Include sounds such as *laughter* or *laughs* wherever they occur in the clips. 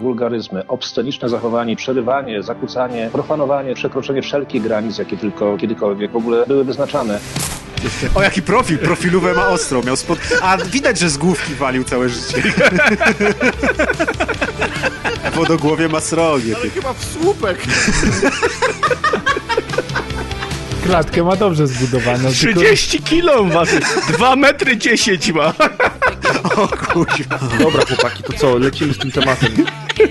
wulgaryzmy, obsceniczne zachowanie, przerywanie, zakłócanie, profanowanie, przekroczenie wszelkich granic, jakie tylko kiedykolwiek w ogóle były wyznaczane. O, jaki profil, profilówę ma ostro, miał spod... A widać, że z główki walił całe życie. Wodogłowie ma srogie. Ale chyba w słupek. Klatkę ma dobrze zbudowaną. 30 kilo waży, 2 metry 10 ma. O kuźwa. Dobra chłopaki, to co, lecimy z tym tematem. *laughs*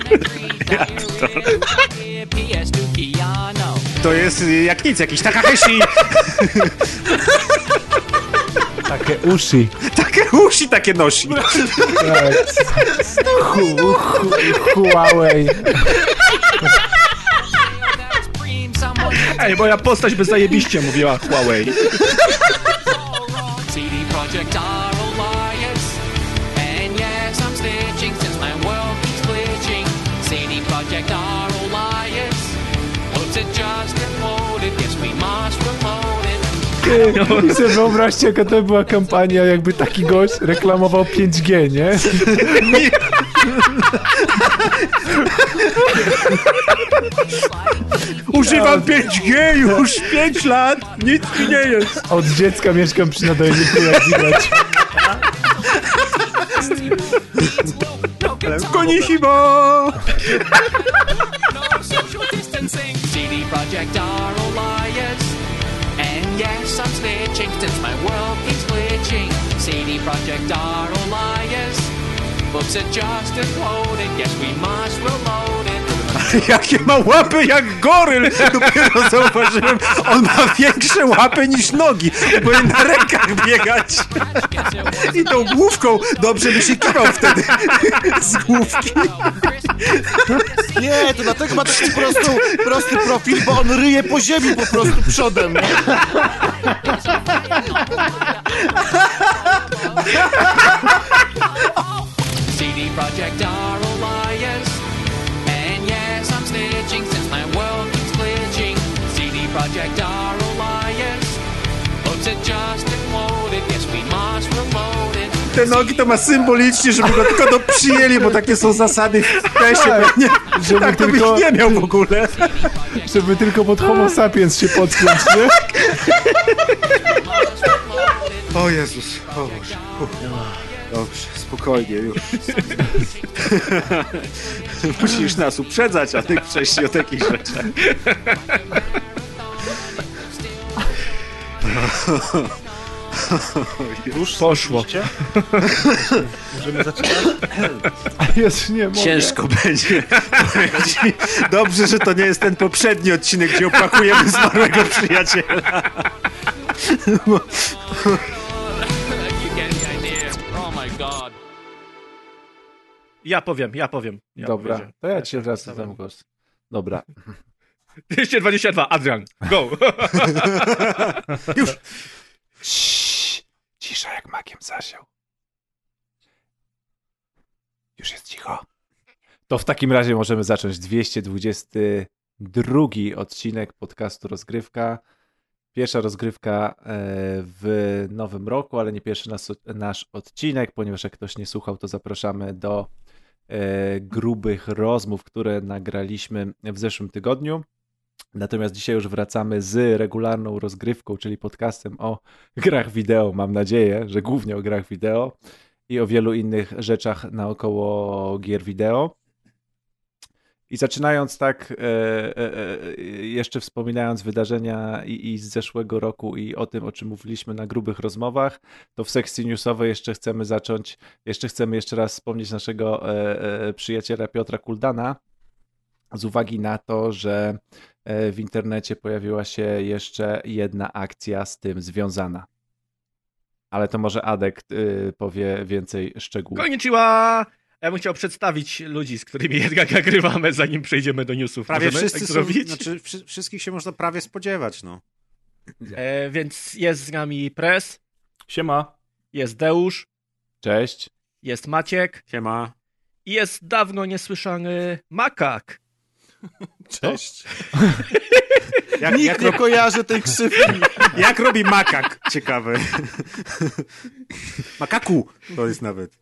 To jest y, jak nic, jakiś Takahashi. *laughs* Takie uszy. Takie uszy takie nosi. Hu, hu, Huawei. Ej, moja postać by zajebiście mówiła Huawei. It. I sobie wyobraźcie, jaka to była kampania, jakby taki gość reklamował 5G, nie? Używam 5G już 5 lat, nic mi nie jest. Od dziecka mieszkam przy nadajniku, jak widać. Konnichiwa! No social distancing. CD Projekt. And I'm stitching since my world keeps glitching. CD Project are alliance. Books are just imploding. Yes, we must reload it. *laughs* Jakie ma łapy jak goryl! Dopiero zauważyłem, on ma większe łapy niż nogi. Powinien na rękach biegać. I tą główką dobrze by się kiwał wtedy z główki. Nie, to dlatego ma taki prostu, prosty profil, bo on ryje po ziemi po prostu przodem. nie? CD Projekt Te nogi to ma symbolicznie, żeby go tylko do przyjęli, bo takie są zasady w pesie. Nie, Żeby tak to byś tylko- nie miał w ogóle. Żeby tylko pod homo sapiens się podpiąć, nie? O Jezus, o Boże. Dobrze, spokojnie już. *laughs* Musisz nas uprzedzać o tych przejść o takich rzeczach. *laughs* Już Poszło. Możemy zaczynać? Jest nie mogę. Ciężko będzie. Powiem *laughs* Dobrze, że to nie jest ten poprzedni odcinek, gdzie opłakujemy zmarłego przyjaciela. Ja powiem, ja powiem. Ja Dobra, powiedziałem. to ja ci teraz dam głos. Dobra. *laughs* 222, Adrian, go! *laughs* Już. Cisza jak makiem zasiał. Już jest cicho. To w takim razie możemy zacząć 222 odcinek podcastu Rozgrywka. Pierwsza rozgrywka e, w nowym roku, ale nie pierwszy nas, nasz odcinek, ponieważ jak ktoś nie słuchał, to zapraszamy do e, grubych rozmów, które nagraliśmy w zeszłym tygodniu. Natomiast dzisiaj już wracamy z regularną rozgrywką, czyli podcastem o grach wideo. Mam nadzieję, że głównie o grach wideo i o wielu innych rzeczach naokoło gier wideo. I zaczynając tak, e, e, e, jeszcze wspominając wydarzenia i, i z zeszłego roku i o tym, o czym mówiliśmy na grubych rozmowach, to w sekcji newsowej jeszcze chcemy zacząć, jeszcze chcemy jeszcze raz wspomnieć naszego przyjaciela Piotra Kuldana, z uwagi na to, że w internecie pojawiła się jeszcze jedna akcja z tym związana. Ale to może Adek y, powie więcej szczegółów. Konnichiwa! Ja bym chciał przedstawić ludzi, z którymi *laughs* jednak nagrywamy, zanim przejdziemy do newsów. Prawie Możemy wszyscy tak są, zrobić? znaczy wszy- wszystkich się można prawie spodziewać, no. E, więc jest z nami Pres, Siema. jest Deusz, Cześć. jest Maciek Siema. i jest dawno niesłyszany Makak. *laughs* Cześć. *laughs* Jak, Nikt jak, nie rob, kojarzy tej ksywki. *laughs* jak robi makak? Ciekawe. Makaku to jest nawet.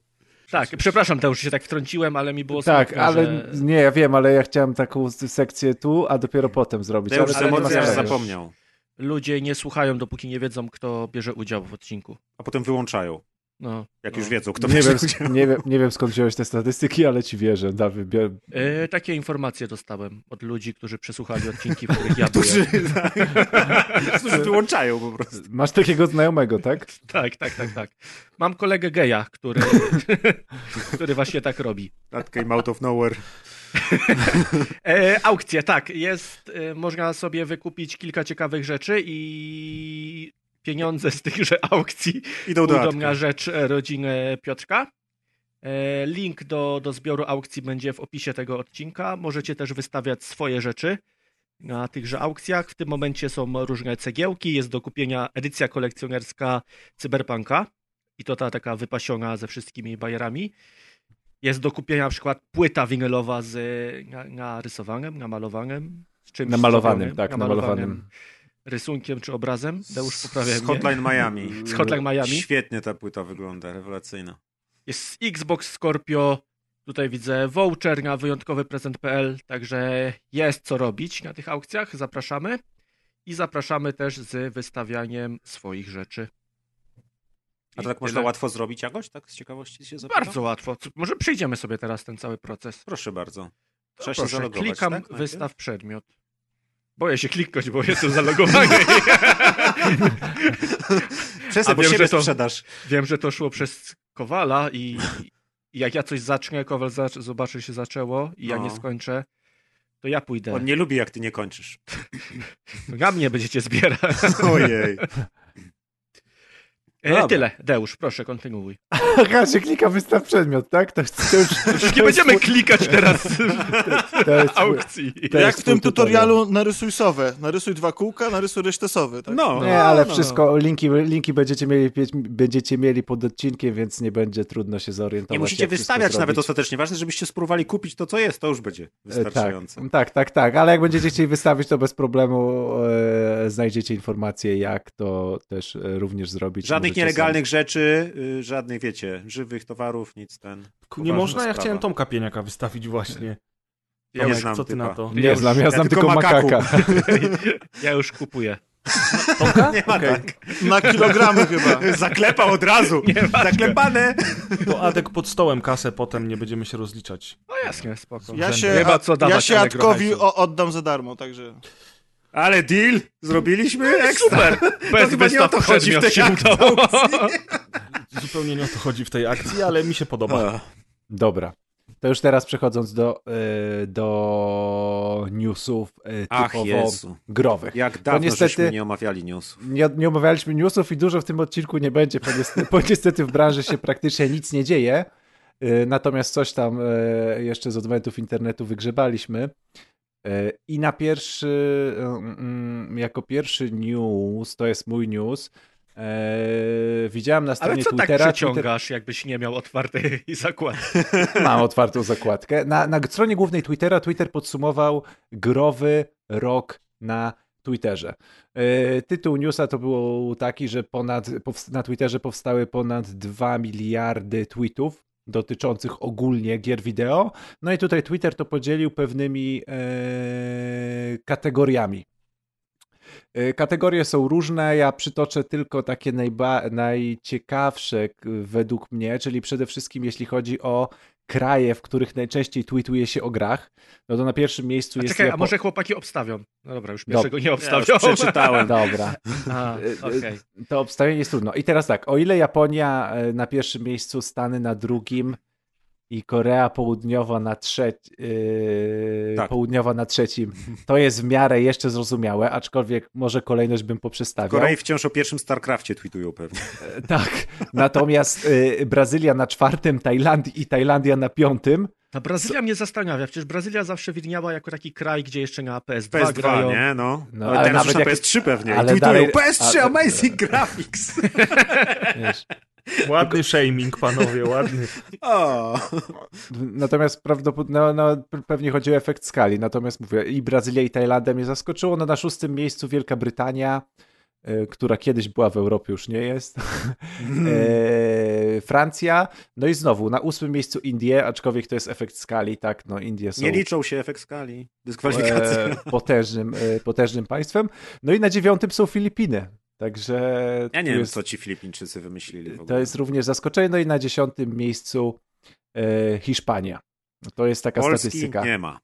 Tak, przepraszam, Teusz, się tak wtrąciłem, ale mi było Tak, smutno, ale że... nie, ja wiem, ale ja chciałem taką sekcję tu, a dopiero potem zrobić. Ale to ma Zamocja wiesz, sensu. zapomniał. ludzie nie słuchają, dopóki nie wiedzą, kto bierze udział w odcinku. A potem wyłączają, No. jak no. już wiedzą, kto Nie wiem, *laughs* nie, wiem, nie wiem skąd wziąłeś te statystyki, ale ci wierzę. Bier... E, takie informacje dostałem od ludzi, którzy przesłuchali odcinki, w których ja byłem. Którzy, *laughs* którzy wyłączają po prostu. Masz takiego znajomego, tak? *laughs* Tak, tak, tak, tak. Mam kolegę geja, który, który właśnie tak robi. That came out of nowhere. E, aukcje, tak, jest, e, można sobie wykupić kilka ciekawych rzeczy i pieniądze z tychże aukcji Idą do na rzecz e, rodziny Piotrka. E, Link do, do zbioru aukcji będzie w opisie tego odcinka. Możecie też wystawiać swoje rzeczy na tychże aukcjach. W tym momencie są różne cegiełki, jest do kupienia edycja kolekcjonerska Cyberpunka i to ta taka wypasiona ze wszystkimi bajerami. Jest do kupienia na przykład płyta winylowa z na- narysowanym, namalowanym. Z czymś Namalowanym, tak, namalowanym. Rysunkiem czy obrazem. Deusz poprawia Z. Hotline Miami. Z Hotline Miami. Świetnie ta płyta wygląda, rewelacyjna. Jest Xbox Scorpio. Tutaj widzę voucher na wyjątkowyprezent.pl, także jest co robić na tych aukcjach. Zapraszamy. I zapraszamy też z wystawianiem swoich rzeczy. A to tak można tyle. łatwo zrobić jakoś, tak z ciekawości się zapytam? Bardzo łatwo. Może przejdziemy sobie teraz ten cały proces. Proszę bardzo. Trzeba się proszę, zalogować, klikam tak? wystaw przedmiot. Boję się kliknąć, bo jestem zalogowany. *laughs* Przestań, bo wiem, że to- sprzedasz. Wiem, że to szło przez Kowala i, i jak ja coś zacznę, Kowal zac- zobaczy, się zaczęło i ja No. nie skończę, to ja pójdę. On nie lubi, jak ty nie kończysz. *laughs* Na mnie będziecie zbierać. *laughs* Ojej. E, tyle. Deusz, proszę, kontynuuj. *laughs* Aha, się klika wystaw przedmiot, tak? To, to już... Już nie będziemy klikać teraz *laughs* To jest, aukcji. to Jak w tym tutorialu narysuj sowę. Narysuj dwa kółka, narysuj resztę sowy. Tak? No. Nie, ale no, wszystko, linki, linki będziecie, mieli, będziecie mieli pod odcinkiem, więc nie będzie trudno się zorientować. Nie musicie wystawiać nawet ostatecznie. Ważne, żebyście spróbowali kupić to, co jest. To już będzie E, wystarczające. Tak, tak, tak, tak, ale jak będziecie chcieli wystawić, to bez problemu e, znajdziecie informacje, jak to też e, również zrobić. Żadnych Nielegalnych rzeczy, y, żadnych, wiecie, żywych towarów, nic ten. Nie można? Ja sprawa. chciałem Tomka Pieniaka wystawić właśnie. Nie Tomek, znam co ty typa. na to? Nie znam, ja Ja znam tylko makaku. makaka. *laughs* Ja już kupuję. Tomka? *laughs* Nie ma Okej. tak. Na kilogramy *laughs* chyba. Zaklepał od razu. Zaklepane. To Adek pod stołem kasę, potem nie będziemy się rozliczać. No jasne, spoko. Ja się, ja się Adkowi oddam za darmo, także... Ale deal zrobiliśmy? Ekstra. Super. *laughs* Bez chyba nie o wystaw to chodzi w przedmiot tej się udało. *laughs* Zupełnie nie o to chodzi w tej akcji, ale mi się podoba. Dobra. To już teraz przechodząc do, e, do newsów Ach typowo Jezu. growych. Jak dawno niestety- żeśmy nie omawiali newsów. Nie, nie omawialiśmy newsów i dużo w tym odcinku nie będzie, bo niestety, bo niestety w branży się praktycznie nic nie dzieje. E, Natomiast coś tam e, jeszcze z odwętów internetu wygrzebaliśmy. E, I na pierwszy, mm, jako pierwszy news, to jest mój news, e, widziałem na stronie Ale co tak Twittera. przeciągasz, jakbyś nie miał otwartej *laughs* zakładki? *laughs* Mam otwartą zakładkę. Na, na stronie głównej Twittera Twitter podsumował growy rok na Twitterze. Tytuł newsa to był taki, że ponad, na Twitterze powstały ponad 2 miliardy tweetów dotyczących ogólnie gier wideo. No i tutaj Twitter to podzielił pewnymi e, kategoriami. E, Kategorie są różne, ja przytoczę tylko takie najba- najciekawsze według mnie, czyli przede wszystkim jeśli chodzi o kraje, w których najczęściej tweetuje się o grach, no to na pierwszym miejscu A jest czekaj, a Japo- może chłopaki obstawią? No dobra, już Dob- pierwszego nie Ja obstawią. już przeczytałem. *laughs* Dobra, A, okej. to obstawienie jest trudno. I teraz tak, o ile Japonia e, na pierwszym miejscu, Stany na drugim i Korea Południowa na, trze- yy, Tak. Południowa na trzecim, to jest w miarę jeszcze zrozumiałe, aczkolwiek może kolejność bym poprzestawiał. Korei wciąż o pierwszym StarCrafcie tweetują pewnie. Tak, natomiast y, Brazylia na czwartym, Tajland i Tajlandia na piątym. Ta Brazylia mnie zastanawia, przecież Brazylia zawsze widniała jako taki kraj, gdzie jeszcze na PS2, PS2, grają. nie? No. No, ale ale teraz już nawet na jak- PS3 pewnie. ale I dalej- PS3 a- Amazing *laughs* Graphics. Wiesz. Ładny shaming, panowie, ładny. O. Natomiast prawdopodobnie no, no, pewnie chodzi o efekt skali. Natomiast mówię, i Brazylia, i Tajlandia mnie zaskoczyło. No, na szóstym miejscu Wielka Brytania, która kiedyś była w Europie, już nie jest. *laughs* E, Francja, no i znowu na ósmym miejscu Indie, aczkolwiek to jest efekt skali, tak, no Indie są Nie liczą się efekt skali. Dyskwalifikacja. e, potężnym, e, potężnym państwem. No i na dziewiątym są Filipiny. Także Ja nie wiem, jest, co ci Filipińczycy wymyślili w ogóle. to jest również zaskoczenie. No i na dziesiątym miejscu e, Hiszpania. To jest taka Polski statystyka. nie ma.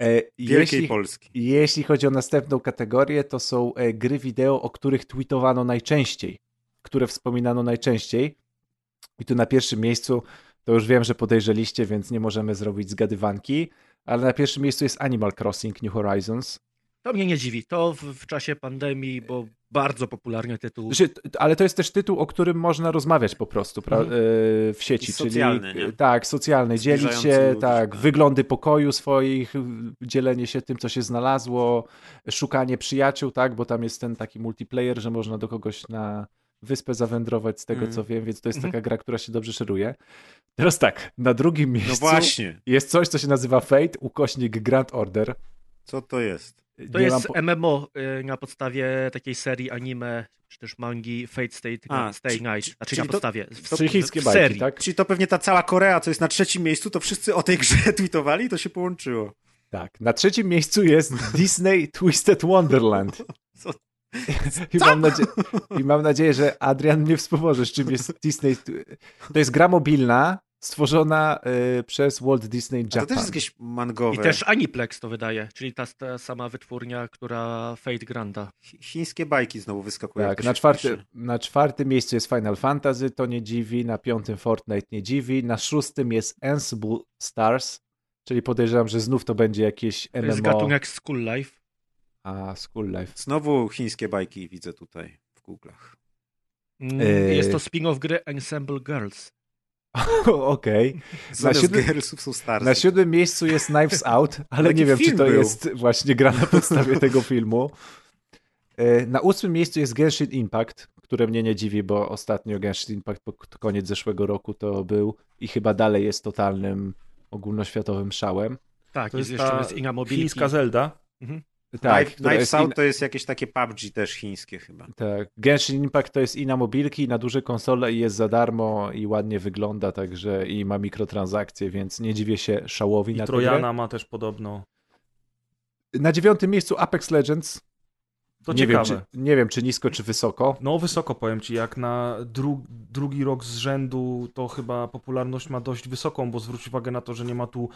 E, Wielkiej jeśli, Polski. jeśli chodzi o następną kategorię, to są e, gry wideo, o których tweetowano najczęściej, które wspominano najczęściej. I tu na pierwszym miejscu, to już wiem, że podejrzeliście, więc nie możemy zrobić zgadywanki, ale na pierwszym miejscu jest Animal Crossing New Horizons. To mnie nie dziwi. To w, w czasie pandemii, bo bardzo popularny tytuł. Znaczy, ale to jest też tytuł, o którym można rozmawiać po prostu pra- Mhm. e, w sieci. Socjalny, czyli, nie? Tak, socjalny. Dzielić się, ludzi, tak, tak. wyglądy pokoju swoich, dzielenie się tym, co się znalazło, szukanie przyjaciół, tak, bo tam jest ten taki multiplayer, że można do kogoś na wyspę zawędrować, z tego Mhm. co wiem, więc to jest Mhm. taka gra, która się dobrze szeruje. Teraz tak, na drugim No miejscu właśnie. jest coś, co się nazywa Fate, ukośnik Grand Order. Co to jest? To Nie jest po- MMO y, na podstawie takiej serii anime, czy też mangi Fate Stay, A, Stay czy- Night. Znaczy czyli na to- podstawie. W, Czyli w- chińskie w bajki, serii. tak? Czyli to pewnie ta cała Korea, co jest na trzecim miejscu, to wszyscy o tej grze *laughs* tweetowali i to się połączyło. Tak. Na trzecim miejscu jest *laughs* Disney Twisted Wonderland. *laughs* Co? I mam, nadzie- I mam nadzieję, że Adrian mnie wspomoże, z czym jest Disney. To jest gra mobilna stworzona y, przez Walt Disney A Japan. to też jest jakieś mangowe. I też Aniplex to wydaje, czyli ta, ta sama wytwórnia, która Fate Granda. Chi- Chińskie bajki znowu wyskakują. Tak, na, czwarty, na czwartym miejscu jest Final Fantasy, to nie dziwi. Na piątym Fortnite nie dziwi. Na szóstym jest Ansible Stars, czyli podejrzewam, że znów to będzie jakieś To jest MMO. gatunek School Life. A, School Life. Znowu chińskie bajki widzę tutaj w Google'ach. Mm. Jest to spin-off gry Ensemble Girls. *laughs* Okej. Są starsze. Na siódmym miejscu jest Knives Out, *laughs* ale Taki nie wiem, czy to był. jest właśnie gra na podstawie tego filmu. E, Na ósmym miejscu jest Genshin Impact, które mnie nie dziwi, bo ostatnio Genshin Impact pod koniec zeszłego roku to był i chyba dalej jest totalnym ogólnoświatowym szałem. Tak, To jest, jest jeszcze ta jest Inga Mobility. chińska Zelda. Tak, Knife, in- to jest jakieś takie PUBG też chińskie chyba. tak. Genshin Impact to jest i na mobilki, i na duże konsole i jest za darmo i ładnie wygląda, także i ma mikrotransakcje, więc nie dziwię się szałowi I na. Trojana ma też podobno. Na dziewiątym miejscu Apex Legends. To nie, wiem, ciekawe. czy, nie wiem, czy nisko, czy wysoko. No wysoko powiem ci, jak na dru drugi rok z rzędu to chyba popularność ma dość wysoką, bo zwróć uwagę na to, że nie ma tu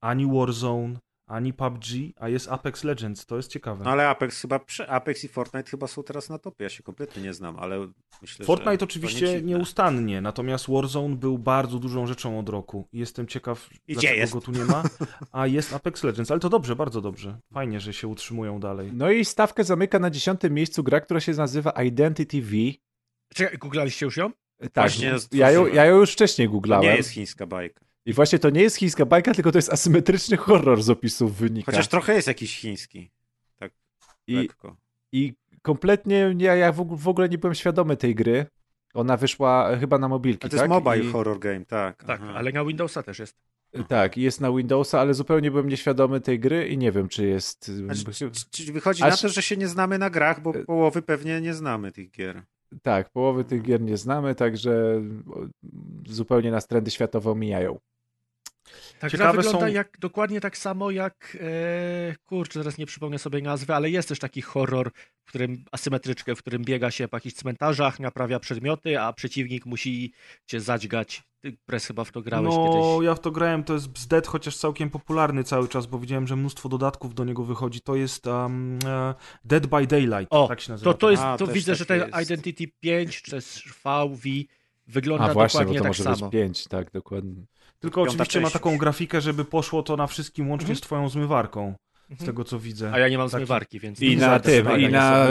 ani Warzone, ani PUBG, a jest Apex Legends, to jest ciekawe. No ale Apex chyba, Apex i Fortnite chyba są teraz na topie. Ja się kompletnie nie znam, ale myślę, że Fortnite to oczywiście nie nieustannie, natomiast Warzone był bardzo dużą rzeczą od roku. I Jestem ciekaw, I dlaczego jest? go tu nie ma. A jest Apex Legends, ale to dobrze, bardzo dobrze. Fajnie, że się utrzymują dalej. No i stawkę zamyka na dziesiątym miejscu gra, która się nazywa Identity V. Czekaj, googlaliście już ją? Tak, Właśnie ja ją, ja ją już wcześniej To googlałem. nie jest chińska bajka. I właśnie to nie jest chińska bajka, tylko to jest asymetryczny horror z opisów wynika. Chociaż trochę jest jakiś chiński. Tak, I, lekko. I kompletnie ja, ja w, og- w ogóle nie byłem świadomy tej gry. Ona wyszła chyba na mobilki, A to tak? jest mobile I, horror game, tak. Tak, aha. ale na Windowsa też jest. Tak, jest na Windowsa, ale zupełnie byłem nieświadomy tej gry i nie wiem, czy jest... Znaczy, Czyli wychodzi Aż- na to, że się nie znamy na grach, bo połowy pewnie nie znamy tych gier. Tak, połowy tych gier nie znamy, także zupełnie nas trendy światowe omijają. Ta gra Ciekawe wygląda są- jak, dokładnie tak samo jak, e, kurczę, teraz nie przypomnę sobie nazwy, ale jest też taki horror, w którym asymetryczkę, w którym biega się po jakichś cmentarzach, naprawia przedmioty, a przeciwnik musi cię zadźgać. Ty Pres chyba w to grałeś no, kiedyś. ja w to grałem, to jest Bzdet, chociaż całkiem popularny cały czas, bo widziałem, że mnóstwo dodatków do niego wychodzi. To jest um, e, Dead by Daylight, O, tak się nazywa. To, to, jest, A, to też widzę, że ten jest. Identity 5 czy też VV wygląda A właśnie, bo dokładnie to tak może samo. być pięć, tak, dokładnie. Tylko Piąta oczywiście ma część taką już. grafikę, żeby poszło to na wszystkim łącznie z twoją zmywarką, z Mhm. tego co widzę. A ja nie mam Taki- zmywarki, więc... I na tym, i na,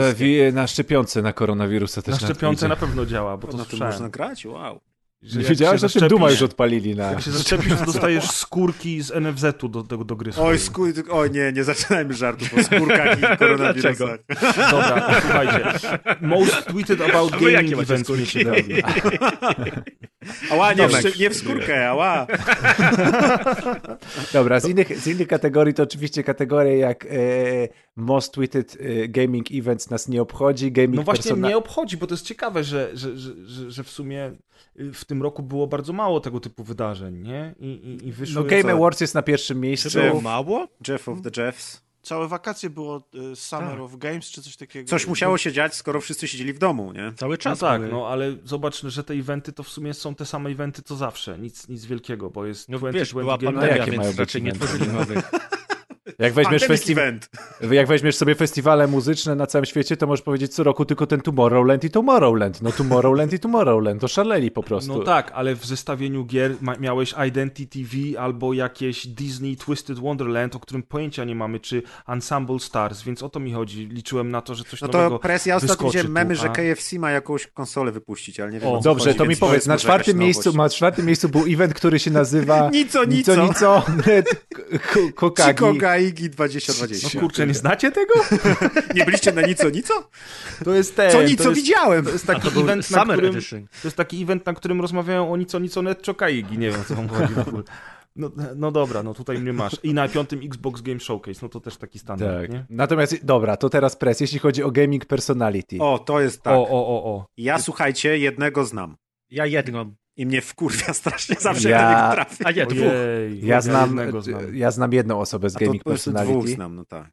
na szczepionce na koronawirusa też Na szczepionce na pewno działa, bo to na tym można grać? Wow. Że Wiedziałeś, się że tym Duma już odpalili na... Jak się zaszczepisz, to dostajesz skórki z NFZ-u do, do, do gry Oj, skój, oj nie, nie zaczynajmy żartów o skórkach i *laughs* koronawirusach. Dobra, słuchajcie. Most tweeted about gaming events mnie skórki? *laughs* *laughs* Ała, nie, w, nie w skórkę, ała. *laughs* Dobra, z innych, z innych kategorii to oczywiście kategorie jak e, Most Tweeted e, Gaming Events nas nie obchodzi, Gaming No właśnie persona... nie obchodzi, bo to jest ciekawe, że, że, że, że, że w sumie y, w tym roku było bardzo mało tego typu wydarzeń, nie? I, i, i wyszło... No Game co? Awards jest na pierwszym miejscu. Czy było mało? Jeff of the Jeffs. Całe wakacje było y, Summer Tak. of Games czy coś takiego. Coś musiało się dziać, skoro wszyscy siedzieli w domu, nie? Cały No czas tak, były. no ale zobacz, że te eventy to w sumie są te same eventy co zawsze, nic, nic wielkiego, bo jest No 20, wiesz, była 20 Game No, pandemia, jakie mają więc raczej nie eventy? tworzyli nowych. *laughs* Jak weźmiesz, festi... jak weźmiesz sobie festiwale muzyczne na całym świecie, to możesz powiedzieć co roku tylko ten Tomorrowland i Tomorrowland. No Tomorrowland i Tomorrowland. To szaleli po prostu. No tak, ale w zestawieniu gier ma, miałeś Identity TV albo jakieś Disney Twisted Wonderland, o którym pojęcia nie mamy, czy Ensemble Stars, więc o to mi chodzi. Liczyłem na to, że coś No nowego to presja, ostatnio widziałem memy, tu, że a- KFC ma jakąś konsolę wypuścić, ale nie wiem O, Dobrze, chodzi, to mi powiedz, na czwartym, miejscu, na czwartym miejscu był event, który się nazywa *laughs* Nico, Nico, nico. Nico, Kokagi. Gaigi 2020. No kurczę, nie znacie tego? *laughs* Nie byliście na Nico, Nico? To jest ten, Co to Nico jest, widziałem? To jest taki to event, na którym, Edition. to jest taki event, na którym rozmawiają o Nico Nico Net Chokaigi. Nie wiem, co wam chodzi w ogóle. No, no dobra, no tutaj mnie masz. I na piątym Xbox Game Showcase, no to też taki standard, Tak. nie? Natomiast, dobra, to teraz press, jeśli chodzi o gaming personality. O, to jest tak. O, o, o, o. Ja słuchajcie, jednego znam. Ja jedną. I mnie wkurwia *laughs* strasznie zawsze, Ja- do niego trafię. A nie, dwóch. Ojej, ja, znam, znam. ja znam jedną osobę z A to gaming po prostu dwóch personality. znam, no tak.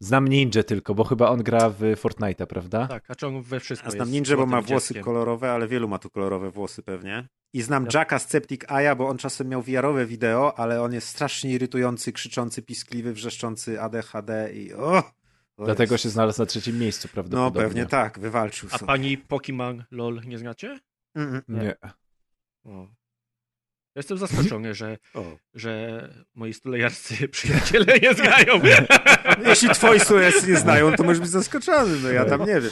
Znam Ninja tylko, bo chyba on gra w Fortnite'a, prawda? Tak, a ciąg we wszystko Ja znam Ninja, bo ma włosy dzieckiem. kolorowe, ale wielu ma tu kolorowe włosy pewnie. I znam Ja- Jacka Sceptic Aya, bo on czasem miał VR-owe wideo, ale on jest strasznie irytujący, krzyczący, piskliwy, wrzeszczący ADHD i o! to Dlatego jest... się znalazł na trzecim miejscu No prawdopodobnie. pewnie tak, wywalczył A sobie. pani Pokimon LOL nie znacie? Mm, mm. Nie. O. Jestem zaskoczony, że, O. że moi stulejarscy *laughs* przyjaciele nie znają. *laughs* Jeśli twoi słuchacze nie znają, to możesz być zaskoczony, no ja tam nie wiem.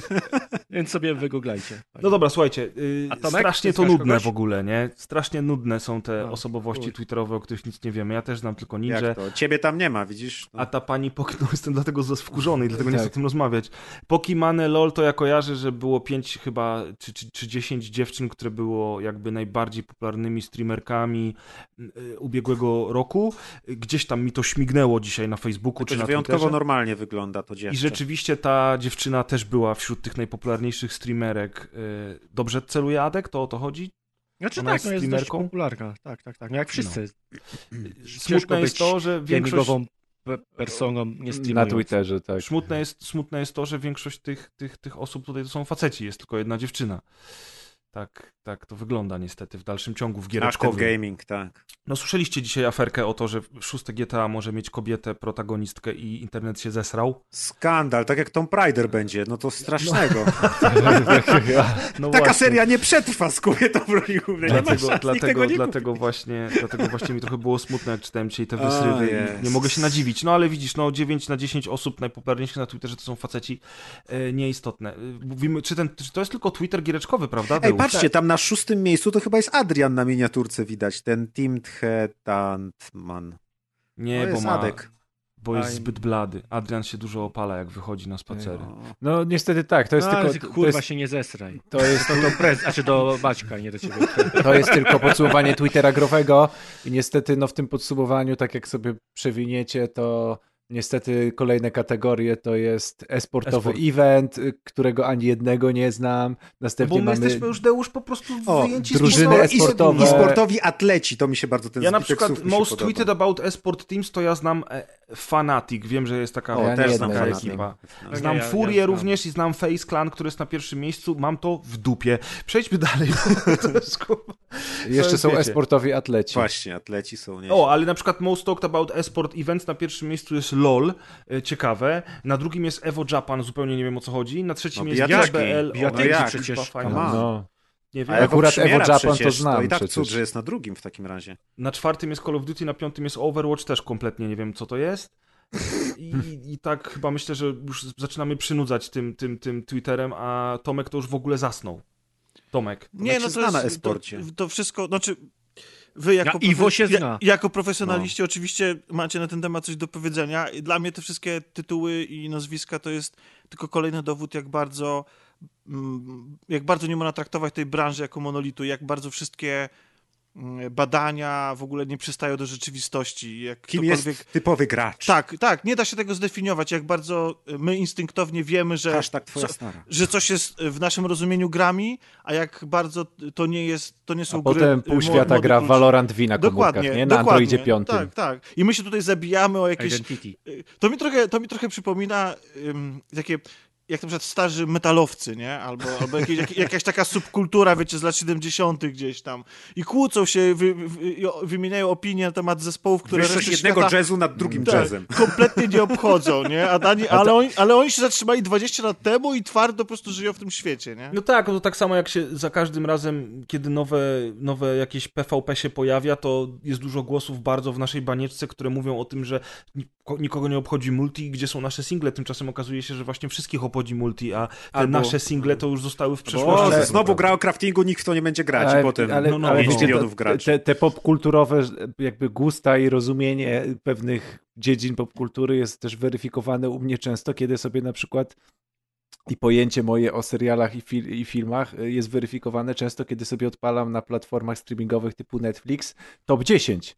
*laughs* Więc sobie wygooglajcie. No dobra, słuchajcie, yy, Tomek, strasznie to nudne kogoś? w ogóle, nie? Strasznie nudne są te No, osobowości chuj. twitterowe, o których nic nie wiemy. Ja też znam tylko Ninja. Jak to? Ciebie tam nie ma, widzisz? No. A ta pani Poki, no jestem dlatego wkurzony i dlatego nie chcę Tak. o tym rozmawiać. Pokimane LOL to ja kojarzę, że było pięć chyba, czy, czy, czy 10 dziewczyn, które było jakby najbardziej popularnymi streamerkami y, ubiegłego roku. Gdzieś tam mi to śmignęło dzisiaj na Facebooku czy Jakoś na wyjątkowo Twitterze. normalnie wygląda to dziewczę. I rzeczywiście ta dziewczyna też była wśród tych najpopularniejszych streamerek. Y, Dobrze celuje Adek? To o to chodzi? Znaczy Ona tak, jest no jest dość streamerką? popularna. Tak, tak, tak. No jak wszyscy. Smutne jest to, że większość... Personą nie Na. Twitterze, tak. Smutne jest, smutne jest to, że większość tych, tych, tych osób tutaj to są faceci, jest tylko jedna dziewczyna. Tak, tak to wygląda niestety w dalszym ciągu w giereczkowym. gaming, tak. No słyszeliście dzisiaj aferkę o to, że szóste GTA może mieć kobietę protagonistkę i internet się zesrał? Skandal, tak jak Tom Prider będzie, no to strasznego. *laughs* No Taka właśnie. seria nie przetrwa z kobietą w roli głównej. Nie Dlatego, tego dlatego, nie dlatego, właśnie, dlatego właśnie mi trochę było smutno, jak czytałem dzisiaj te wysrywy nie mogę się nadziwić. No ale widzisz, no 9 na 10 osób najpopularniejszych na Twitterze to są faceci e, nieistotne. Mówimy, czy, ten, czy to jest tylko Twitter giereczkowy, prawda? Ej, patrzcie, tam na szóstym miejscu to chyba jest Adrian na miniaturce widać, ten Tim Thetantman. Nie, To bo jest ma, Adek. bo jest zbyt blady. Adrian się dużo opala, jak wychodzi na spacery. No. Niestety tak, to jest No, ale tylko... ty, To kurwa jest, się nie zesraj. to jest To do prez, znaczy do Baćka, nie do ciebie. *laughs* To jest tylko podsumowanie Twittera growego i niestety no w tym podsumowaniu, tak jak sobie przewiniecie, to niestety kolejne kategorie to jest e-sportowy E-sport. event, y, którego ani jednego nie znam. No Następnie bo my mamy jesteśmy już, Deusz, po prostu O, wyjęci z drużyny e-sportowe. I sportowi atleci, to mi się bardzo ten Ja na przykład most tweeted about esport teams to ja znam e, Fanatic. Wiem, że jest taka O, Ja też znam znam Fanatic. ekipa. Znam ja- Furię ja znam. również i znam Face Clan, który jest na pierwszym miejscu. Mam to w dupie. Przejdźmy dalej. *laughs* jeszcze są e-sportowi atleci. Właśnie, atleci są nie. O, ale na przykład Most Talked About Esport Events na pierwszym miejscu jest LOL, e, ciekawe. Na drugim jest Evo Japan, zupełnie nie wiem o co chodzi. Na trzecim No, jest JBL. bijatyki o, jak, przecież. No. Nie wiem. A akurat Evo Japan to przecież, znam To i tak cud, przecież. że jest na drugim w takim razie. Na czwartym jest Call of Duty, na piątym jest Overwatch, też kompletnie nie wiem co to jest. I, i, tak chyba myślę, że już zaczynamy przynudzać tym, tym, tym Twitterem, a Tomek to już w ogóle zasnął. Tomek. Nie, Jak no to zna na jest, to, e-sporcie. to wszystko, znaczy wy jako, Ja- Iwo się zna. jako profesjonaliści oczywiście macie na ten temat coś do powiedzenia dla mnie te wszystkie tytuły i nazwiska to jest tylko kolejny dowód, jak bardzo mm, jak bardzo nie można traktować tej branży jako monolitu, jak bardzo wszystkie badania w ogóle nie przystają do rzeczywistości. Jak Kim ktokolwiek- jest typowy gracz? Tak, tak, nie da się tego zdefiniować, jak bardzo my instynktownie wiemy, że, co- że coś jest w naszym rozumieniu grami, a jak bardzo to nie jest, to nie są A gry... potem pół świata młodych gra. Valorant V na komórkach, Dokładnie, nie? Na dokładnie. Androidzie 5. Tak, tak. I my się tutaj zabijamy o jakieś... Identity. To mi trochę, to mi trochę przypomina ym, takie, jak na przykład starzy metalowcy, nie? Albo, albo jakieś, jak, jakaś taka subkultura, wiecie, z lat 70. gdzieś tam. I kłócą się, wy, wy, wymieniają opinie na temat zespołów, które Wyższość jednego świata jazzu nad drugim tak, jazzem. kompletnie nie obchodzą, nie? A Dani, ale, oni, ale oni się zatrzymali 20 lat temu i twardo po prostu żyją w tym świecie, nie? No tak, no to tak samo jak się za każdym razem, kiedy nowe, nowe jakieś PvP się pojawia, to jest dużo głosów bardzo w naszej banieczce, które mówią o tym, że nikogo nie obchodzi multi, gdzie są nasze single. Tymczasem okazuje się, że właśnie wszystkich obchodzi multi, a te Albo- nasze single to już zostały w przeszłości. że znowu gra o craftingu, nikt w to nie będzie grać i potem ale, no, no, ale wiecie, milionów to- graczy. te, te popkulturowe jakby gusta i rozumienie pewnych dziedzin popkultury jest też weryfikowane u mnie często, kiedy sobie na przykład i pojęcie moje o serialach i, fil- i filmach y, jest weryfikowane często, kiedy sobie odpalam na platformach streamingowych typu Netflix top 10.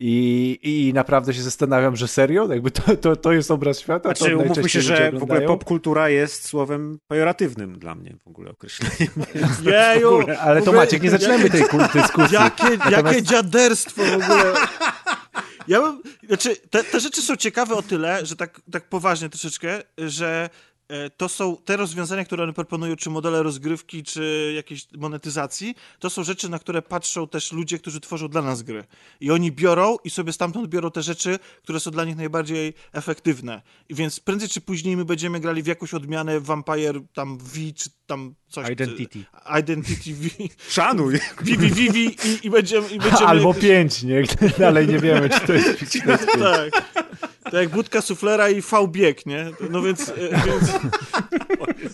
I, I naprawdę się zastanawiam, że serio? Jakby to, to, to jest obraz świata? Znaczy, to umówmy się, że w ogóle popkultura jest słowem pejoratywnym dla mnie w ogóle określeniem. *laughs* Jeju! Ale to Maciek, nie zaczynamy tej dyskusji. Jakie, jakie Natomiast- dziaderstwo w ogóle. Ja bym, znaczy, te, te rzeczy są ciekawe o tyle, że tak, tak poważnie troszeczkę, że to są te rozwiązania, które one proponują, czy modele rozgrywki, czy jakiejś monetyzacji, to są rzeczy, na które patrzą też ludzie, którzy tworzą dla nas gry. I oni biorą i sobie stamtąd biorą te rzeczy, które są dla nich najbardziej efektywne. I więc prędzej czy później my będziemy grali w jakąś odmianę Vampire tam V, czy tam coś. Identity. Identity V. *laughs* Szanuj! Vivi Vivi i, i będziemy... I będziemy Albo pięć, nie? *laughs* Dalej nie wiemy, czy to jest, czy to jest pięć. Tak. To jak budka suflera i V-bieg, nie? No więc, e, więc...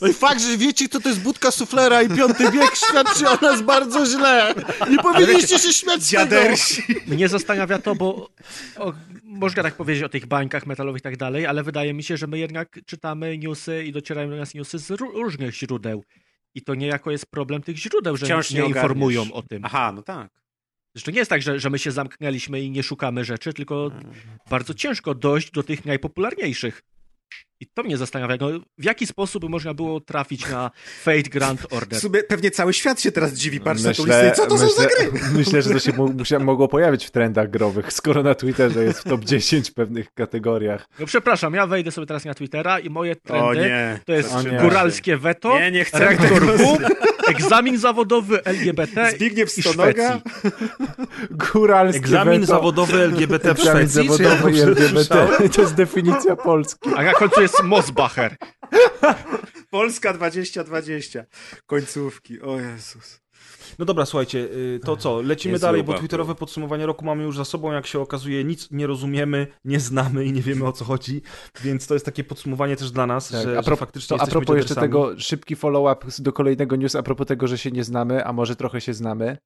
No i fakt, że wiecie, kto to jest budka suflera i piąty bieg świadczy o nas bardzo źle. Nie powinniście się śmiać z tego. Dziadersi! Mnie zastanawia to, bo o, można tak powiedzieć o tych bańkach metalowych i tak dalej, ale wydaje mi się, że my jednak czytamy newsy i docierają do nas newsy z ró- różnych źródeł. I to niejako jest problem tych źródeł, że Wciąż nie, nie informują o tym. Aha, no tak. Zresztą nie jest tak, że, że my się zamknęliśmy i nie szukamy rzeczy, tylko bardzo ciężko dojść do tych najpopularniejszych. I to mnie zastanawia, no, w jaki sposób można było trafić na Fate Grand W Order. sumie pewnie cały świat się teraz dziwi, patrz na tą Myślę, listę. Co to są za myślę, gry? *laughs* myślę, że to się mogło pojawić w trendach growych, skoro na Twitterze jest w top *laughs* 10 w pewnych kategoriach. No przepraszam, ja wejdę sobie teraz na Twittera i moje O trendy nie. to jest O nie. góralskie weto, Nie, nie chcę rektor tego. *laughs* W, egzamin zawodowy LGBT Zbigniew i Stonoga? *laughs* Szwecji. Góralskie Egzamin weto, zawodowy LGBT w egzamin Szwecji? czy zawodowy i ja LGBT. To jest definicja Polski. A na końcu jest Mosbacher. Polska 2020. Końcówki. O Jezus. No dobra, słuchajcie, y, to co? Lecimy Jest dalej, bo twitterowe podsumowanie roku mamy już za sobą. Jak się okazuje, nic nie rozumiemy, nie znamy i nie wiemy o co chodzi, więc to jest takie podsumowanie też dla nas, Tak, że, a, że pro, faktycznie to a propos jeszcze tego, szybki follow-up do kolejnego news, a propos tego, że się nie znamy, a może trochę się znamy,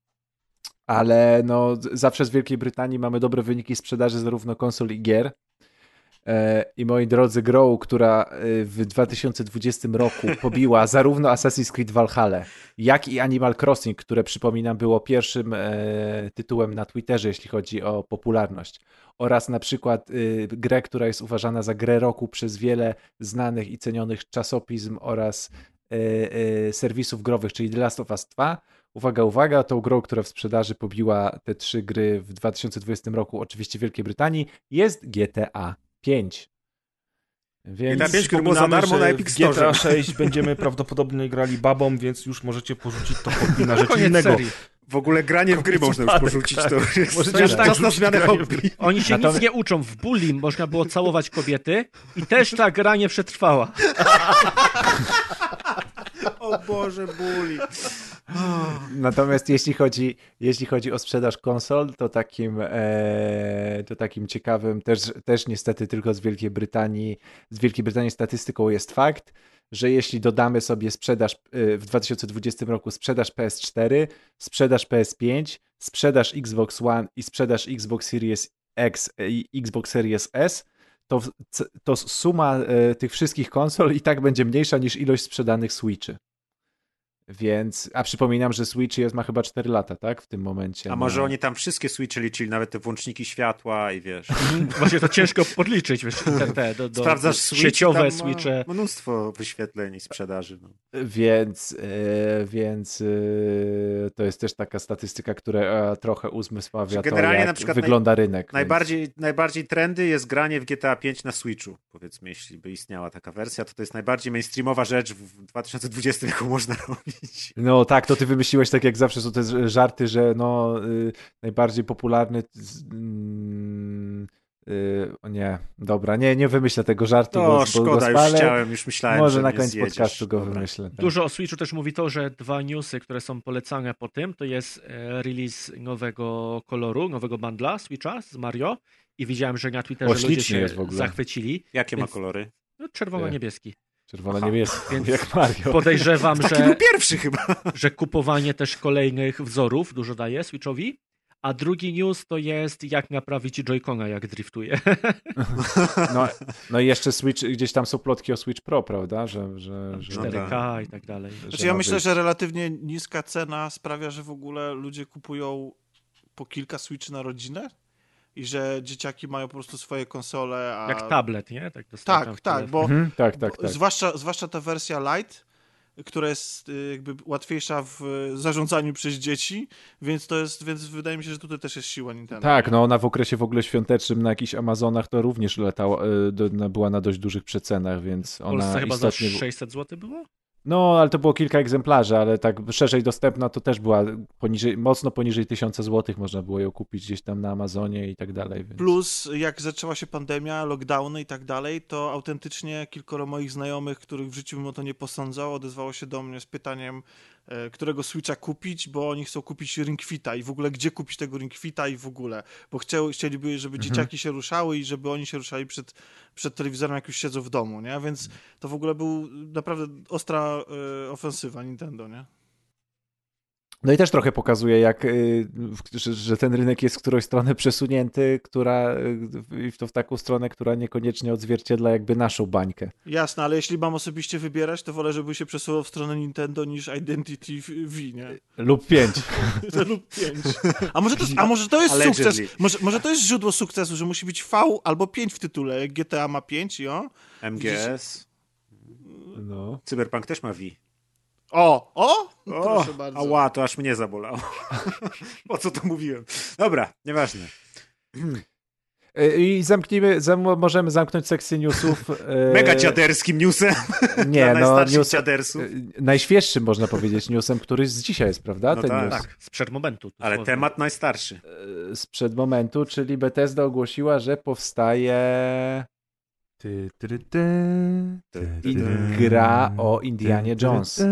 ale no zawsze z Wielkiej Brytanii mamy dobre wyniki sprzedaży zarówno konsol i gier. E, I moi drodzy, Grow, która e, w 2020 roku pobiła *laughs* zarówno Assassin's Creed Valhalla, jak i Animal Crossing, które przypominam było pierwszym e, tytułem na Twitterze, jeśli chodzi o popularność, oraz na przykład grę, która jest uważana za grę roku przez wiele znanych i cenionych czasopism oraz serwisów growych, czyli The Last of Us 2. Uwaga, uwaga, tą grą, która w sprzedaży pobiła te trzy gry w 2020 roku, oczywiście w Wielkiej Brytanii, jest GTA 5. Więc GTA 5, który było za darmo na Epic w GTA Store. 6 będziemy prawdopodobnie grali babą, więc już możecie porzucić to hobby na rzecz Koniec innego. serii. W ogóle granie w gry można już porzucić. tak. To jest Możecie już tak na zmianę hobby. Oni się Natomiast- nic nie uczą. W bullying można było całować kobiety i też ta gra nie przetrwała. O Boże, buli. *laughs* Natomiast jeśli chodzi, jeśli chodzi o sprzedaż konsol, to takim, e, to takim ciekawym, też, też niestety tylko z Wielkiej Brytanii, z Wielkiej Brytanii statystyką jest fakt, że jeśli dodamy sobie sprzedaż e, w 2020 roku sprzedaż PS4, sprzedaż PS5, sprzedaż Xbox One i sprzedaż Xbox Series X i Xbox Series S, to, to suma e, tych wszystkich konsol i tak będzie mniejsza niż ilość sprzedanych Switchy. Więc, a przypominam, że Switch jest, ma chyba 4 lata, tak? W tym momencie. A może na- oni tam wszystkie switche liczyli, nawet te włączniki światła i wiesz. Właśnie to ciężko podliczyć, wiesz, te, te, do, do, Sprawdzasz switch, sieciowe switche. Mnóstwo wyświetleń i sprzedaży. No. Więc, e, więc e, to jest też taka statystyka, która e, trochę uzmysławia to, Generalnie jak na przykład wygląda rynek. Najbardziej, najbardziej trendy jest granie w GTA 5 na Switchu, powiedzmy, jeśli by istniała taka wersja, to to jest najbardziej mainstreamowa rzecz w 2020, jaką można robić. No tak, to ty wymyśliłeś tak jak zawsze są te żarty, że no y, najbardziej popularny mm, y, o nie, dobra, nie, nie wymyślę tego żartu, No, bo, bo go szkoda, już spalę. chciałem, już myślałem, Może że na koniec zjedziesz. podcastu go Dobra. wymyślę. Tak. Dużo o Switchu też mówi to, że dwa newsy, które są polecane po tym, to jest e, release nowego koloru, nowego bundla Switcha z Mario i widziałem, że na Twitterze O, ludzie się jest w ogóle. zachwycili. Jakie ma Więc- kolory? No, czerwono-niebieski. Czerwono-niebieski, Więc jak Mario. Podejrzewam, *laughs* że, był pierwszy chyba. *laughs* że kupowanie też kolejnych wzorów dużo daje Switchowi. A drugi news to jest jak naprawić Joy-Cona, jak driftuje. *laughs* No, no i jeszcze Switch, gdzieś tam są plotki o Switch Pro, prawda, że... że, że 4K i tak dalej. Znaczy ja myślę, być. że relatywnie niska cena sprawia, że w ogóle ludzie kupują po kilka Switch na rodzinę i że dzieciaki mają po prostu swoje konsole, a... Jak tablet, nie? Tak, Tak, tak, bo Mhm, tak, tak, bo tak. Zwłaszcza, zwłaszcza ta wersja Lite, która jest y, jakby łatwiejsza w y, zarządzaniu przez dzieci, więc to jest, więc wydaje mi się, że tutaj też jest siła Nintendo. Tak, no ona w okresie w ogóle świątecznym na jakichś Amazonach to również latała, y, była na dość dużych przecenach, więc W Polsce ona chyba za istotnie... 600 zł było? No, ale to było kilka egzemplarzy, ale tak szerzej dostępna to też była poniżej, mocno poniżej 1000 zł można było ją kupić gdzieś tam na Amazonie i tak dalej. Więc... Plus, jak zaczęła się pandemia, lockdowny i tak dalej, to autentycznie kilkoro moich znajomych, których w życiu bym o to nie posądzał, odezwało się do mnie z pytaniem, którego Switcha kupić, bo oni chcą kupić Ring Fita i w ogóle gdzie kupić tego Ring Fita i w ogóle, bo chciał, chcieliby, żeby dzieciaki się ruszały i żeby oni się ruszali przed, przed telewizorem, jak już siedzą w domu, nie? Więc to w ogóle był naprawdę ostra e, ofensywa Nintendo, nie? No i też trochę pokazuje, jak, y, że, ten rynek jest w którąś stronę przesunięty, która y, i w to w taką stronę, która niekoniecznie odzwierciedla jakby naszą bańkę. Jasne, ale jeśli mam osobiście wybierać, to wolę, żeby się przesuwał w stronę Nintendo niż Identity V, nie? Lub pięć. *laughs* lub 5. A może to, a może to jest Allegedly. sukces? Może, może to jest źródło sukcesu, że musi być V albo 5 w tytule, jak GTA ma 5 i o? MGS. No. Cyberpunk też ma V. O! O! O, Proszę bardzo. ała, to aż mnie zabolało. *laughs* po co to mówiłem? Dobra, nieważne. Y, I zamknijmy, zam, możemy zamknąć sekcję newsów. y, Mega dziaderskim newsem. Nie, no news, dziadersów. y, najświeższym można powiedzieć newsem, który z dzisiaj jest, prawda? No Ten tak. news Tak, sprzed momentu. Ale temat najstarszy. sprzed momentu, czyli Bethesda ogłosiła, że powstaje Ty, ty, ty, ty, i ty, gra o Indianie Jones.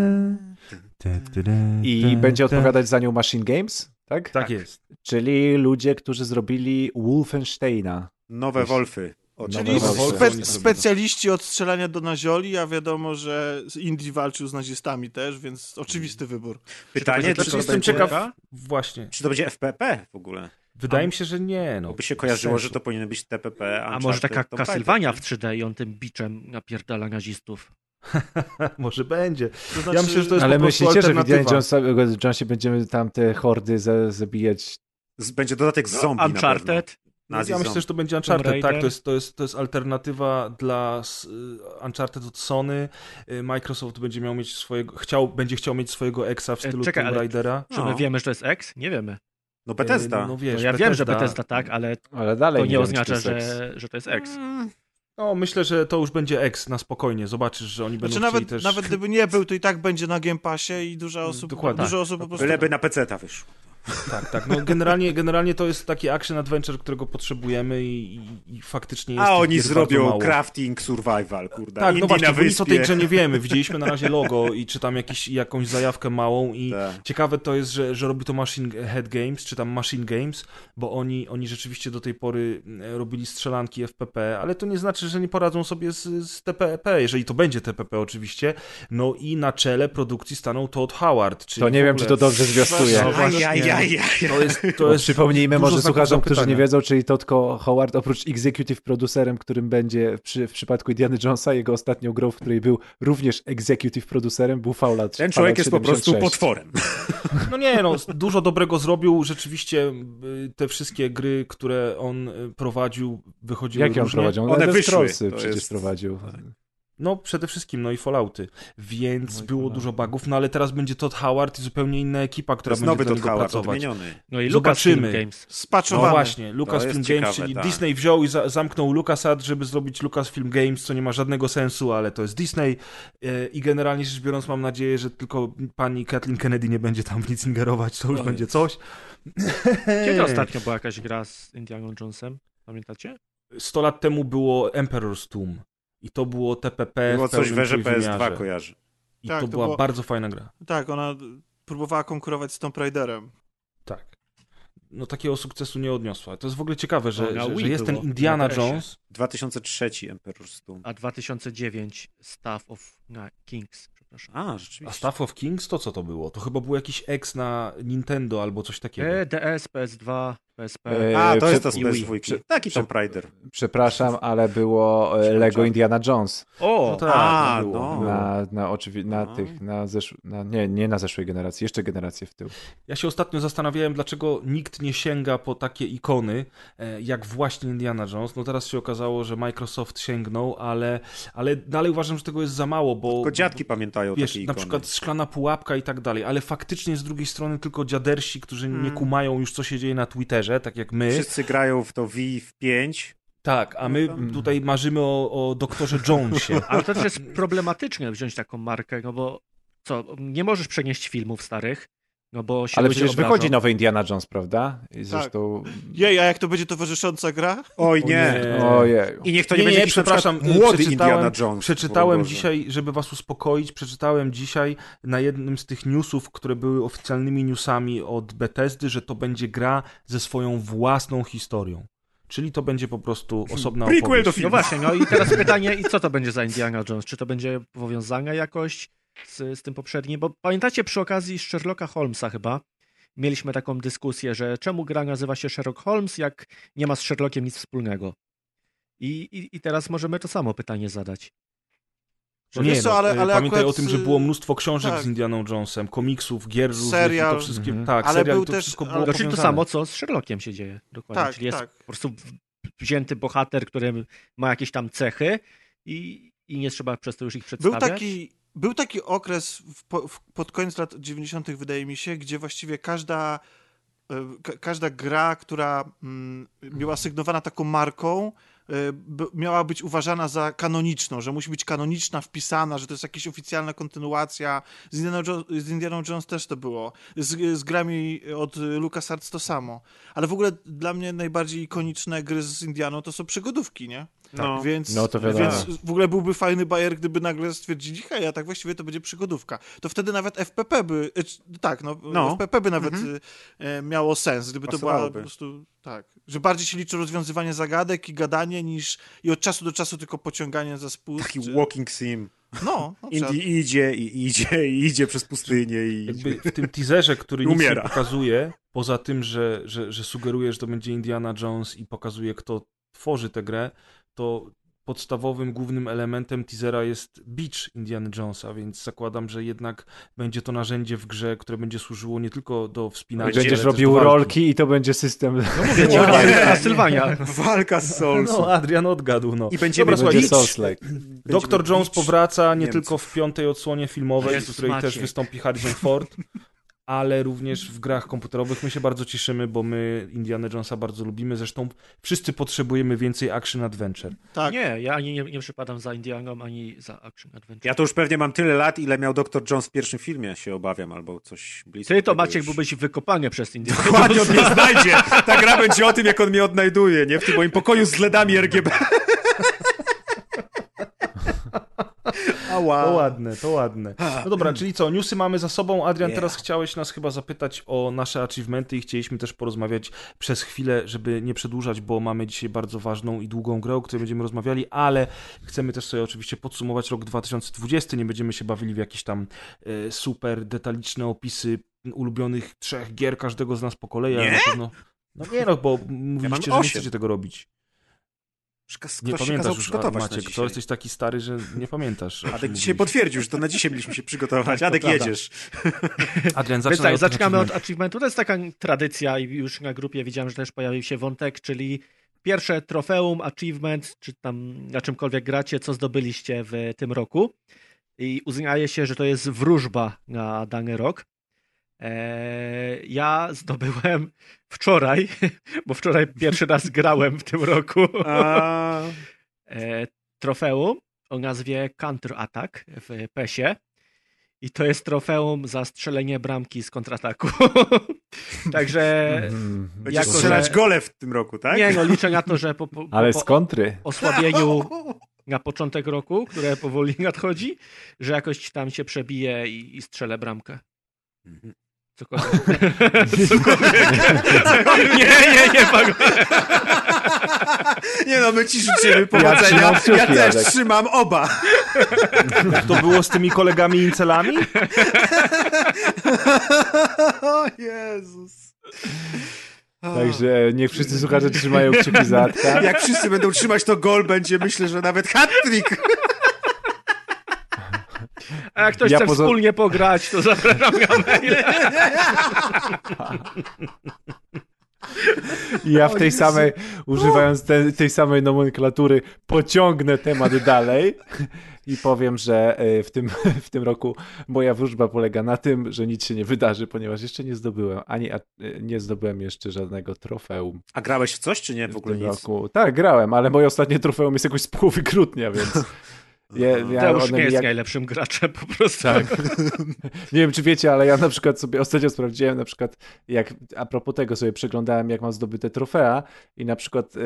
I będzie odpowiadać za nią Machine Games, tak? Tak jest. Czyli ludzie, którzy zrobili Wolfensteina. Nowe Wolfy. Czyli spe, Wolfy. specjaliści od strzelania do nazioli, a wiadomo, że Indie walczył z nazistami też, więc oczywisty wybór. Pytanie, Czy to czy, będzie jestem ciekaw, właśnie. czy to będzie FPP w ogóle? Wydaje mi się, że nie. No. Bo by się kojarzyło, że to powinien być TPP. A może Uncharted, taka. Castlevania w 3D i on tym biczem napierdala nazistów. *laughs* Może będzie. To znaczy, Ja myślę, że to jest Ale po prostu myślicie, że w. Indiana Jonesa- Jonesie będziemy tam te hordy za, zabijać? Z- Będzie dodatek z zombie na pewno. Uncharted. Nazi ja myślę, zombie. że to będzie Uncharted, tak, to jest, to, jest, to jest alternatywa dla s- y, Uncharted od Sony. Y, Microsoft będzie miał mieć swojego, chciał, będzie chciał mieć swojego exa w stylu czekaj, Tomb ale- Raidera. Czy my No. wiemy, że to jest X? Nie wiemy. No Bethesda. Y, No, wiesz, No ja wiem, że Bethesda- Bethesda tak, ale Ale dalej to nie czy oznacza, że, że to jest X. No, myślę, że to już będzie X na spokojnie. Zobaczysz, że oni będą Znaczy nawet, chcieli też... nawet gdyby nie był, to i tak będzie na Game Passie i dużo osób, Dokładnie. dużo osób po prostu... Byleby na PC-ta wyszło. Tak, tak. No, generalnie, generalnie to jest taki action adventure, którego potrzebujemy i, i, i faktycznie jest A oni zrobią mało. crafting survival, kurde. Tak, Indie no właśnie, na bo nic o tej grze nie wiemy. *laughs* Widzieliśmy na razie logo i czy tam jakiś, jakąś zajawkę małą i Tak. ciekawe to jest, że, że robi to Machine Head Games, czy tam Machine Games, bo oni, oni rzeczywiście do tej pory mm, robili strzelanki FPP, ale to nie znaczy, że nie poradzą sobie z, z TPP, jeżeli to będzie TPP oczywiście. No i na czele produkcji stanął Todd Howard. Czyli To nie wiem, czy to dobrze zwiastuje. No właśnie. Ajajaj. To jest, to To jest Przypomnijmy może słuchaczom, którzy nie wiedzą, czyli Totko Howard oprócz executive producerem, którym będzie przy, w przypadku Indiana Jonesa, jego ostatnią grą, w której był również executive producerem, był Fallout Ten człowiek jest po prostu 76. potworem. *laughs* No nie, no, dużo dobrego zrobił. Rzeczywiście y, te wszystkie gry, które on y, prowadził, wychodziły Jakie on prowadził? On One Elder wyszły, przecież jest- prowadził. No przede wszystkim, no i Fallouty. Więc No i było Fallouty. dużo bugów, no ale teraz będzie Todd Howard i zupełnie inna ekipa, która będzie nowy dla Todd niego Howard, pracować. odmieniony. No i Zobaczymy. Lucasfilm Games. No Spaczowany. właśnie, Lucasfilm Games, ciekawe, czyli tak. Disney wziął i za zamknął LucasArts, żeby zrobić Lucasfilm Games, co nie ma żadnego sensu, ale to jest Disney e, i generalnie rzecz biorąc mam nadzieję, że tylko pani Kathleen Kennedy nie będzie tam w nic ingerować, to już Oj. będzie coś. Kiedy *laughs* ostatnio była jakaś gra z Indianą Jonesem? Pamiętacie? 100 lat temu było Emperor's Tomb i to było TPP Było coś w erze trójwymiarze. PS2 kojarzy. I Tak, to to była było- bardzo fajna gra. Tak, ona próbowała konkurować z Tomb Raiderem. Tak. No takiego sukcesu nie odniosła. To jest w ogóle ciekawe, że, No, na że, że jest ten Indiana na. Jones. 2003 Emperor's Tomb. A 2009 Staff of no, Kings, przepraszam. A, A rzeczywiście. Staff of Kings to co to było? To chyba był jakiś ex na Nintendo albo coś takiego. E, DS, PS2, PSP. E, A, to jest to z i Wii. PS2. Prze- Taki Tomb Raider. Przepraszam, ale było e, Lego Indiana Jones. O! No tak, A, no no. Na, na, oczywi- na A. tych, na zesz... na, nie, nie na zeszłej generacji, jeszcze generację w tył. Ja się ostatnio zastanawiałem, dlaczego nikt nie sięga po takie ikony, e, jak właśnie Indiana Jones. No teraz się okazało, że Microsoft sięgnął, ale, ale dalej uważam, że tego jest za mało, bo... Tylko dziadki pamiętają Wiesz, takie na ikony. przykład szklana pułapka i tak dalej, ale faktycznie z drugiej strony tylko dziadersi, którzy nie Hmm. kumają już, co się dzieje na Twitterze, tak jak my. Wszyscy grają w to Wii w 5. Tak, a my tutaj marzymy o, o doktorze Jonesie. *laughs* Ale to też jest problematyczne wziąć taką markę, no bo co, nie możesz przenieść filmów starych, no bo się Ale przecież obrażą. wychodzi nowy Indiana Jones, prawda? I zresztą... Jej, a jak to będzie towarzysząca gra? Oj O nie. nie. Ojej. I niech to nie, będzie jakiś na przepraszam, młody przeczytałem, Indiana Jones. Przeczytałem dzisiaj, żeby was uspokoić, przeczytałem dzisiaj na jednym z tych newsów, które były oficjalnymi newsami od Bethesdy, że to będzie gra ze swoją własną historią. Czyli to będzie po prostu osobna Prequel opowieść. do No filmu. właśnie, no i teraz pytanie, i co to będzie za Indiana Jones? Czy to będzie powiązane jakoś z, z tym poprzednim? Bo pamiętacie przy okazji Sherlocka Holmesa chyba, mieliśmy taką dyskusję, że czemu gra nazywa się Sherlock Holmes, jak nie ma z Sherlockiem nic wspólnego? I, i, i teraz możemy to samo pytanie zadać. Wiesz nie, co, no, ale- ale, ale pamiętaj akurat o tym, że było mnóstwo książek tak. z Indianą Jonesem, komiksów, gier Serial. to wszystkie, Mhm. tak, Ale serial był to też- wszystko było No, czyli to powiązane. samo, co z Sherlockiem się dzieje. Dokładnie. Tak, czyli jest tak. po prostu wzięty bohater, który ma jakieś tam cechy i, i nie trzeba przez to już ich Był przedstawiać. taki, był taki okres w, w, pod koniec lat 90., wydaje mi się, gdzie właściwie każda, e, ka, każda gra, która mm, była sygnowana taką marką, b- miała być uważana za kanoniczną, że musi być kanoniczna, wpisana, że to jest jakaś oficjalna kontynuacja. Z Indianą, Jo- z Jones też to było. Z, z grami od LucasArts to samo. Ale w ogóle dla mnie najbardziej ikoniczne gry z Indianą to są przygodówki, nie? No. Więc, No to wiadomo. więc w ogóle byłby fajny bajer, gdyby nagle stwierdzili, hej, a tak właściwie to będzie przygodówka. To wtedy nawet FPP by, czy- tak, no, No. FPP by nawet Mhm. e, miało sens, gdyby to była Pasowałoby. po prostu, tak, że bardziej się liczy rozwiązywanie zagadek i gadanie niż i od czasu do czasu tylko pociąganie za spust. Taki czy- walking sim. No, *laughs* przykład. Indy idzie i idzie *laughs* i idzie przez pustynię i... Jakby w tym teaserze, który I nic nie pokazuje, poza tym, że, że, że sugeruje, że to będzie Indiana Jones i pokazuje, kto tworzy tę grę, to podstawowym, głównym elementem teasera jest beach Indiana Jonesa, więc zakładam, że jednak będzie to narzędzie w grze, które będzie służyło nie tylko do wspinania, Będzie- ale Będziesz robił rolki i to będzie system... Mówię *laughs* ci, a Sylwania. Walka z Soulsów. No, Adrian odgadł, no. I będziemy Dobra, będzie idź. Souls-like. Dr. Jones powraca nie Niemców. tylko w piątej odsłonie filmowej, Jezus w której też wystąpi Harrison Ford, ale również w grach komputerowych. My się bardzo cieszymy, bo my Indiana Jonesa bardzo lubimy. Zresztą wszyscy potrzebujemy więcej action adventure. tak. Nie, ja ani nie, nie przypadam za Indianą, ani za Action Adventure. Ja to już pewnie mam tyle lat, ile miał Dr. Jones w pierwszym filmie, się obawiam, albo coś blisko Ty to Maciek już. byłbyś wykopany przez Indianę. *laughs* Dokładnie on mnie znajdzie. Ta gra będzie o tym, jak on mnie odnajduje, nie? W tym moim pokoju z LEDami RGB. *laughs* Ała. To ładne, to ładne. No dobra, czyli co, newsy mamy za sobą. Adrian, Yeah. teraz chciałeś nas chyba zapytać o nasze achievementy i chcieliśmy też porozmawiać przez chwilę, żeby nie przedłużać, bo mamy dzisiaj bardzo ważną i długą grę, o której będziemy rozmawiali, ale chcemy też sobie oczywiście podsumować rok 2020. Nie będziemy się bawili w jakieś tam e, super detaliczne opisy ulubionych trzech gier każdego z nas po kolei. ale? Na pewno... No nie no, bo mówiliście, mam że nie chcecie tego robić. Ktoś Nie pamiętasz już, przygotować na Maciek, to jesteś taki stary, że nie pamiętasz. Adek dzisiaj mówiliśmy. potwierdził, że to na dzisiaj mieliśmy się przygotować. *laughs* To Adek, jedziesz. Adrian, *laughs* Więc zaczynaj tak, od zaczynamy od achievementu. achievementu. To jest taka tradycja i już na grupie widziałem, że też pojawił się wątek, czyli pierwsze trofeum, achievement, czy tam na czymkolwiek gracie, co zdobyliście w tym roku. I uznaje się, że to jest wróżba na dany rok. Eee, ja zdobyłem wczoraj, bo wczoraj pierwszy raz grałem w tym roku. A... e, trofeum o nazwie Counter Attack w PESie. I to jest trofeum za strzelenie bramki z kontrataku. *laughs* Także Mm. Będziesz Jako, strzelać że- gole w tym roku, tak? nie no, liczę na to, że po, po, Ale po z kontry. osłabieniu *laughs* na początek roku, które powoli *laughs* nadchodzi, że jakoś tam się przebije i, i strzelę bramkę. Cokolwiek. *laughs* Cokolwiek. Nie, nie, nie, Pago. *laughs* Nie no, my ci życzymy powodzenia. kciuki, Ja też Jadek. trzymam oba. To było z tymi kolegami incelami? *laughs* o Jezus. Także niech wszyscy słuchacze trzymają kciuki za Adka. Jak wszyscy będą trzymać to gol, będzie myślę, że nawet hat-trick. A jak ktoś Ja chce poza- wspólnie pograć, to zapraszam na. I ja w tej samej, używając te, tej samej nomenklatury, pociągnę temat dalej i powiem, że e, w tym, *laughs* w tym roku moja wróżba polega na tym, że nic się nie wydarzy, ponieważ jeszcze nie zdobyłem, ani a- e, nie zdobyłem jeszcze żadnego trofeum A grałeś w coś, czy nie? W w ogóle tym nic. roku. Tak, grałem, ale moje ostatnie trofeum jest jakoś z połowy grudnia, więc... *laughs* Ja, ja, To już one nie mi jest jak- najlepszym graczem po prostu. Tak. *laughs* Nie wiem, czy wiecie, ale ja na przykład sobie ostatnio sprawdziłem, na przykład, jak a propos tego sobie przeglądałem, jak mam zdobyte trofea i na przykład e,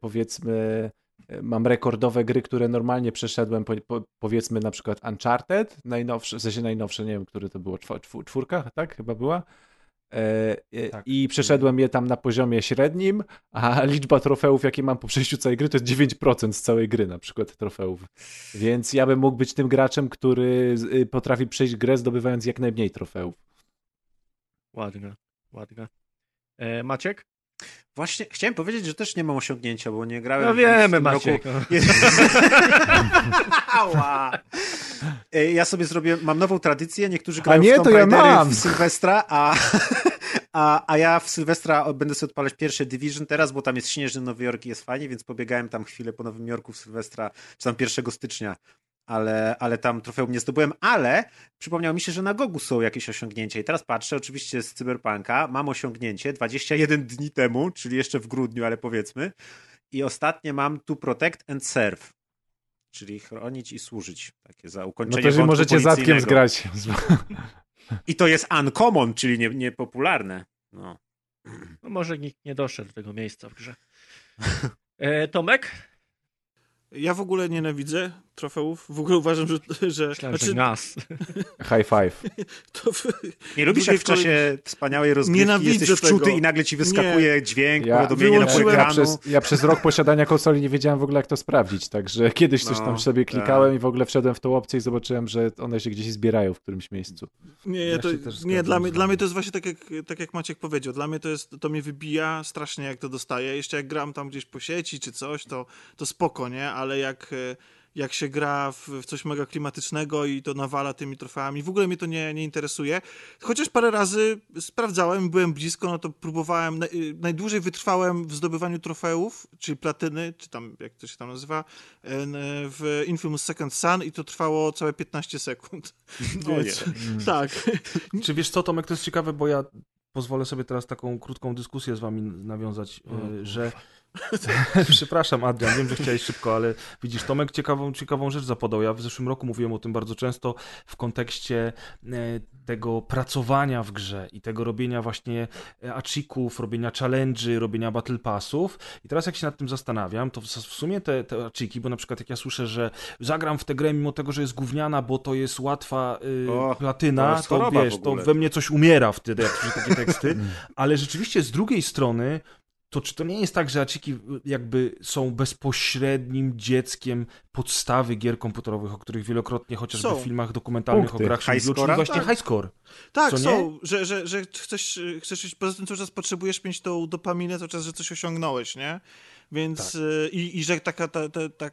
powiedzmy e, mam rekordowe gry, które normalnie przeszedłem, po, po, powiedzmy na przykład Uncharted, najnowsze, w sensie najnowsze, nie wiem, który to było, czwórka, tak? Chyba była. E, e, Tak. I przeszedłem je tam na poziomie średnim, a liczba trofeów, jakie mam po przejściu całej gry, to jest 9% z całej gry, na przykład trofeów. Więc ja bym mógł być tym graczem, który y, potrafi przejść grę, zdobywając jak najmniej trofeów. Ładnie, ładnie. E, Maciek? Właśnie chciałem powiedzieć, że też nie mam osiągnięcia, bo nie grałem No w wiemy, tym Maciek. Roku. *laughs* Ała. E, Ja sobie zrobię, mam nową tradycję, niektórzy grają nie, w Tomb to ja mam. w Sylwestra, a, *laughs* a, a ja w Sylwestra będę sobie odpalać pierwsze Division teraz, bo tam jest śnieżny Nowy Jork i jest fajnie, więc pobiegałem tam chwilę po Nowym Jorku w Sylwestra, czy tam 1 stycznia, ale, ale tam trofeum nie zdobyłem, ale przypomniało mi się, że na Gogu są jakieś osiągnięcia i teraz patrzę, oczywiście z Cyberpunka, mam osiągnięcie 21 dni temu, czyli jeszcze w grudniu, ale powiedzmy, i ostatnie mam To Protect and Serve. Czyli chronić i służyć. Takie za No ukończenie to, że możecie zatkiem zgrać. I to jest uncommon, czyli nie- niepopularne. No. No może nikt nie doszedł do tego miejsca w grze. E, Tomek? Ja w ogóle nienawidzę trofeów. W ogóle uważam, że... że Myślałem, znaczy, że nas. *laughs* High five. *laughs* to w, Nie lubisz, jak w czasie wspaniałej rozgrywki Nienawidzę jesteś wczuty tego. i nagle ci wyskakuje dźwięk, Ja, powiadomienie na wyłączyłem- ja, ekranu. przez, ja przez rok posiadania konsoli nie wiedziałem w ogóle, jak to sprawdzić, także *laughs* kiedyś coś No, tam sobie tak. klikałem i w ogóle wszedłem w tą opcję i zobaczyłem, że one się gdzieś zbierają w którymś miejscu. Nie, Ja to, nie dla, mnie, dla mnie to jest właśnie tak jak, tak jak Maciek powiedział. Dla mnie to jest, to mnie wybija strasznie, jak to dostaję. Jeszcze jak gram tam gdzieś po sieci czy coś, to, to spoko, nie? Ale jak, e, jak się gra w, w coś mega klimatycznego i to nawala tymi trofeami, w ogóle mnie to nie, nie interesuje. Chociaż parę razy sprawdzałem, byłem blisko, no to próbowałem, naj, y, najdłużej wytrwałem w zdobywaniu trofeów, czyli platyny, czy tam, jak to się tam nazywa, e, w Infamous Second Sun i to trwało całe 15 sekund. O *laughs* Więc, *laughs* tak. *laughs* Czy wiesz co, Tomek, to jest ciekawe, bo ja pozwolę sobie teraz taką krótką dyskusję z wami nawiązać, y, że *laughs* przepraszam Adrian, wiem, że chciałeś szybko, ale widzisz, Tomek ciekawą, ciekawą rzecz zapodał. Ja w zeszłym roku mówiłem o tym bardzo często w kontekście e, tego pracowania w grze i tego robienia właśnie e, achików, robienia challenge'y, robienia battle passów. I teraz jak się nad tym zastanawiam, to w, sumie te, te achiki, bo na przykład jak ja słyszę, że zagram w tę grę mimo tego, że jest gówniana, bo to jest łatwa y, O, to platyna, to, w wiesz, to we mnie coś umiera wtedy, jak słyszę takie teksty, ale rzeczywiście z drugiej strony to czy to nie jest tak, że Aciki jakby są bezpośrednim dzieckiem podstawy gier komputerowych, o których wielokrotnie chociażby Są. w filmach dokumentalnych Punkty. o grach się mówiło, czyli Highscore'a? właśnie Tak. high score. Tak, Co nie? są, że, że, że chcesz, chcesz, poza tym cały czas potrzebujesz mieć tą dopaminę, cały czas, że coś osiągnąłeś, nie? Więc y, i, i że taka, ta, ta, ta,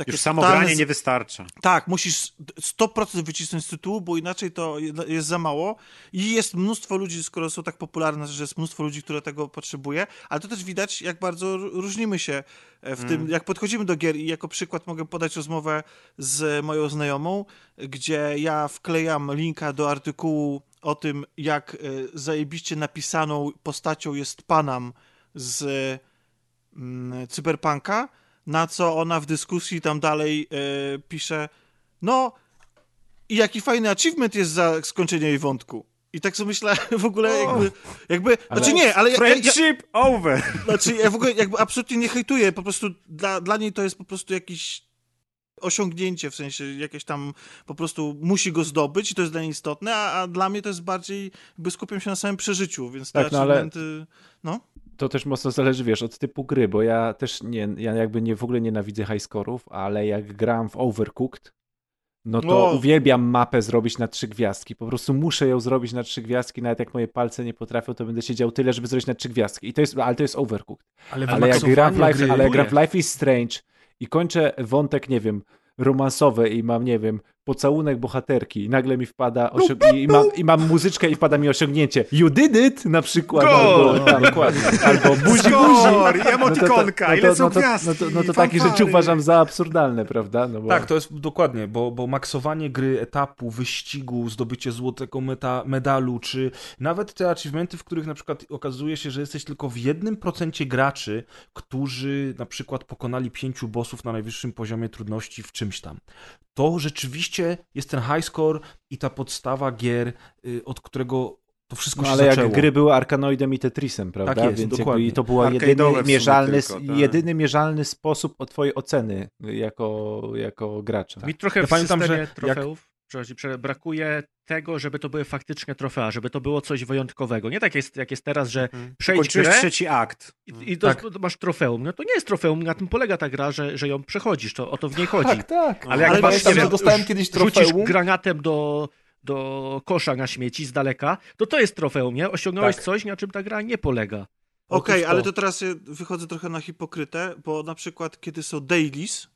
takie Już samo totalne granie nie wystarcza. Tak, musisz 100% wycisnąć z tytułu, bo inaczej to jest za mało. I jest mnóstwo ludzi, skoro są tak popularne, że jest mnóstwo ludzi, które tego potrzebuje, ale to też widać, jak bardzo różnimy się e, w tym, jak podchodzimy do gier. I jako przykład mogę podać rozmowę z moją znajomą, gdzie ja wklejam linka do artykułu o tym, jak e, zajebiście napisaną postacią jest Panam z mm, Cyberpunka, na co ona w dyskusji tam dalej e, pisze, no i jaki fajny achievement jest za skończenie jej wątku. I tak sobie myślę, *laughs* w ogóle jakby, jakby Ale- znaczy nie, ale ja, ja, ja, Friendship over! *laughs* znaczy ja w ogóle jakby absolutnie nie hejtuję, po prostu dla, dla niej to jest po prostu jakiś osiągnięcie, w sensie jakieś tam po prostu musi go zdobyć i to jest dla niej istotne, a, a dla mnie to jest bardziej, jakby skupiam się na samym przeżyciu, więc te Tak, no ale- no. To też mocno zależy, wiesz, od typu gry, bo ja też nie, ja jakby nie, w ogóle nienawidzę high score'ów, ale jak gram w Overcooked, no to O. uwielbiam mapę zrobić na trzy gwiazdki. Po prostu muszę ją zrobić na trzy gwiazdki, nawet jak moje palce nie potrafią, to będę siedział tyle, żeby zrobić na trzy gwiazdki. I to jest, ale to jest Overcooked. Ale, Ale jak gram w Life, gry- ale gram w Life is Strange i kończę wątek, nie wiem, romansowy i mam, nie wiem, pocałunek bohaterki i nagle mi wpada osią- i, i, mam, i mam muzyczkę i wpada mi osiągnięcie. You did it! Na przykład, albo, tam, albo buzi buzi. No to- emotikonka, no to- ile no są to- gwiazdki, No to, no to takie rzeczy uważam za absurdalne, prawda? No bo... Tak, to jest dokładnie, bo, bo maksowanie gry, etapu, wyścigu, zdobycie złotego meta, medalu, czy nawet te achievementy, w których na przykład okazuje się, że jesteś tylko w jednym procencie graczy, którzy na przykład pokonali pięciu bossów na najwyższym poziomie trudności w czymś tam. To rzeczywiście jest ten high score i ta podstawa gier, y, od którego to wszystko No, się ale zaczęło. jak gry były Arkanoidem i Tetrisem, prawda? Tak jest, Więc dokładnie. jakby to był jedyny mierzalny, tylko, tak. jedyny mierzalny sposób o twojej oceny jako, jako gracza. Mi trochę Ja w pamiętam, systemie że jak- trofeów przepraszam, prze- brakuje tego, żeby to były faktycznie trofea, żeby to było coś wyjątkowego. Nie tak jest, jak jest teraz, że przejdź Kończyłeś grę trzeci akt. i, i to, Tak. masz trofeum. No to nie jest trofeum, na tym polega ta gra, że, że ją przechodzisz, to o to w niej chodzi. Tak, tak. Ale jak Ale masz, że wiem, dostałem kiedyś rzucisz trofeum. granatem do, do kosza na śmieci z daleka, to to jest trofeum, nie? Osiągnąłeś Tak. coś, na czym ta gra nie polega. Okej, Otóż ale to. teraz ja wychodzę trochę na hipokrytę, bo na przykład kiedy są dailies,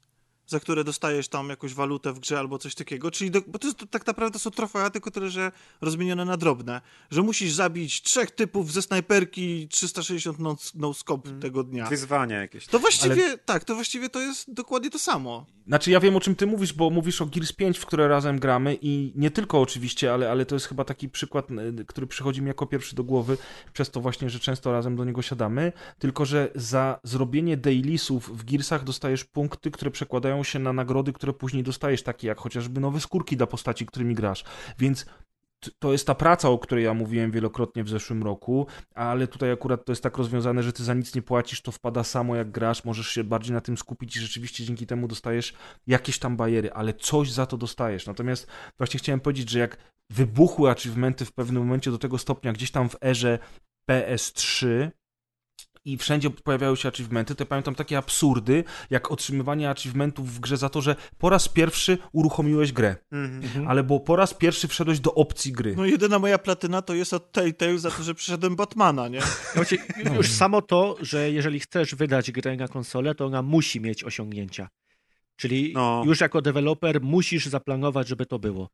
za które dostajesz tam jakąś walutę w grze albo coś takiego, czyli do, bo to jest, to, tak naprawdę są trofea, tylko tyle, że rozmienione na drobne, że musisz zabić trzech typów ze snajperki 360 no, no scope tego dnia. Wyzwania jakieś. To właściwie, tak, to właściwie to jest dokładnie to samo. Znaczy ja wiem o czym ty mówisz, bo mówisz o Gears 5, w które razem gramy i nie tylko oczywiście, ale, ale to jest chyba taki przykład, y, który przychodzi mi jako pierwszy do głowy, przez to właśnie, że często razem do niego siadamy, tylko że za zrobienie dailisów w Gearsach dostajesz punkty, które przekładają się na nagrody, które później dostajesz, takie jak chociażby nowe skórki dla postaci, którymi grasz, więc to jest ta praca, o której ja mówiłem wielokrotnie w zeszłym roku, ale tutaj akurat to jest tak rozwiązane, że ty za nic nie płacisz, to wpada samo jak grasz, możesz się bardziej na tym skupić i rzeczywiście dzięki temu dostajesz jakieś tam bariery, ale coś za to dostajesz. Natomiast właśnie chciałem powiedzieć, że jak wybuchły achievementy w pewnym momencie do tego stopnia gdzieś tam w erze PS3 i wszędzie pojawiały się achievementy, to ja pamiętam takie absurdy, jak otrzymywanie achievementów w grze za to, że po raz pierwszy uruchomiłeś grę, Mhm. albo po raz pierwszy wszedłeś do opcji gry. No jedyna moja platyna to jest od Telltale za to, że przeszedłem Batmana, nie? Znaczy, już samo to, że jeżeli chcesz wydać grę na konsolę, to ona musi mieć osiągnięcia. Czyli No. już jako deweloper musisz zaplanować, żeby to było.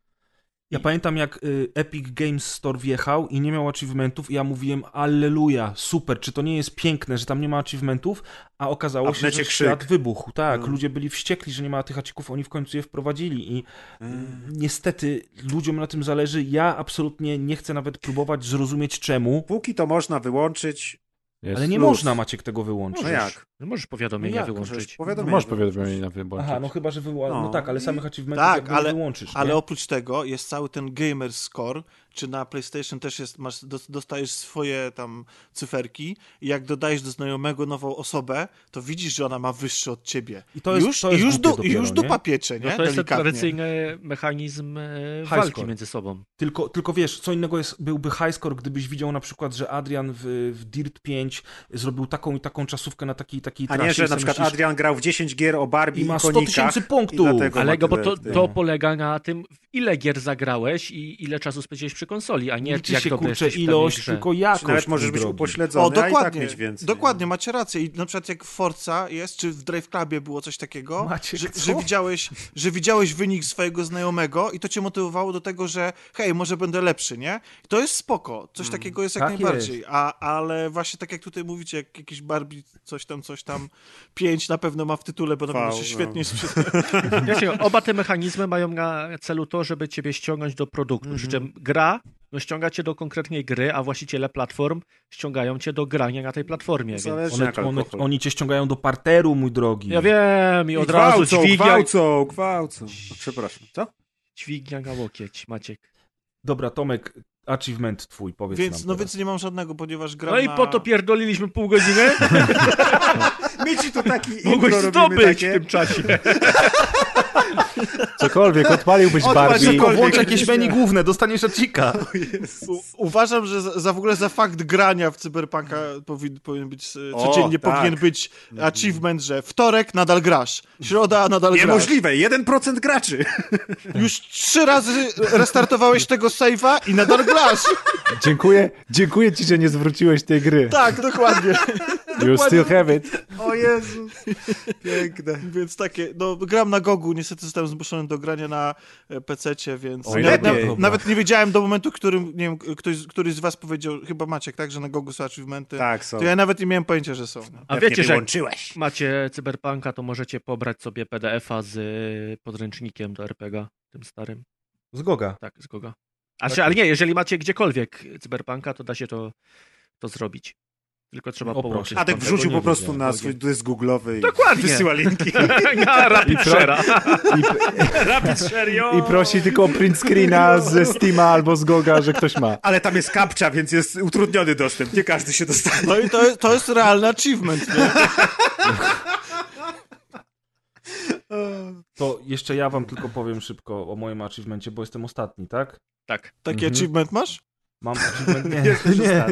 Ja pamiętam jak y, Epic Games Store wjechał i nie miał achievementów i ja mówiłem alleluja, super, czy to nie jest piękne, że tam nie ma achievementów, a okazało A się, że krzyk. świat wybuchł. Tak, No. ludzie byli wściekli, że nie ma tych achievementów, oni w końcu je wprowadzili i Mm. niestety ludziom na tym zależy. Ja absolutnie nie chcę nawet próbować zrozumieć czemu, Póki to można wyłączyć, Jest ale nie plus. można Maciek tego wyłączyć. no jak? Możesz powiadomienia No jak? wyłączyć. Możesz No, powiadomienia Możesz na wyłączyć. Aha, no chyba, że wyłączysz. No. No. tak, ale samych achievementów Tak, ale- nie wyłączysz. Ale nie? oprócz tego jest cały ten gamer score, czy na PlayStation też jest, masz, dos- dostajesz swoje tam cyferki i jak dodajesz do znajomego nową osobę, to widzisz, że ona ma wyższe od ciebie. I to jest- już, to jest już, du, i dopiero, już nie? dupa piecze, nie? No to jest tradycyjny mechanizm e, walki score. między sobą. Tylko, tylko wiesz, co innego jest, byłby highscore, gdybyś widział na przykład, że Adrian w, w Dirt 5 zrobił taką i taką czasówkę na takiej takiej A trasie nie, i że na przykład myślisz, Adrian grał w 10 gier o Barbie I ma i 100 konikach. tysięcy punktów. Ale bo to, to polega na tym, w ile gier zagrałeś i ile czasu spędziłeś przy konsoli, a nie liczy jak się dobry kurczę ilość, tylko Czy jakość. nawet możesz być drogi. upośledzony, O, a i tak dokładnie, mieć więcej. dokładnie, macie rację. I na przykład jak w Forza jest, czy w Drive Clubie było coś takiego, Maciek, że, co? że, widziałeś, że widziałeś wynik swojego znajomego i to cię motywowało do tego, że hej, może będę lepszy, nie? I to jest spoko, coś takiego jest jak tak najbardziej, A, ale właśnie tak jak tutaj mówicie, jak jakiś Barbie, coś tam, coś tam, 5 na pewno ma w tytule, bo na pewno V, się no. świetnie. *laughs* Wiecie, oba te mechanizmy mają na celu to, żeby ciebie ściągnąć do produktu. Przy czym gra no, ściąga cię do konkretnej gry, a właściciele platform ściągają cię do grania na tej platformie. One, one, oni cię ściągają do parteru, mój drogi. Ja wiem i I od razu gwałcą, dźwignia, gwałcą, gwałcą. Przepraszam, co? dźwignia na łokieć, Maciek. Dobra, Tomek, achievement twój, powiedz Więc, nam no teraz. więc nie mam żadnego, ponieważ gram No i na... po to pierdoliliśmy pół godziny, *laughs* My ci tu taki mogłeś zdobyć takie. w tym czasie. *laughs* Cokolwiek, odpaliłbyś Odpal Barbie. Tylko włącz jakieś menu główne, dostaniesz acika. U, uważam, że za, za w ogóle za fakt grania w Cyberpunka powin, powinien być, e, O, codziennie tak. powinien być achievement, że wtorek nadal grasz, środa nadal grasz. Niemożliwe, 1% graczy. Już trzy razy restartowałeś tego save'a i nadal grasz. Dziękuję, dziękuję ci, że nie zwróciłeś tej gry. Tak, dokładnie. You still have it. O Jezu. Piękne. Więc takie, no gram na Gogu, niestety zostałem zmuszony do grania na e, PC-cie, więc Oj, nawet, lepiej. nawet, nawet nie wiedziałem do momentu, w którym, nie wiem, ktoś, któryś z was powiedział, chyba Maciek, tak, że na Gogu są achievementy. Tak, są. To ja nawet nie miałem pojęcia, że są. A Pewnie wiecie, że jak macie cyberpunka, to możecie pobrać sobie PDF-a z y, podręcznikiem do RPG, tym starym. Z Goga. Tak, z Goga. A czy, ale nie, jeżeli macie gdziekolwiek cyberpunka, to da się to, to zrobić. Tylko trzeba O, połączyć. Adek wrzucił po prostu na swój dysk googlowy i Dokładnie. wysyła linki. *laughs* Ja, rapid share'a. I, *laughs* Rapid share, yo. I prosi tylko o print screena ze Steama albo z Goga, że ktoś ma. Ale tam jest kapcza, więc jest utrudniony dostęp. Nie każdy się dostanie. No i to, jest- to jest realny achievement, nie? To jeszcze ja wam tylko powiem szybko o moim achievemencie, bo jestem ostatni, tak? Tak. Taki Mhm. achievement masz? Mam *laughs* achievement, nie,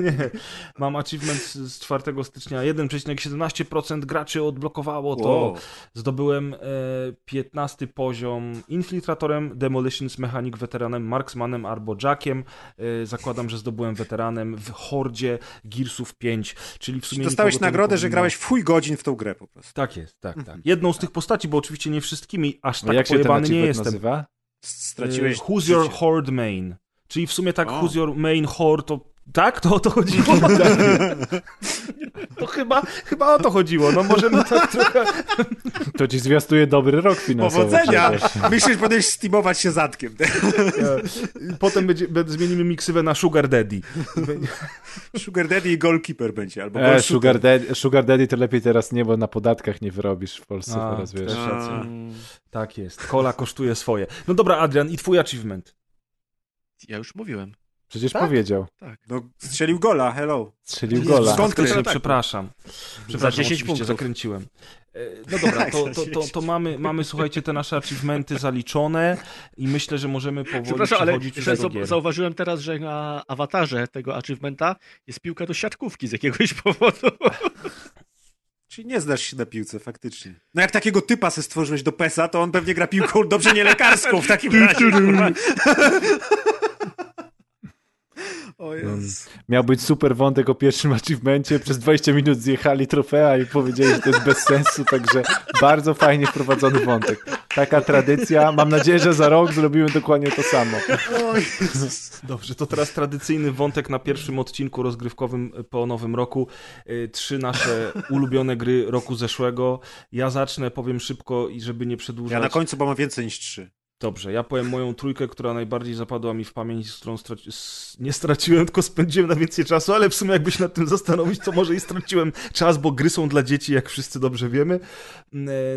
nie, nie. Mam achievement z z 4 stycznia. 1,17% graczy odblokowało to. Wow. Zdobyłem e, 15 poziom infiltratorem, demolitions mechanic weteranem, marksmanem albo jackiem. E, zakładam, że zdobyłem weteranem w hordzie Gearsów 5, czyli w sumie Dostałeś nagrodę, że powinno- grałeś w chuj godzin w tą grę po prostu. Tak jest, tak, tak. Jedną z tych postaci, bo oczywiście nie wszystkimi, aż No tak jak się ten pojebany nie jestem. nazywa? Straciłeś E, Who's your horde main? Czyli w sumie tak, O. who's your main horde, to tak? To o to chodziło? *laughs* to chyba, chyba o to chodziło. No możemy tak trochę... To ci zwiastuje dobry rok finansowy. Powodzenia! przecież. Myślisz, że powinieneś steamować się zatkiem. Potem będzie, będzie, zmienimy miksywę na Sugar Daddy. *laughs* Sugar Daddy i Goalkeeper będzie, albo E, sugar, daddy, sugar Daddy to lepiej teraz nie, bo na podatkach nie wyrobisz w Polsce A, teraz, wiesz. Tak jest. Kola kosztuje swoje. No dobra, Adrian, i twój achievement. Ja już mówiłem. Przecież Tak? powiedział. No, strzelił gola, hello. Strzelił gola. Skąd tyle? przepraszam. Przepraszam, 10 oczywiście, punktów. zakręciłem. E, No dobra, to, to, to, to *laughs* mamy, mamy, słuchajcie, te nasze achievementy zaliczone i myślę, że możemy powoli Przepraszam, ale przechodzić już do zauważyłem teraz, że na awatarze tego achievementa jest piłka do siatkówki z jakiegoś *laughs* powodu. Czyli nie znasz się na piłce, faktycznie. No jak takiego typa se stworzyłeś do PESA, to on pewnie gra piłką dobrze nie lekarską w takim *laughs* razie. O Jezu. Miał być super wątek o pierwszym *laughs* achievemencie, przez 20 minut zjechali trofea i powiedzieli, że to jest bez sensu, także bardzo fajnie wprowadzony wątek. Taka tradycja, mam nadzieję, że za rok zrobimy dokładnie to samo. Dobrze, to teraz tradycyjny wątek na pierwszym odcinku rozgrywkowym po nowym roku. Y, Trzy nasze ulubione gry roku zeszłego. Ja zacznę, powiem szybko i żeby nie przedłużać. Ja na końcu, bo mam więcej niż trzy. Dobrze, ja powiem moją trójkę, która najbardziej zapadła mi w pamięć, z którą straci... nie straciłem, tylko spędziłem na więcej czasu, ale w sumie jakby się nad tym zastanowić, to może i straciłem czas, bo gry są dla dzieci, jak wszyscy dobrze wiemy.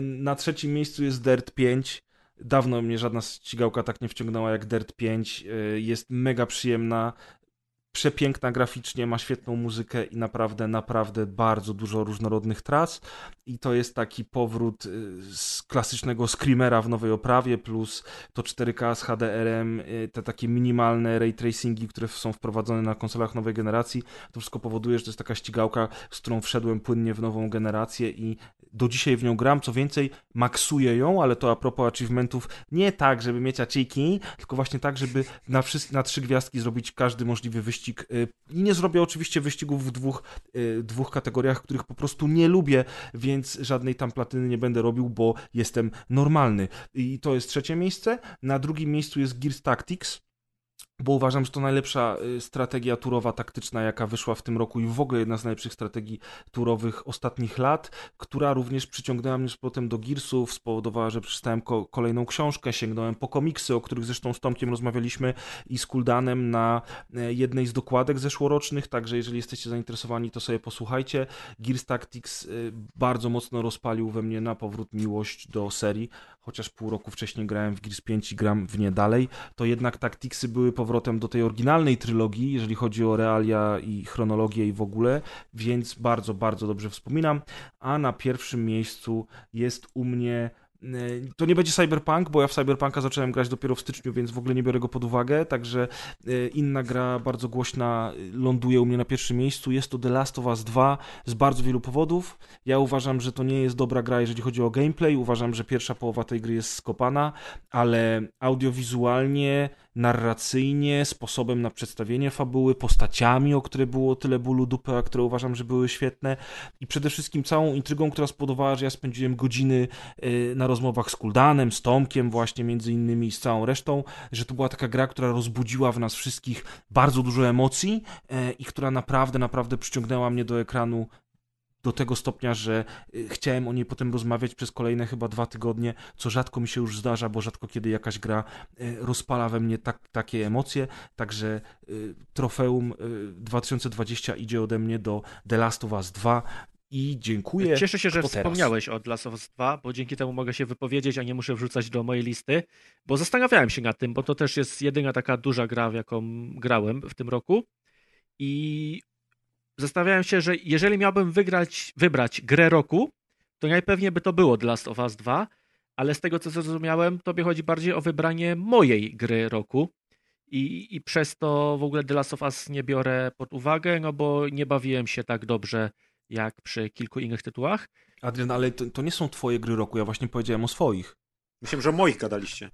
Na trzecim miejscu jest Dirt 5. Dawno mnie żadna ścigałka tak nie wciągnęła jak Dirt 5. Y, Jest mega przyjemna, przepiękna graficznie, ma świetną muzykę i naprawdę, naprawdę bardzo dużo różnorodnych tras. I to jest taki powrót y, z klasycznego screamera w nowej oprawie, plus to 4K z HDR-em, y, te takie minimalne ray tracingi, które są wprowadzone na konsolach nowej generacji. To wszystko powoduje, że to jest taka ścigałka, z którą wszedłem płynnie w nową generację i do dzisiaj w nią gram. Co więcej, maksuję ją, ale to a propos achievementów, nie tak, żeby mieć aciki, tylko właśnie tak, żeby na, na trzy gwiazdki zrobić każdy możliwy wyścig. Y, I nie zrobię oczywiście wyścigów w dwóch, y, dwóch kategoriach, których po prostu nie lubię, więc żadnej tam platyny nie będę robił, bo jestem normalny. I to jest trzecie miejsce. Na drugim miejscu jest Gears Tactics bo uważam, że to najlepsza y, strategia turowa taktyczna, jaka wyszła w tym roku i w ogóle jedna z najlepszych strategii turowych ostatnich lat, która również przyciągnęła mnie z powrotem do Gearsów, spowodowała, że przeczytałem ko kolejną książkę, sięgnąłem po komiksy, o których zresztą z Tomkiem rozmawialiśmy i z Kuldanem na e, jednej z dokładek zeszłorocznych, także jeżeli jesteście zainteresowani, to sobie posłuchajcie. Gears Tactics y, bardzo mocno rozpalił we mnie na powrót miłość do serii, chociaż pół roku wcześniej grałem w Gears 5 i gram w nie dalej, to jednak Tacticsy były powrotem do tej oryginalnej trylogii, jeżeli chodzi o realia i chronologię i w ogóle, więc bardzo, bardzo dobrze wspominam. A na pierwszym miejscu jest u mnie e, to nie będzie Cyberpunk, bo ja w Cyberpunka zacząłem grać dopiero w styczniu, więc w ogóle nie biorę go pod uwagę. Także e, inna gra bardzo głośna e, ląduje u mnie na pierwszym miejscu. Jest to The Last of Us 2 z bardzo wielu powodów. Ja uważam, że to nie jest dobra gra, jeżeli chodzi o gameplay. Uważam, że pierwsza połowa tej gry jest skopana, ale audiowizualnie, narracyjnie, sposobem na przedstawienie fabuły, postaciami, o które było tyle bólu dupy, a które uważam, że były świetne. I przede wszystkim całą intrygą, która spowodowała, że ja spędziłem godziny y, na rozmowach z Kuldanem, z Tomkiem właśnie między innymi i z całą resztą, że to była taka gra, która rozbudziła w nas wszystkich bardzo dużo emocji y, i która naprawdę, naprawdę przyciągnęła mnie do ekranu do tego stopnia, że y, chciałem o niej potem rozmawiać przez kolejne chyba dwa tygodnie, co rzadko mi się już zdarza, bo rzadko kiedy jakaś gra y, rozpala we mnie tak, takie emocje. Także y, trofeum 2020 idzie ode mnie do The Last of Us 2 i dziękuję. Cieszę się, że wspomniałeś o The Last of Us 2, bo dzięki temu mogę się wypowiedzieć, a nie muszę wrzucać do mojej listy, bo zastanawiałem się nad tym, bo to też jest jedyna taka duża gra, w jaką grałem w tym roku i zastanawiałem się, że jeżeli miałbym wygrać, wybrać grę roku, to najpewniej by to było The Last of Us 2, ale z tego co zrozumiałem, tobie chodzi bardziej o wybranie mojej gry roku i, i przez to w ogóle The Last of Us nie biorę pod uwagę, no bo nie bawiłem się tak dobrze jak przy kilku innych tytułach. Adrian, ale to, to nie są twoje gry roku, ja właśnie powiedziałem o swoich. Myślałem, że o moich gadaliście.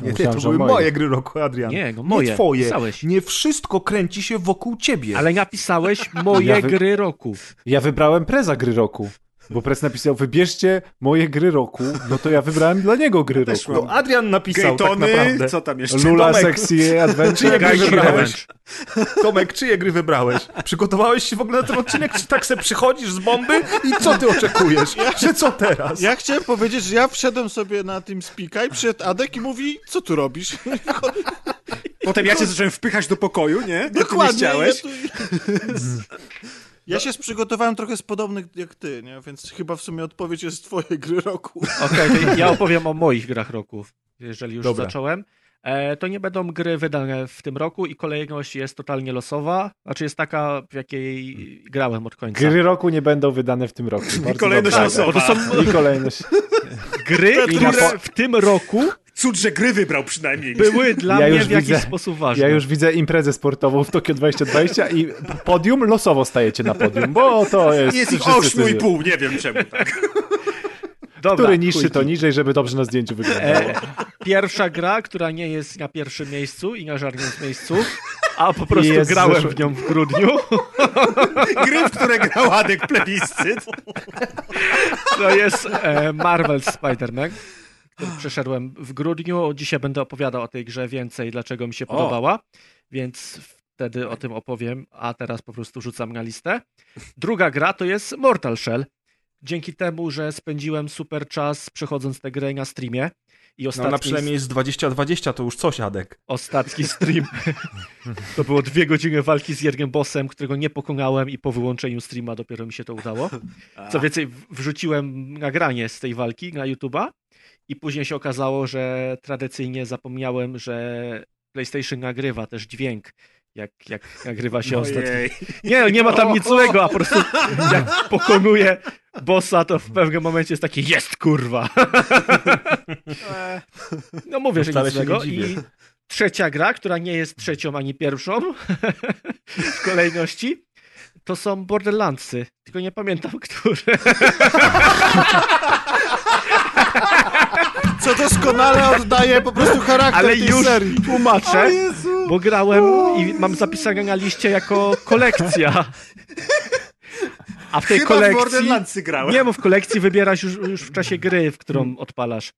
Nie, Myślałem, to były moje. moje gry roku, Adrian. Nie, no moje. Nie twoje. Pisałeś. Nie wszystko kręci się wokół ciebie. Ale napisałeś moje Ja wy- gry roku. Ja wybrałem preza gry roku. Bo prez napisał, wybierzcie moje gry roku, no to ja wybrałem dla niego gry Też roku. No, Adrian napisał tak Gaytony, naprawdę. co tam jeszcze? Lula Tomek. Sexy *laughs* Adventure. Czyje gry wybrałeś? Tomek, czyje gry wybrałeś? Przygotowałeś się w ogóle na ten odcinek, czy tak se przychodzisz z bomby i co ty oczekujesz? Że co teraz? Ja chciałem powiedzieć, że ja wszedłem sobie na tym spika i przyszedł Adek i mówi, co tu robisz? Potem ja cię zacząłem wpychać do pokoju, nie? Ty nie Dokładnie. chciałeś. Ja, tu... ja się przygotowałem trochę z podobnych jak ty, nie? Więc chyba w sumie odpowiedź jest twoje gry roku. *laughs* Okej, to ja opowiem o moich grach roku, jeżeli już Dobra. zacząłem. E, to nie będą gry wydane w tym roku i kolejność jest totalnie losowa. Znaczy jest taka, w jakiej grałem od końca. Gry roku nie będą wydane w tym roku. *laughs* Bardzo kolejność dobrze. losowa. To są I kolejność. *laughs* gry, I które w tym roku Cud, że gry wybrał przynajmniej. były *laughs* dla Ja mnie w jakiś widzę- sposób ważne. Ja już widzę imprezę sportową w Tokio 2020 i podium losowo stajecie na podium, bo to *laughs* jest... Jest ich wszyscy ośmiu i sobie- pół, nie wiem czemu tak. *laughs* Dobra, Który niższy chuj. to niżej, żeby dobrze na zdjęciu wyglądało. E, pierwsza gra, która nie jest na pierwszym miejscu i na żadnym z miejscu, a po prostu jest grałem zeszły- w nią w grudniu. Gry, w które grał Adek plebiscyt. To jest e, Marvel Spider-Man, który przeszedłem w grudniu. Dzisiaj będę opowiadał o tej grze więcej, dlaczego mi się podobała, więc wtedy o tym opowiem, a teraz po prostu rzucam na listę. Druga gra to jest Mortal Shell. Dzięki temu, że spędziłem super czas przechodząc tę grę na streamie i No ostatni, na przynajmniej jest 20-20, to już coś, Adek. ostatni *laughs* stream to było dwie godziny walki z Jergiem Bossem, którego nie pokonałem i po wyłączeniu streama dopiero mi się to udało. *laughs* Co więcej, wrzuciłem nagranie z tej walki na YouTube'a I później się okazało, że tradycyjnie zapomniałem, że PlayStation nagrywa też dźwięk, jak, jak nagrywa się ostatnio. Nie, nie ma tam nic złego, a po prostu *laughs* jak pokonuje bossa, to w pewnym momencie jest taki jest kurwa. *laughs* No mówię, że Wcale nic złego. I trzecia gra, która nie jest trzecią ani pierwszą *laughs* w kolejności, to są Borderlandsy. Tylko nie pamiętam, które. Co doskonale oddaje po prostu charakter Ale tej już serii. tłumaczę, bo grałem i mam zapisane na liście jako kolekcja. A w tej Chyba w kolekcji... Grałem. Nie, bo w kolekcji wybierasz już, już w czasie gry, w którą odpalasz.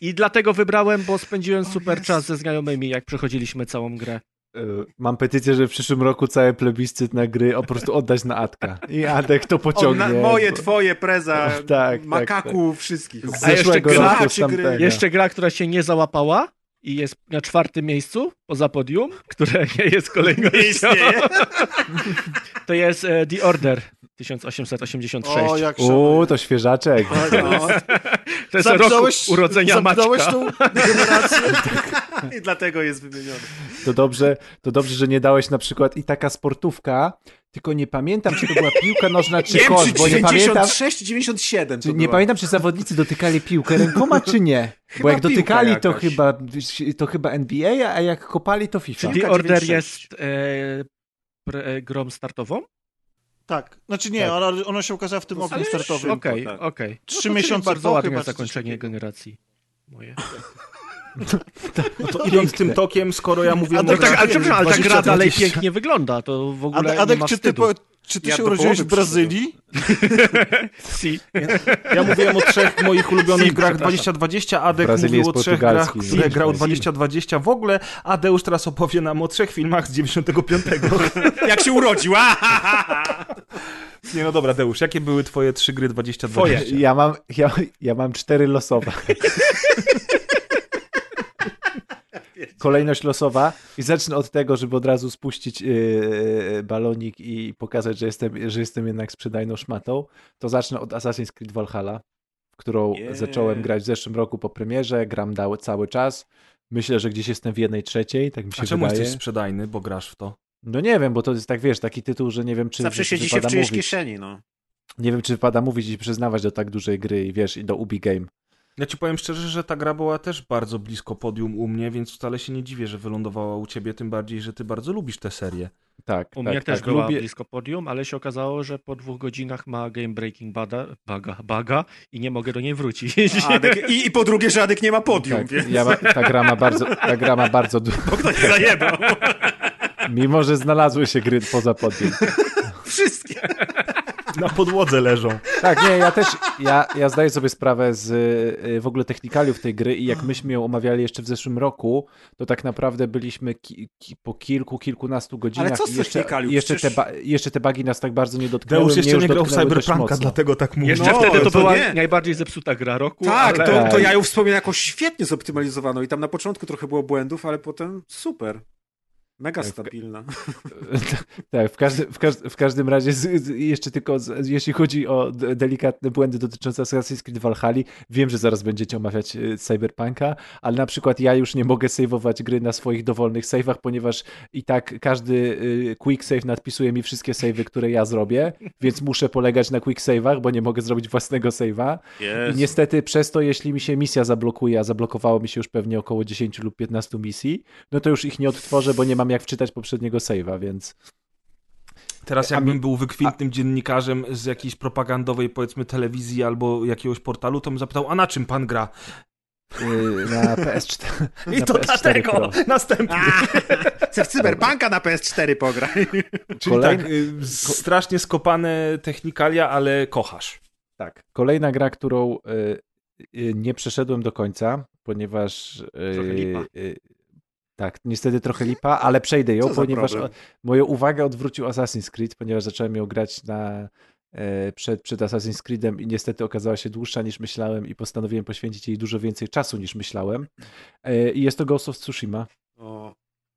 I dlatego wybrałem, bo spędziłem super czas ze znajomymi, jak przechodziliśmy całą grę. Y, Mam petycję, że w przyszłym roku cały plebiscyt na gry o po prostu oddać na Adka. I Adek to O, pociągnie. na, moje, bo- twoje, preza, *laughs* Tak, tak, makaku, wszystkich. Z A jeszcze zeszłego gra? Jeszcze gra, która się nie załapała i jest na czwartym miejscu, poza podium, które nie jest kolejnością. *laughs* To jest e, The Order 1886. O, jak szanuję. to świeżaczek. No. To jest rok Zamknąłeś- urodzenia zamknąłeś Maćka. tą generację. *laughs* *laughs* I dlatego jest wymieniony. To dobrze, to dobrze, że nie dałeś na przykład i taka sportówka, tylko nie pamiętam, czy to była piłka nożna, czy kosz, bo nie pamiętam, 96, 97 czy, to nie była. pamiętam, czy zawodnicy dotykali piłkę rękoma, czy nie. Bo Chyba jak dotykali, piłka to chyba, to chyba NBA, a jak kopali, to FIFA. Czy The Piłka Order 96. jest e, pre, e, grą startową? Tak, znaczy nie, Tak. ona, ona się ukazała w tym oknie startowym. Okej, tak. okej. Trzy No czyli miesiące bardzo po ładne czy zakończenie generacji. Moje. No to idąc tym tokiem, skoro ja mówiłem A o no tak, ale przepraszam, ale ta gra 20, dalej 20. pięknie wygląda, to w ogóle Adek, nie Adek ma czy ty, po, czy ty Ja się urodziłeś w Brazylii? *laughs* Si. Ja mówiłem o trzech moich ulubionych Sim, grach przepraszam. 2020, Adek mówił o trzech grach, które Sim, grał Sim. 2020. W ogóle Adeusz teraz opowie nam o trzech filmach z 95. *laughs* Jak się urodził, a! Nie no dobra, Deusz, jakie były twoje trzy gry 2020? Twoje. Ja mam, ja, ja mam cztery losowe. *laughs* Kolejność losowa i zacznę od tego, żeby od razu spuścić yy, balonik i pokazać, że jestem, że jestem jednak sprzedajną szmatą, to zacznę od Assassin's Creed Valhalla, w którą Yeah. zacząłem grać w zeszłym roku po premierze, gram dał cały czas. Myślę, że gdzieś jestem w jednej trzeciej, tak mi się A czemu wydaje. jesteś sprzedajny, bo grasz w to? No nie wiem, bo to jest tak, wiesz, taki tytuł, że nie wiem, czy Zawsze siedzi się w czyjejś mówić. kieszeni, no. Nie wiem, czy wypada mówić i przyznawać do tak dużej gry i wiesz, i do Ubi Game. Ja ci powiem szczerze, że ta gra była też bardzo blisko podium u mnie, więc wcale się nie dziwię, że wylądowała u ciebie, tym bardziej, że ty bardzo lubisz tę serię. Tak, U tak, mnie też tak. była Lubię, blisko podium, ale się okazało, że po dwóch godzinach ma game breaking bada, baga, baga i nie mogę do niej wrócić. Adek, i, I po drugie, że Adek nie ma podium, tak, więc ja ma, ta gra ma bardzo, ta gra ma bardzo du- ktoś zajebał. mimo że znalazły się gry poza podium. Wszystkie. Na podłodze leżą. Tak, nie, ja też, ja, ja zdaję sobie sprawę z y, w ogóle technikaliów tej gry i jak myśmy ją omawiali jeszcze w zeszłym roku, to tak naprawdę byliśmy ki, ki, po kilku, kilkunastu godzinach co z i jeszcze, jeszcze, te Przecież- ba, jeszcze te bugi nas tak bardzo nie dotknęły. Mnie jeszcze już nie grał w Cyberpunka, dlatego tak mówię. Jeszcze No, wtedy to, to była nie. najbardziej zepsuta gra roku. Tak, ale... to, to Tak. ja ją wspominam jako świetnie zoptymalizowaną i tam na początku trochę było błędów, ale potem super. Mega Tak, stabilna. *laughs* Tak, w, każdy, w, każdy, w każdym razie, z, z, jeszcze tylko z, jeśli chodzi o delikatne błędy dotyczące Assassin's Creed Valhalla, wiem, że zaraz będziecie omawiać y, Cyberpunka, ale na przykład ja już nie mogę saveować gry na swoich dowolnych save'ach, ponieważ i tak każdy y, quick save nadpisuje mi wszystkie save'y, które ja zrobię, więc muszę polegać na quick save'ach, bo nie mogę zrobić własnego save'a. I niestety przez to, jeśli mi się misja zablokuje, a zablokowało mi się już pewnie około 10 lub 15 misji, no to już ich nie odtworzę, bo nie mam jak wczytać poprzedniego save'a, więc... Teraz A jakbym mi- był wykwintnym dziennikarzem z jakiejś propagandowej, powiedzmy, telewizji albo jakiegoś portalu, to bym zapytał, a na czym pan gra? Yy, na PS4. *laughs* I na to PS4 dlatego! Pro. Następny! *laughs* Chcę w Cyberpunka na PS4 pograj. *laughs* Czyli tak, y, strasznie skopane technikalia, ale kochasz. Tak. Kolejna gra, którą y, y, nie przeszedłem do końca, ponieważ. y, Trochę lipa. y, tak, niestety trochę lipa, ale przejdę ją, ponieważ problem? moją uwagę odwrócił Assassin's Creed, ponieważ zacząłem ją grać na, e, przed, przed Assassin's Creedem i niestety okazała się dłuższa niż myślałem i postanowiłem poświęcić jej dużo więcej czasu niż myślałem. E, I jest to Ghost of Tsushima. O,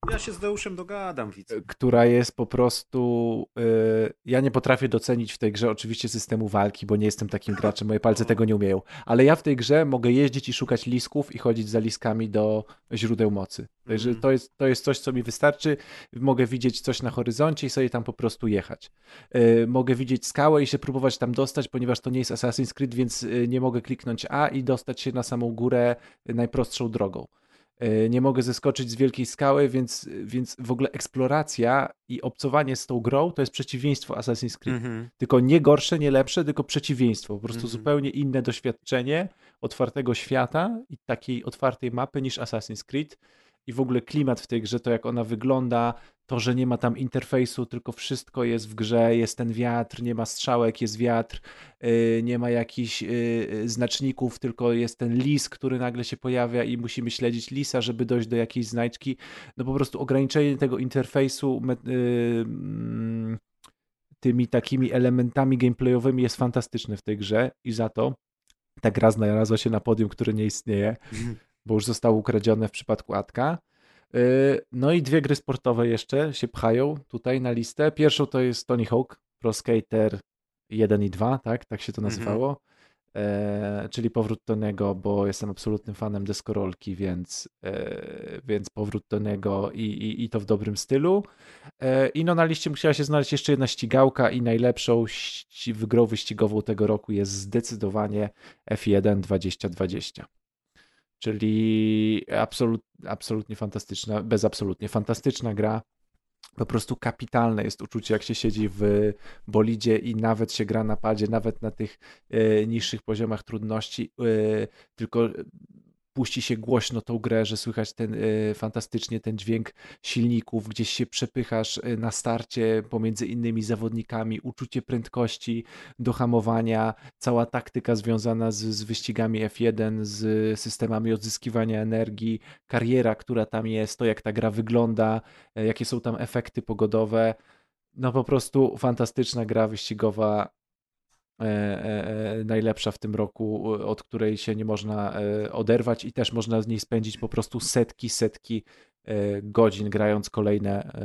Ja się z Deuszem dogadam, widz. która jest po prostu. y, ja nie potrafię docenić w tej grze oczywiście systemu walki, bo nie jestem takim graczem, moje palce tego nie umieją. Ale ja w tej grze mogę jeździć i szukać lisków i chodzić za liskami do źródeł mocy. Także Mhm. to, jest, to jest coś, co mi wystarczy. Mogę widzieć coś na horyzoncie i sobie tam po prostu jechać. Y, mogę widzieć skałę i się próbować tam dostać, ponieważ to nie jest Assassin's Creed, więc y, nie mogę kliknąć A i dostać się na samą górę najprostszą drogą. Y, Nie mogę zeskoczyć z wielkiej skały, więc, więc w ogóle eksploracja i obcowanie z tą grą to jest przeciwieństwo Assassin's Creed. Mhm. Tylko nie gorsze, nie lepsze, tylko przeciwieństwo. Po prostu Mhm. zupełnie inne doświadczenie otwartego świata i takiej otwartej mapy niż Assassin's Creed. I w ogóle klimat w tej grze, to jak ona wygląda, to, że nie ma tam interfejsu, tylko wszystko jest w grze, jest ten wiatr, nie ma strzałek, jest wiatr, yy, nie ma jakichś yy, znaczników, tylko jest ten lis, który nagle się pojawia i musimy śledzić lisa, żeby dojść do jakiejś znajdźki. No po prostu ograniczenie tego interfejsu mm, tymi takimi elementami gameplayowymi jest fantastyczne w tej grze i za to ta gra znalazła się na podium, które nie istnieje, bo już zostało ukradzione w przypadku Atka. Yy, No i dwie gry sportowe jeszcze się pchają tutaj na listę. Pierwszą to jest Tony Hawk Pro Skater 1 i 2, tak? Tak się to Mhm. nazywało. E, czyli powrót Tony'ego, bo jestem absolutnym fanem deskorolki, więc, e, więc powrót Tony'ego i, i, i to w dobrym stylu. E, I no na liście musiała się znaleźć jeszcze jedna ścigałka i najlepszą ści- grą wyścigową tego roku jest zdecydowanie F1 2020. Czyli absolut, absolutnie fantastyczna, bezabsolutnie fantastyczna gra. Po prostu kapitalne jest uczucie, jak się siedzi w bolidzie i nawet się gra na padzie, nawet na tych e, niższych poziomach trudności, e, tylko puści się głośno tą grę, że słychać ten e, fantastycznie ten dźwięk silników, gdzieś się przepychasz e, na starcie pomiędzy innymi zawodnikami, uczucie prędkości, do hamowania, cała taktyka związana z, z wyścigami F1, z systemami odzyskiwania energii, kariera, która tam jest, to jak ta gra wygląda, e, jakie są tam efekty pogodowe. No po prostu fantastyczna gra wyścigowa, najlepsza w tym roku, e, od której się nie można e, oderwać i też można z niej spędzić po prostu setki, setki e, godzin grając kolejne e,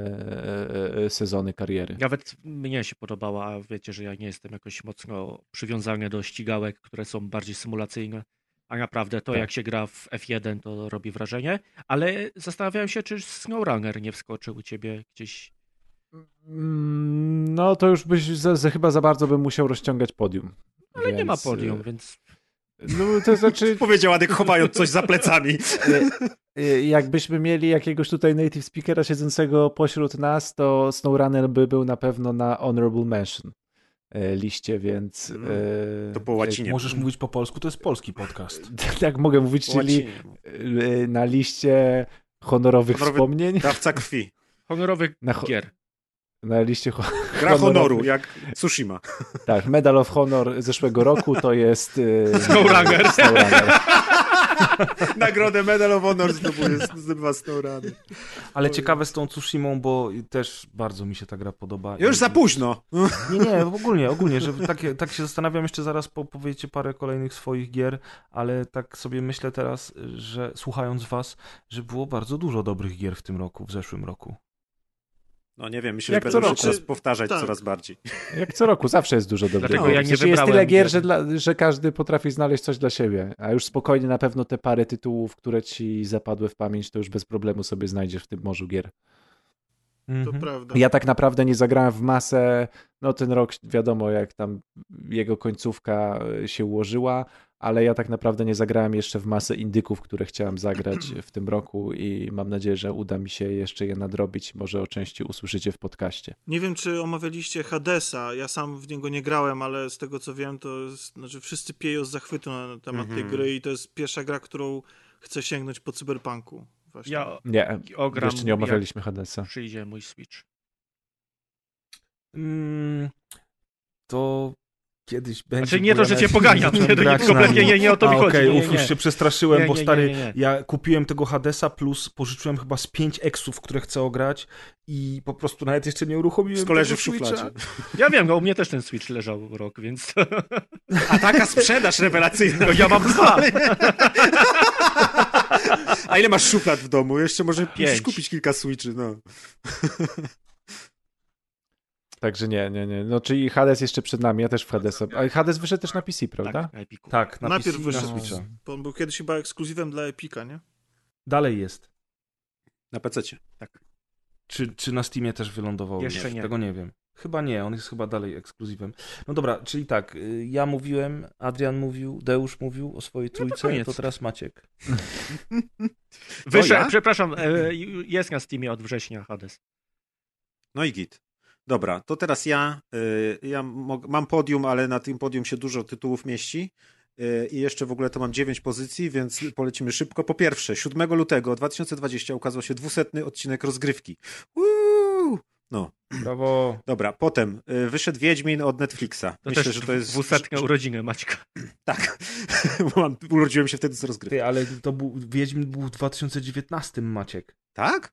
e, e, sezony kariery. Nawet mnie się podobała, a wiecie, że ja nie jestem jakoś mocno przywiązany do ścigałek, które są bardziej symulacyjne. A naprawdę to, Tak. jak się gra w F1, to robi wrażenie. Ale zastanawiałem się, czy SnowRunner nie wskoczył u ciebie gdzieś. Mm, No to już byś za, za, chyba za bardzo bym musiał rozciągać podium. Ale nie ma Więc, podium, e, więc No to znaczy, *laughs* Powiedział Adek, chowając coś za plecami. *laughs* e, e, jakbyśmy mieli jakiegoś tutaj native speakera siedzącego pośród nas, to SnowRunner by był na pewno na honorable mention e, liście, więc... E, to po łacinie. Możesz mówić po polsku, to jest polski podcast. *laughs* Tak mogę mówić, Po czyli łacinie. e, na liście honorowych Honorowy- wspomnień, Dawca krwi. honorowy na, ho- gier. Na liście ho- Gra honoru, jak Tsushima. *laughs* tak, Medal of Honor zeszłego roku to jest e, SnowRunner. *laughs* SnowRunner. *laughs* Nagrodę Medal of Honor zdobuje, zdobywa Snowrunner. Ale ciekawe z tą Tsushimą, bo też bardzo mi się ta gra podoba. Już I- za późno. Nie, nie, ogólnie, ogólnie, że tak, tak się zastanawiam, jeszcze zaraz po, powiecie parę kolejnych swoich gier, ale tak sobie myślę teraz, że słuchając was, że było bardzo dużo dobrych gier w tym roku, w zeszłym roku. No nie wiem, myślę, Jak że będą roku. się teraz powtarzać Tak. coraz bardziej. *laughs* Jak co roku, zawsze jest dużo dobrych Dlatego gier. ja nie jest tyle gier, że, dla, że każdy potrafi znaleźć coś dla siebie, a już spokojnie na pewno te parę tytułów, które ci zapadły w pamięć, to już bez problemu sobie znajdziesz w tym morzu gier. To Mhm. prawda. Ja tak naprawdę nie zagrałem w masę, no ten rok wiadomo jak tam jego końcówka się ułożyła, ale ja tak naprawdę nie zagrałem jeszcze w masę indyków, które chciałem zagrać *clears throat* w tym roku i mam nadzieję, że uda mi się jeszcze je nadrobić. Może o części usłyszycie w podcaście. Nie wiem, czy omawialiście Hadesa. Ja sam w niego nie grałem, ale z tego co wiem, to jest, znaczy wszyscy pieją z zachwytu na temat tej Mhm. gry i to jest pierwsza gra, którą chcę sięgnąć po cyberpunku. Właśnie. Ja Nie, ogram, jeszcze nie omawialiśmy Hadesa. przyjdzie mój Switch. Mm, to kiedyś będzie. Znaczy nie to, że cię poganiam, zacząłem nie, to nie, kompletnie nie, nie o to A, mi chodzi. Okej, nie, uf, nie. już się przestraszyłem, Nie, bo nie, stary, nie, nie, nie. ja kupiłem tego Hadesa plus pożyczyłem chyba z 5 eksów, które chcę ograć i po prostu nawet jeszcze nie uruchomiłem Wszystko leży tego w szufladzie. Ja wiem, no u mnie też ten Switch leżał rok, więc A taka sprzedaż rewelacyjna. no, ja mam dwa. A ile masz szuflad w domu? Jeszcze może musisz Pięć. kupić kilka Switchy, no. Także nie, nie, nie. No czyli Hades jeszcze przed nami, ja też w Hadesa. A Hades wyszedł też na PC, prawda? Tak, na Epiku. Tak, na Najpierw PC, na wyszedł. Switcha. Bo on był kiedyś chyba ekskluzywem dla Epika, nie? Dalej jest. Na PC-cie. Czy, czy na Steamie też wylądował? Jeszcze nie. Tego nie wiem. Chyba nie, on jest chyba dalej ekskluzywem. No dobra, czyli tak, y, ja mówiłem, Adrian mówił, Deusz mówił o swojej trójce, to, koniec. teraz Maciek. Wyszedł, ja? przepraszam, e, jest na Steamie od września Hades. No i git. Dobra, to teraz ja. y, Ja mam podium, ale na tym podium się dużo tytułów mieści. Y, I jeszcze w ogóle to mam 9 pozycji, więc polecimy szybko. Po pierwsze, 7 lutego 2020 ukazał się 200 odcinek rozgrywki. Uuu! No, Brawo. dobra. Potem y, wyszedł Wiedźmin od Netflixa. To Myślę, też że to jest. dwusetne urodziny Maćka. *clears throat* Tak, *laughs* urodziłem się wtedy z rozgrywki. Ty, ale to był, Wiedźmin był w 2019, Maciek. Tak?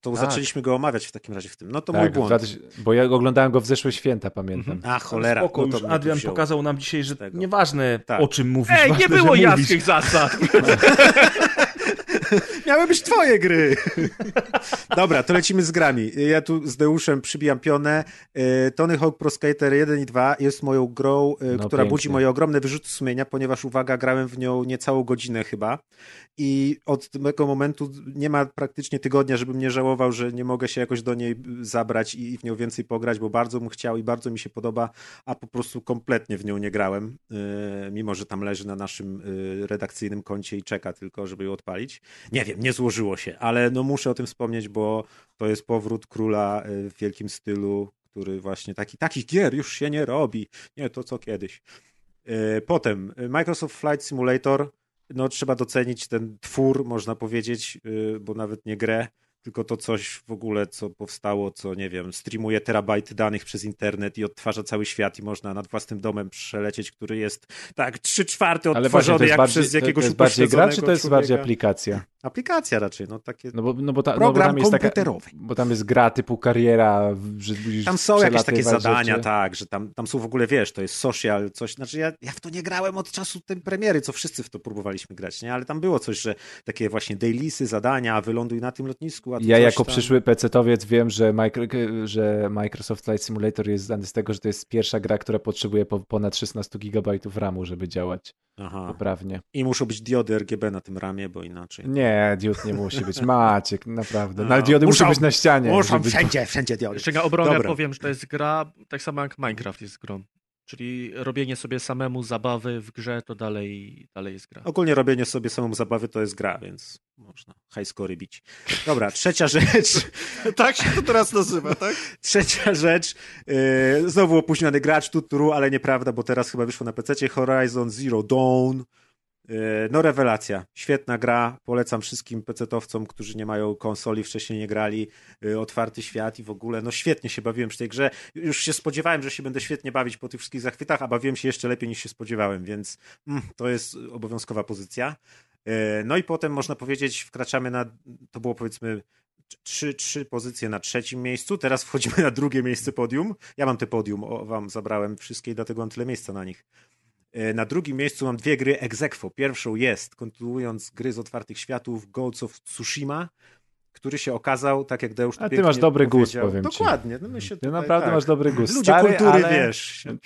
To Tak. zaczęliśmy go omawiać w takim razie w tym. No to mój Tak, w błąd. 2000 bo ja oglądałem go w zeszłe święta, pamiętam. A cholera. Spoko, no to Adrian pokazał nam dzisiaj, że tego. nieważne Tak. o czym mówisz, Ej, ważne, nie było że mówisz. jasnych zasad! *laughs* *laughs* Miały być twoje gry. *laughs* Dobra, to lecimy z grami. Ja tu z Deuszem przybijam pionę. E, Tony Hawk Pro Skater 1 i 2 jest moją grą, e, No, która pięknie. budzi moje ogromne wyrzuty sumienia, ponieważ, uwaga, grałem w nią niecałą godzinę chyba i od tego momentu nie ma praktycznie tygodnia, żebym nie żałował, że nie mogę się jakoś do niej zabrać i w nią więcej pograć, bo bardzo bym chciał i bardzo mi się podoba, a po prostu kompletnie w nią nie grałem, e, mimo że tam leży na naszym redakcyjnym koncie i czeka tylko, żeby ją odpalić. Nie wiem, nie złożyło się, ale no muszę o tym wspomnieć, bo to jest powrót króla e, w wielkim stylu, który właśnie taki, takich gier już się nie robi. Nie to co kiedyś. E, Potem e, Microsoft Flight Simulator. No trzeba docenić ten twór, można powiedzieć, bo nawet nie grę, tylko to coś w ogóle, co powstało, co nie wiem, streamuje terabajty danych przez internet i odtwarza cały świat i można nad własnym domem przelecieć, który jest tak trzy czwarte to odtworzony jak bardziej, przez to, jakiegoś to jest bardziej gra, czy to jest bardziej człowieka? aplikacja? Aplikacja raczej, no takie... No bo, no bo, ta, no bo Program jest taka, komputerowy. bo tam jest gra typu kariera, że Tam są jakieś takie zadania, rzeczy. tak, że tam, tam są w ogóle, wiesz, to jest social, coś, znaczy ja, ja w to nie grałem od czasu tej premiery, co wszyscy w to próbowaliśmy grać, nie, ale tam było coś, że takie właśnie dailisy, zadania, wyląduj na tym lotnisku, Ja jako tam. przyszły pecetowiec wiem, że, micro, że Microsoft Flight Simulator jest znany z tego, że to jest pierwsza gra, która potrzebuje po, ponad 16 GB RAMu, żeby działać Aha. poprawnie. I muszą być diody RGB na tym ramie, bo inaczej. Nie, diod nie musi być. *laughs* Maciek, naprawdę. No, No, ale diody muszą, muszą- być na ścianie. Muszą wszędzie, wszędzie diody. Jeszcze na obronę Dobra. powiem, że to jest gra tak samo jak Minecraft jest grą. Czyli robienie sobie samemu zabawy w grze to dalej, dalej jest gra. Ogólnie robienie sobie samemu zabawy to jest gra, więc można high score bić. Dobra, trzecia *laughs* rzecz. tak się to teraz nazywa, tak? Trzecia rzecz, yy, znowu opóźniony gracz, tuturu, ale nieprawda, bo teraz chyba wyszło na PC Horizon Zero Dawn. Yy, no rewelacja, świetna gra, polecam wszystkim PC-towcom, którzy nie mają konsoli, wcześniej nie grali, yy, otwarty świat i w ogóle, no świetnie się bawiłem przy tej grze. Już się spodziewałem, że się będę świetnie bawić po tych wszystkich zachwytach, a bawiłem się jeszcze lepiej niż się spodziewałem, więc mm, to jest obowiązkowa pozycja. Yy, no i potem można powiedzieć, wkraczamy na, to było powiedzmy trzy, trzy pozycje na trzecim miejscu. Teraz wchodzimy na drugie miejsce podium. Ja mam te podium, o, wam zabrałem wszystkie i dlatego mam tyle miejsca na nich. E, Na drugim miejscu mam dwie gry ex aequo. Pierwszą jest, kontynuując gry z otwartych światów, Ghosts of Tsushima, który się okazał, tak jak Deusz A ty masz dobry gust, powiem ci. Dokładnie. No my się Ty tutaj, naprawdę tak. masz dobry gust. Ludzie Stary, kultury, ale... wiesz. się *laughs*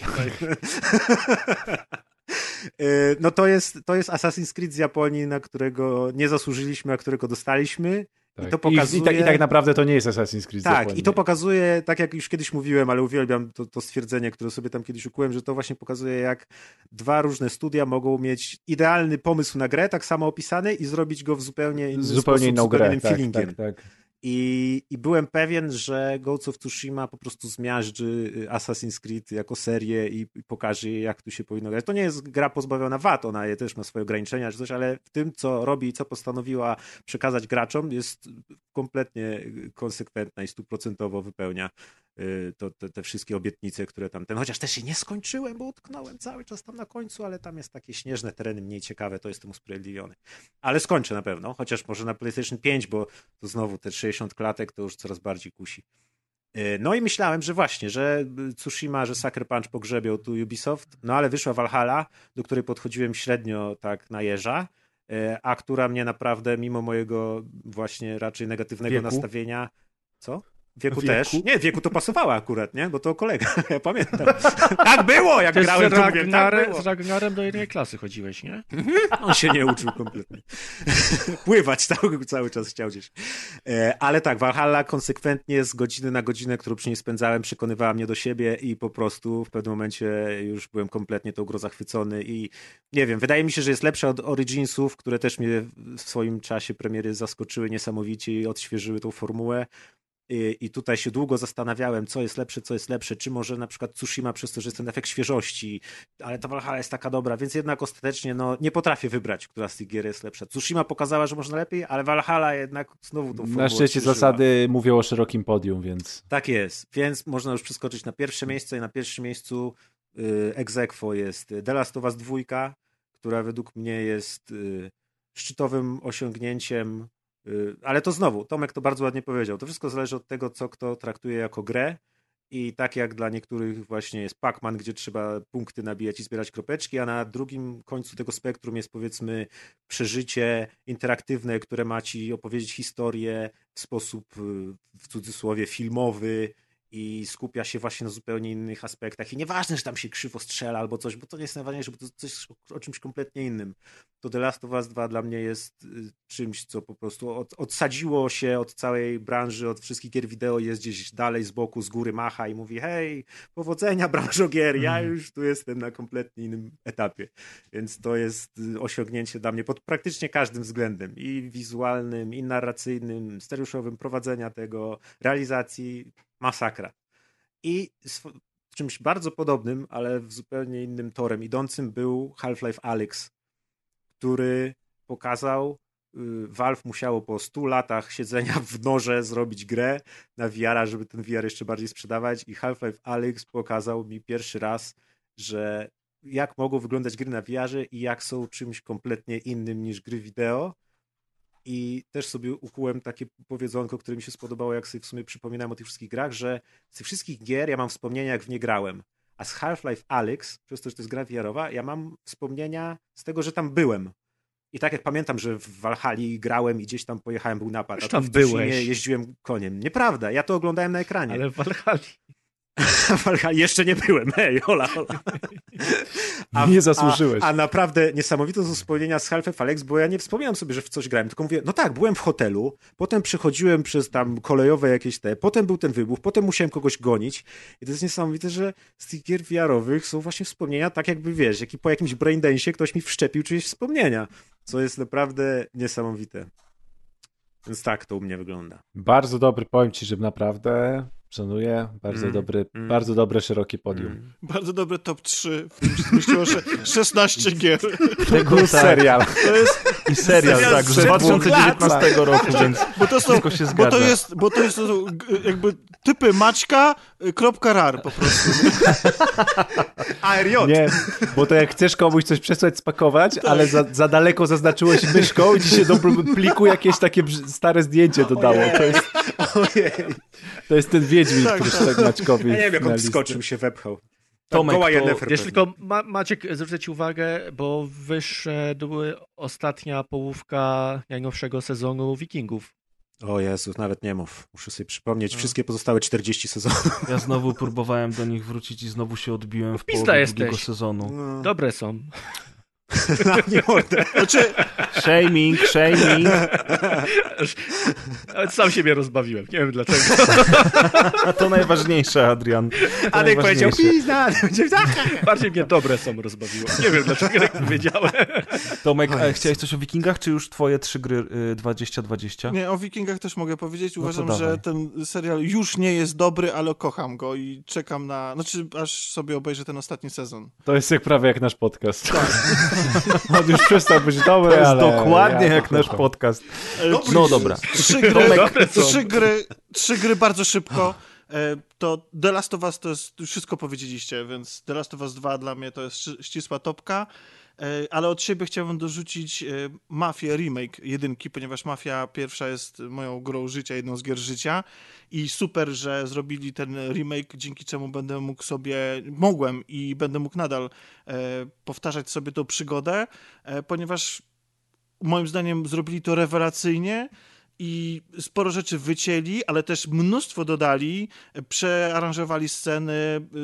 E, No to jest, to jest Assassin's Creed z Japonii, na którego nie zasłużyliśmy, a którego dostaliśmy. Tak. I to pokazuje... I, tak, I tak naprawdę to nie jest Assassin's Creed Tak, i to pokazuje, tak jak już kiedyś mówiłem, ale uwielbiam to, to stwierdzenie, które sobie tam kiedyś ukułem, że to właśnie pokazuje, jak dwa różne studia mogą mieć idealny pomysł na grę, tak samo opisany i zrobić go w zupełnie inny Zupełnie sposób, inną grę. innym Tak, feelingiem. tak, tak. I, I byłem pewien, że Ghost of Tsushima po prostu zmiażdży y, Assassin's Creed jako serię i, i pokaże, jak tu się powinno grać. To nie jest gra pozbawiona wad, ona je też ma swoje ograniczenia czy coś, ale w tym, co robi i co postanowiła przekazać graczom, jest kompletnie konsekwentna i stuprocentowo wypełnia y, to, te, te wszystkie obietnice, które tam ten, chociaż też się nie skończyłem, bo utknąłem cały czas tam na końcu, ale tam jest takie śnieżne tereny, mniej ciekawe, to jestem usprawiedliwiony. Ale skończę na pewno, chociaż może na PlayStation 5, bo to znowu te 60 klatek to już coraz bardziej kusi. Yy, No i myślałem, że właśnie, że Tsushima, że Sucker Punch pogrzebią tu Ubisoft, no ale wyszła Valhalla, do której podchodziłem średnio tak na jeża e, a która mnie naprawdę, mimo mojego właśnie raczej negatywnego Wieku? nastawienia... Co? Wieku, Wieku? też? Nie, wieku to pasowała akurat, nie? Bo to kolega, *laughs* ja pamiętam. tak było, jak z, grałem, tak Ragnarem, było. z Ragnarem do jednej klasy chodziłeś, nie? On się nie uczył kompletnie. *laughs* Pływać cały, cały czas chciał gdzieś. E, Ale tak, Valhalla konsekwentnie z godziny na godzinę, którą przy niej spędzałem, przekonywała mnie do siebie i po prostu w pewnym momencie już byłem kompletnie tą grą zachwycony i nie wiem, wydaje mi się, że jest lepsza od Originsów, które też mnie w swoim czasie premiery zaskoczyły niesamowicie i odświeżyły tą formułę. I, tutaj się długo zastanawiałem, co jest lepsze, co jest lepsze, czy może na przykład Tsushima przez to, że jest ten efekt świeżości, ale ta Valhalla jest taka dobra, więc jednak ostatecznie no, nie potrafię wybrać, która z tych gier jest lepsza. Tsushima pokazała, że można lepiej, ale Valhalla jednak znowu tą Na odświeżyła. zasady mówią o szerokim podium, więc Tak jest, więc można już przeskoczyć na pierwsze miejsce i na pierwszym miejscu y, ex aequo jest The Last of Us 2, która według mnie jest y, szczytowym osiągnięciem, ale to znowu, Tomek to bardzo ładnie powiedział, to wszystko zależy od tego, co kto traktuje jako grę. I tak jak dla niektórych właśnie jest Pac-Man, gdzie trzeba punkty nabijać i zbierać kropeczki, a na drugim końcu tego spektrum jest powiedzmy przeżycie interaktywne, które ma ci opowiedzieć historię w sposób y, w cudzysłowie filmowy i skupia się właśnie na zupełnie innych aspektach. I nieważne, że tam się krzywo strzela albo coś, bo to nie jest najważniejsze, bo to coś o czymś kompletnie innym. To The Last of Us 2 dla mnie jest y, czymś, co po prostu od, odsadziło się od całej branży, od wszystkich gier wideo, jest gdzieś dalej z boku, z góry macha i mówi hej, powodzenia *laughs* branżo gier, ja już tu jestem na kompletnie innym etapie. Więc to jest y, osiągnięcie dla mnie pod praktycznie każdym względem. I wizualnym, i narracyjnym, scenariuszowym, prowadzenia tego, realizacji, masakra. I czymś bardzo podobnym, ale w zupełnie innym torem idącym był Half-Life Alyx, który pokazał, y, Valve musiało po 100 latach siedzenia w norze zrobić grę na VR, żeby ten VR jeszcze bardziej sprzedawać i Half-Life Alyx pokazał mi pierwszy raz, że jak mogą wyglądać gry na VR i jak są czymś kompletnie innym niż gry wideo. I też sobie ukułem takie powiedzonko, które mi się spodobało, jak sobie w sumie przypominam o tych wszystkich grach, że z tych wszystkich gier ja mam wspomnienia, jak w nie grałem. A z Half-Life Alyx, przez to, że to jest gra VR-owa, ja mam wspomnienia z tego, że tam byłem. I tak jak pamiętam, że w Walhali grałem i gdzieś tam pojechałem, był napad. Już a tam w Tsushimie byłeś. jeździłem koniem. Nieprawda, ja to oglądałem na ekranie. Ale w. Walhali *laughs* jeszcze nie byłem. Hej, hola, hola. Nie zasłużyłeś. A, a naprawdę niesamowite są wspomnienia z Half-Life Alex, bo ja nie wspomniałem sobie, że w coś grałem, tylko mówię, no tak, byłem w hotelu, potem przechodziłem przez tam kolejowe jakieś te, potem był ten wybuch, potem musiałem kogoś gonić i to jest niesamowite, że z tych gier VR-owych są właśnie wspomnienia, tak jakby wiesz, jak i po jakimś braindensie ktoś mi wszczepił czyjeś wspomnienia, co jest naprawdę niesamowite. Więc tak to u mnie wygląda. bardzo dobry, powiem ci, że naprawdę szanuję, bardzo Mm, dobry, mm. bardzo dobre, szerokie podium. Mm. Bardzo dobry top 3, w którym się zmieściło sze- 16 gier. *laughs* Tego tak. serial. To jest, I serial, Serial tak, z sprzed dwóch 2019 roku, więc bo to są, wszystko się bo zgadza. to jest, bo to jest to są g- jakby typy Maćka, y, kropka rar po prostu. *laughs* ARJ! Nie, bo to jak chcesz komuś coś przesłać, spakować, Tak. ale za, za daleko zaznaczyłeś myszką i ci się do pliku jakieś takie stare zdjęcie dodało. To jest, Ojej. to jest ten Wiedźmin, Tak, który tak. Maćkowi Ja nie wiem, jak on wskoczył, się wepchał. Tomek, Goła to- Wiesz, pewnie. tylko Ma Maciek, zwrócę ci uwagę, bo wyszedł ostatnia połówka najnowszego sezonu Wikingów. O Jezus, nawet nie mów. Muszę sobie przypomnieć wszystkie pozostałe 40 sezonów. Ja znowu próbowałem do nich wrócić i znowu się odbiłem w Pizda połowie jesteś. drugiego sezonu. No, Dobre są. *laughs* na mnie mordę. Znaczy, Shaming, shaming. Ale *laughs* sam siebie rozbawiłem, nie wiem dlaczego. *laughs* A to najważniejsze, Adrian. To Adek powiedział, pizda, tak. Bardziej mnie dobre są rozbawiło. Nie wiem dlaczego tak powiedziałem. Tomek, a chciałeś coś o Wikingach, czy już twoje trzy gry y, 2020? nie, o Wikingach też mogę powiedzieć. No Uważam, dawaj. że ten serial już nie jest dobry, ale kocham go i czekam na... Znaczy, aż sobie obejrzę ten ostatni sezon. To jest jak prawie jak nasz podcast. On już przestał być dobry, To jest ale... dokładnie ja jak nasz podcast. No dobra. Trzy gry, Dobre są. trzy gry, trzy gry bardzo szybko. E, To The Last of Us to jest, wszystko powiedzieliście, więc The Last of Us 2 dla mnie to jest ścisła topka. E, Ale od siebie chciałbym dorzucić e, Mafię Remake jedynki, ponieważ Mafia pierwsza jest moją grą życia, jedną z gier życia. I super, że zrobili ten remake, dzięki czemu będę mógł sobie, mogłem i będę mógł nadal e, powtarzać sobie tą przygodę, ponieważ moim zdaniem zrobili to rewelacyjnie i sporo rzeczy wycięli, ale też mnóstwo dodali, przearanżowali sceny,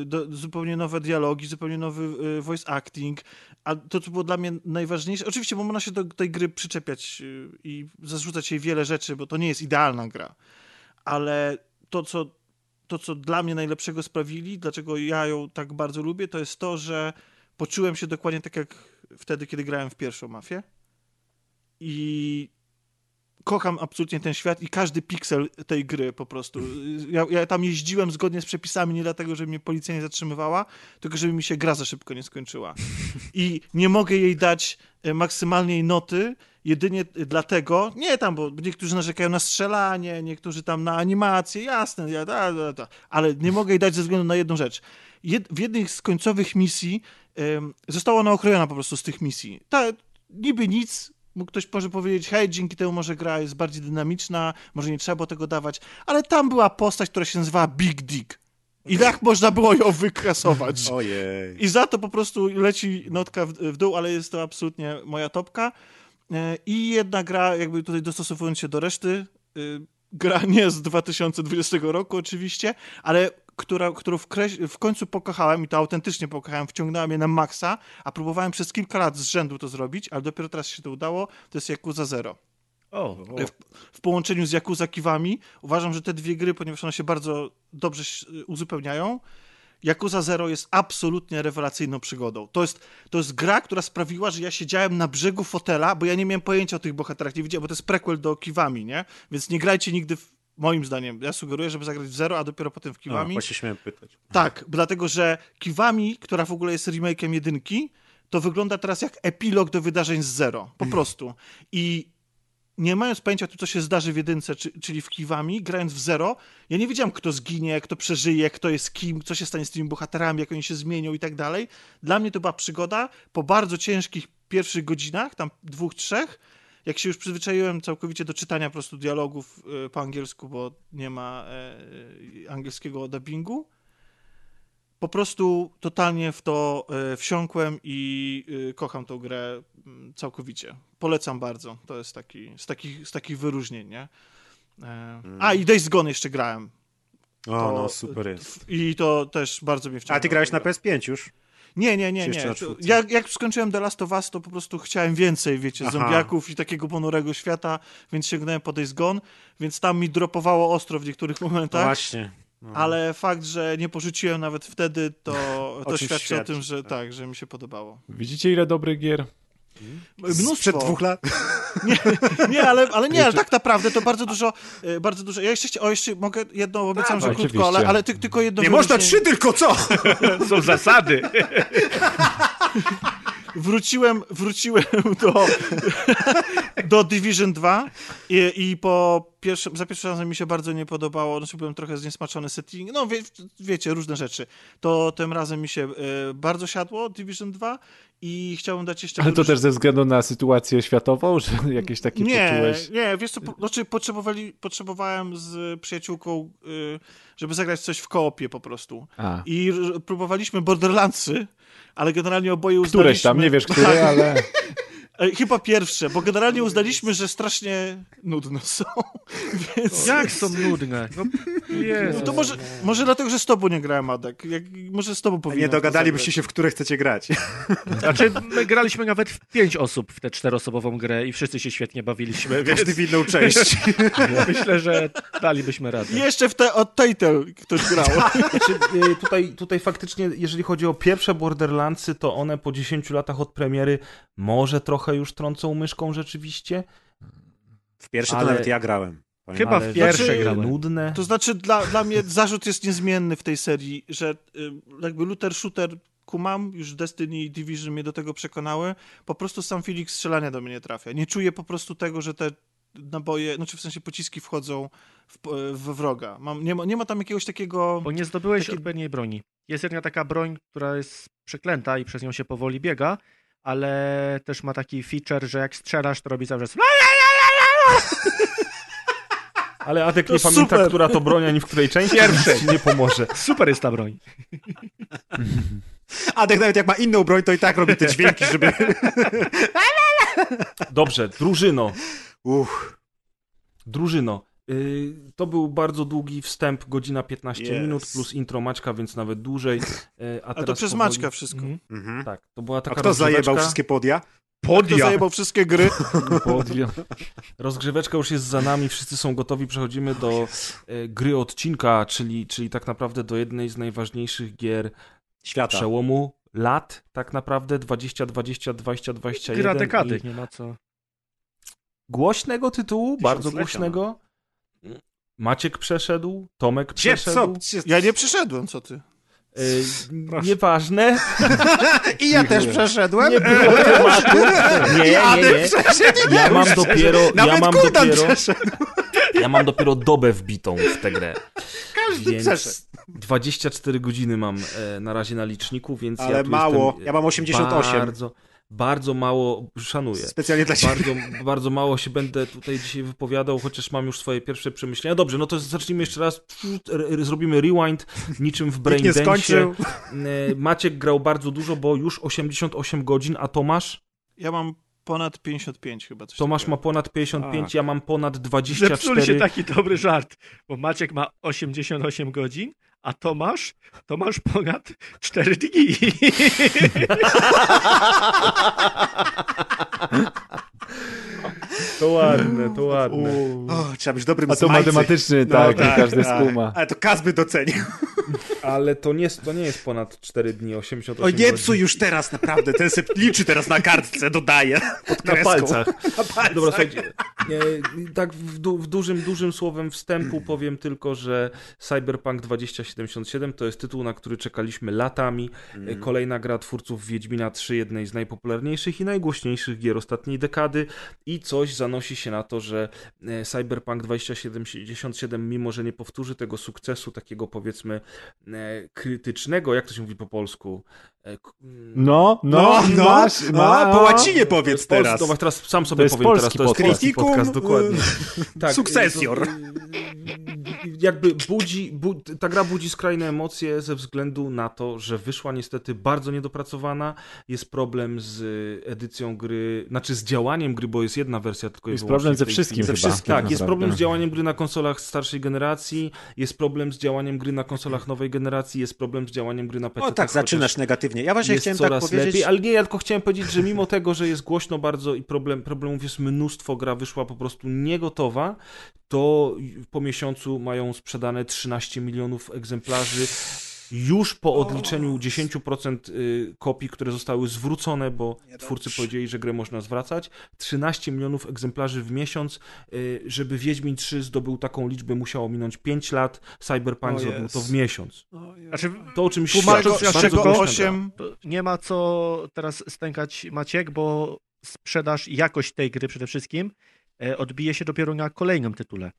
do, zupełnie nowe dialogi, zupełnie nowy voice acting, a to, co było dla mnie najważniejsze, oczywiście, bo można się do tej gry przyczepiać y, i zarzucać jej wiele rzeczy, bo to nie jest idealna gra, ale to, co, to, co dla mnie najlepszego sprawili, dlaczego ja ją tak bardzo lubię, to jest to, że poczułem się dokładnie tak jak wtedy, kiedy grałem w pierwszą mafię. I kocham absolutnie ten świat i każdy piksel tej gry po prostu. Ja, ja, tam jeździłem zgodnie z przepisami nie dlatego, żeby mnie policja nie zatrzymywała, tylko żeby mi się gra za szybko nie skończyła. I nie mogę jej dać e, maksymalnej noty jedynie dlatego, nie tam, bo niektórzy narzekają na strzelanie, niektórzy tam na animację, jasne, ja, da, da, da, ale nie mogę jej dać ze względu na jedną rzecz. Jed, w jednej z końcowych misji um, została ona okrojona po prostu z tych misji. Ta, niby nic, mógł ktoś może powiedzieć, hej, dzięki temu może gra jest bardziej dynamiczna, może nie trzeba było tego dawać, ale tam była postać, która się nazywała Big Dick. I jak można było ją wykrasować? *laughs* Ojej. I za to po prostu leci notka w, w dół, ale jest to absolutnie moja topka. E, I jedna gra, jakby tutaj dostosowując się do reszty, y, gra nie z 2020 roku oczywiście, ale która, którą w, w końcu pokochałem i to autentycznie pokochałem, wciągnęła mnie na maksa, a próbowałem przez kilka lat z rzędu to zrobić, ale dopiero teraz się to udało, to jest Yakuza Zero. O, W, w połączeniu z Yakuza Kiwami uważam, że te dwie gry, ponieważ one się bardzo dobrze ś- uzupełniają, Yakuza Zero jest absolutnie rewelacyjną przygodą. To jest, to jest gra, która sprawiła, że ja siedziałem na brzegu fotela, bo ja nie miałem pojęcia o tych bohaterach, nie widziałem, bo to jest prequel do Kiwami, nie? Więc nie grajcie nigdy, w, moim zdaniem, ja sugeruję, żeby zagrać w Zero, a dopiero potem w No, Kiwami. właśnie śmiałem pytać. Tak, dlatego że Kiwami, która w ogóle jest remake'iem jedynki, to wygląda teraz jak epilog do wydarzeń z Zero. Po prostu. I nie mając pojęcia o tym, co się zdarzy w jedynce, czy, czyli w Kiwami, grając w Zero, ja nie wiedziałem, kto zginie, kto przeżyje, kto jest kim, co się stanie z tymi bohaterami, jak oni się zmienią i tak dalej. Dla mnie to była przygoda po bardzo ciężkich pierwszych godzinach, tam dwóch, trzech, jak się już przyzwyczaiłem całkowicie do czytania po prostu dialogów e, po angielsku, bo nie ma e, angielskiego dubbingu, po prostu totalnie w to e, wsiąkłem i e, kocham tą grę mm, całkowicie. Polecam bardzo. To jest taki, z takich, z takich wyróżnień, nie? E, A, i Days Gone jeszcze grałem. O, To- no super jest. I to też bardzo mnie wciągnęło. A ty grałeś na PS5 już? Nie, nie, nie, nie. jak, jak skończyłem The Last of Us, to po prostu chciałem więcej, wiecie, Aha. zombiaków i takiego ponurego świata, więc sięgnąłem po Days Gone, więc tam mi dropowało ostro w niektórych No *laughs* momentach. właśnie. No. Ale fakt, że nie porzuciłem nawet wtedy, to, to świadczy o tym, że tak. tak, że mi się podobało. Widzicie ile dobrych gier? Mnóstwo. Sprzed dwóch lat? *laughs* Nie, ale, ale nie, ale tak naprawdę to bardzo dużo, e, bardzo dużo. Ja jeszcze, o, jeszcze mogę jedno, obiecałem, że Dawaj, krótko, ale, oczywiście. ale ty, tylko jedno Nie można trzy, tylko co? *laughs* są zasady. *laughs* Wróciłem, wróciłem do, do Division 2 i, i po pierwszym, za pierwszym razem mi się bardzo nie podobało, znaczy byłem trochę zniesmaczony setting, no wie, wiecie, różne rzeczy. To tym razem mi się e, bardzo siadło Division 2 i chciałbym dać jeszcze... Ale to też ze względu na sytuację światową, że *laughs* jakieś takie nie, poczułeś? nie, wiesz co, po, znaczy potrzebowali, potrzebowałem z przyjaciółką, y, żeby zagrać coś w koopie po prostu. A, I próbowaliśmy Borderlandsy, ale generalnie oboje uznaliśmy... któreś tam, nie wiesz które, ale... *laughs* E, Chyba pierwsze, bo generalnie uznaliśmy, że strasznie nudne są. *laughs* Więc... Jak są nudne. No. No to może, może dlatego, że z tobą nie grałem, Adek. Jak, może z tobą powinienem Nie dogadalibyście się, w które chcecie grać. *laughs* Znaczy, my graliśmy nawet w pięć osób w tę czteroosobową grę i wszyscy się świetnie bawiliśmy, więc Każdy w inną część. *laughs* myślę, że dalibyśmy radę. Jeszcze w te od Telltale ktoś grał. Znaczy, y, tutaj, tutaj faktycznie, jeżeli chodzi o pierwsze Borderlandsy, to one po 10 latach od premiery może trochę już trącą myszką rzeczywiście. W pierwsze Ale- to nawet ja grałem. Pamiętam. Chyba ale w pierwsze znaczy, grałem. Nudne. To znaczy dla, dla mnie *laughs* zarzut jest niezmienny w tej serii, że y, jakby looter shooter kumam, już Destiny i Division mnie do tego przekonały, po prostu sam feeling strzelania do mnie nie trafia. Nie czuję po prostu tego, że te naboje, znaczy w sensie pociski wchodzą w, w wroga. Mam, nie, ma, nie ma tam jakiegoś takiego... Bo nie zdobyłeś Takie- odpowiedniej broni. Jest jedna taka broń, która jest przeklęta i przez nią się powoli biega, ale też ma taki feature, że jak strzelasz, to robi cały czas... *laughs* Ale Adek To nie pamięta, super. która to broń, ani w której części, Pierwszej. nie pomoże. Super jest ta broń. Adek nawet jak ma inną broń, to i tak robi te dźwięki, żeby... Dobrze, drużyno. Uff, Drużyno. Y, To był bardzo długi wstęp, godzina 15 Yes. minut, plus intro Maćka, więc nawet dłużej. y, A, A to przez powoli- Maćka wszystko. Mhm. mhm. Tak, to była A taka kto zajebał wszystkie podia? Kto zajebał wszystkie gry? *laughs* Podwią. Rozgrzeweczka już jest za nami, wszyscy są gotowi, przechodzimy do e, gry odcinka, czyli, czyli tak naprawdę do jednej z najważniejszych gier Świata. przełomu lat, tak naprawdę 2020, 2021. Gra dekady, i nie ma co. Głośnego tytułu, bardzo Tysiąclecia, głośnego. Maciek przeszedł, Tomek Gdzie? Co? przeszedł. Gdzie- Ja nie przyszedłem, co ty? E, nieważne. *laughs* I ja też przeszedłem. Nie było *laughs* tematu. Nie, nie, nie. Ja mam dopiero, ja mam dopiero, przeszedł. ja mam dopiero dobę wbitą w tę grę. Każdy Więc przeszedł. 24 godziny mam e, na razie na liczniku, więc Ale ja tu mało. Jestem, e, Ja mam 88. Bardzo, bardzo mało, szanuję. Specjalnie dla ciebie. Bardzo, bardzo mało się będę tutaj dzisiaj wypowiadał, chociaż mam już swoje pierwsze przemyślenia. Dobrze, no to zacznijmy jeszcze raz. Zrobimy rewind, niczym w Nikt Brain nie skończył. Maciek grał bardzo dużo, bo już 88 godzin, a Tomasz? Ja mam ponad 55 chyba. Coś Tomasz takiego. ma ponad 55, Tak. ja mam ponad Zepsuli 24. się taki dobry żart, bo Maciek ma 88 godzin, a Tomasz, Tomasz ponad 4 dni. To ładne, to ładne. O, trzeba być dobrym A to smajcy. matematyczny, No tak, nie każdy skuma. Ale to Kazby docenił. Ale to nie, to nie jest ponad 4 dni, 88 O nie psuj już teraz, naprawdę. Ten se liczy teraz na kartce, dodaje. Pod Na palcach. Na palcach. Dobra, słuchajcie, tak w, du, w dużym, dużym słowem wstępu powiem tylko, że Cyberpunk 2077 to jest tytuł, na który czekaliśmy latami. E, Kolejna gra twórców Wiedźmina 3, jednej z najpopularniejszych i najgłośniejszych gier ostatniej dekady i coś zanosi się na to, że e, Cyberpunk 2077, mimo że nie powtórzy tego sukcesu takiego powiedzmy krytycznego, jak to się mówi po polsku? E, mm, No, no, No, no, masz, a, ma, po łacinie to powiedz jest polski- teraz. No, teraz sam sobie To jest powiem teraz, polski to jest polski podcast, dokładnie. *laughs* Tak, Successor. *laughs* Jakby budzi, bu, ta gra budzi skrajne emocje ze względu na to, że wyszła niestety bardzo niedopracowana. Jest problem z edycją gry, znaczy z działaniem gry, bo jest jedna wersja tylko Jest problem ze tej wszystkim chyba. wszystkim, Tak, tak jest problem z działaniem gry na konsolach starszej generacji, jest problem z działaniem gry na konsolach nowej generacji, jest problem z działaniem gry na PC. O tak, zaczynasz negatywnie. Ja właśnie jest chciałem tak coraz powiedzieć. lepiej, ale nie, ja tylko chciałem powiedzieć, że mimo tego, że jest głośno bardzo i problem, problemów jest mnóstwo, gra wyszła po prostu niegotowa, to po miesiącu mają sprzedane 13 milionów egzemplarzy. Już po odliczeniu 10% y, kopii, które zostały zwrócone, bo twórcy powiedzieli, że grę można zwracać, 13 milionów egzemplarzy w miesiąc, y, żeby Wiedźmin 3 zdobył taką liczbę, musiało minąć 5 lat, Cyberpunk O zrobił jest. to w miesiąc. Znaczy, To o czymś Tłumacząc świadczy, z bardzo czego głośna gra. 8 to nie ma co teraz stękać Maciek, bo sprzedaż i jakość tej gry przede wszystkim e, odbije się dopiero na kolejnym tytule.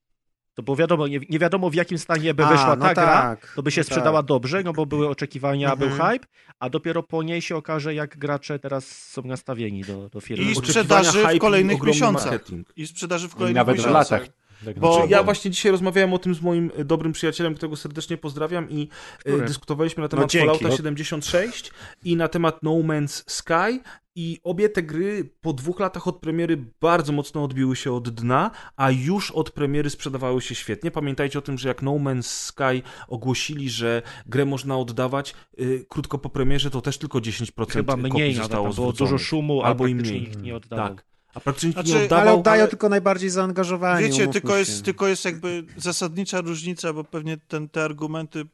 To bo wiadomo, nie, nie wiadomo w jakim stanie by A, wyszła no ta gra, tak, to by się no sprzedała tak. dobrze, no bo były oczekiwania, był Mhm. hype, a dopiero po niej się okaże, jak gracze teraz są nastawieni do, do firmy. I sprzedaży w kolejnych miesiącach. marketing. i sprzedaży w I kolejnych nawet w miesiącach. latach. Tak Bo- naprawdę. Ja właśnie dzisiaj rozmawiałem o tym z moim y, dobrym przyjacielem, którego serdecznie pozdrawiam i y, Który? dyskutowaliśmy na temat dzięki. Fallouta No. 76 i na temat No Man's Sky i obie te gry po dwóch latach od premiery bardzo mocno odbiły się od dna, a już od premiery sprzedawały się świetnie. Pamiętajcie o tym, że jak No Man's Sky ogłosili, że grę można oddawać y, krótko po premierze, to też tylko 10% Chyba kopii mniej nawet, zostało tam było zwróconych. dużo szumu, Albo albo i i mniej. nie oddawał. Tak. A nikt Znaczy, nie oddawał. Ale oddają ale- tylko najbardziej zaangażowani. Wiecie, tylko się. jest, tylko jest jakby zasadnicza różnica, bo pewnie ten, te argumenty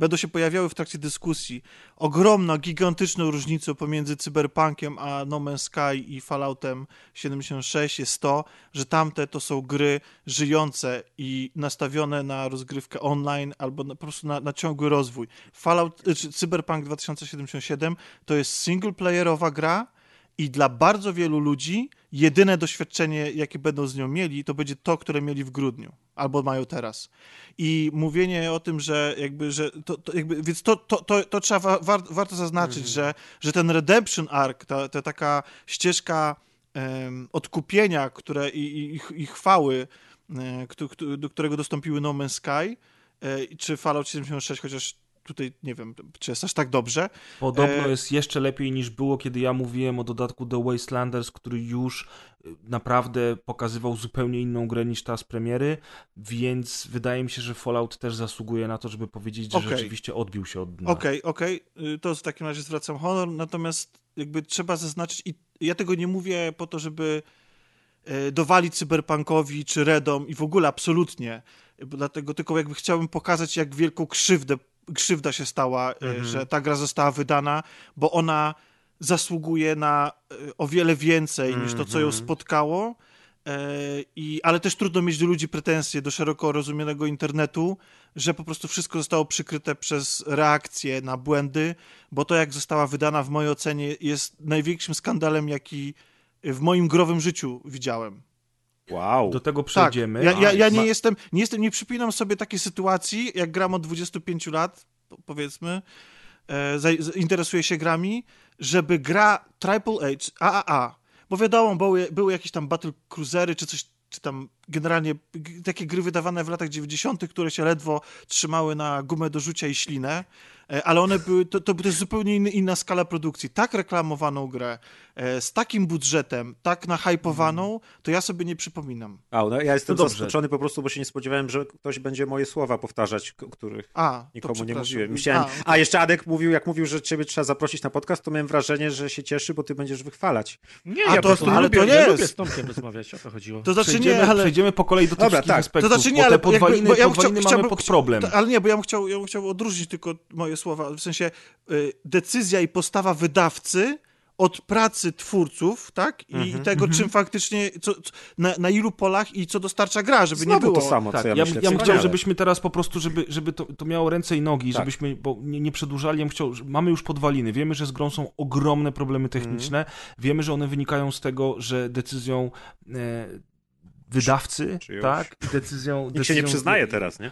będą się pojawiały w trakcie dyskusji. Ogromną, gigantyczną różnicą pomiędzy Cyberpunkiem a No Man's Sky i Falloutem 76 jest to, że tamte to są gry żyjące i nastawione na rozgrywkę online albo na, po prostu na, na ciągły rozwój. Fallout, y, czy Cyberpunk 2077 to jest singleplayerowa gra, i dla bardzo wielu ludzi jedyne doświadczenie, jakie będą z nią mieli, to będzie to, które mieli w grudniu albo mają teraz. I mówienie o tym, że jakby, że to, to jakby, więc to, to, to, to trzeba wa- war, warto zaznaczyć, że, że ten redemption arc, ta, ta taka ścieżka em, odkupienia, które i, i, i- chwały, e, do którego dostąpiły No Man's Sky, e, czy Fallout 76, chociaż tutaj nie wiem, czy jest aż tak dobrze. Podobno E, jest jeszcze lepiej niż było, kiedy ja mówiłem o dodatku The Wastelanders, który już y, naprawdę pokazywał zupełnie inną grę niż ta z premiery, więc wydaje mi się, że Fallout też zasługuje na to, żeby powiedzieć, że Okej. rzeczywiście odbił się od dna. Okej, okej, y, to w takim razie zwracam honor, natomiast jakby trzeba zaznaczyć, i ja tego nie mówię po to, żeby e, dowalić cyberpunkowi czy redom i w ogóle absolutnie, dlatego tylko jakby chciałbym pokazać, jak wielką krzywdę, krzywda się stała, e, że ta gra została wydana, bo ona zasługuje na e, o wiele więcej niż to, co ją spotkało. E, I, ale też trudno mieć do ludzi pretensje, do szeroko rozumianego internetu, że po prostu wszystko zostało przykryte przez reakcje na błędy, bo to, jak została wydana, w mojej ocenie, jest największym skandalem, jaki w moim growym życiu widziałem. Wow. Do tego Tak, przejdziemy. ja, ja, ja nie Ma- jestem, nie jestem, nie przypinam sobie takiej sytuacji, jak gram od 25 lat, po- powiedzmy, e, interesuję się grami, żeby gra AAA, czy AAA, bo wiadomo, były, były jakieś tam battle cruisery, czy coś, czy tam generalnie takie gry wydawane w latach 90., które się ledwo trzymały na gumę do rzucia i ślinę, e, ale one były, to, to, jest zupełnie inny, inna skala produkcji. Tak reklamowaną grę, e, z takim budżetem, tak nahypowaną, to ja sobie nie przypominam. A, no, ja jestem No dobrze. zaskoczony po prostu, bo się nie spodziewałem, że ktoś będzie moje słowa powtarzać, których A, nikomu nie mówiłem. Myślałem, A, a, jeszcze Adek mówił, jak mówił, że ciebie trzeba zaprosić na podcast, to miałem wrażenie, że się cieszy, bo ty będziesz wychwalać. Nie, A ja to- po prostu ale lubię, to ja jest. lubię z Tomkiem rozmawiać, o to chodziło. To znaczy nie, ale... przejdziemy po kolei do tych Dobra, wszystkich tak. aspektów, To znaczy nie, bo ale te podwaliny, jakby, bo ja podwaliny chciał, mamy pod problem. To- Ale nie, bo ja bym chciał, ja bym chciał odróżnić tylko moje słowa. W sensie y, decyzja i postawa wydawcy od pracy twórców, tak? I, Mhm, i tego, czym faktycznie, co, co, na, na ilu polach i co dostarcza gra, żeby Znowu nie było. to samo, Tak, co ja, ja, ja, myślę. bym chciał, żebyśmy teraz po prostu, żeby, żeby to, to miało ręce i nogi, Tak. żebyśmy, bo nie, nie przedłużali, ja bym chciał, mamy już podwaliny, wiemy, że z grą są ogromne problemy techniczne, wiemy, że one wynikają z tego, że decyzją e, wydawcy, Czyjąś. tak, decyzją... Nikt się nie decyzją przyznaje teraz, nie?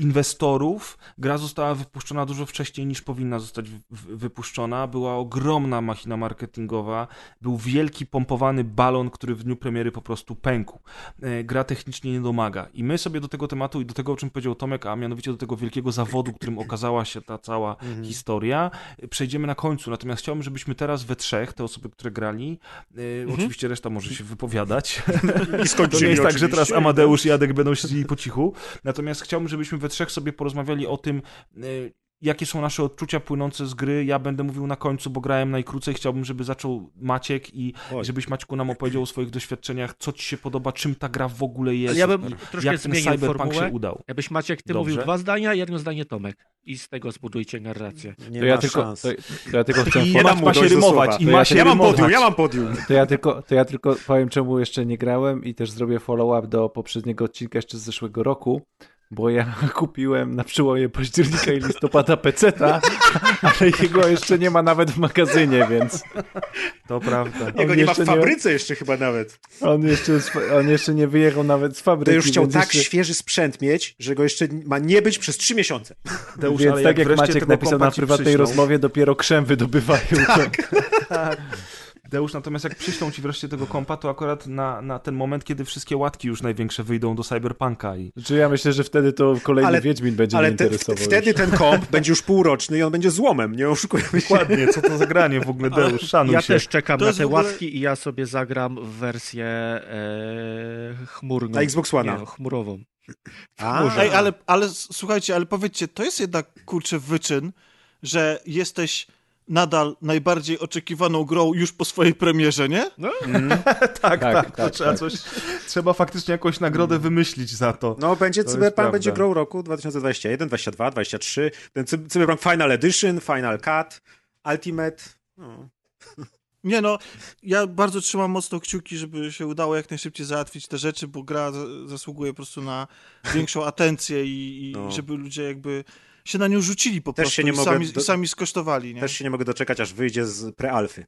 inwestorów. Gra została wypuszczona dużo wcześniej niż powinna zostać wy- wy- wypuszczona. Była ogromna machina marketingowa. Był wielki pompowany balon, który w dniu premiery po prostu pękł. E, Gra technicznie nie domaga. I my sobie do tego tematu i do tego, o czym powiedział Tomek, a mianowicie do tego wielkiego zawodu, którym okazała się ta cała historia, e, przejdziemy na końcu. Natomiast chciałbym, żebyśmy teraz we trzech, te osoby, które grali, e, oczywiście reszta może się wypowiadać, I to nie jest tak, że teraz Amadeusz i Jadek będą siedzieli po cichu. Natomiast chciałbym, żebyśmy we trzech sobie porozmawiali o tym, y, jakie są nasze odczucia płynące z gry. Ja będę mówił na końcu, bo grałem najkrócej. Chciałbym, żeby zaczął Maciek i Oj. żebyś Maćku nam opowiedział o swoich doświadczeniach, co ci się podoba, czym ta gra w ogóle jest. Ja bym troszkę jak ten cyberpunk formułę. się udał. Jakbyś Maciek, ty Dobrze. mówił dwa zdania, jedno zdanie Tomek. I z tego zbudujcie narrację. Nie To ja, ma tylko, szans. to, to ja tylko chcę I nie ma się rymować i ma ja się Ja mam rymować. podium, ja mam podium. To ja, tylko, to ja tylko powiem, czemu jeszcze nie grałem i też zrobię follow-up do poprzedniego odcinka jeszcze z zeszłego roku, bo ja *laughs* kupiłem na przełomie października i listopada peceta, *laughs* ale jego jeszcze nie ma nawet w magazynie, więc *laughs* To prawda. Jego On nie ma w fabryce jeszcze chyba nawet. on jeszcze, on jeszcze nie wyjechał nawet z fabryki. To już chciał tak jeszcze, świeży sprzęt mieć, że go jeszcze ma nie być przez trzy miesiące. Deusz, Więc ale tak jak wreszcie Maciek napisał na prywatnej rozmowie, dopiero krzem wydobywają. Tak. Deusz, natomiast jak przyślą ci wreszcie tego kompa, to akurat na, na ten moment, kiedy wszystkie łatki już największe wyjdą do Cyberpunka i Czy ja myślę, że wtedy to kolejny Ale- Wiedźmin będzie mnie Ale te, interesował. wtedy ten komp *laughs* będzie już półroczny i on będzie złomem, nie oszukujemy się. Ładnie, co to za granie w ogóle, Deusz, szanuj Ja się. też czekam To na te ogóle- łatki i ja sobie zagram w wersję e, chmurną. Na Xbox One'a. Nie, chmurową. A, Ej, ale, ale słuchajcie, ale powiedzcie, to jest jednak kurczę wyczyn, że jesteś nadal najbardziej oczekiwaną grą już po swojej premierze, nie? *laughs* tak, tak, tak, to tak, trzeba tak. coś, trzeba faktycznie jakąś nagrodę wymyślić za to. No, będzie To Cyberpunk, będzie grą roku 2021, 2022, 2023. Ten Cy- Cyberpunk Final Edition, Final Cut, Ultimate. No. *laughs* Nie no, ja bardzo trzymam mocno kciuki, żeby się udało jak najszybciej załatwić te rzeczy, bo gra za- zasługuje po prostu na większą atencję i, i No. żeby ludzie jakby się na nią rzucili po Też prostu się nie i, sami, do- sami skosztowali, nie? Też się nie mogę doczekać, aż wyjdzie z prealfy.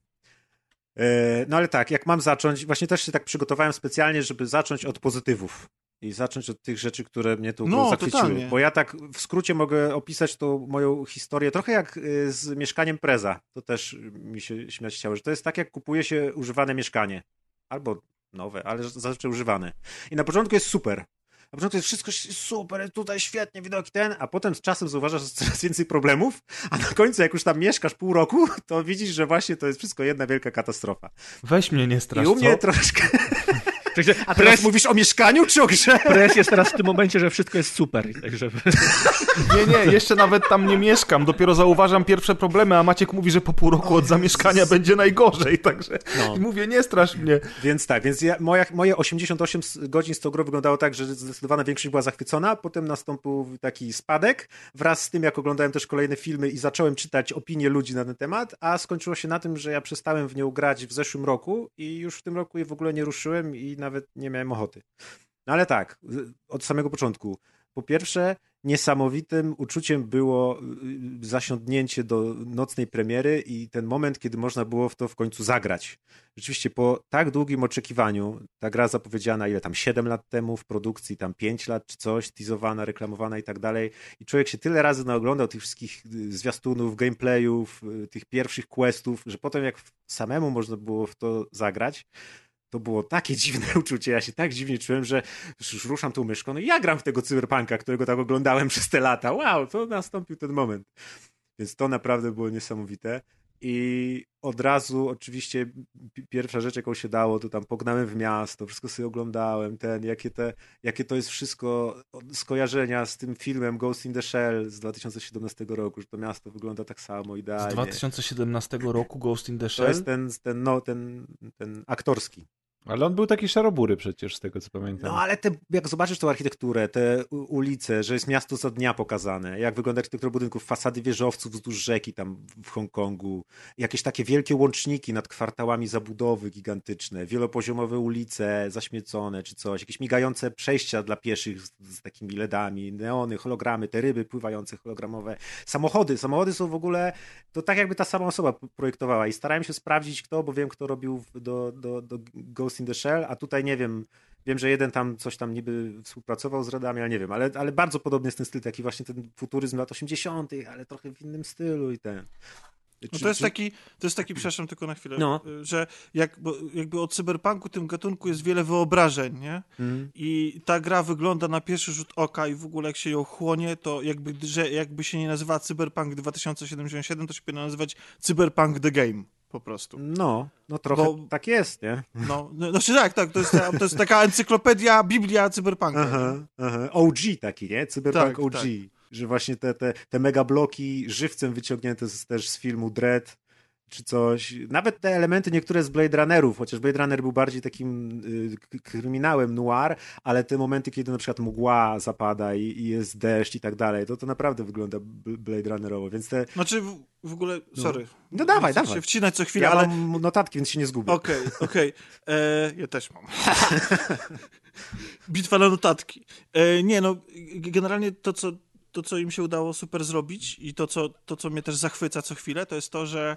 E, No ale tak, jak mam zacząć, właśnie też się tak przygotowałem specjalnie, żeby zacząć od pozytywów. I zacząć od tych rzeczy, które mnie tu No, zachwyciły. totalnie. Bo ja tak w skrócie mogę opisać tą moją historię trochę jak y, z mieszkaniem Preza. To też mi się śmiać chciało, że to jest tak, jak kupuje się używane mieszkanie. Albo nowe, ale zazwyczaj używane. I na początku jest super. Na początku jest wszystko super, tutaj świetnie, widoki ten, a potem z czasem zauważasz, coraz więcej problemów, a na końcu jak już tam mieszkasz pół roku, to widzisz, że właśnie to jest wszystko jedna wielka katastrofa. Weź mnie nie strasz, I u mnie co? troszkę... Także A teraz pres, mówisz o mieszkaniu czy o grze? pres jest teraz w tym momencie, że wszystko jest super. Także Nie, nie, jeszcze nawet tam nie mieszkam, dopiero zauważam pierwsze problemy, a Maciek mówi, że po pół roku od zamieszkania będzie najgorzej, także No. I mówię, nie strasz mnie. Więc tak, więc ja, moja, moje 88 s- godzin z tą grą wyglądało tak, że zdecydowana większość była zachwycona, potem nastąpił taki spadek, wraz z tym jak oglądałem też kolejne filmy i zacząłem czytać opinie ludzi na ten temat, a skończyło się na tym, że ja przestałem w nią grać w zeszłym roku i już w tym roku jej w ogóle nie ruszyłem i nawet nie miałem ochoty. No ale tak, y, od samego początku. Po pierwsze, niesamowitym uczuciem było y, zasiądnięcie do nocnej premiery i ten moment, kiedy można było w to w końcu zagrać. Rzeczywiście po tak długim oczekiwaniu, ta gra zapowiedziana ile tam 7 lat temu w produkcji, tam 5 lat czy coś, teasowana, reklamowana i tak dalej i człowiek się tyle razy naoglądał tych wszystkich y, zwiastunów, gameplayów, tych pierwszych questów, że potem jak samemu można było w to zagrać, to było takie *laughs* dziwne uczucie, ja się tak dziwnie czułem, że już ruszam tą myszką, no i ja gram w tego cyberpunka, którego tak oglądałem *laughs* przez te lata. Wow, to nastąpił ten moment. Więc to naprawdę było niesamowite. I od razu oczywiście pi- pierwsza rzecz, jaką się dało, to tam pognałem w miasto, wszystko sobie oglądałem, ten, jakie, te, jakie to jest wszystko skojarzenia z tym filmem Ghost in the Shell z 2017 roku, że to miasto wygląda tak samo Z idealnie. 2017 roku Ghost in the To Shell. jest ten, ten, no, ten, ten aktorski. Ale on był taki szarobury przecież, z tego co pamiętam. No ale te, jak zobaczysz tą architekturę, te ulice, że jest miasto za dnia pokazane, jak wygląda architektura budynków, fasady wieżowców wzdłuż rzeki tam w Hongkongu, jakieś takie wielkie łączniki nad kwartałami zabudowy gigantyczne, wielopoziomowe ulice zaśmiecone czy coś, jakieś migające przejścia dla pieszych z, z takimi LEDami, neony, hologramy, te ryby pływające hologramowe, samochody, samochody są w ogóle, to tak jakby ta sama osoba projektowała i starałem się sprawdzić kto, bo wiem kto robił do, do, do in the Shell, a tutaj nie wiem, Wiem, że jeden tam coś tam niby współpracował z Redami, ale nie wiem, ale, ale bardzo podobny jest ten styl, taki właśnie ten futuryzm lat 80., ale trochę w innym stylu i ten. No to jest czy- taki, to jest taki, przepraszam tylko na chwilę, No. y, że jak, bo jakby o cyberpunku, tym gatunku jest wiele wyobrażeń, nie? Mhm. I ta gra wygląda na pierwszy rzut oka i w ogóle jak się ją chłonie, to jakby, że jakby się nie nazywała Cyberpunk 2077, to się powinno nazywać Cyberpunk The Game po prostu. No, no trochę Bo- tak jest, nie? No, no znaczy tak, tak, to jest, ta, to jest taka encyklopedia, biblia cyberpunka. Aha, aha. OG taki, nie? Cyberpunk Tak, OG. tak. Że właśnie te, te, te mega bloki żywcem wyciągnięte z, też z filmu Dread czy coś. Nawet te elementy niektóre z Blade Runnerów, chociaż Blade Runner był bardziej takim y, kryminałem noir, ale te momenty, kiedy na przykład mgła zapada i, i jest deszcz i tak dalej, to to naprawdę wygląda Blade Runnerowo, więc te... Znaczy w, w ogóle, sorry. No dawaj, Chcę dawaj. się wcinać co chwilę, Ja ale... mam notatki, więc się nie zgubię. Okej, okej. E, Ja też mam. *laughs* Bitwa na notatki. E, nie, no, generalnie to co, to, co im się udało super zrobić i to co, to, co mnie też zachwyca co chwilę, to jest to, że,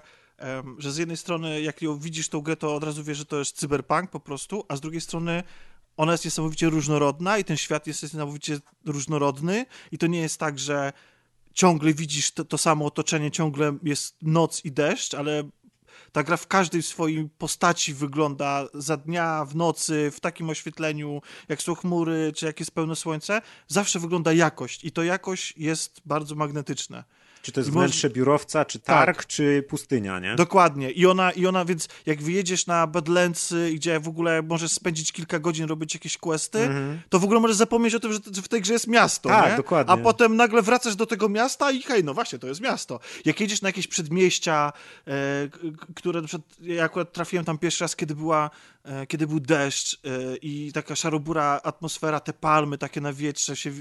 że z jednej strony, jak ją widzisz tą grę, to od razu wiesz, że to jest cyberpunk po prostu, a z drugiej strony ona jest niesamowicie różnorodna i ten świat jest niesamowicie różnorodny i to nie jest tak, że ciągle widzisz to, to samo otoczenie, ciągle jest noc i deszcz, ale ta gra w każdej swojej postaci wygląda za dnia, w nocy, w takim oświetleniu, jak są chmury, czy jak jest pełne słońce, zawsze wygląda jakość i to jakość jest bardzo magnetyczne. Czy to jest I może- wnętrze biurowca, czy targ, czy pustynia, nie? Dokładnie. I ona, I ona, więc jak wyjedziesz na Badlandsy, gdzie w ogóle możesz spędzić kilka godzin, robić jakieś questy, Mhm. to w ogóle możesz zapomnieć o tym, że, w tej grze jest miasto, Tak, nie? dokładnie. A potem nagle wracasz do tego miasta i hej, no właśnie, to jest miasto. Jak jedziesz na jakieś przedmieścia, e, które na przykład, ja akurat trafiłem tam pierwszy raz, kiedy była, kiedy był deszcz e, i taka szarobura atmosfera, te palmy takie na wietrze się e,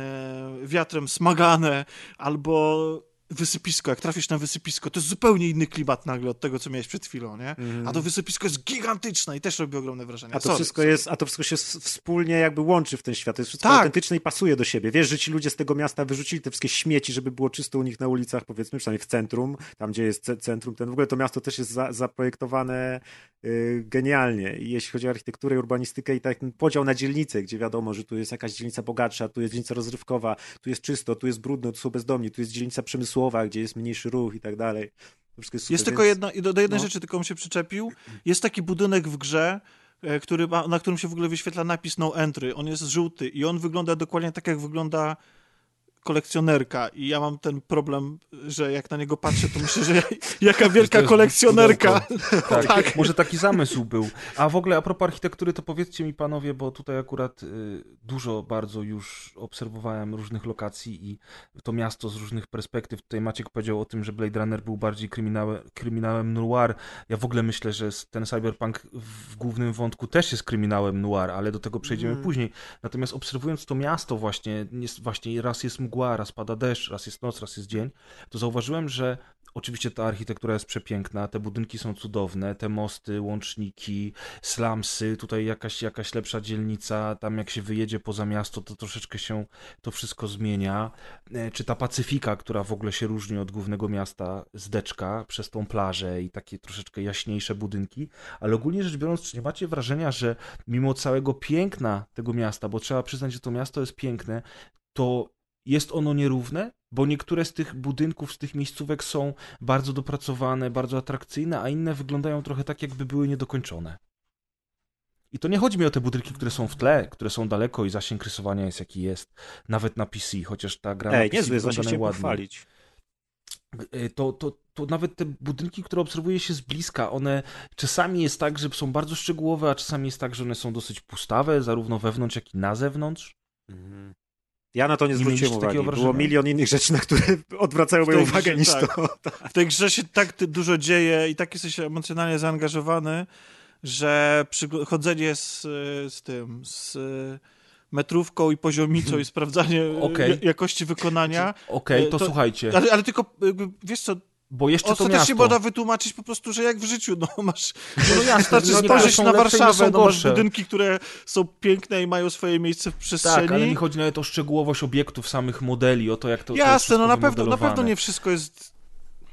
e, wiatrem smagane, albo wysypisko, jak trafisz na wysypisko, to jest zupełnie inny klimat nagle od tego, co miałeś przed chwilą, nie? A to wysypisko jest gigantyczne i też robi ogromne wrażenie. A to, Sorry, wszystko sorry. jest, a to wszystko się wspólnie jakby łączy w ten świat. To jest wszystko Tak. autentyczne i pasuje do siebie. Wiesz, że ci ludzie z tego miasta wyrzucili te wszystkie śmieci, żeby było czysto u nich na ulicach, powiedzmy, przynajmniej w centrum, tam gdzie jest ce- centrum. Ten, w ogóle to miasto też jest za, zaprojektowane y, genialnie. I jeśli chodzi o architekturę urbanistykę i tak ten podział na dzielnice, gdzie wiadomo, że tu jest jakaś dzielnica bogatsza, tu jest dzielnica rozrywkowa, tu jest czysto, tu jest brudno, tu są bezdomni, tu jest dzielnica przemysłowa, gdzie jest mniejszy ruch i tak dalej. Jest Jest tylko jedna, do, do jednej no. rzeczy tylko bym się przyczepił. Jest taki budynek w grze, e, który ma, na którym się w ogóle wyświetla napis no entry. On jest żółty i on wygląda dokładnie tak, jak wygląda kolekcjonerka i ja mam ten problem, że jak na niego patrzę, to myślę, że *laughs* jaka wielka kolekcjonerka. *laughs* Tak, Tak. może taki zamysł był. A w ogóle a propos architektury, to powiedzcie mi panowie, bo tutaj akurat y, dużo bardzo już obserwowałem różnych lokacji i to miasto z różnych perspektyw. Tutaj Maciek powiedział o tym, że Blade Runner był bardziej kryminałem, kryminałem noir. Ja w ogóle myślę, że ten cyberpunk w głównym wątku też jest kryminałem noir, ale do tego przejdziemy Mm. później. Natomiast obserwując to miasto właśnie, jest, właśnie raz jest mgła, raz pada deszcz, raz jest noc, raz jest dzień, to zauważyłem, że Oczywiście ta architektura jest przepiękna, te budynki są cudowne, te mosty, łączniki, slumsy, tutaj jakaś, jakaś lepsza dzielnica, tam jak się wyjedzie poza miasto, to troszeczkę się to wszystko zmienia. E, Czy ta Pacyfika, która w ogóle się różni od głównego miasta z Deczka przez tą plażę i takie troszeczkę jaśniejsze budynki, ale ogólnie rzecz biorąc, czy nie macie wrażenia, że mimo całego piękna tego miasta, bo trzeba przyznać, że to miasto jest piękne, to jest ono nierówne, bo niektóre z tych budynków, z tych miejscówek są bardzo dopracowane, bardzo atrakcyjne, a inne wyglądają trochę tak, jakby były niedokończone. I to nie chodzi mi o te budynki, które są w tle, które są daleko i zasięg rysowania jest jaki jest, nawet na PC, chociaż ta gra na Ej, PC niezły, jest, wygląda najładniej. to, to, to nawet te budynki, które obserwuje się z bliska, one czasami jest tak, że są bardzo szczegółowe, a czasami jest tak, że one są dosyć pustawe, zarówno wewnątrz, jak i na zewnątrz. Mhm. Ja na to nie Nie zwróciłem uwagi. Było milion innych rzeczy, na które *laughs* odwracają moją uwagę grze, niż tak. to. W tej grze się tak dużo dzieje i tak jesteś emocjonalnie zaangażowany, że chodzenie z, z tym, z metrówką i poziomicą i sprawdzanie Okej. ja- jakości wykonania. Okej, E, to, to- słuchajcie, Ale, ale tylko, wiesz co, bo jeszcze to ostatecznie miasto... można wytłumaczyć po prostu, że jak w życiu, no *laughs* masz... No jasne, Wystarczy no spojrzeć na Warszawę, no masz budynki, które są piękne i mają swoje miejsce w przestrzeni. Tak, ale mi chodzi nawet o szczegółowość obiektów, samych modeli, o to jak to, to jest Jasne, wszystko no na pewno, na pewno nie wszystko jest...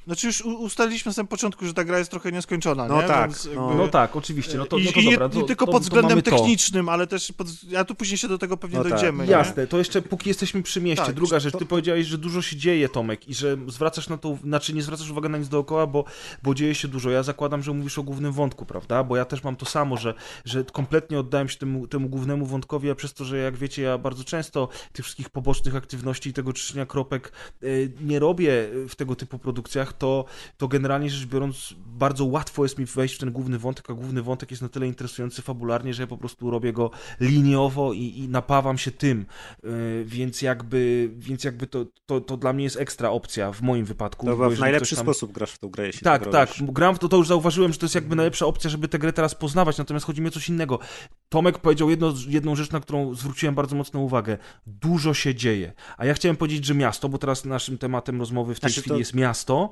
Znaczy już ustaliliśmy na samym początku, że ta gra jest trochę nieskończona, No nie? tak, Więc no. jakby- No tak, oczywiście, no to, I, no to nie, dobra. Nie tylko to, pod względem technicznym, ale też pod, ja tu później się do tego pewnie No tak. dojdziemy. nie? Jasne, to jeszcze póki jesteśmy przy mieście. Tak, Druga rzecz, to- ty powiedziałeś, że dużo się dzieje, Tomek, i że zwracasz na to, znaczy nie zwracasz uwagi na nic dookoła, bo, bo dzieje się dużo. Ja zakładam, że mówisz o głównym wątku, prawda? Bo ja też mam to samo, że, że kompletnie oddałem się temu, temu głównemu wątkowi, a przez to, że jak wiecie, ja bardzo często tych wszystkich pobocznych aktywności i tego czyszczenia kropek y, nie robię w tego typu produkcjach, to, to generalnie rzecz biorąc bardzo łatwo jest mi wejść w ten główny wątek, a główny wątek jest na tyle interesujący fabularnie, że ja po prostu robię go liniowo i, i napawam się tym, Y, więc jakby, więc jakby to, to, to dla mnie jest ekstra opcja w moim wypadku. To w najlepszy tam- sposób grasz w tą grę, jeśli tak, tak tak. Gram w to, to już zauważyłem, że to jest jakby najlepsza opcja, żeby tę grę teraz poznawać, natomiast chodzi mi o coś innego. Tomek powiedział jedno, jedną rzecz, na którą zwróciłem bardzo mocną uwagę. Dużo się dzieje. A ja chciałem powiedzieć, że miasto, bo teraz naszym tematem rozmowy w tej Znaczy chwili to- jest miasto,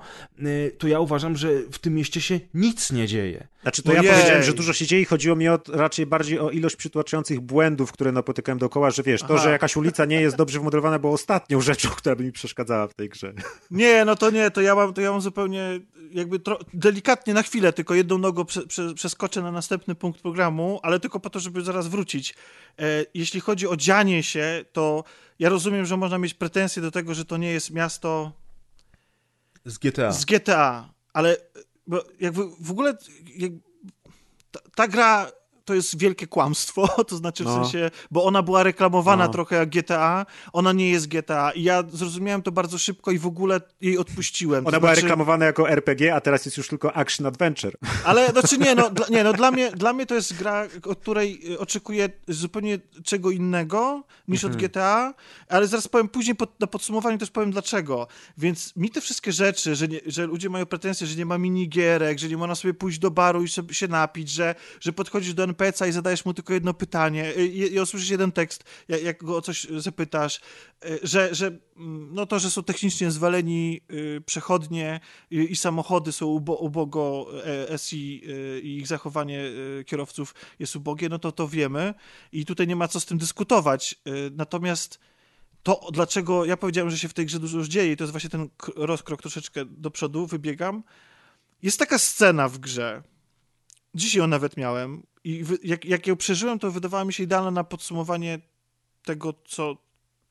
to ja uważam, że w tym mieście się nic nie dzieje. Znaczy to ja powiedziałem, że dużo się dzieje, chodziło mi o, raczej bardziej o ilość przytłaczających błędów, które napotykałem dookoła, że wiesz, to, Aha. że jakaś ulica nie jest dobrze wymodelowana, było ostatnią rzeczą, która by mi przeszkadzała w tej grze. Nie, no to nie, to ja mam, to ja mam zupełnie jakby tro, delikatnie na chwilę, tylko jedną nogą prze, prze, przeskoczę na następny punkt programu, ale tylko po to, żeby zaraz wrócić. E, jeśli chodzi o dzianie się, to ja rozumiem, że można mieć pretensje do tego, że to nie jest miasto Z GTA. z GTA, ale jakby w ogóle jak, ta, ta gra to jest wielkie kłamstwo, *laughs* to znaczy w No. sensie, bo ona była reklamowana No. trochę jak GTA, ona nie jest GTA i ja zrozumiałem to bardzo szybko i w ogóle jej odpuściłem. To Ona była znaczy, reklamowana jako RPG, a teraz jest już tylko action adventure. *laughs* Ale znaczy nie, no, *laughs* dla, nie, no dla, mnie, dla mnie to jest gra, od której y, oczekuję zupełnie czego innego niż Mhm. od GTA, ale zaraz powiem później pod, na podsumowaniu też powiem dlaczego. Więc mi te wszystkie rzeczy, że, nie, że ludzie mają pretensje, że nie ma minigierek, że nie można sobie pójść do baru i sobie się napić, że, że podchodzisz do NPC-a i zadajesz mu tylko jedno pytanie y, i, i usłyszysz jeden tekst, jak, jak go o coś zapytasz, y, że, że mm, no to, że są technicznie zwaleni y, przechodnie i, i samochody są ubo, ubogo e, SI i ich zachowanie kierowców jest ubogie, no to to wiemy i tutaj nie ma co z tym dyskutować. Natomiast to, dlaczego ja powiedziałem, że się w tej grze dużo już dzieje i to jest właśnie ten rozkrok troszeczkę do przodu, wybiegam. Jest taka scena w grze, dzisiaj ją nawet miałem i jak, jak ją przeżyłem, to wydawała mi się idealna na podsumowanie tego, co,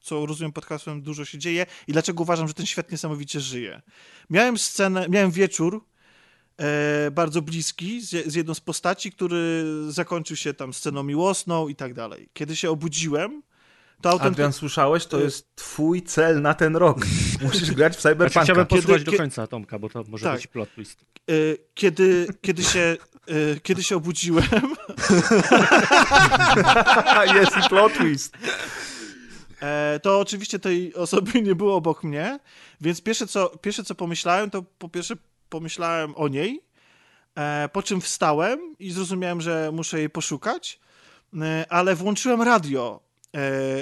co rozumiem pod hasłem dużo się dzieje i dlaczego uważam, że ten świat niesamowicie żyje. Miałem scenę, miałem wieczór, e, bardzo bliski z, z jedną z postaci, który zakończył się tam sceną miłosną i tak dalej. Kiedy się obudziłem, to autenty... Adrian, słyszałeś? To jest twój cel na ten rok. Musisz grać w Znaczy, Cyberpunka. chciałbym Kiedy- posłuchać do kie- końca Tomka, bo to może Tak. być plot twist. E, kiedy, kiedy, się, e, kiedy się obudziłem, *laughs* jest i plot twist. E, to oczywiście tej osoby nie było obok mnie, więc pierwsze co, pierwsze co pomyślałem, to po pierwsze pomyślałem o niej, e, po czym wstałem i zrozumiałem, że muszę jej poszukać, e, ale włączyłem radio.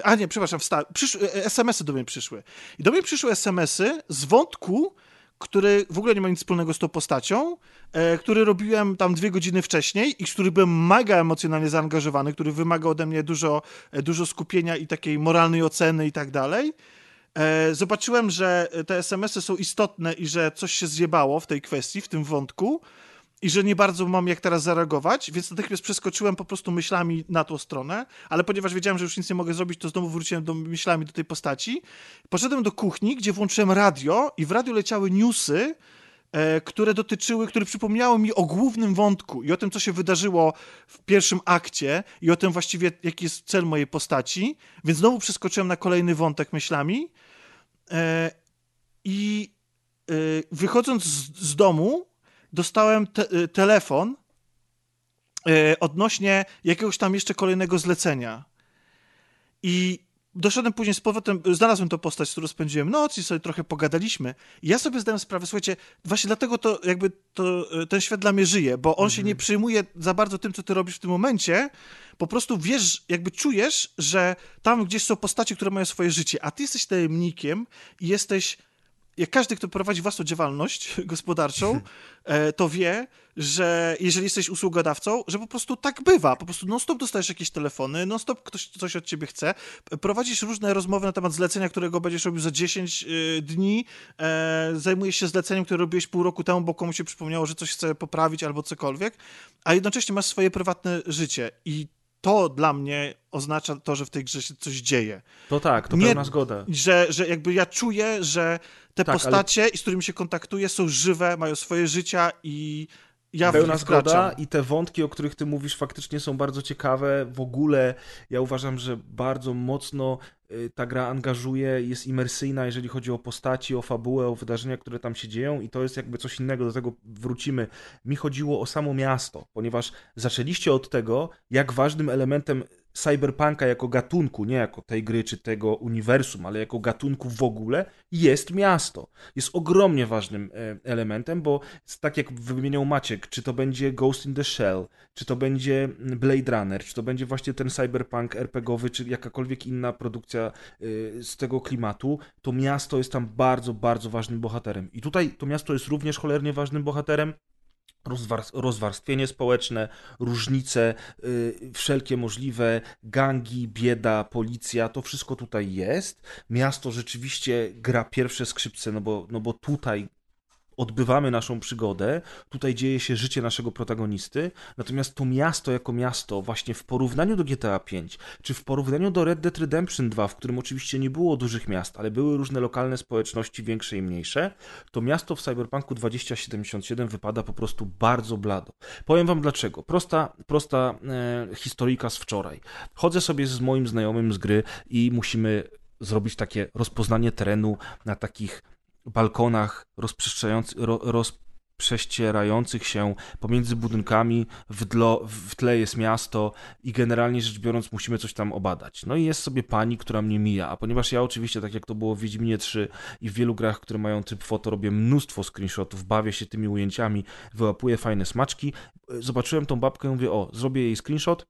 A nie, przepraszam, wsta- przyszły, e, SMS-y do mnie przyszły. I do mnie przyszły SMS-y z wątku, który w ogóle nie ma nic wspólnego z tą postacią, e, który robiłem tam dwie godziny wcześniej i który byłem mega emocjonalnie zaangażowany, który wymagał ode mnie dużo, e, dużo skupienia i takiej moralnej oceny i tak dalej. E, Zobaczyłem, że te SMS-y są istotne i że coś się zjebało w tej kwestii, w tym wątku i że nie bardzo mam jak teraz zareagować, więc natychmiast przeskoczyłem po prostu myślami na tą stronę, ale ponieważ wiedziałem, że już nic nie mogę zrobić, to znowu wróciłem do myślami do tej postaci. Poszedłem do kuchni, gdzie włączyłem radio i w radiu leciały newsy, e, które dotyczyły, które przypomniały mi o głównym wątku i o tym, co się wydarzyło w pierwszym akcie i o tym właściwie, jaki jest cel mojej postaci, więc znowu przeskoczyłem na kolejny wątek myślami e, i e, wychodząc z, z domu dostałem te, e, telefon e, odnośnie jakiegoś tam jeszcze kolejnego zlecenia. I doszedłem później z powrotem, znalazłem tą postać, z którą spędziłem noc i sobie trochę pogadaliśmy. I ja sobie zdałem sprawę, słuchajcie, właśnie dlatego to jakby to, e, ten świat dla mnie żyje, bo on się nie przejmuje za bardzo tym, co ty robisz w tym momencie, po prostu wiesz, jakby czujesz, że tam gdzieś są postacie, które mają swoje życie, a ty jesteś tajemnikiem i jesteś jak każdy, kto prowadzi własną działalność *laughs* gospodarczą, e, to wie, że jeżeli jesteś usługodawcą, że po prostu tak bywa. Po prostu non-stop dostajesz jakieś telefony, non-stop ktoś coś od ciebie chce. Prowadzisz różne rozmowy na temat zlecenia, którego będziesz robił za 10 y, dni. E, zajmujesz się zleceniem, które robiłeś pół roku temu, bo komuś się przypomniało, że coś chce poprawić albo cokolwiek, a jednocześnie masz swoje prywatne życie. I to dla mnie oznacza to, że w tej grze się coś dzieje. To tak, to Nie- pełna zgoda. Że, że jakby ja czuję, że te Tak, postacie, z którymi się kontaktuję, są żywe, mają swoje życia i ja Pełna zgoda i te wątki, o których ty mówisz, faktycznie są bardzo ciekawe. W ogóle ja uważam, że bardzo mocno y, ta gra angażuje, jest imersyjna, jeżeli chodzi o postaci, o fabułę, o wydarzenia, które tam się dzieją i to jest jakby coś innego, do tego wrócimy. Mi chodziło o samo miasto, ponieważ zaczęliście od tego, jak ważnym elementem cyberpunka jako gatunku, nie jako tej gry czy tego uniwersum, ale jako gatunku w ogóle, jest miasto. Jest ogromnie ważnym e, elementem, bo tak jak wymieniał Maciek, czy to będzie Ghost in the Shell, czy to będzie Blade Runner, czy to będzie właśnie ten cyberpunk RPGowy, czy jakakolwiek inna produkcja y, z tego klimatu, to miasto jest tam bardzo, bardzo ważnym bohaterem. I tutaj to miasto jest również cholernie ważnym bohaterem, rozwarstwienie społeczne, różnice, y, wszelkie możliwe, gangi, bieda, policja, to wszystko tutaj jest. Miasto rzeczywiście gra pierwsze skrzypce, no bo, no bo tutaj odbywamy naszą przygodę, tutaj dzieje się życie naszego protagonisty, natomiast to miasto jako miasto, właśnie w porównaniu do GTA V, czy w porównaniu do Red Dead Redemption 2, w którym oczywiście nie było dużych miast, ale były różne lokalne społeczności, większe i mniejsze, to miasto w Cyberpunku 2077 wypada po prostu bardzo blado. Powiem wam dlaczego. Prosta, prosta e, historyjka z wczoraj. Chodzę sobie z moim znajomym z gry i musimy zrobić takie rozpoznanie terenu na takich balkonach ro, się pomiędzy budynkami, w, dlo, w tle jest miasto i generalnie rzecz biorąc musimy coś tam obadać. No i jest sobie pani, która mnie mija, a ponieważ ja oczywiście, tak jak to było w Wiedźminie 3 i w wielu grach, które mają typ foto, robię mnóstwo screenshotów, bawię się tymi ujęciami, wyłapuję fajne smaczki, zobaczyłem tą babkę i mówię, o, zrobię jej screenshot,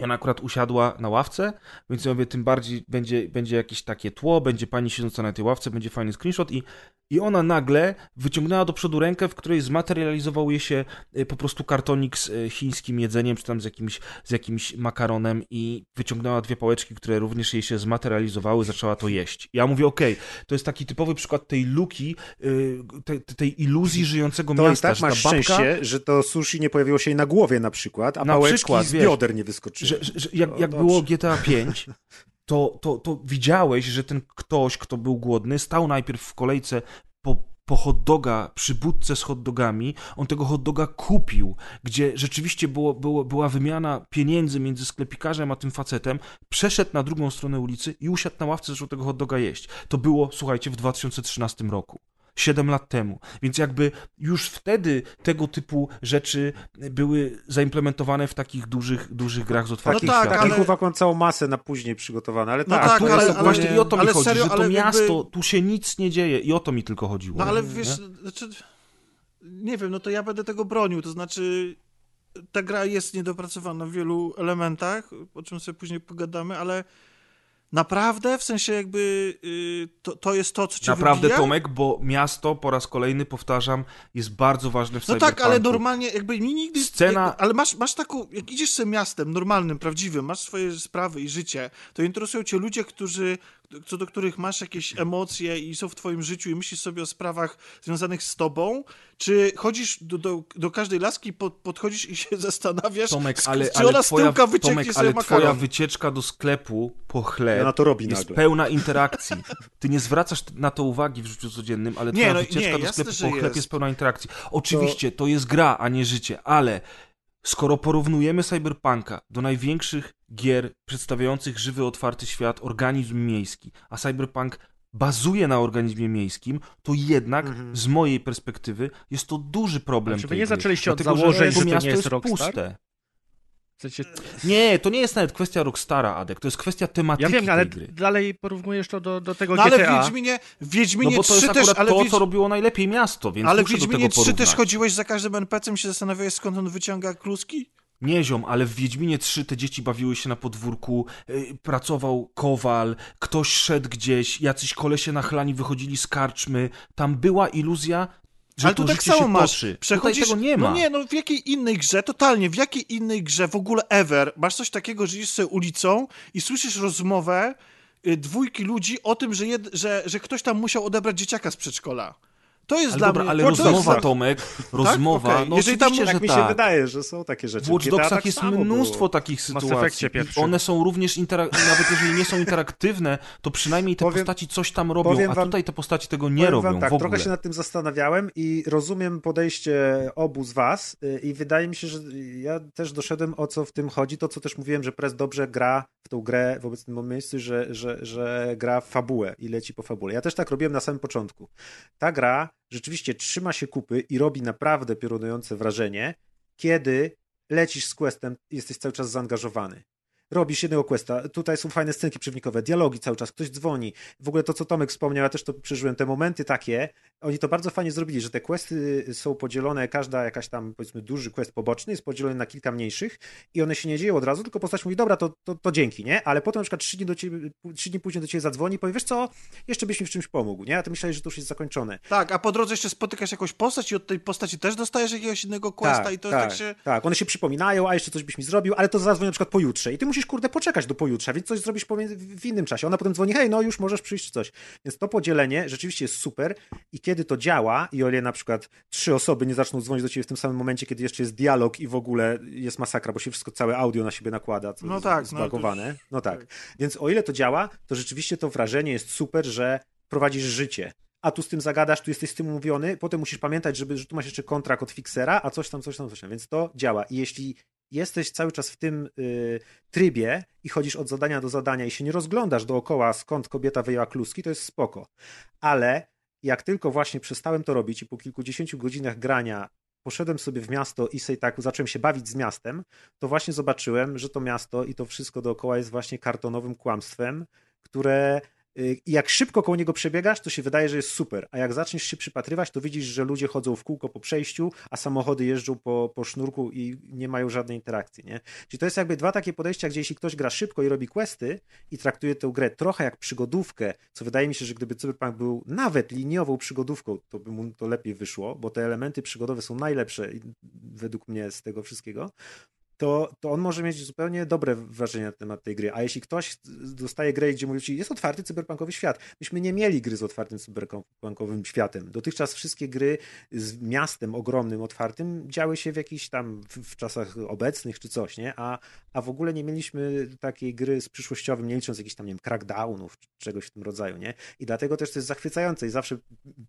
i ona akurat usiadła na ławce, więc ja mówię, tym bardziej będzie, będzie jakieś takie tło, będzie pani siedząca na tej ławce, będzie fajny screenshot i, i ona nagle wyciągnęła do przodu rękę, w której zmaterializował jej się y, po prostu kartonik z y, chińskim jedzeniem, czy tam z jakimś, z jakimś makaronem i wyciągnęła dwie pałeczki, które również jej się zmaterializowały, zaczęła to jeść. Ja mówię, okej, to jest taki typowy przykład tej luki, y, tej, tej iluzji żyjącego To miasta, tak masz babka... szczęście, że to sushi nie pojawiło się jej na głowie na przykład, a Na pałeczki przykład, z wiesz, bioder nie wyskoczyły. że, że, że jak, No jak dobrze. było GTA 5, to, to, to widziałeś, że ten ktoś, kto był głodny, stał najpierw w kolejce po po hot doga przy budce z hot dogami, on tego hot doga kupił, gdzie rzeczywiście było, było, była wymiana pieniędzy między sklepikarzem a tym facetem, przeszedł na drugą stronę ulicy i usiadł na ławce, zaczął tego hot doga jeść. To było, słuchajcie, w 2013 roku. 7 lat temu. Więc jakby już wtedy tego typu rzeczy były zaimplementowane w takich dużych, dużych grach z otwartym tak, światem. ale- Takich uwag mam całą masę na później przygotowane, ale No tak. tak, tu ale- jest ale- Właśnie i o to mi ale chodzi, serio, że to ale jakby- miasto, tu się nic nie dzieje i o to mi tylko chodziło. No ale nie? wiesz, znaczy, nie wiem, no to ja będę tego bronił, to znaczy ta gra jest niedopracowana w wielu elementach, o czym sobie później pogadamy, ale naprawdę, w sensie jakby y, to, to jest to, co cię Naprawdę, wybija? Tomek, bo miasto, po raz kolejny powtarzam, jest bardzo ważne w No tak, ale normalnie jakby mi nigdy... Scena- ale masz, masz taką, jak idziesz sobie miastem normalnym, prawdziwym, masz swoje sprawy i życie, to interesują cię ludzie, którzy, co do których masz jakieś emocje i są w twoim życiu i myślisz sobie o sprawach związanych z tobą, czy chodzisz do, do, do każdej laski, pod, podchodzisz i się *laughs* zastanawiasz, Tomek, ale, czy ale ona z twoja, tyłka wycieknie Tomek, sobie ale makaron. twoja wycieczka do sklepu po chleb Ona to robi jest nagle. pełna interakcji. Ty nie zwracasz na to uwagi w życiu codziennym, ale Nie, twoja no, wycieczka nie, do jasne, sklepu że po chleb jest. jest pełna interakcji. Oczywiście, to... jest gra, a nie życie, ale skoro porównujemy Cyberpunka do największych gier przedstawiających żywy, otwarty świat, organizm miejski, a Cyberpunk bazuje na organizmie miejskim, to jednak Mhm. z mojej perspektywy jest to duży problem. Czy wy tej nie gry. zaczęliście od Dlatego, założeń, że to miasto nie jest Rockstar? puste. Sensie, Nie, to nie jest nawet kwestia Rockstara, Adek, to jest kwestia tematyki ja wiem, ale tej gry. dalej porównujesz to do, do tego No ale w GTA. Wiedźminie, w No Wiedźminie bo to 3 jest też, akurat ale, to, Wiedź... co robiło najlepiej miasto, więc ale w Wiedźminie tego 3 też chodziłeś za każdym NPC-em i się zastanawiałeś, skąd on wyciąga kluski? Nie ziom, ale w Wiedźminie 3 te dzieci bawiły się na podwórku, y, pracował kowal, ktoś szedł gdzieś, jacyś kolesie nachlani wychodzili z karczmy, tam była iluzja, że Ale to tu tak samo masz. toczy. Przechodzisz... Tutaj tego nie ma. No nie, no w jakiej innej grze, totalnie, w jakiej innej grze w ogóle ever masz coś takiego, że idziesz sobie ulicą i słyszysz rozmowę y, dwójki ludzi o tym, że, jed... że, że ktoś tam musiał odebrać dzieciaka z przedszkola. To jest ale dla dobra, mnie... ale to jest- rozmowa, Tomek, rozmowa, Okej. no Jeżeli tam- Tak że mi się tak. wydaje, że są takie rzeczy. W Watch Dogsach tak jest mnóstwo było. takich sytuacji. One są również interak- nawet jeżeli nie są interaktywne, to przynajmniej te Powiem- postaci coś tam robią, a wam- tutaj te postaci tego nie robią wam tak, w ogóle. trochę się nad tym zastanawiałem i rozumiem podejście obu z was y, i wydaje mi się, że ja też doszedłem o co w tym chodzi, to co też mówiłem, że Press dobrze gra w tą grę w obecnym miejscu, że, że, że gra w fabułę i leci po fabule. Ja też tak robiłem na samym początku. Ta gra rzeczywiście trzyma się kupy i robi naprawdę piorunujące wrażenie, kiedy lecisz z questem jesteś cały czas zaangażowany. Robisz jednego questa, tutaj są fajne scenki przewodnikowe, dialogi cały czas, ktoś dzwoni. W ogóle to, co Tomek wspomniał, ja też to przeżyłem, te momenty takie, oni to bardzo fajnie zrobili, że te questy są podzielone, każda jakaś tam, powiedzmy, duży quest poboczny jest podzielony na kilka mniejszych i one się nie dzieją od razu, tylko postać mówi, dobra, to, to, to dzięki, nie? Ale potem na przykład trzy dni, do ciebie, trzy dni później do ciebie zadzwoni i powie, wiesz co, jeszcze byś mi w czymś pomógł, nie? A ty myślałeś, że to już jest zakończone. Tak, a po drodze jeszcze spotykasz jakąś postać i od tej postaci też dostajesz jakiegoś innego questa i to tak, tak się... tak, one się przypominają, a jeszcze coś byś mi zrobił, ale to zadzwoni na przykład pojutrze i ty musisz, kurde, poczekać do pojutrze, więc coś zrobisz w innym czasie. Ona potem dzwoni, hej, no już możesz przyjść coś. Więc to podzielenie rzeczywiście jest super i kiedy to działa i o ile na przykład trzy osoby nie zaczną dzwonić do ciebie w tym samym momencie, kiedy jeszcze jest dialog i w ogóle jest masakra, bo się wszystko, całe audio na siebie nakłada, co No jest tak, no zbagowane. No tak. Więc o ile to działa, to rzeczywiście to wrażenie jest super, że prowadzisz życie. A tu z tym zagadasz, tu jesteś z tym umówiony, potem musisz pamiętać, żeby, że tu masz jeszcze kontrakt od fixera, a coś tam, coś tam, coś tam. Więc to działa. I jeśli jesteś cały czas w tym y, trybie i chodzisz od zadania do zadania i się nie rozglądasz dookoła, skąd kobieta wyjęła kluski, to jest spoko. Ale jak tylko właśnie przestałem to robić i po kilkudziesięciu godzinach grania poszedłem sobie w miasto i sobie tak zacząłem się bawić z miastem, to właśnie zobaczyłem, że to miasto i to wszystko dookoła jest właśnie kartonowym kłamstwem, które y, jak szybko koło niego przebiegasz, to się wydaje, że jest super, a jak zaczniesz się przypatrywać, to widzisz, że ludzie chodzą w kółko po przejściu, a samochody jeżdżą po, po sznurku i nie mają żadnej interakcji, nie? Czyli to jest jakby dwa takie podejścia, gdzie jeśli ktoś gra szybko i robi questy i traktuje tę grę trochę jak przygodówkę, co wydaje mi się, że gdyby Cyberpunk był nawet liniową przygodówką, to by mu to lepiej wyszło, bo te elementy przygodowe są najlepsze i- według mnie z tego wszystkiego, to, to on może mieć zupełnie dobre wrażenie na temat tej gry. A jeśli ktoś dostaje grę, gdzie mówi ci, jest otwarty cyberpunkowy świat. Myśmy nie mieli gry z otwartym cyberpunkowym światem. Dotychczas wszystkie gry z miastem ogromnym, otwartym działy się w jakichś tam w, w czasach obecnych czy coś, nie? A, a w ogóle nie mieliśmy takiej gry z przyszłościowym, nie licząc jakichś tam, nie wiem, crackdownów czy czegoś w tym rodzaju, nie? I dlatego też to jest zachwycające i zawsze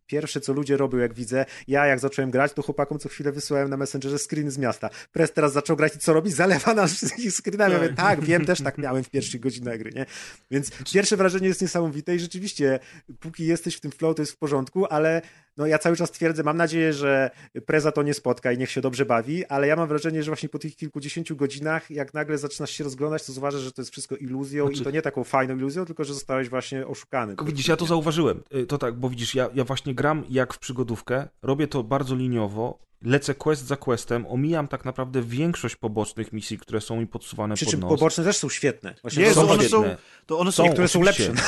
pierwsze, co ludzie robią, jak widzę, ja jak zacząłem grać, to chłopakom co chwilę wysyłałem na Messengerze screeny z miasta. Press teraz zaczął grać i co robi? Zalewa nas wszystkich screenami. Ja mówię, tak, wiem, też tak miałem w pierwszych godzinach gry, nie? Więc pierwsze wrażenie jest niesamowite i rzeczywiście, póki jesteś w tym flow, to jest w porządku, ale no ja cały czas twierdzę, mam nadzieję, że Preza to nie spotka i niech się dobrze bawi, ale ja mam wrażenie, że właśnie po tych kilkudziesięciu godzinach, jak nagle zaczynasz się rozglądać, to zauważasz, że to jest wszystko iluzją znaczy... i to nie taką fajną iluzją, tylko że zostałeś właśnie oszukany. Widzisz, ja to zauważyłem. Y, to tak, bo widzisz, ja, ja właśnie gram jak w przygodówkę, robię to bardzo liniowo, lecę quest za questem, omijam tak naprawdę większość pobocznych misji, które są mi podsuwane Przy pod czym nos. poboczne też są świetne. Właśnie nie, są one świetne. są, to one są, niektóre są lepsze. *laughs*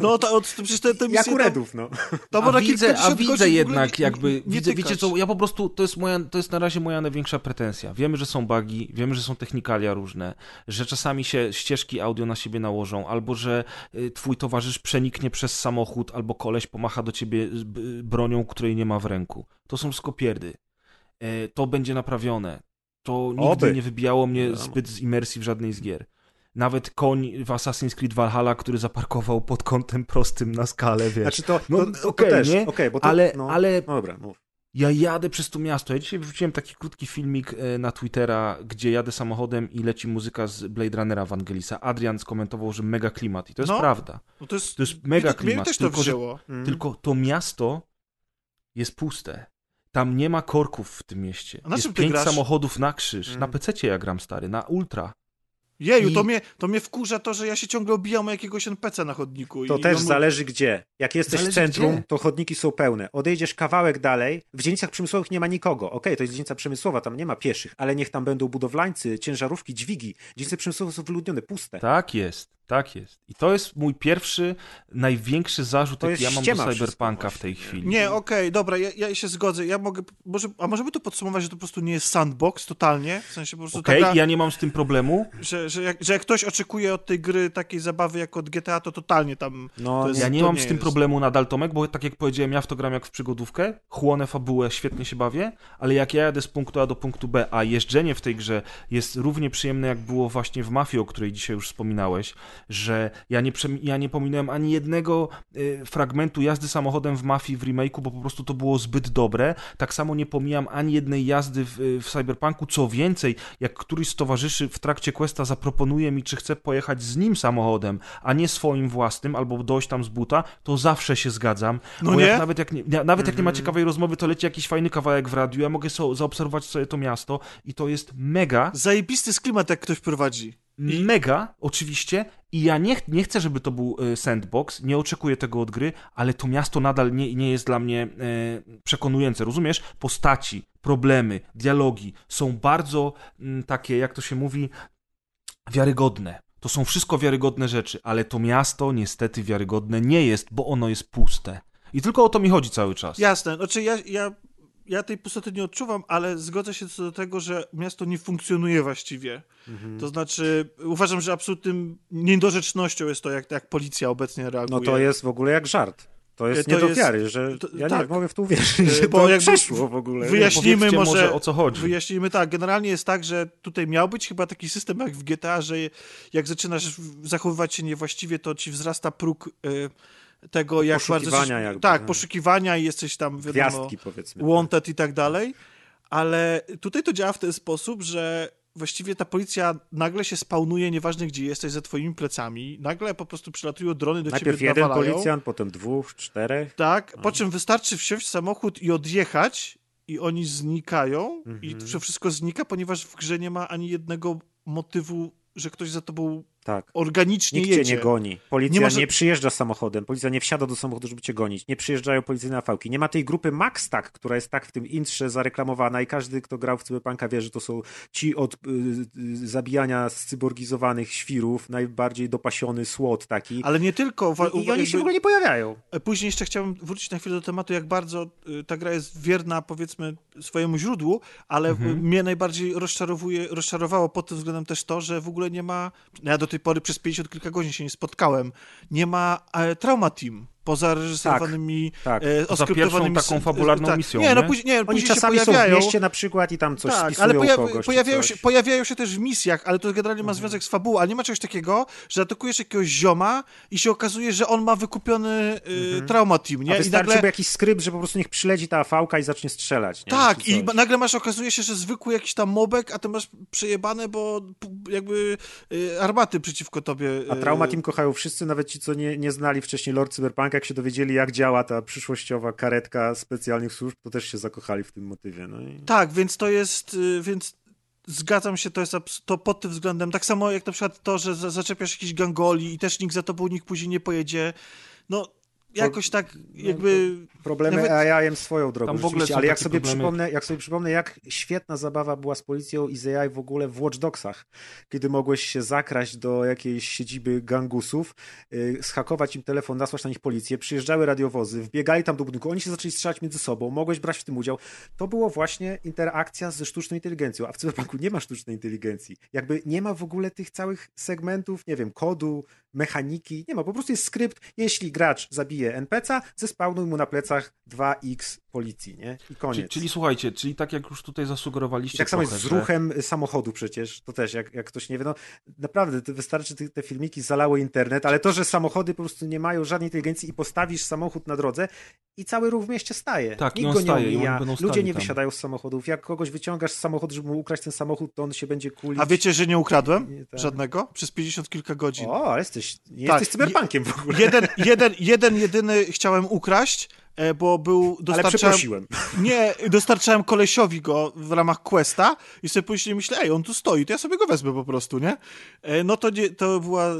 No to, to przecież te, te misje... Jak u Redów, no. To a widzę, a widzę jednak nie, jakby, nie widzę, wiecie co, ja po prostu, to jest moja, to jest na razie moja największa pretensja. Wiemy, że są bugi, wiemy, że są technikalia różne, że czasami się ścieżki audio na siebie nałożą, albo że y, twój towarzysz przeniknie przez samochód, albo koleś pomacha do ciebie bronią, której nie ma w ręku. To są wszystko pierdy. E, to będzie naprawione. To nigdy Oby. nie wybijało mnie zbyt z imersji w żadnej z gier. Nawet koń w Assassin's Creed Valhalla, który zaparkował pod kątem prostym na skalę, wiesz. Znaczy to, no, to, to, okay, też, nie? Okay, bo to, ale, no, ale no dobra, mów. ja jadę przez to miasto. Ja dzisiaj wrzuciłem taki krótki filmik e, na Twittera, gdzie jadę samochodem i leci muzyka z Blade Runnera Wangelisa. Adrian skomentował, że mega klimat i to jest no, prawda. No to, jest, to jest mega klimat. Mnie też to tylko, wzięło. Że, mm. tylko to miasto jest puste. Tam nie ma korków w tym mieście. A na jest czym pięć grasz? samochodów na krzyż. Mm. Na PC ja gram stary, na ultra. Jeju, I- to, mnie, to mnie wkurza to, że ja się ciągle obijam o jakiegoś NPC na chodniku. To i też on zależy gdzie. Jak jesteś Zależy w centrum, gdzie. to chodniki są pełne. Odejdziesz kawałek dalej, w dzielnicach przemysłowych nie ma nikogo. Okej, to jest dzielnica przemysłowa, tam nie ma pieszych, ale niech tam będą budowlańcy, ciężarówki, dźwigi. Dzielnice przemysłowe są wyludnione, puste. Tak jest, tak jest. I to jest mój pierwszy, największy zarzut, jaki ja mam do Cyberpunka w tej chwili. Nie, okej, dobra, ja, ja się zgodzę. Ja mogę, może, a możemy to podsumować, że to po prostu nie jest sandbox totalnie? W sensie po prostu Okej, taka, ja nie mam z tym problemu. że, że, jak, że jak ktoś oczekuje od tej gry takiej zabawy jak od GTA, to totalnie tam... No, to jest, Ja nie mam z tym jest. problemu nadal, Tomek, bo tak jak powiedziałem, ja w to gram jak w przygodówkę, chłonę fabułę, świetnie się bawię, ale jak ja jadę z punktu A do punktu B, a jeżdżenie w tej grze jest równie przyjemne, jak było właśnie w Mafii, o której dzisiaj już wspominałeś, że ja nie, ja nie pominąłem ani jednego y, fragmentu jazdy samochodem w Mafii w remake'u, bo po prostu to było zbyt dobre. Tak samo nie pomijam ani jednej jazdy w, w Cyberpunku. Co więcej, jak któryś z towarzyszy w trakcie questa zaproponuje mi, czy chcę pojechać z nim samochodem, a nie swoim własnym, albo dojść tam z buta, to zawsze się zgadzam. No bo nie? Jak nawet jak nie, nawet jak nie ma ciekawej rozmowy, to leci jakiś fajny kawałek w radiu, ja mogę so, zaobserwować sobie to miasto i to jest mega, Zajebisty jest klimat, jak ktoś prowadzi. Mega, oczywiście. I ja nie, ch- nie chcę, żeby to był e, sandbox, nie oczekuję tego od gry, ale to miasto nadal nie, nie jest dla mnie e, przekonujące. Rozumiesz? Postaci, problemy, dialogi są bardzo mm, takie, jak to się mówi, wiarygodne. To są wszystko wiarygodne rzeczy, ale to miasto niestety wiarygodne nie jest, bo ono jest puste. I tylko o to mi chodzi cały czas. Jasne, znaczy ja, ja, ja tej pustoty nie odczuwam, ale zgodzę się co do tego, że miasto nie funkcjonuje właściwie. Mhm. To znaczy, uważam, że absolutnym niedorzecznością jest to, jak, jak policja obecnie reaguje. No to jest w ogóle jak żart. To jest To nie do jest- wiary, że to- ja tak. nie mogę w to uwierzyć, E, że bo to jakby przeszło w ogóle. wyjaśnijmy może, może, o co chodzi. Wyjaśnijmy tak, generalnie jest tak, że tutaj miał być chyba taki system jak w GTA, że jak zaczynasz zachowywać się niewłaściwie, to ci wzrasta próg e, tego, jak bardzo... Jakby, tak, no. poszukiwania i jesteś tam, wiadomo, Gwiazdki powiedzmy. wanted i tak dalej, ale tutaj to działa w ten sposób, że właściwie ta policja nagle się spawnuje, nieważne gdzie jesteś, za twoimi plecami, nagle po prostu przylatują drony do Najpierw ciebie, jeden nawalają. policjant, potem dwóch, czterech. Tak, po czym wystarczy wsiąść w samochód i odjechać i oni znikają i Mhm. to wszystko znika, ponieważ w grze nie ma ani jednego motywu, że ktoś za tobą Tak. organicznie Nikt cię jedzie. nie goni. Policja Nie nie, może- przyjeżdża samochodem. Policja nie wsiada do samochodu, żeby cię gonić. Nie przyjeżdżają policyjne fałki. Nie ma tej grupy Max Tak, która jest tak w tym intrze zareklamowana i każdy, kto grał w Cyberpunka wie, że to są ci od y, y, zabijania scyborgizowanych świrów, najbardziej dopasiony SWAT taki. Ale nie tylko. I, I oni się w ogóle nie pojawiają. Później jeszcze chciałbym wrócić na chwilę do tematu, jak bardzo y, ta gra jest wierna, powiedzmy, swojemu źródłu, ale y, mnie najbardziej rozczarowuje, rozczarowało pod tym względem też to, że w ogóle nie ma, no ja do tej pory przez 50 kilka godzin się nie spotkałem, nie ma e, Trauma Team. Poza reżyserowanymi, tak. e, Poza oskryptowanymi pierwszą taką fabularną tak. misją, Nie, no nie? później, nie, Oni później czasami się są w pojawiają. mieście na przykład i tam coś Tak, spisują ale pojawi, kogoś. pojawiają, się, pojawiają się też w misjach, ale to generalnie ma związek z fabułą, ale nie ma czegoś takiego, że atakujesz jakiegoś zioma i się okazuje, że on ma wykupiony y, trauma team, nie? A I wystarczy nagle... by jakiś skrypt, że po prostu niech przyleci ta fałka i zacznie strzelać. Nie? Tak, i nagle masz, okazuje się, że zwykły jakiś tam mobek, a ty masz przejebane, bo jakby y, armaty przeciwko tobie. A y, Trauma Team kochają wszyscy, nawet ci, co nie, nie znali wcześniej Lord Cyberpunk, jak się dowiedzieli, jak działa ta przyszłościowa karetka specjalnych służb, to też się zakochali w tym motywie. No i... Tak, więc to jest, y, więc zgadzam się, to jest to pod tym względem, tak samo jak na przykład to, że za- zaczepiasz jakiś gangoli i też nikt za tobą, nikt później nie pojedzie, no jakoś tak jakby... Problemy Nawet- AI-em swoją drogą, Tam w ogóle ale jak sobie, problemy- przypomnę, jak sobie przypomnę, jak świetna zabawa była z policją i z AI w ogóle w Watch Dogsach, kiedy mogłeś się zakraść do jakiejś siedziby gangusów, yy, schakować im telefon, nasłać na nich policję, przyjeżdżały radiowozy, wbiegali tam do budynku, oni się zaczęli strzelać między sobą, mogłeś brać w tym udział. To było właśnie interakcja ze sztuczną inteligencją, a w Cyberpunku nie ma sztucznej inteligencji. Jakby nie ma w ogóle tych całych segmentów, nie wiem, kodu, mechaniki, nie ma, po prostu jest skrypt, jeśli gracz zabije NPC-a, zespawnuj mu na plecach 2x policji, nie? I koniec. Czyli, czyli słuchajcie, czyli tak jak już tutaj I zasugerowaliście tak samo jest z że- ruchem samochodu przecież, to też, jak, jak ktoś nie wie, no naprawdę, to wystarczy, te, te filmiki zalały internet, ale to, że samochody po prostu nie mają żadnej inteligencji i postawisz samochód na drodze i cały ruch w mieście staje. Tak, i Nikt on go staje, nie i oni omija, ludzie nie tam. wysiadają z samochodów, jak kogoś wyciągasz z samochodu, żeby mu ukraść ten samochód, to on się będzie kulić. A wiecie, że nie ukradłem Nie, tak. żadnego przez 50 kilka godzin. O, ale jesteś, nie Tak, jesteś cyberpunkiem w ogóle. Jeden, jeden, jeden, jedyny chciałem ukraść, bo był, ale dostarczałem, przeprosiłem. *laughs* nie, dostarczałem kolesiowi go w ramach questa i sobie później myślę, ej, on tu stoi, to ja sobie go wezmę po prostu, nie? E, No to nie, to była,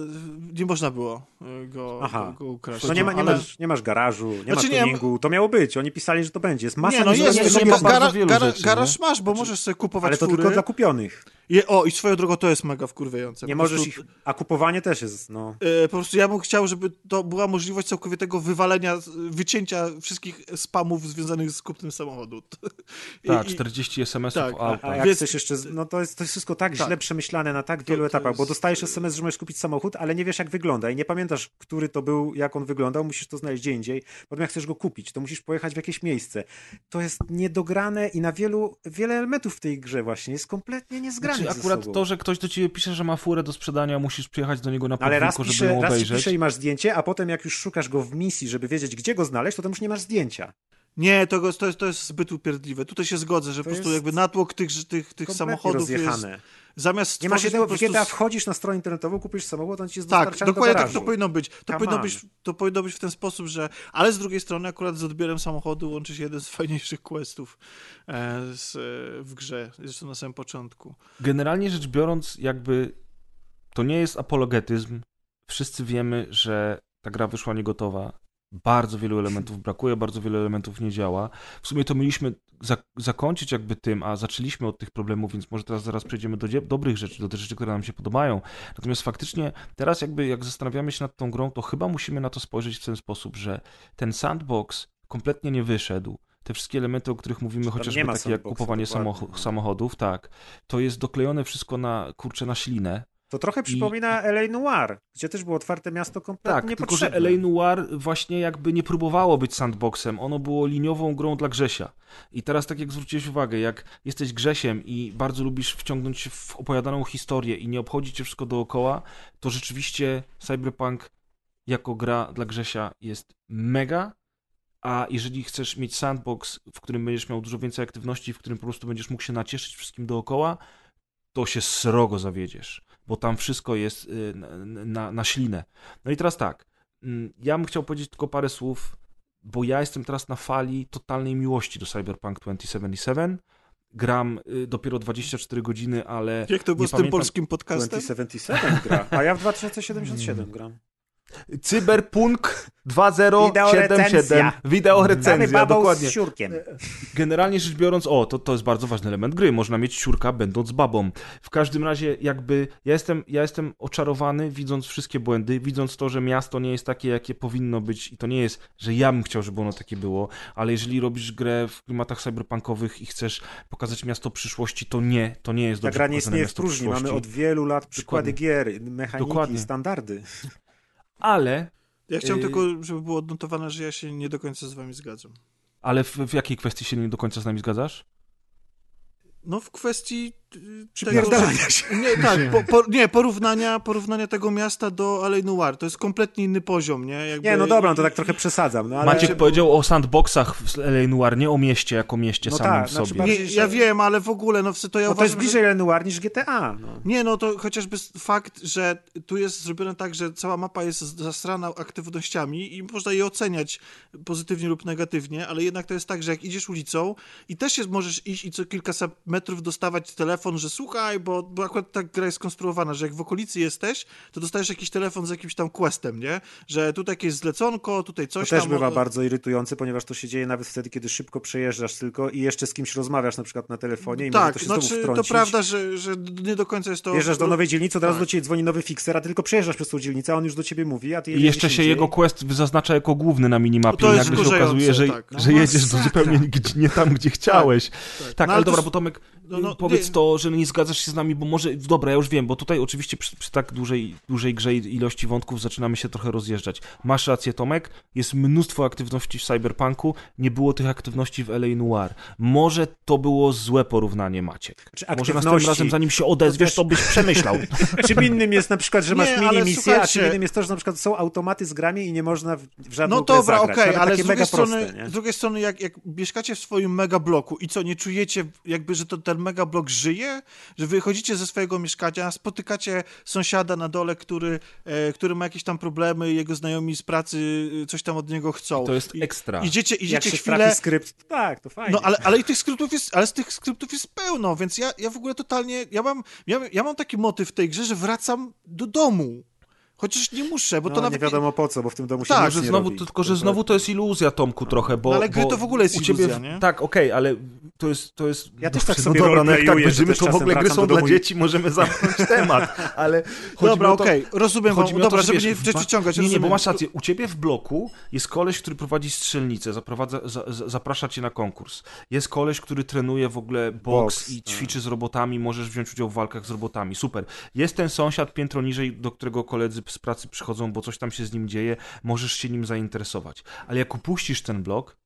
nie można było e, go, Aha. go, ukraść. No nie, ma, nie, Ale- masz, nie masz garażu, nie Znaczy masz nie, tuningu, to miało być, oni pisali, że to będzie, jest masa Nie, no jest, jest, nie jest, gara, gara, rzeczy, garaż nie? masz, bo możesz sobie kupować ale to fury. tylko dla kupionych. Je, o, i swoją drogą to jest mega wkurwiające. Nie możesz ich, a kupowanie też jest, no. E, Po prostu ja bym chciał, żeby to była możliwość całkowitego wywalenia, wycięcia wszystkich spamów związanych z kupnem samochodu. *laughs* Tak, i- 40 SMS-ów tak, o A jak Więc- chcesz jeszcze, no to jest, to jest wszystko tak, Tak. źle przemyślane na tak wielu to etapach, bo jest- dostajesz SMS, że możesz kupić samochód, ale nie wiesz jak wygląda i nie pamiętasz, który to był, jak on wyglądał, musisz to znaleźć gdzie indziej. Potem jak chcesz go kupić, to musisz pojechać w jakieś miejsce. To jest niedograne i na wielu, wiele elementów w tej grze właśnie jest kompletnie niezgrane Znaczy, akurat sobą. to, że ktoś do ciebie pisze, że ma furę do sprzedania, musisz przyjechać do niego na Ale raz podwórko, żeby pisze, ją raz ci obejrzeć. pisze i masz zdjęcie, a potem jak już szukasz go w misji, żeby wiedzieć, gdzie go znaleźć, to tam już nie masz zdjęcia. Nie, to, to, jest, to jest zbyt upierdliwe. Tutaj się zgodzę, że To po prostu jest jakby natłok tych, tych, tych samochodów jest... rozjechane. Zamiast Nie masz jednego, prostu... GTA wchodzisz na stronę internetową, kupisz samochód, on ci jest Tak, dokładnie do tak to powinno być. To Come powinno on. być, to powinno być w ten sposób, że... Ale z drugiej strony akurat z odbiorem samochodu łączy się jeden z *laughs* fajniejszych questów e, z, e, w grze, zresztą na samym początku. Generalnie rzecz biorąc, jakby to nie jest apologetyzm. Wszyscy wiemy, że ta gra wyszła niegotowa. Bardzo wielu elementów brakuje, bardzo wiele elementów nie działa. W sumie to mieliśmy za- zakończyć jakby tym, a zaczęliśmy od tych problemów, więc może teraz zaraz przejdziemy do dobrych rzeczy, do tych rzeczy, które nam się podobają. Natomiast faktycznie teraz jakby jak zastanawiamy się nad tą grą, to chyba musimy na to spojrzeć w ten sposób, że ten sandbox kompletnie nie wyszedł. Te wszystkie elementy, o których mówimy, chociażby takie jak kupowanie samochodów, tak, to jest doklejone wszystko na, kurczę, na ślinę. To trochę przypomina LA Noir, gdzie też było otwarte miasto kompletnie Tak, tylko że. LA Noir właśnie jakby nie próbowało być sandboxem, ono było liniową grą dla Grzesia. I teraz tak jak zwróciłeś uwagę, jak jesteś Grzesiem i bardzo lubisz wciągnąć się w opowiadaną historię i nie obchodzi cię wszystko dookoła, to rzeczywiście Cyberpunk jako gra dla Grzesia jest mega, a jeżeli chcesz mieć sandbox, w którym będziesz miał dużo więcej aktywności, w którym po prostu będziesz mógł się nacieszyć wszystkim dookoła, to się srogo zawiedziesz, bo tam wszystko jest y, na, na, na ślinę. No i teraz tak, mm, ja bym chciał powiedzieć tylko parę słów, bo ja jestem teraz na fali totalnej miłości do Cyberpunk 2077. gram y, dopiero 24 godziny, ale Jak to było nie z tym pamiętam- polskim podcastem? 2077 gra, a ja w 2077 gram. Cyberpunk 2077. recenzja. Wideo recenzja, dokładnie. z siurkiem. Generalnie rzecz biorąc, o, to, to jest bardzo ważny element gry. Można mieć siurka będąc babą. W każdym razie, jakby ja jestem, ja jestem oczarowany, widząc wszystkie błędy, widząc to, że miasto nie jest takie, jakie powinno być, i to nie jest, że ja bym chciał, żeby ono takie było, ale jeżeli robisz grę w klimatach cyberpunkowych i chcesz pokazać miasto przyszłości, to nie, to nie jest Ta dobrze gra nie istnieje w próżni. Mamy od wielu lat przykłady Dokładnie. gier, mechaniki, Dokładnie. standardy. Ale, Ja chciałem Yy. tylko, żeby było odnotowane, że ja się nie do końca z wami zgadzam. ale w, w jakiej kwestii się nie do końca z nami zgadzasz? No w kwestii Przypierdalania się. Nie, *laughs* tak, po, po, nie, porównania, porównania tego miasta do Alej Noir. To jest kompletnie inny poziom, nie? Jakby... Nie, no dobra, no to tak trochę przesadzam. No, ale... Maciek powiedział o sandboxach w L.A. Noir, nie o mieście jako mieście No samym tak, w znaczy sobie. bardziej- Nie, ja wiem, ale w ogóle, no to ja Bo to jest uważam, bliżej Lenoir niż GTA. No. Że... Nie, no to chociażby fakt, że tu jest zrobione tak, że cała mapa jest zasrana aktywnościami i można je oceniać pozytywnie lub negatywnie, ale jednak to jest tak, że jak idziesz ulicą i też jest, możesz iść i co kilkaset metrów dostawać telefon, że słuchaj, bo, bo akurat tak gra jest skonstruowana, że jak w okolicy jesteś, to dostajesz jakiś telefon z jakimś tam questem, nie? Że tutaj jakieś zleconko, tutaj To coś też tam... bywa o- bardzo irytujące, ponieważ to się dzieje nawet wtedy, kiedy szybko przejeżdżasz tylko i jeszcze z kimś rozmawiasz na przykład na telefonie i może Tak, to się znowu znaczy to wtrącić. prawda, że, że nie do końca jest to... Wjeżdżasz do nowej dzielnicy, od razu Tak. do ciebie dzwoni nowy fixer, a ty tylko przejeżdżasz przez tą dzielnicę, a on już do ciebie mówi, a ty I jeszcze się jego quest zaznacza jako główny na minimapie To i nagle się okazuje, że, tak. że No jedziesz do masakra. zupełnie nie, nie tam, gdzie chciałeś. Tak, No, ale, ale to dobra, bo Tomek, no, no, powiedz nie. To, że nie zgadzasz się z nami, bo może, dobra, ja już wiem, bo tutaj oczywiście przy, przy tak dużej, dużej grze ilości wątków zaczynamy się trochę rozjeżdżać. Masz rację, Tomek, jest mnóstwo aktywności w Cyberpunku, nie było tych aktywności w L.A. Noir. Może to było złe porównanie, Maciek. Czy Może następnym razem, zanim się odezwiesz, też- to byś przemyślał. *laughs* Czym innym jest na przykład, że masz mini ale misje, a czym innym jest to, że na przykład są automaty z grami i nie można w, żadną No dobra, okej, Nawet ale z drugiej, strony, proste, z drugiej strony jak, jak mieszkacie w swoim megabloku i co, nie czujecie jakby, że to ten megablok żyje? Że wychodzicie ze swojego mieszkania, spotykacie sąsiada na dole, który, e, który ma jakieś tam problemy, jego znajomi z pracy e, coś tam od niego chcą. To jest I- ekstra. Idziecie, Jak idziecie się chwilę... skrypt, tak, to fajnie. No, ale, ale i tych skryptów jest, ale z tych skryptów jest pełno, więc ja, ja w ogóle totalnie, ja mam, ja, ja mam taki motyw w tej grze, że wracam do domu. Chociaż nie muszę, bo no, to nie nawet... wiadomo po co, bo w tym domu się Tak, nic że nie znowu, robi. tylko, że znowu to jest iluzja, Tomku, trochę, bo... No, ale gry bo to w ogóle jest u ciebie, iluzja, nie? Tak, okej, ale to jest... To jest Ja też tak sobie no dobra, no jak tak będziemy, to w ogóle gry są dla dzieci, możemy zamknąć *laughs* temat, ale... Dobra, to- okej, rozumiem, Chodzi wam, mi o to, dobra, że żeby wiesz, nie w- przeciągać, Nie, nie, rozumiem. bo masz rację. U ciebie w bloku jest koleś, który prowadzi strzelnicę, zaprowadza, za, za, zaprasza cię na konkurs. Jest koleś, który trenuje w ogóle boks, Boks, i tak. ćwiczy z robotami, możesz wziąć udział w walkach z robotami. Super. Jest ten sąsiad piętro niżej, do którego koledzy z pracy przychodzą, bo coś tam się z nim dzieje, możesz się nim zainteresować. Ale jak upuścisz ten blok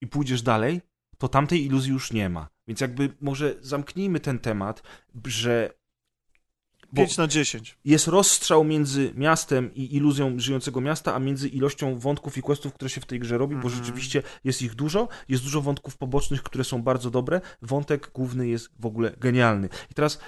i pójdziesz dalej, to tamtej iluzji już nie ma. Więc jakby może zamknijmy ten temat, że 5 na 10. jest rozstrzał między miastem i iluzją żyjącego miasta, a między ilością wątków i questów, które się w tej grze robi, bo rzeczywiście jest ich dużo, jest dużo wątków pobocznych, które są bardzo dobre, wątek główny jest w ogóle genialny. I teraz,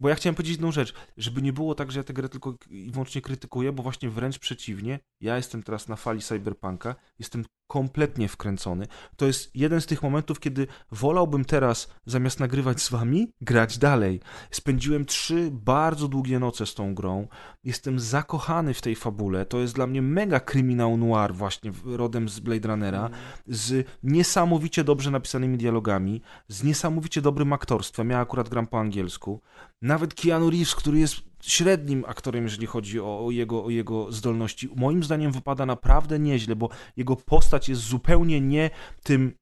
bo ja chciałem powiedzieć jedną rzecz, żeby nie było tak, że ja tę grę tylko i wyłącznie krytykuję, bo właśnie wręcz przeciwnie, ja jestem teraz na fali cyberpunka, jestem kompletnie wkręcony. To jest jeden z tych momentów, kiedy wolałbym teraz, zamiast nagrywać z wami, grać dalej. Spędziłem trzy bardzo długie noce z tą grą. Jestem zakochany w tej fabule. To jest dla mnie mega kryminał noir właśnie rodem z Blade Runnera, z niesamowicie dobrze napisanymi dialogami, z niesamowicie dobrym aktorstwem. Ja akurat gram po angielsku. Nawet Keanu Reeves, który jest średnim aktorem, jeżeli chodzi o, o, jego, o jego zdolności, moim zdaniem wypada naprawdę nieźle, bo jego postać jest zupełnie nie tym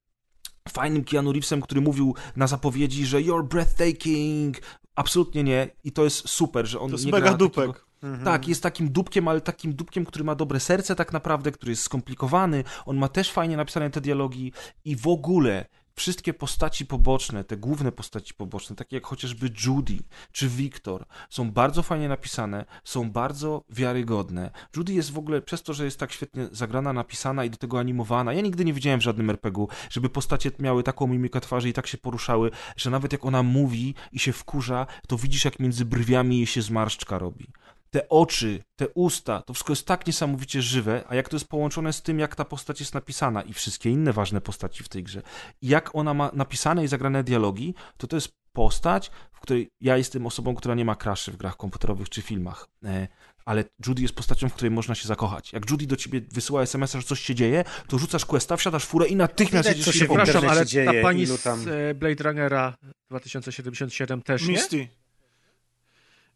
fajnym Keanu Reevesem, który mówił na zapowiedzi, że you're breathtaking. Absolutnie nie. I to jest super, że on To jest nie mega dupek. takiego... Tak, jest takim dupkiem, ale takim dupkiem, który ma dobre serce tak naprawdę, który jest skomplikowany. On ma też fajnie napisane te dialogi i w ogóle wszystkie postaci poboczne, te główne postaci poboczne, takie jak chociażby Judy czy Victor, są bardzo fajnie napisane, są bardzo wiarygodne. Judy jest w ogóle, przez to, że jest tak świetnie zagrana, napisana i do tego animowana, ja nigdy nie widziałem w żadnym RPG-u, żeby postacie miały taką mimikę twarzy i tak się poruszały, że nawet jak ona mówi i się wkurza, to widzisz jak między brwiami jej się zmarszczka robi. Te oczy, te usta, to wszystko jest tak niesamowicie żywe, a jak to jest połączone z tym, jak ta postać jest napisana i wszystkie inne ważne postaci w tej grze, i jak ona ma napisane i zagrane dialogi, to to jest postać, w której ja jestem osobą, która nie ma kraszy w grach komputerowych czy filmach. E, ale Judy jest postacią, w której można się zakochać. Jak Judy do ciebie wysyła SMS, że coś się dzieje, to rzucasz questa, wsiadasz furę i natychmiast Widać, jedziesz się Przepraszam, ale dzieje, ta pani tam- z e, Blade Runnera 2077 też nie? Misty.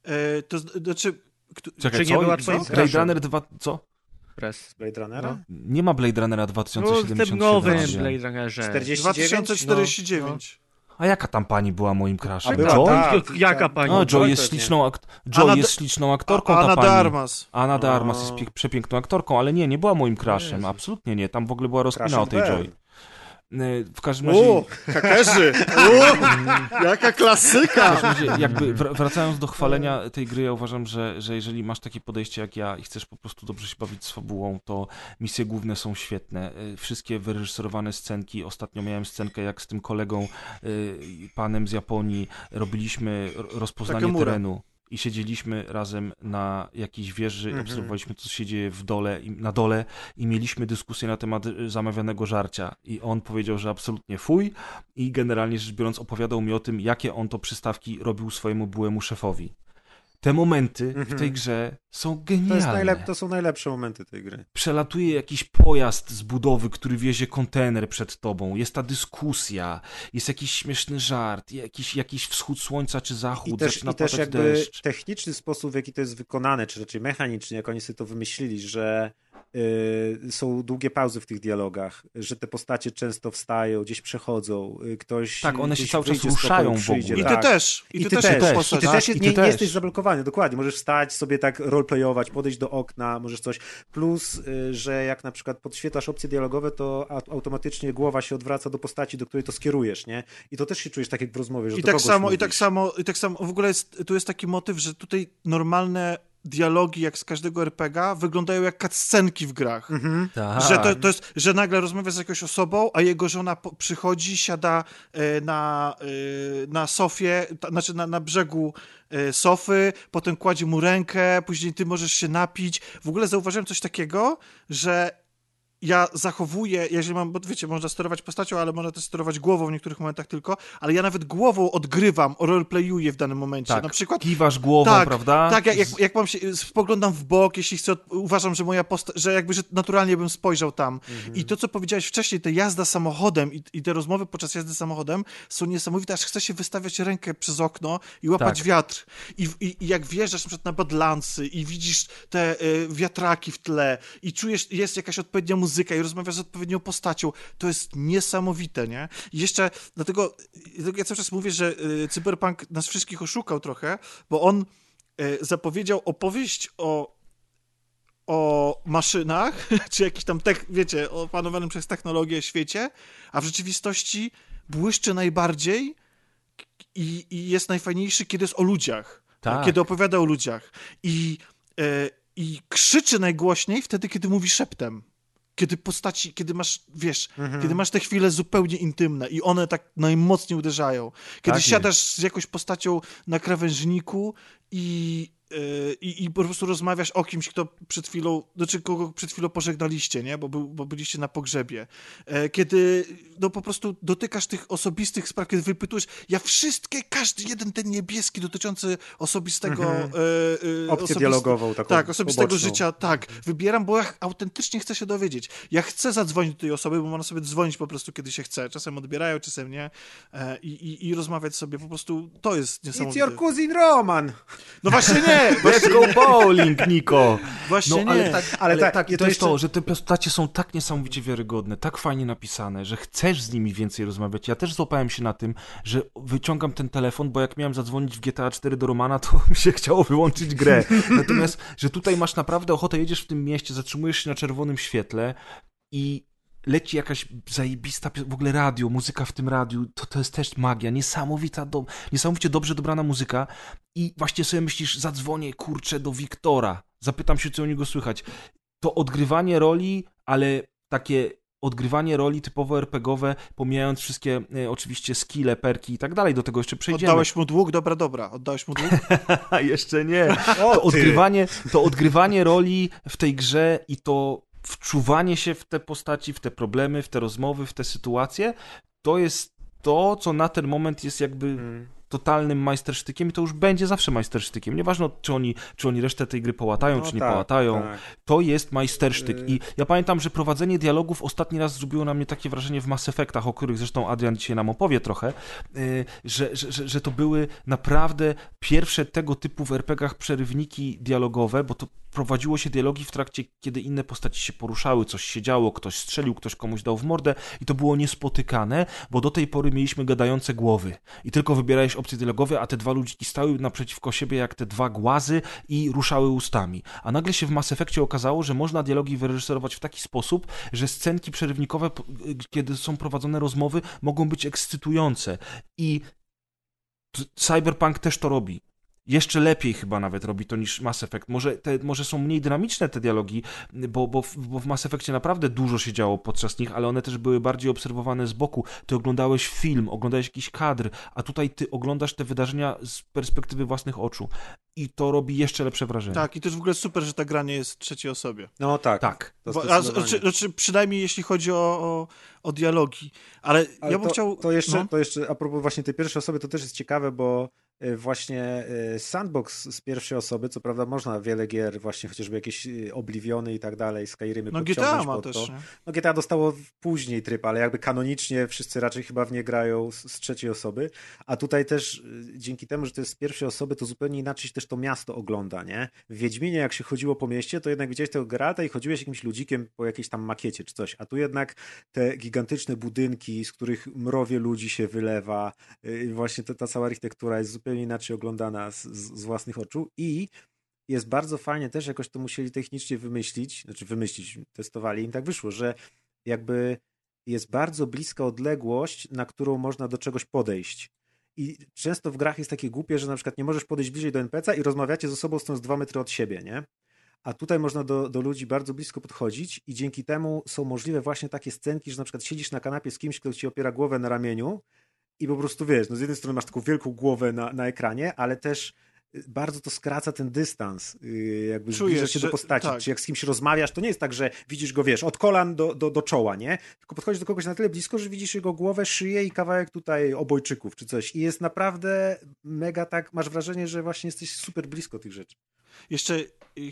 E, to znaczy... Czekaj, Czy nie co? była Co? twoim Blade? Runner 2... Co? Press. Blade Runnera? Nie ma Blade Runnera No, w 2077. tym nowym razie. Blade Runnerze. 49? 2049. A jaka tam pani była moim crushem? A była, Joy? tak. Jaka pani? A, Joy jest śliczną, ak- Joy Anna jest śliczną aktorką, A- ta Anna pani. de Armas. Anna de Armas A. jest pie- przepiękną aktorką, ale nie, nie była moim crushem, Jezu. absolutnie nie. Tam w ogóle była rozkmina o tej Bell. Joy. Y, W każdym razie... O, hakerzy! O, jaka klasyka! W każdym razie, jakby wr- wracając do chwalenia tej gry, ja uważam, że, że jeżeli masz takie podejście jak ja i chcesz po prostu dobrze się bawić z fabułą, to misje główne są świetne. Y, Wszystkie wyreżyserowane scenki. Ostatnio miałem scenkę, jak z tym kolegą, y, panem z Japonii, robiliśmy rozpoznanie Takemura. terenu. I siedzieliśmy razem na jakiejś wieży, Mhm. obserwowaliśmy, co się dzieje w dole, na dole i mieliśmy dyskusję na temat y, zamawianego żarcia. I on powiedział, że absolutnie fuj i generalnie rzecz biorąc opowiadał mi o tym, jakie on to przystawki robił swojemu byłemu szefowi. Te momenty w Mhm. tej grze są To, genialne. najlep- to są najlepsze momenty tej gry. Przelatuje jakiś pojazd z budowy, który wiezie kontener przed tobą. Jest ta dyskusja, jest jakiś śmieszny żart, jakiś, jakiś wschód słońca czy zachód, I też, I też jakby deszcz. techniczny sposób, w jaki to jest wykonane, czy raczej mechanicznie, jak oni sobie to wymyślili, że są długie pauzy w tych dialogach, że te postacie często wstają, gdzieś przechodzą, y, ktoś Tak, one się cały czas ruszają w przyjdzie, ogóle. I ty tak. też. I ty, też. też, jako też. postać. I ty Tak, też i ty nie, nie też. jesteś zablokowany, dokładnie. Możesz wstać, sobie tak roleplayować, podejść do okna, możesz coś. Plus, y, że jak na przykład podświetlasz opcje dialogowe, to automatycznie głowa się odwraca do postaci, do której to skierujesz, nie? I to też się czujesz tak jak w rozmowie, że I do tak samo, i mówisz. tak samo, i tak samo, w ogóle jest, tu jest taki motyw, że tutaj normalne dialogi, jak z każdego RPGa, wyglądają jak cutscenki w grach. Mhm. Tak. Że, to, to jest, że nagle rozmawia z jakąś osobą, a jego żona po, przychodzi, siada e, na, e, na sofie, ta, znaczy na, na brzegu e, sofy, potem kładzie mu rękę, później ty możesz się napić. W ogóle zauważyłem coś takiego, że ja zachowuję, jeżeli mam, bo wiecie, można sterować postacią, ale można też sterować głową w niektórych momentach tylko, ale ja nawet głową odgrywam, roleplayuję w danym momencie. Tak, Na przykład kiwasz głową, tak, prawda? Tak, jak, jak, jak mam się, spoglądam w bok, jeśli chcę, uważam, że moja postać, że jakby, że naturalnie bym spojrzał tam. Mhm. I to, co powiedziałeś wcześniej, ta jazda samochodem i, i te rozmowy podczas jazdy samochodem są niesamowite, aż chce się wystawiać rękę przez okno i łapać Tak. wiatr. I, i, I jak wjeżdżasz na przykład na Badlandsy i widzisz te y, wiatraki w tle i czujesz, jest jakaś odpowiednia muzyka i rozmawiasz z odpowiednią postacią, to jest niesamowite, nie? I jeszcze, dlatego, dlatego ja cały czas mówię, że y, Cyberpunk nas wszystkich oszukał trochę, bo on y, zapowiedział opowieść o o maszynach, *laughs* czy jakiś tam, tech, wiecie, opanowanym przez technologię świecie, a w rzeczywistości błyszczy najbardziej i, i jest najfajniejszy, kiedy jest o ludziach. Tak. Kiedy opowiada o ludziach. I, e, I krzyczy najgłośniej wtedy, kiedy mówi szeptem. Kiedy postaci, kiedy masz, wiesz, Mhm. kiedy masz te chwile zupełnie intymne i one tak najmocniej uderzają. Kiedy Tak siadasz z jakąś postacią na krawężniku i, i, i po prostu rozmawiasz o kimś, kto przed chwilą, znaczy kogo przed chwilą pożegnaliście, nie? Bo, był, bo byliście na pogrzebie. E, Kiedy no po prostu dotykasz tych osobistych spraw, kiedy wypytujesz, ja wszystkie, każdy jeden ten niebieski dotyczący osobistego... Mhm. e, e, Opcję osobist- dialogową taką Tak, osobistego życia, tak. Wybieram, bo ja autentycznie chcę się dowiedzieć. Ja chcę zadzwonić do tej osoby, bo można sobie dzwonić po prostu, kiedy się chce. Czasem odbierają, czasem nie. E, I, i, i rozmawiać sobie. Po prostu to jest It's niesamowite. your cousin Roman! No właśnie nie! Let's go bowling, Niko! Właśnie No, nie. ale tak, Ale ale tak, tak, to to jest jeszcze- to, że te postacie są tak niesamowicie wiarygodne, tak fajnie napisane, że chcesz z nimi więcej rozmawiać. Ja też złapałem się na tym, że wyciągam ten telefon, bo jak miałem zadzwonić w GTA 4 do Romana, to *laughs* mi się chciało wyłączyć grę. Natomiast, że tutaj masz naprawdę ochotę, jedziesz w tym mieście, zatrzymujesz się na czerwonym świetle i leci jakaś zajebista, w ogóle radio, muzyka w tym radiu, to, to jest też magia, niesamowita, do, niesamowicie dobrze dobrana muzyka i właśnie sobie myślisz, zadzwonię, kurczę, do Wiktora, zapytam się, co u niego słychać. To odgrywanie roli, ale takie odgrywanie roli typowo RPGowe, pomijając wszystkie e, oczywiście skille, perki i tak dalej, do tego jeszcze przejdziemy. Oddałeś mu dług? Dobra, dobra. Oddałeś mu dług? *laughs* jeszcze nie. To odgrywanie, to odgrywanie roli w tej grze i to wczuwanie się w te postaci, w te problemy, w te rozmowy, w te sytuacje, to jest to, co na ten moment jest jakby totalnym majstersztykiem i to już będzie zawsze majstersztykiem. Nieważne, czy oni, czy oni resztę tej gry połatają, No czy nie tak, połatają. tak. To jest majstersztyk. I ja pamiętam, że prowadzenie dialogów ostatni raz zrobiło na mnie takie wrażenie w Mass Effectach, o których zresztą Adrian dzisiaj nam opowie trochę, yy, że, że, że, że to były naprawdę pierwsze tego typu w RPGach przerywniki dialogowe, bo to prowadziło się dialogi w trakcie, kiedy inne postaci się poruszały, coś się działo, ktoś strzelił, ktoś komuś dał w mordę i to było niespotykane, bo do tej pory mieliśmy gadające głowy i tylko wybierałeś opcje dialogowe, a te dwa ludziki stały naprzeciwko siebie jak te dwa głazy i ruszały ustami. A nagle się w Mass Effectie okazało, że można dialogi wyreżyserować w taki sposób, że scenki przerywnikowe, p- kiedy są prowadzone rozmowy, mogą być ekscytujące i Cyberpunk też to robi. Jeszcze lepiej chyba nawet robi to niż Mass Effect. Może, te, może są mniej dynamiczne te dialogi, bo, bo, w- bo w Mass Effectie naprawdę dużo się działo podczas nich, ale one też były bardziej obserwowane z boku. Ty oglądałeś film, oglądałeś jakiś kadr, a tutaj ty oglądasz te wydarzenia z perspektywy własnych oczu. I to robi jeszcze lepsze wrażenie. tak, i to jest w ogóle super, że ta gra nie jest trzeciej osobie. No tak. Tak. Bo, a, znaczy, znaczy, przynajmniej jeśli chodzi o, o, o dialogi. Ale, Ale ja bym to, chciał... To jeszcze, no. to jeszcze a propos właśnie tej pierwszej osoby, to też jest ciekawe, bo właśnie y, sandbox z pierwszej osoby, co prawda można wiele gier, właśnie chociażby jakieś y, Obliviony i tak dalej, Skyrimy No GTA ma też, to. No GTA dostało później tryb, ale jakby kanonicznie wszyscy raczej chyba w nie grają z, z trzeciej osoby, a tutaj też y, dzięki temu, że to jest z pierwszej osoby, to zupełnie inaczej się też to miasto ogląda, nie? W Wiedźminie jak się chodziło po mieście, to jednak widziałeś tego Geralta i chodziłeś jakimś ludzikiem po jakiejś tam makiecie czy coś, a tu jednak te gigantyczne budynki, z których mrowie ludzi się wylewa, y, właśnie ta, ta cała architektura jest zupełnie inaczej oglądana z, z, własnych oczu i jest bardzo fajnie też, jakoś to musieli technicznie wymyślić, znaczy wymyślić, testowali, im tak wyszło, że jakby jest bardzo bliska odległość, na którą można do czegoś podejść. I często w grach jest takie głupie, że na przykład nie możesz podejść bliżej do NPC i rozmawiacie ze sobą stojąc dwa metry od siebie, nie? A tutaj można do, do ludzi bardzo blisko podchodzić i dzięki temu są możliwe właśnie takie scenki, że na przykład siedzisz na kanapie z kimś, kto ci opiera głowę na ramieniu i po prostu wiesz, no z jednej strony masz taką wielką głowę na, na ekranie, ale też y, bardzo to skraca ten dystans, yy, jakby Czujesz, zbliżasz się do postaci. tak. Czy jak z kimś rozmawiasz, to nie jest tak, że widzisz go, wiesz, od kolan do, do, do czoła, nie? Tylko podchodzisz do kogoś na tyle blisko, że widzisz jego głowę, szyję i kawałek tutaj obojczyków czy coś. I jest naprawdę mega tak, masz wrażenie, że właśnie jesteś super blisko tych rzeczy. Jeszcze,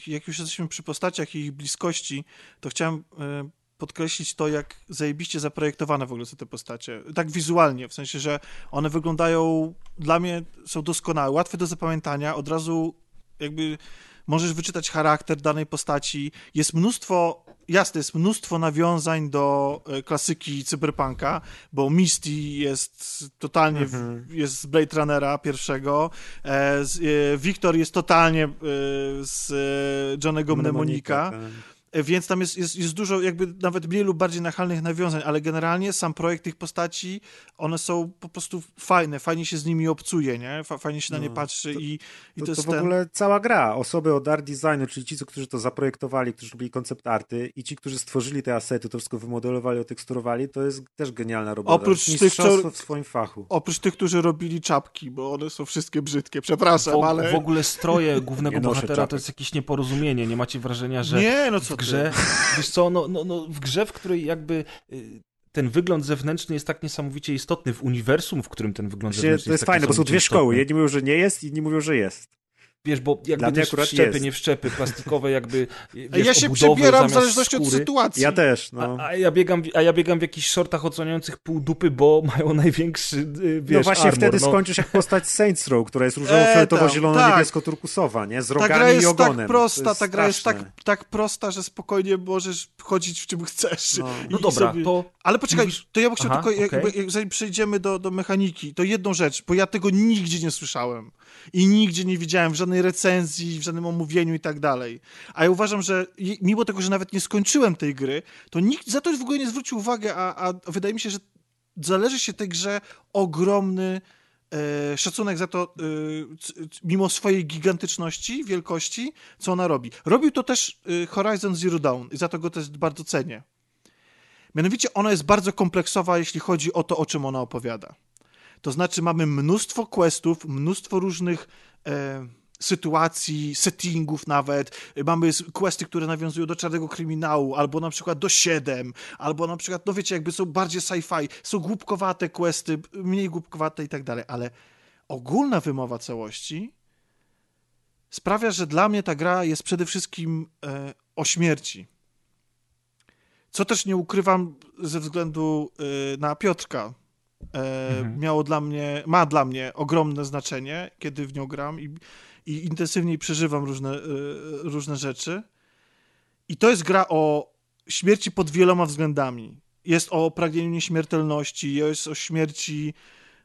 jak już jesteśmy przy postaciach i ich bliskości, to chciałem e, podkreślić to, jak zajebiście zaprojektowane w ogóle są te postacie. Tak wizualnie, w sensie, że one wyglądają, dla mnie są doskonałe, łatwe do zapamiętania, od razu jakby możesz wyczytać charakter danej postaci. Jest mnóstwo, jasne, jest mnóstwo nawiązań do e, klasyki cyberpunka, bo Misty jest totalnie, w, jest z Blade Runnera pierwszego, e, z, e, Wiktor jest totalnie e, z e, Johnego Mnemonika. tak. Więc tam jest, jest, jest dużo jakby nawet mniej lub bardziej nachalnych nawiązań, ale generalnie sam projekt tych postaci, one są po prostu fajne, fajnie się z nimi obcuje, nie? Fa- Fajnie się na nie No, patrzy i, i To, to, to jest w ten... ogóle cała gra. Osoby od art designu, czyli ci, którzy to zaprojektowali, którzy robili koncept arty i ci, którzy stworzyli te asety, to wszystko wymodelowali, oteksturowali, to jest też genialna robota. Oprócz tych, co- w swoim fachu. Oprócz tych, którzy robili czapki, bo one są wszystkie brzydkie, przepraszam, W, ale... w ogóle stroje głównego Nie bohatera czapek. to jest jakieś nieporozumienie. Nie macie wrażenia, że Nie, no co grze, *laughs* wiesz co, no, no, no, w grze, w której jakby y, ten wygląd zewnętrzny jest tak niesamowicie istotny, w uniwersum, w którym ten wygląd Właśnie zewnętrzny to jest tak fajne, bo są dwie szkoły. Jedni mówią, że nie jest, inni mówią, że jest. Wiesz, bo jakby Dla mnie też akurat wszczepy, jest. nie wszczepy, plastikowe jakby, *laughs* wiesz, ja się przebieram w zależności od skóry. sytuacji. Ja też, no. A, a, ja biegam, w- a ja biegam w jakichś shortach odsłaniających pół dupy, bo *laughs* mają największy, y, wiesz, no właśnie armor, wtedy no. skończysz jak postać Saints Row, która jest E, różowo-fioletowo-zielono-niebiesko-turkusowa, nie? Z Ta rogami gra i jest ogonem. tak prosta, jest ta gra jest tak, tak prosta, że spokojnie możesz chodzić w czym chcesz. No. No dobra, sobie- to Ale poczekaj, Mówisz- to ja bym chciał Aha, tylko, okej. jak, zanim przejdziemy do, do mechaniki, to jedną rzecz, bo ja tego nigdzie nie słyszałem i nigdzie nie widziałem w żadnej recenzji, w żadnym omówieniu i tak dalej. A ja uważam, że mimo tego, że nawet nie skończyłem tej gry, to nikt za to w ogóle nie zwrócił uwagi, a, a wydaje mi się, że zależy się tej grze ogromny e, szacunek za to, e, c- mimo swojej gigantyczności, wielkości, co ona robi. Robił to też e, Horizon Zero Dawn i za to go też bardzo cenię. Mianowicie ona jest bardzo kompleksowa, jeśli chodzi o to, o czym ona opowiada. To znaczy mamy mnóstwo questów, mnóstwo różnych e, sytuacji, settingów nawet. Mamy questy, które nawiązują do czarnego kryminału, albo na przykład do 7, albo na przykład, no wiecie, jakby są bardziej sci-fi, są głupkowate questy, mniej głupkowate i tak dalej, ale ogólna wymowa całości sprawia, że dla mnie ta gra jest przede wszystkim e, o śmierci. Co też nie ukrywam ze względu e, na Piotrka. E, mhm. Miało dla mnie, ma dla mnie ogromne znaczenie, kiedy w nią gram i, i intensywniej przeżywam różne, e, różne rzeczy. I to jest gra o śmierci pod wieloma względami. Jest o pragnieniu nieśmiertelności, jest o śmierci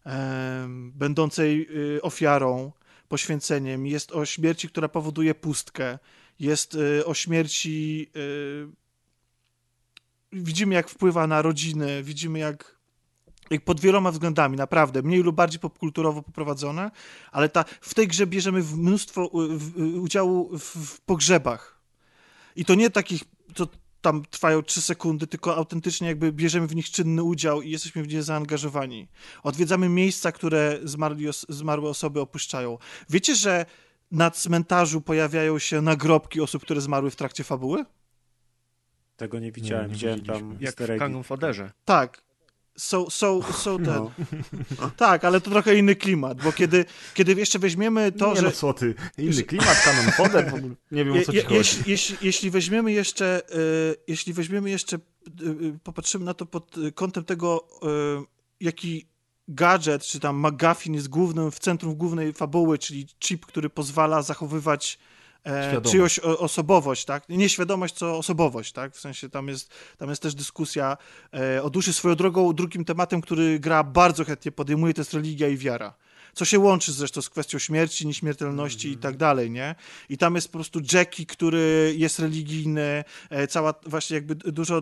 e, będącej e, ofiarą, poświęceniem, jest o śmierci, która powoduje pustkę, jest e, o śmierci. Widzimy, jak wpływa na rodzinę, widzimy, jak jak pod wieloma względami, naprawdę, mniej lub bardziej popkulturowo poprowadzone, ale ta, w tej grze bierzemy mnóstwo udziału w, w, pogrzebach. I to nie takich, to tam trwają trzy sekundy, tylko autentycznie jakby bierzemy w nich czynny udział i jesteśmy w nie zaangażowani. Odwiedzamy miejsca, które zmarli, zmarłe osoby opuszczają. Wiecie, że na cmentarzu pojawiają się nagrobki osób, które zmarły w trakcie fabuły? Tego nie widziałem, nie, nie widziałem tam Jak w Kangon Foderze. Tak, są, są, są te. No. Tak, ale to trochę inny klimat, bo kiedy, kiedy jeszcze weźmiemy to, nie że. No co ty, inny klimat, kanon foder, nie wiem o co ci je, chodzi. Jeśli, jeśli, jeśli weźmiemy jeszcze, y, jeśli weźmiemy jeszcze, y, popatrzymy na to pod kątem tego, y, jaki gadżet, czy tam McGuffin jest głównym, w centrum głównej fabuły, czyli chip, który pozwala zachowywać e, czyjąś osobowość, tak? Nie świadomość, co osobowość, tak? W sensie tam jest, tam jest też dyskusja e, o duszy. Swoją drogą, drugim tematem, który gra bardzo chętnie podejmuje, to jest religia i wiara co się łączy zresztą z kwestią śmierci, nieśmiertelności mm -hmm. i tak dalej, nie? I tam jest po prostu Jackie, który jest religijny, e, cała właśnie jakby dużo e,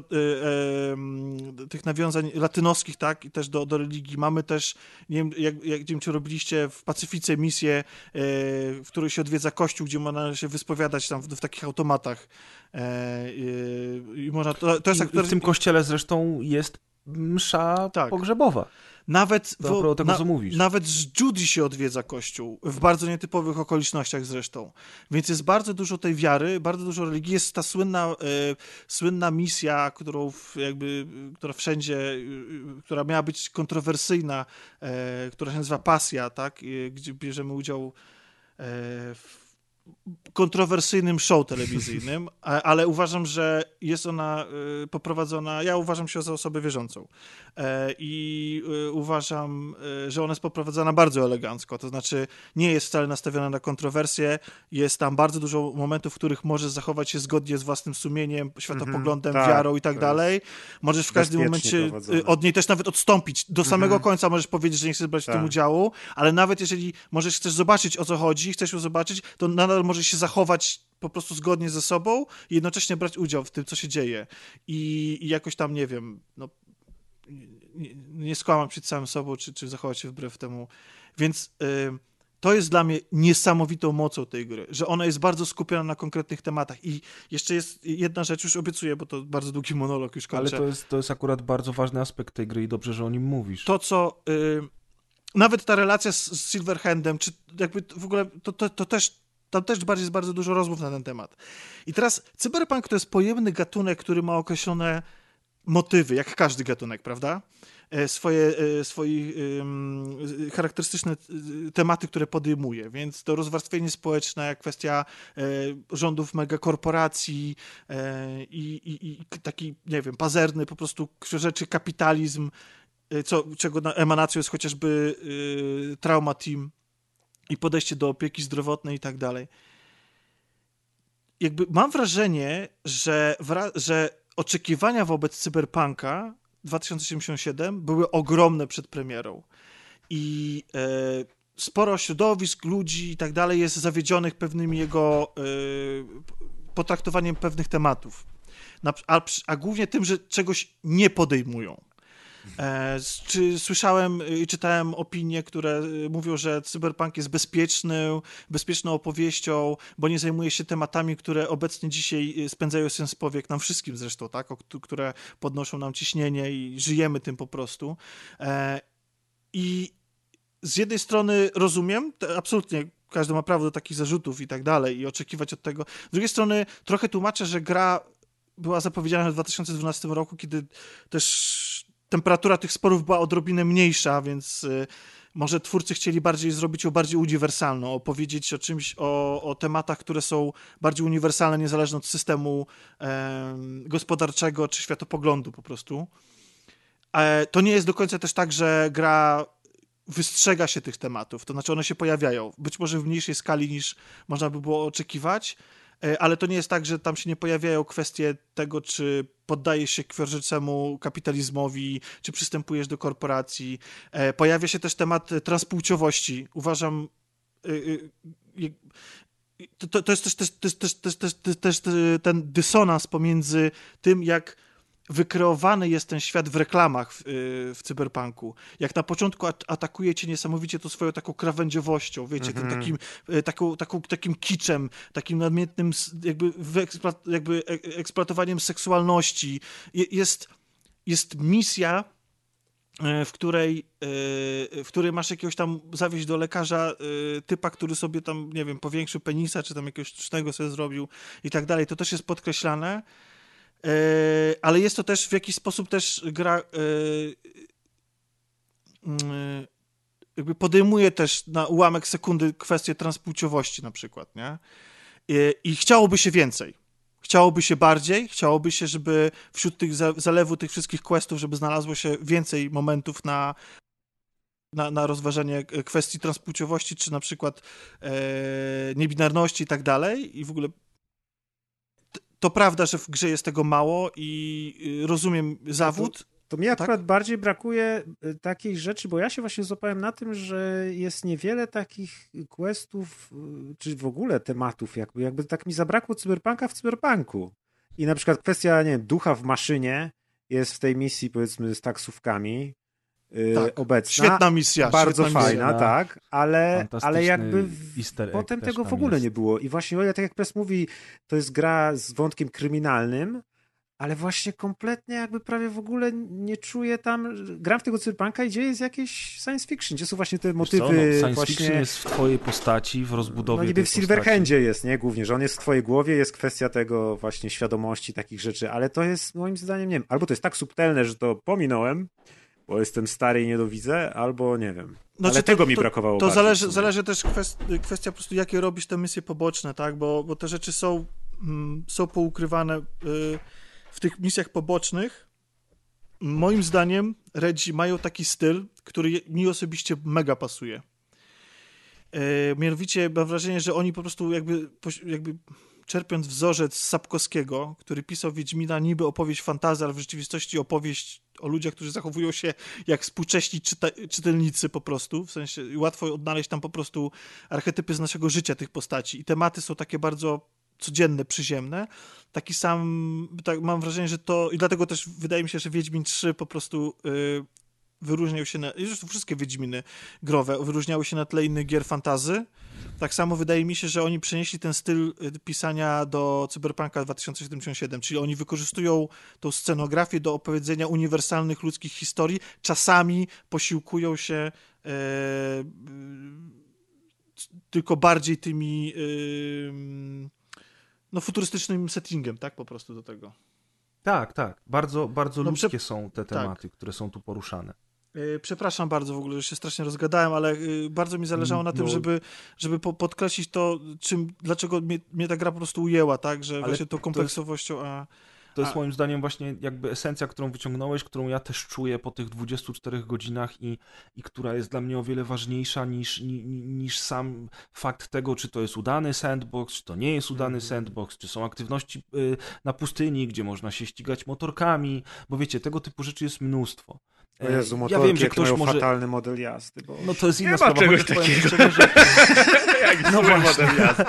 e, tych nawiązań latynoskich, tak? I też do, do religii. Mamy też, nie wiem, jak, jak wiem, czy robiliście w Pacyfice misję, e, w której się odwiedza kościół, gdzie można się wyspowiadać tam w, w takich automatach. E, I można, to, to jest I, w tym kościele zresztą jest msza tak. pogrzebowa. Nawet, w, tego, na, nawet z Judy się odwiedza kościół, w bardzo nietypowych okolicznościach zresztą. Więc jest bardzo dużo tej wiary, bardzo dużo religii. Jest ta słynna, e, słynna misja, którą jakby, która wszędzie, e, która miała być kontrowersyjna, e, która się nazywa Pasja, tak? gdzie bierzemy udział e, w kontrowersyjnym show telewizyjnym, *laughs* ale uważam, że jest ona y, poprowadzona, ja uważam się za osobę wierzącą e, i y, uważam, y, że ona jest poprowadzona bardzo elegancko, to znaczy nie jest wcale nastawiona na kontrowersje, jest tam bardzo dużo momentów, w których możesz zachować się zgodnie z własnym sumieniem, światopoglądem, mm -hmm, tak, wiarą i tak dalej. Możesz w każdym momencie prowadzone. od niej też nawet odstąpić. Do samego mm -hmm. końca możesz powiedzieć, że nie chcesz brać tak. w tym tak. udziału, ale nawet jeżeli możesz, chcesz zobaczyć o co chodzi, chcesz ją zobaczyć, to nadal możesz się zachować po prostu zgodnie ze sobą i jednocześnie brać udział w tym, co się dzieje. I, i jakoś tam, nie wiem, no, nie, nie skłamam przed samym sobą, czy, czy zachować się wbrew temu. Więc y, to jest dla mnie niesamowitą mocą tej gry, że ona jest bardzo skupiona na konkretnych tematach. I jeszcze jest jedna rzecz, już obiecuję, bo to bardzo długi monolog już kończę. Ale to jest, to jest akurat bardzo ważny aspekt tej gry i dobrze, że o nim mówisz. To, co... Y, nawet ta relacja z, z Silverhandem, czy jakby w ogóle to, to, to też tam też jest bardzo dużo rozmów na ten temat. I teraz cyberpunk to jest pojemny gatunek, który ma określone motywy, jak każdy gatunek, prawda? E, swoje, e, swoje charakterystyczne e, tematy, które podejmuje. Więc to rozwarstwienie społeczne, kwestia rządów megakorporacji i, i, i taki, nie wiem, pazerny po prostu rzeczy kapitalizm, co, czego emanacją jest chociażby Trauma Team, i podejście do opieki zdrowotnej i tak dalej. Jakby mam wrażenie, że, że oczekiwania wobec Cyberpunka 2077 były ogromne przed premierą. I e, sporo środowisk, ludzi i tak dalej jest zawiedzionych pewnymi jego e, potraktowaniem pewnych tematów. Na, a, a głównie tym, że czegoś nie podejmują. E, czy słyszałem i czytałem opinie, które y, mówią, że cyberpunk jest bezpieczny, bezpieczną opowieścią, bo nie zajmuje się tematami, które obecnie dzisiaj y, spędzają sens powiek nam wszystkim zresztą, tak? O, które podnoszą nam ciśnienie i żyjemy tym po prostu. E, I z jednej strony rozumiem, absolutnie każdy ma prawo do takich zarzutów i tak dalej i oczekiwać od tego. Z drugiej strony trochę tłumaczę, że gra była zapowiedziana w 2012 roku, kiedy też temperatura tych sporów była odrobinę mniejsza, więc y, może twórcy chcieli bardziej zrobić ją bardziej uniwersalną, opowiedzieć o czymś, o, o tematach, które są bardziej uniwersalne, niezależne od systemu e, gospodarczego czy światopoglądu po prostu. E, to nie jest do końca też tak, że gra wystrzega się tych tematów, to znaczy one się pojawiają, być może w mniejszej skali niż można by było oczekiwać, ale to nie jest tak, że tam się nie pojawiają kwestie tego, czy poddajesz się księżycemu kapitalizmowi, czy przystępujesz do korporacji. E, pojawia się też temat transpłciowości. Uważam, e, to, to jest też, też, też, też, też, też, też ten dysonans pomiędzy tym, jak wykreowany jest ten świat w reklamach w, y, w cyberpunku. Jak na początku at atakuje cię niesamowicie to swoją taką krawędziowością, wiecie, mm -hmm. tym mhm. takim, y, taką, taką, takim kiczem, takim nadmiennym jakby, jakby e, eksploatowaniem seksualności. Jest, jest misja, y, w której, w której masz jakiegoś tam zawieźć do lekarza typa, który sobie tam, nie wiem, powiększył penisa, czy tam jakiegoś sztucznego sobie zrobił i tak dalej. To też jest podkreślane. E, ale jest to też w jakiś sposób też gra e, mm, jakby podejmuje też na ułamek sekundy kwestię transpłciowości na przykład, nie? I, i chciałoby się więcej. Chciałoby się bardziej, chciałoby się, żeby wśród tych zalewu tych wszystkich questów, żeby znalazło się więcej momentów na, na, na rozważenie kwestii transpłciowości, czy na przykład e, niebinarności i tak dalej. I w ogóle to prawda, że w grze jest tego mało i y, rozumiem zawód. To, to mi akurat tak? bardziej brakuje y, takiej rzeczy, bo ja się właśnie złapałem na tym, że jest niewiele takich questów, y, czy w ogóle tematów, jakby, jakby tak mi zabrakło cyberpunka w cyberpunku. I na przykład kwestia, nie ducha w maszynie jest w tej misji, powiedzmy, z taksówkami, tak. obecna. Świetna misja. Bardzo świetna fajna, misja. tak, ale, ale jakby potem tego w ogóle jest. nie było. I właśnie, tak jak Press mówi, to jest gra z wątkiem kryminalnym, ale właśnie kompletnie jakby prawie w ogóle nie czuję tam, gram w tego cyberpunka i gdzie jest jakieś science fiction, gdzie są właśnie te motywy co, no, science właśnie... fiction jest w twojej postaci, w rozbudowie No niby w Silverhandzie jest, nie, głównie, że on jest w twojej głowie, jest kwestia tego właśnie świadomości, takich rzeczy, ale to jest moim zdaniem, nie wiem, albo to jest tak subtelne, że to pominąłem, bo jestem stary i nie dowidzę, albo nie wiem. Znaczy, Ale to, tego mi to, brakowało. To zależy, zależy też kwestia, kwestia po prostu, jakie robisz te misje poboczne, tak? Bo, bo te rzeczy są, mm, są poukrywane y, w tych misjach pobocznych. Moim zdaniem Redzi mają taki styl, który mi osobiście mega pasuje. Y, mianowicie mam wrażenie, że oni po prostu jakby, jakby czerpiąc wzorzec z Sapkowskiego, który pisał Wiedźmina niby opowieść fantazja, ale w rzeczywistości opowieść o ludziach, którzy zachowują się jak współcześni czyta czytelnicy po prostu, w sensie łatwo odnaleźć tam po prostu archetypy z naszego życia tych postaci i tematy są takie bardzo codzienne, przyziemne. Taki sam, tak, mam wrażenie, że to i dlatego też wydaje mi się, że Wiedźmin 3 po prostu yy, wyróżniał się, na, zresztą wszystkie Wiedźminy growe wyróżniały się na tle innych gier fantazy. Tak samo wydaje mi się, że oni przenieśli ten styl y, pisania do Cyberpunka 2077, czyli oni wykorzystują tą scenografię do opowiedzenia uniwersalnych ludzkich historii, czasami posiłkują się e, tylko bardziej tymi e, no, futurystycznym settingiem, tak, po prostu do tego. Tak, tak. Bardzo, bardzo no, ludzkie są te tak. tematy, tak. które są tu poruszane. E, przepraszam bardzo w ogóle, że się strasznie rozgadałem, ale e, bardzo mi zależało na tym, no. żeby, żeby podkreślić to, czym, dlaczego mnie, mnie ta gra po prostu ujęła, tak, że ale właśnie tą kompleksowością, a... To jest a... moim zdaniem właśnie jakby esencja, którą wyciągnąłeś, którą ja też czuję po tych 24 godzinach i, i która jest dla mnie o wiele ważniejsza niż, ni, niż sam fakt tego, czy to jest udany sandbox, czy to nie jest udany mhm. sandbox, czy są aktywności y, na pustyni, gdzie można się ścigać motorkami, bo wiecie, tego typu rzeczy jest mnóstwo. O Jezu, ja motorki, wiem, że ktoś mają może... fatalny model jazdy. Bo... No to jest inna ma sprawa. czegoś chociaż powiem takiego. szczerze, że *laughs* Jak No właśnie. model jazdy.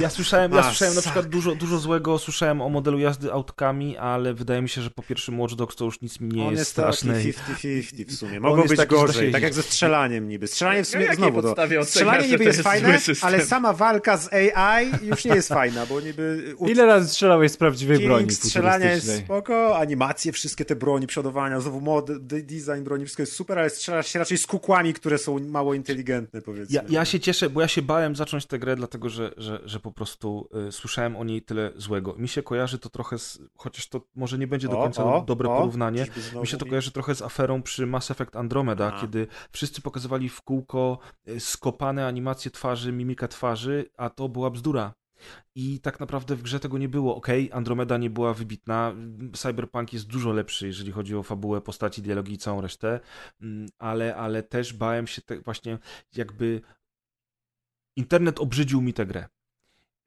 Ja słyszałem, ja słyszałem na przykład dużo, dużo złego, słyszałem o modelu jazdy autkami, ale wydaje mi się, że po pierwszym Watch Dogs to już nic mi nie On jest jest straszne. taki 50-50 w sumie. Mogło być taki, gorzej, tak jak ze strzelaniem niby. Strzelanie w sumie jakiej znowu do... Strzelanie niby jest jest fajne, ale sama walka z AI już nie jest fajna, bo niby... Ile razy strzelałeś z prawdziwej King, broni strzelania jest spoko, animacje, wszystkie te broni, przodowania, znowu d- design broni, wszystko jest super, ale strzelasz się raczej z kukłami, które są mało inteligentne, powiedzmy. Ja, ja się cieszę, bo ja się bałem zacząć tę grę, dlatego że, że, że po prostu y, słyszałem o niej tyle złego. Mi się kojarzy to trochę z, chociaż to może nie będzie do O, końca o, dobre o, porównanie, mi się to kojarzy trochę z aferą przy Mass Effect Andromeda, A. kiedy wszyscy pokazywali w kółko y, skopane animacje twarzy, mimika twarzy, a to była bzdura. I tak naprawdę w grze tego nie było. Okej, Andromeda nie była wybitna. Cyberpunk jest dużo lepszy, jeżeli chodzi o fabułę, postaci, dialogi i całą resztę, Mm, ale, ale też bałem się te, właśnie jakby. Internet obrzydził mi tę grę.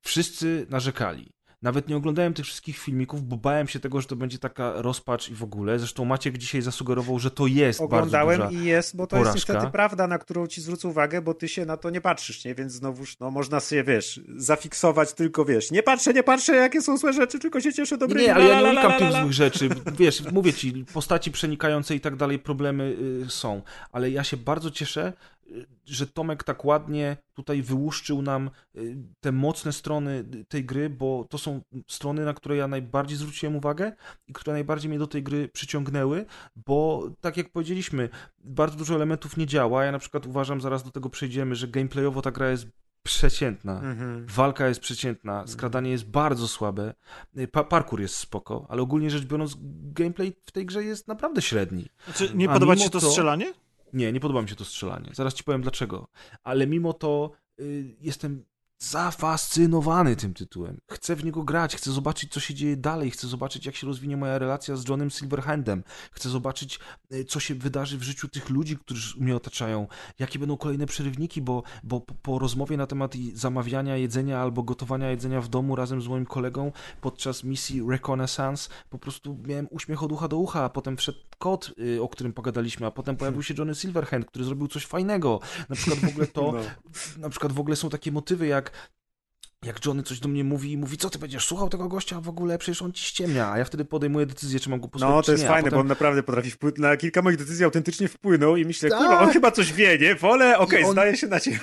Wszyscy narzekali. Nawet nie oglądałem tych wszystkich filmików, bo bałem się tego, że to będzie taka rozpacz i w ogóle. Zresztą Maciek dzisiaj zasugerował, że to jest Oglądałem bardzo duża... i jest, bo to porażka. jest niestety prawda, na którą ci zwrócę uwagę, bo ty się na to nie patrzysz, nie? Więc znowuż, no, można sobie, wiesz, zafiksować tylko, wiesz, nie patrzę, nie patrzę, jakie są złe rzeczy, tylko się cieszę dobrymi. Nie, ale ja nie unikam tych złych rzeczy. *laughs* Wiesz, mówię ci, postaci przenikające i tak dalej, problemy y, są. Ale ja się bardzo cieszę, że Tomek tak ładnie tutaj wyłuszczył nam y, te mocne strony tej gry, bo to są strony, na które ja najbardziej zwróciłem uwagę i które najbardziej mnie do tej gry przyciągnęły, bo tak jak powiedzieliśmy, bardzo dużo elementów nie działa. Ja na przykład uważam, zaraz do tego przejdziemy, że gameplayowo ta gra jest przeciętna. Mhm. Walka jest przeciętna, skradanie jest bardzo słabe, y, pa parkour jest spoko, ale ogólnie rzecz biorąc, gameplay w tej grze jest naprawdę średni. Znaczy, nie A podoba ci się to to- strzelanie? Nie, nie podoba mi się to strzelanie. Zaraz ci powiem dlaczego. Ale mimo to y, jestem zafascynowany tym tytułem. Chcę w niego grać, chcę zobaczyć, co się dzieje dalej, chcę zobaczyć, jak się rozwinie moja relacja z Johnem Silverhandem, chcę zobaczyć, y, co się wydarzy w życiu tych ludzi, którzy mnie otaczają, jakie będą kolejne przerywniki, bo, bo po, rozmowie na temat zamawiania jedzenia albo gotowania jedzenia w domu razem z moim kolegą podczas misji Reconnaissance po prostu miałem uśmiech od ucha do ucha, a potem wszedł kot, y, o którym pogadaliśmy, a potem pojawił się Johnny Silverhand, który zrobił coś fajnego. Na przykład w ogóle to, *laughs* No. na przykład w ogóle są takie motywy jak work jak Johnny coś do mnie mówi i mówi, co ty będziesz słuchał tego gościa w ogóle, przecież on ci ściemnia, a ja wtedy podejmuję decyzję, czy mam go posłuchać, No, to jest nie, fajne, potem... bo on naprawdę potrafi wpłynąć na kilka moich decyzji autentycznie wpłynął i myślę, Tak. kurwa, on chyba coś wie, nie? Wolę, okej, I on- zdaje się na ciebie.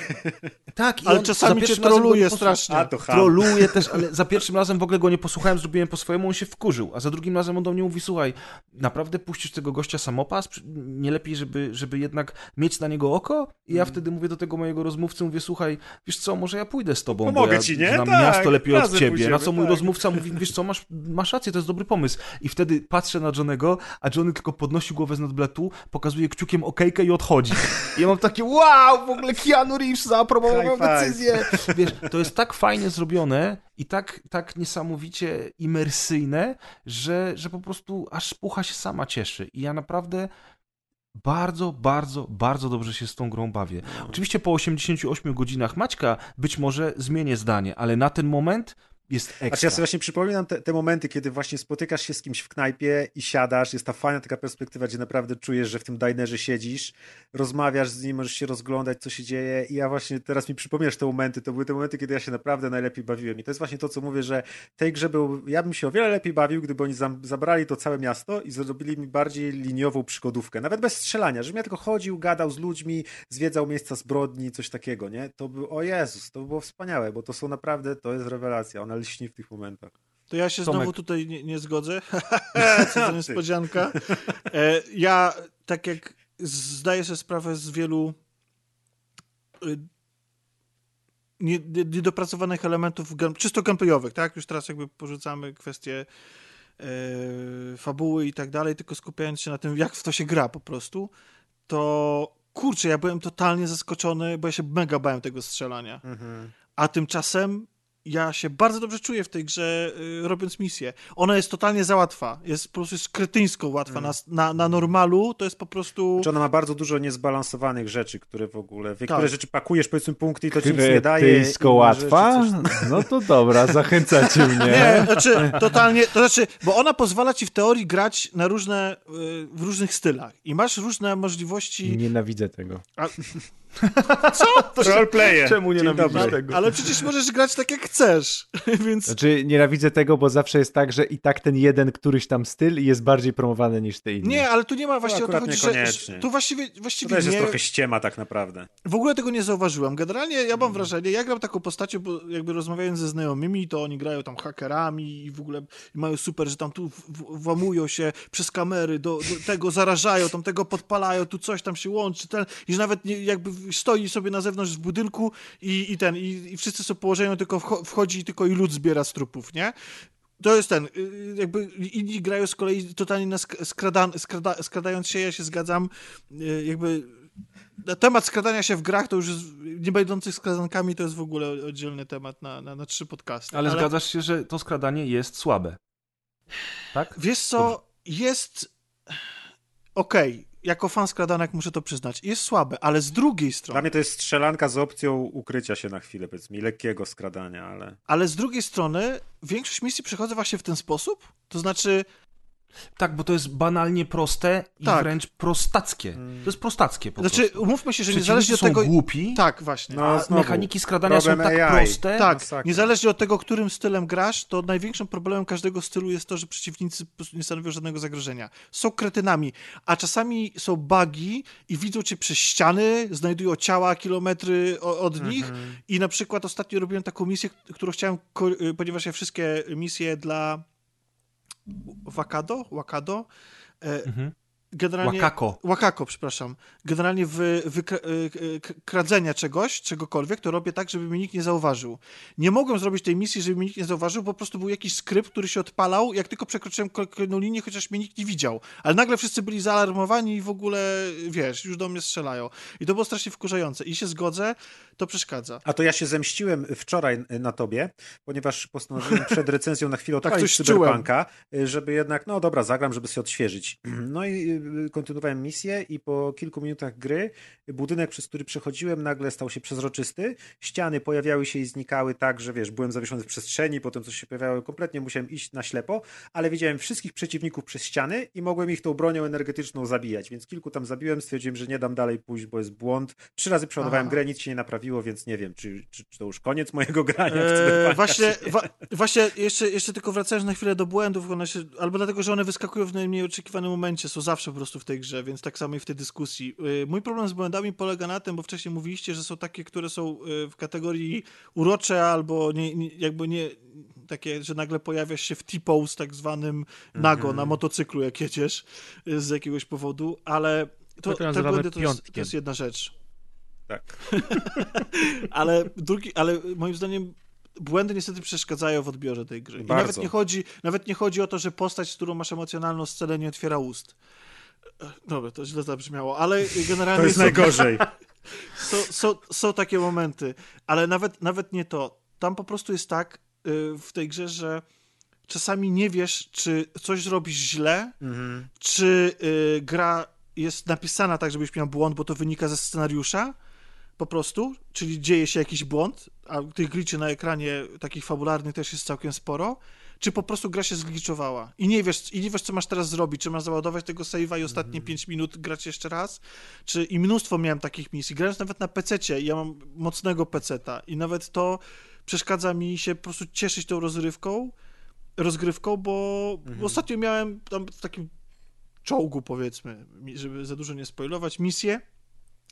Tak, i Ale on czasami za cię troluje strasznie. A, to ham. Troluje też, ale za pierwszym razem w ogóle go nie posłuchałem, zrobiłem po swojemu, on się wkurzył, a za drugim razem on do mnie mówi, słuchaj, naprawdę puścisz tego gościa samopas? Nie lepiej, żeby, żeby jednak mieć na niego oko? I ja wtedy mówię do tego mojego rozmówcy, mówię, słuchaj, wiesz co, może ja pójdę z tobą, Pomogę ja ci, nie? Znam Tak, miasto lepiej od ciebie. pójdziemy, na co mój tak. rozmówca mówi, wiesz co, masz, masz rację, to jest dobry pomysł. I wtedy patrzę na Johnego, a Johnny tylko podnosi głowę z nadbletu, pokazuje kciukiem okejkę i odchodzi. I ja mam takie, wow, w ogóle Keanu Reeves zaaprobował moją decyzję. Wiesz, to jest tak fajnie zrobione i tak, tak niesamowicie imersyjne, że, że po prostu aż pucha się sama cieszy. I ja naprawdę bardzo, bardzo, bardzo dobrze się z tą grą bawię. Oczywiście po 88 godzinach Maćka być może zmienię zdanie, ale na ten moment jest ekstra. Znaczy ja sobie właśnie przypominam te, te momenty, kiedy właśnie spotykasz się z kimś w knajpie i siadasz, jest ta fajna taka perspektywa, gdzie naprawdę czujesz, że w tym dinerze siedzisz, rozmawiasz z nim, możesz się rozglądać, co się dzieje i ja właśnie teraz mi przypomniesz te momenty, to były te momenty, kiedy ja się naprawdę najlepiej bawiłem i to jest właśnie to, co mówię, że tej grze był, ja bym się o wiele lepiej bawił, gdyby oni zabrali to całe miasto i zrobili mi bardziej liniową przygodówkę, nawet bez strzelania, żebym ja tylko chodził, gadał z ludźmi, zwiedzał miejsca zbrodni, coś takiego, nie? To by, o Jezus, to by było wspaniałe, bo to są naprawdę, to jest rewelacja, ona lśni w tych momentach. To ja się Tomek. znowu tutaj nie, nie zgodzę. *laughs* *laughs* Co za niespodzianka. E, ja, tak jak zdaję sobie sprawę z wielu y, nie- nie- niedopracowanych elementów czysto gameplayowych, tak? Już teraz jakby porzucamy kwestie e, fabuły i tak dalej, tylko skupiając się na tym, jak w to się gra po prostu, to kurczę, ja byłem totalnie zaskoczony, bo ja się mega bałem tego strzelania. A tymczasem ja się bardzo dobrze czuję w tej grze, y, robiąc misję. Ona jest totalnie za łatwa. Jest po prostu jest kretyńsko łatwa. Na, na, na normalu to jest po prostu... Czy ona ma bardzo dużo niezbalansowanych rzeczy, które w ogóle, w niektóre Tak. rzeczy pakujesz powiedzmy punkty i to ci nic nie daje. Kretyńsko łatwa? rzeczy coś- No to dobra, zachęcacie *laughs* mnie. Nie, znaczy totalnie, to znaczy, bo ona pozwala ci w teorii grać na różne, y, w różnych stylach i masz różne możliwości... Nienawidzę tego. *laughs* Co? Roleplaye. Czemu nienawidzisz tego? Ale przecież możesz grać tak jak chcesz, *laughs* więc... Znaczy nienawidzę tego, bo zawsze jest tak, że i tak ten jeden któryś tam styl jest bardziej promowany niż te inne. Nie, ale tu nie ma właściwie o to chodzi, że, tu właściwie, To właściwie też jest nie, trochę ściema tak naprawdę. w ogóle tego nie zauważyłem. Generalnie ja mam wrażenie, ja gram taką postacią, bo jakby rozmawiając ze znajomymi, to oni grają tam hakerami i w ogóle mają super, że tam tu włamują się przez kamery, do, do tego zarażają, tam tego podpalają, tu coś tam się łączy, ten, i że nawet nie, jakby stoi sobie na zewnątrz w budynku i, i ten, i, i wszyscy są położeni, tylko wcho- wchodzi tylko i lud zbiera z trupów, nie? To jest ten, y, jakby inni grają z kolei totalnie na sk- skrada, skrada, skradając się, ja się zgadzam, y, jakby na temat skradania się w grach, to już jest, nie będących skradankami, to jest w ogóle oddzielny temat na, na, na trzy podcasty. Ale zgadzasz się, że to skradanie jest słabe. Tak? Wiesz co, jest okej, jako fan skradanek muszę to przyznać, jest słabe, ale z drugiej Dla strony, mnie to jest strzelanka z opcją ukrycia się na chwilę, powiedzmy, lekkiego skradania, ale... ale z drugiej strony większość misji przechodzę właśnie w ten sposób, to znaczy Tak, bo to jest banalnie proste i Tak. wręcz prostackie. To jest prostackie po Znaczy, prostu. umówmy się, że niezależnie od są tego... głupi, Tak, właśnie. No, a znowu, mechaniki skradania są tak AI. proste. Tak, masakra. niezależnie od tego, którym stylem grasz, to największym problemem każdego stylu jest to, że przeciwnicy nie stanowią żadnego zagrożenia. Są kretynami, a czasami są bugi i widzą cię przez ściany, znajdują ciała kilometry od nich i na przykład ostatnio robiłem taką misję, którą chciałem, y, ponieważ ja wszystkie misje dla Wakado, Wakado e, Mhm. generalnie... Wakako. Wakako, przepraszam. Generalnie wy, wykra, y, y, k- kradzenia czegoś, czegokolwiek, to robię tak, żeby mnie nikt nie zauważył. Nie mogłem zrobić tej misji, żeby mnie nikt nie zauważył, bo po prostu był jakiś skrypt, który się odpalał, jak tylko przekroczyłem kolejną linię, chociaż mnie nikt nie widział. Ale nagle wszyscy byli zaalarmowani i w ogóle, wiesz, już do mnie strzelają. I to było strasznie wkurzające. I się zgodzę, to przeszkadza. A to ja się zemściłem wczoraj na tobie, ponieważ postanowiłem *laughs* przed recenzją na chwilę Tak, odpalić coś Cyberpunka, żeby jednak, no dobra, zagram, żeby się odświeżyć. *clears throat* No i y, kontynuowałem misję i po kilku minutach gry budynek, przez który przechodziłem, nagle stał się przezroczysty. Ściany pojawiały się i znikały tak, że wiesz, byłem zawieszony w przestrzeni, potem coś się pojawiało, kompletnie musiałem iść na ślepo, ale widziałem wszystkich przeciwników przez ściany i mogłem ich tą bronią energetyczną zabijać, więc kilku tam zabiłem, stwierdziłem, że nie dam dalej pójść, bo jest błąd. Trzy razy przeładowałem Aha. grę, nic się nie naprawiło, więc nie wiem, czy, czy, czy to już koniec mojego grania w Eee, właśnie, wa, *laughs* właśnie jeszcze, jeszcze tylko wracając na chwilę do błędów, one się, albo dlatego, że one wyskakują w najmniej oczekiwanym momencie, są zawsze po prostu w tej grze, więc tak samo i w tej dyskusji. Yy, Mój problem z błędami polega na tym, bo wcześniej mówiliście, że są takie, które są yy, w kategorii urocze albo nie, nie, jakby nie takie, że nagle pojawiasz się w T-pose tak zwanym nago na motocyklu, jak jedziesz yy, z jakiegoś powodu, ale to, te błędy to jest, to jest jedna rzecz. Tak. *laughs* ale, drugi, ale moim zdaniem błędy niestety przeszkadzają w odbiorze tej gry. I Bardzo. nawet nie, chodzi, nawet nie chodzi o to, że postać, z którą masz emocjonalną scenę, nie otwiera ust. E, Dobra, to źle zabrzmiało, ale generalnie To jest są, najgorzej. *laughs* są, są, są takie momenty, ale nawet, nawet nie to. Tam po prostu jest tak y, w tej grze, że czasami nie wiesz, czy coś zrobisz źle, Mhm. czy y, gra jest napisana tak, żebyś miał błąd, bo to wynika ze scenariusza, po prostu, czyli dzieje się jakiś błąd, a tych gliczy na ekranie takich fabularnych też jest całkiem sporo, czy po prostu gra się zgliczowała? I nie wiesz, i nie wiesz co masz teraz zrobić, czy masz załadować tego save'a i ostatnie 5 minut grać jeszcze raz, czy i mnóstwo miałem takich misji, grając nawet na PC-cie, ja mam mocnego PC-ta i nawet to przeszkadza mi się po prostu cieszyć tą rozrywką, rozgrywką, bo, bo ostatnio miałem tam w takim czołgu, powiedzmy, żeby za dużo nie spoilować, misję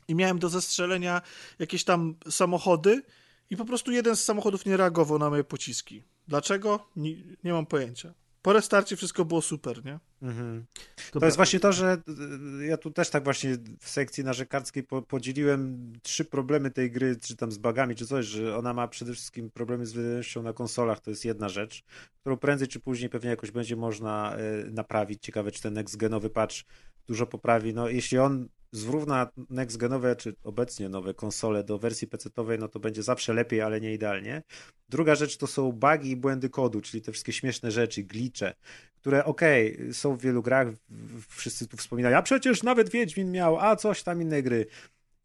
i miałem do zastrzelenia jakieś tam samochody i po prostu jeden z samochodów nie reagował na moje pociski. Dlaczego? Nie, nie mam pojęcia. Po restarcie wszystko było super, nie? Mhm. To To jest właśnie to, że y, ja tu też tak właśnie w sekcji narzekarskiej po, podzieliłem trzy problemy tej gry, czy tam z bugami, czy coś, że ona ma przede wszystkim problemy z wydajnością na konsolach, to jest jedna rzecz, którą prędzej czy później pewnie jakoś będzie można y, naprawić. Ciekawe, czy ten next-genowy patch dużo poprawi. No, jeśli on zrówna next-genowe, czy obecnie nowe konsole do wersji PC-owej, no to będzie zawsze lepiej, ale nie idealnie. Druga rzecz to są bugi i błędy kodu, czyli te wszystkie śmieszne rzeczy, glicze, które okej, okay, są w wielu grach, wszyscy tu wspominają, a przecież nawet Wiedźmin miał, a coś tam inne gry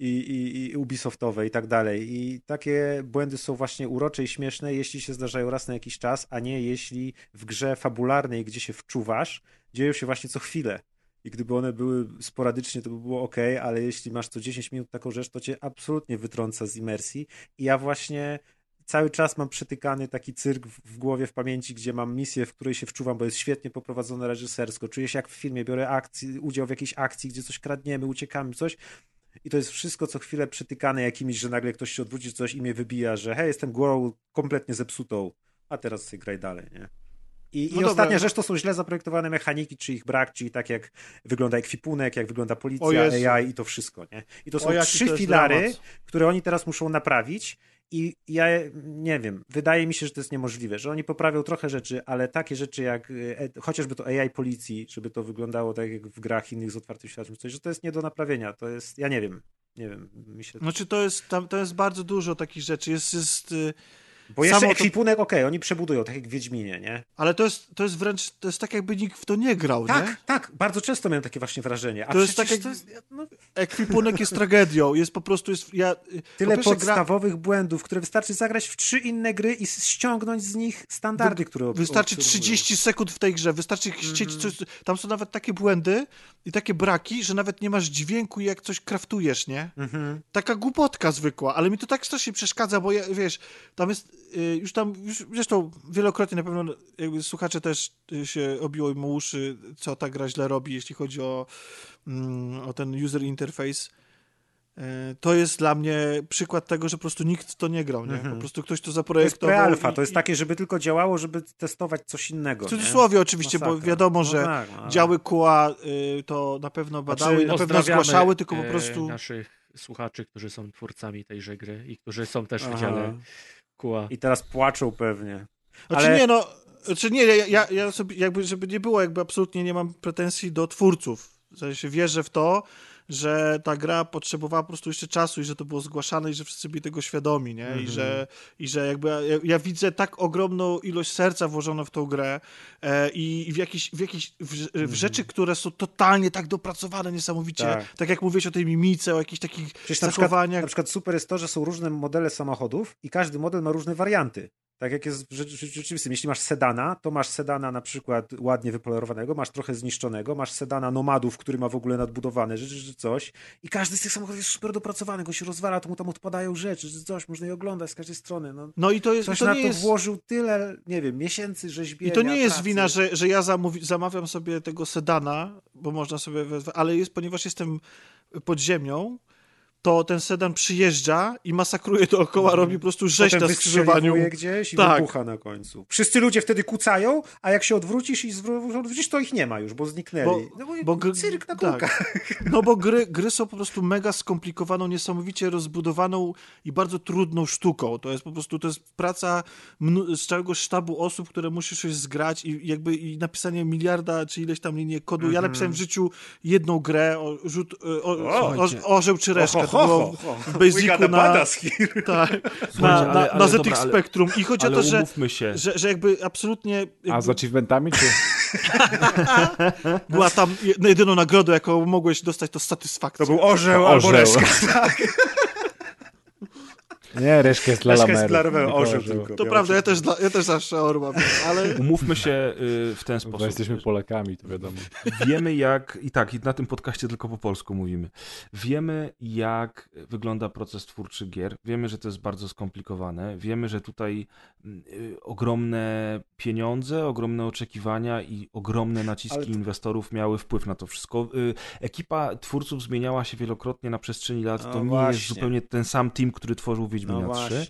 i, i, i Ubisoftowe i tak dalej. I takie błędy są właśnie urocze i śmieszne, jeśli się zdarzają raz na jakiś czas, a nie jeśli w grze fabularnej, gdzie się wczuwasz, dzieją się właśnie co chwilę. I gdyby one były sporadycznie, to by było ok, ale jeśli masz co 10 minut taką rzecz, to cię absolutnie wytrąca z imersji. I ja właśnie cały czas mam przetykany taki cyrk w, głowie, w pamięci, gdzie mam misję, w której się wczuwam, bo jest świetnie poprowadzone reżysersko. Czuję się jak w filmie, biorę akcji, udział w jakiejś akcji, gdzie coś kradniemy, uciekamy, coś. I to jest wszystko co chwilę przytykane jakimiś, że nagle ktoś się odwróci coś i mnie wybija, że hej, jestem głową kompletnie zepsutą, a teraz sobie graj dalej, nie? I, no i ostatnia rzecz to są źle zaprojektowane mechaniki, czy ich brak, czyli tak jak wygląda ekwipunek, jak wygląda policja, AI i to wszystko, nie? I to są o, trzy to filary, dramat. które oni teraz muszą naprawić i ja nie wiem, wydaje mi się, że to jest niemożliwe, że oni poprawią trochę rzeczy, ale takie rzeczy jak e, chociażby to AI policji, żeby to wyglądało tak jak w grach innych z otwartym światem, coś, że to jest nie do naprawienia. To jest, ja nie wiem, nie wiem, myślę. Znaczy to jest, tam, to jest bardzo dużo takich rzeczy. Jest, jest y, bo jeszcze Samo ekwipunek, to... okej, okay, oni przebudują, tak jak w Wiedźminie, nie? Ale to jest, to jest wręcz, to jest tak jakby nikt w to nie grał, tak, nie? Tak, bardzo często miałem takie właśnie wrażenie. A to jest tak jak, to jest, no... ekwipunek jest tragedią, jest po prostu, jest, ja... Tyle po podstawowych gra... błędów, które wystarczy zagrać w trzy inne gry i ściągnąć z nich standardy, które Wystarczy 30 sekund w tej grze, wystarczy chcieć mm coś, tam są nawet takie błędy i takie braki, że nawet nie masz dźwięku jak coś kraftujesz, nie? Mm -hmm. Taka głupotka zwykła, ale mi to tak strasznie przeszkadza, bo ja, wiesz, tam jest, już tam już, zresztą wielokrotnie na pewno jakby słuchacze też się obiło im uszy, co ta gra źle robi, jeśli chodzi o, mm, o ten user interface. E, to jest dla mnie przykład tego, że po prostu nikt to nie grał, nie? Po mhm. prostu ktoś to zaprojektował. To jest pre to jest takie, żeby tylko działało, żeby testować coś innego. W cudzysłowie nie? oczywiście, Masakra. bo wiadomo, że no tak, no, działy QA y, to na pewno badały, znaczy, na pewno zgłaszały, tylko po prostu... naszych słuchaczy, którzy są twórcami tejże gry i którzy są też w dziale Kuła. I teraz płaczą pewnie. Znaczy Ale... nie, no, znaczy nie, ja, ja sobie jakby, żeby nie było, jakby absolutnie nie mam pretensji do twórców. W sensie wierzę w to, że ta gra potrzebowała po prostu jeszcze czasu i że to było zgłaszane i że wszyscy byli tego świadomi, nie? Mm -hmm. I, że, mhm. I że jakby ja, ja, widzę tak ogromną ilość serca włożoną w tą grę e, i, w jakieś, w, jakieś w, w mm -hmm. rzeczy, które są totalnie tak dopracowane niesamowicie. Tak, tak jak mówiłeś o tej mimice, o jakichś takich Przecież zachowaniach. Na przykład, na przykład super jest to, że są różne modele samochodów i każdy model ma różne warianty. Tak jak jest w rzeczywistym. Jeśli masz sedana, to masz sedana na przykład ładnie wypolerowanego, masz trochę zniszczonego, masz sedana nomadów, który ma w ogóle nadbudowane rzeczy, czy coś. I każdy z tych samochodów jest super dopracowany, go się rozwala, to mu tam odpadają rzeczy, czy coś, można je oglądać z każdej strony. No, no i to jest. Ktoś to na to jest... włożył tyle, nie wiem, miesięcy rzeźbienia. I to nie jest pracy. wina, że, że ja zamówi, zamawiam sobie tego sedana, bo można sobie, ale jest, ponieważ jestem pod ziemią, to ten sedan przyjeżdża i masakruje dookoła, robi po prostu rzeź na skrzyżowaniu. gdzieś i tak. wybucha na końcu. Wszyscy ludzie wtedy kucają, a jak się odwrócisz i odwrócisz, to ich nie ma już, bo zniknęli. Bo, no bo, cyrk na tak. No bo gry, gry są po prostu mega skomplikowaną, niesamowicie rozbudowaną i bardzo trudną sztuką. To jest po prostu, to jest praca z całego sztabu osób, które musisz coś zgrać i jakby i napisanie miliarda czy ileś tam linii kodu. Ja mhm. napisałem w życiu jedną grę, o, rzut, o, o, o, orzeł czy resztę było w Basicu na, *laughs* tak, na, na, na ZX dobra, Spectrum. I chodzi o to, że, że, że jakby absolutnie... Jakby... A z achievementami, czy... *laughs* Była tam jedyną nagrodą, jaką mogłeś dostać, to satysfakcja. To był orzeł, orzeł. albo reszka. *laughs* Tak. Nie, reszka jest dla Reszka jest dla Romeo, orzeł tylko. To prawda, ja też, dla, ja też zawsze orła, ale... Umówmy się y, w ten sposób. Bo jesteśmy Polakami, to wiadomo. Wiemy jak, i tak, i na tym podcaście tylko po polsku mówimy. Wiemy jak wygląda proces twórczy gier. Wiemy, że to jest bardzo skomplikowane. Wiemy, że tutaj y, ogromne pieniądze, ogromne oczekiwania i ogromne naciski to... inwestorów miały wpływ na to wszystko. Y, ekipa twórców zmieniała się wielokrotnie na przestrzeni lat. No to nie jest zupełnie ten sam team, który tworzył Wiedźmina no 3.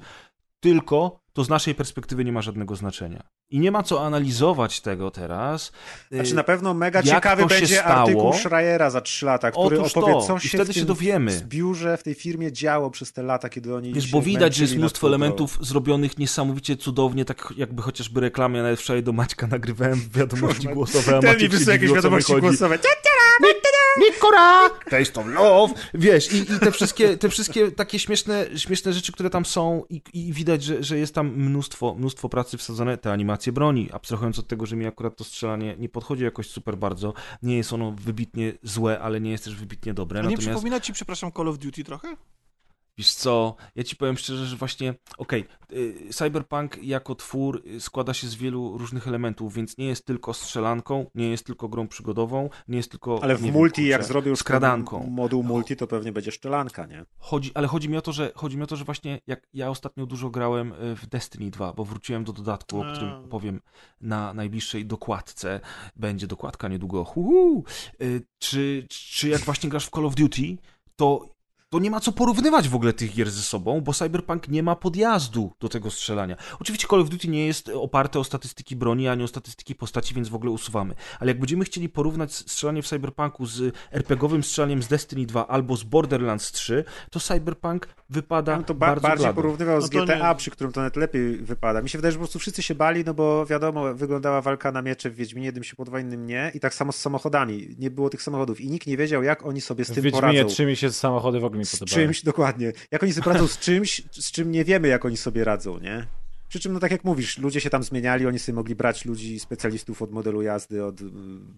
Tylko to z naszej perspektywy nie ma żadnego znaczenia. I nie ma co analizować tego teraz. Znaczy na pewno mega ciekawy będzie artykuł Schreiera za 3 lata, który Otóż opowie, co się I wtedy w się dowiemy. w biurze, w tej firmie działo przez te lata, kiedy oni Wiesz, bo widać, że jest mnóstwo elementów zrobionych niesamowicie cudownie, tak jakby chociażby reklamy, ja nawet wczoraj do Maćka nagrywałem wiadomości głosowe, a Maciek mi jakieś wiadomości głosowe. Nikora! Taste of love! Wiesz, i, i te, wszystkie, te wszystkie takie śmieszne, śmieszne rzeczy, które tam są i, i widać, że, że jest tam mnóstwo, mnóstwo pracy wsadzone, te animacje broni, abstrahując od tego, że mi akurat to strzelanie nie podchodzi jakoś super bardzo, nie jest ono wybitnie złe, ale nie jest też wybitnie dobre. A nie Natomiast... przypomina ci, przepraszam, Call of Duty trochę? Wiesz co, ja ci powiem szczerze, że właśnie, okej, okay, Cyberpunk jako twór y, składa się z wielu różnych elementów, więc nie jest tylko strzelanką, nie jest tylko grą przygodową, nie jest tylko... Ale w multi, wiem, jak zrobił skradanką. moduł multi, to pewnie będzie szczelanka, nie? Chodzi, ale chodzi mi o to, że chodzi mi o to, że właśnie jak ja ostatnio dużo grałem y, w Destiny 2, bo wróciłem do dodatku, o którym powiem na najbliższej dokładce. Będzie dokładka niedługo. Huhu. Y, Czy, czy jak właśnie grasz w Call of Duty, to to nie ma co porównywać w ogóle tych gier ze sobą, bo Cyberpunk nie ma podjazdu do tego strzelania. Oczywiście Call of Duty nie jest oparte o statystyki broni, ani o statystyki postaci, więc w ogóle usuwamy. Ale jak będziemy chcieli porównać strzelanie w Cyberpunku z RPGowym strzelaniem z Destiny 2 albo z Borderlands 3, to Cyberpunk wypada Ja to ba- bardzo bardziej blado. porównywał z No GTA, nie- przy którym to nawet lepiej wypada. Mi się wydaje, że po prostu wszyscy się bali, no bo wiadomo, wyglądała walka na miecze w Wiedźminie, jednym się podoba, innym nie. I tak samo z samochodami. Nie było tych samochodów i nikt nie wiedział, jak oni sobie z W tym Wiedźminie poradzą. 3 mi się samochody w ogóle nie z podobały. czymś, dokładnie. Jak oni sobie poradzą z czymś, z czym nie wiemy, jak oni sobie radzą, nie? Przy czym, no tak jak mówisz, ludzie się tam zmieniali, oni sobie mogli brać ludzi, specjalistów od modelu jazdy, od y,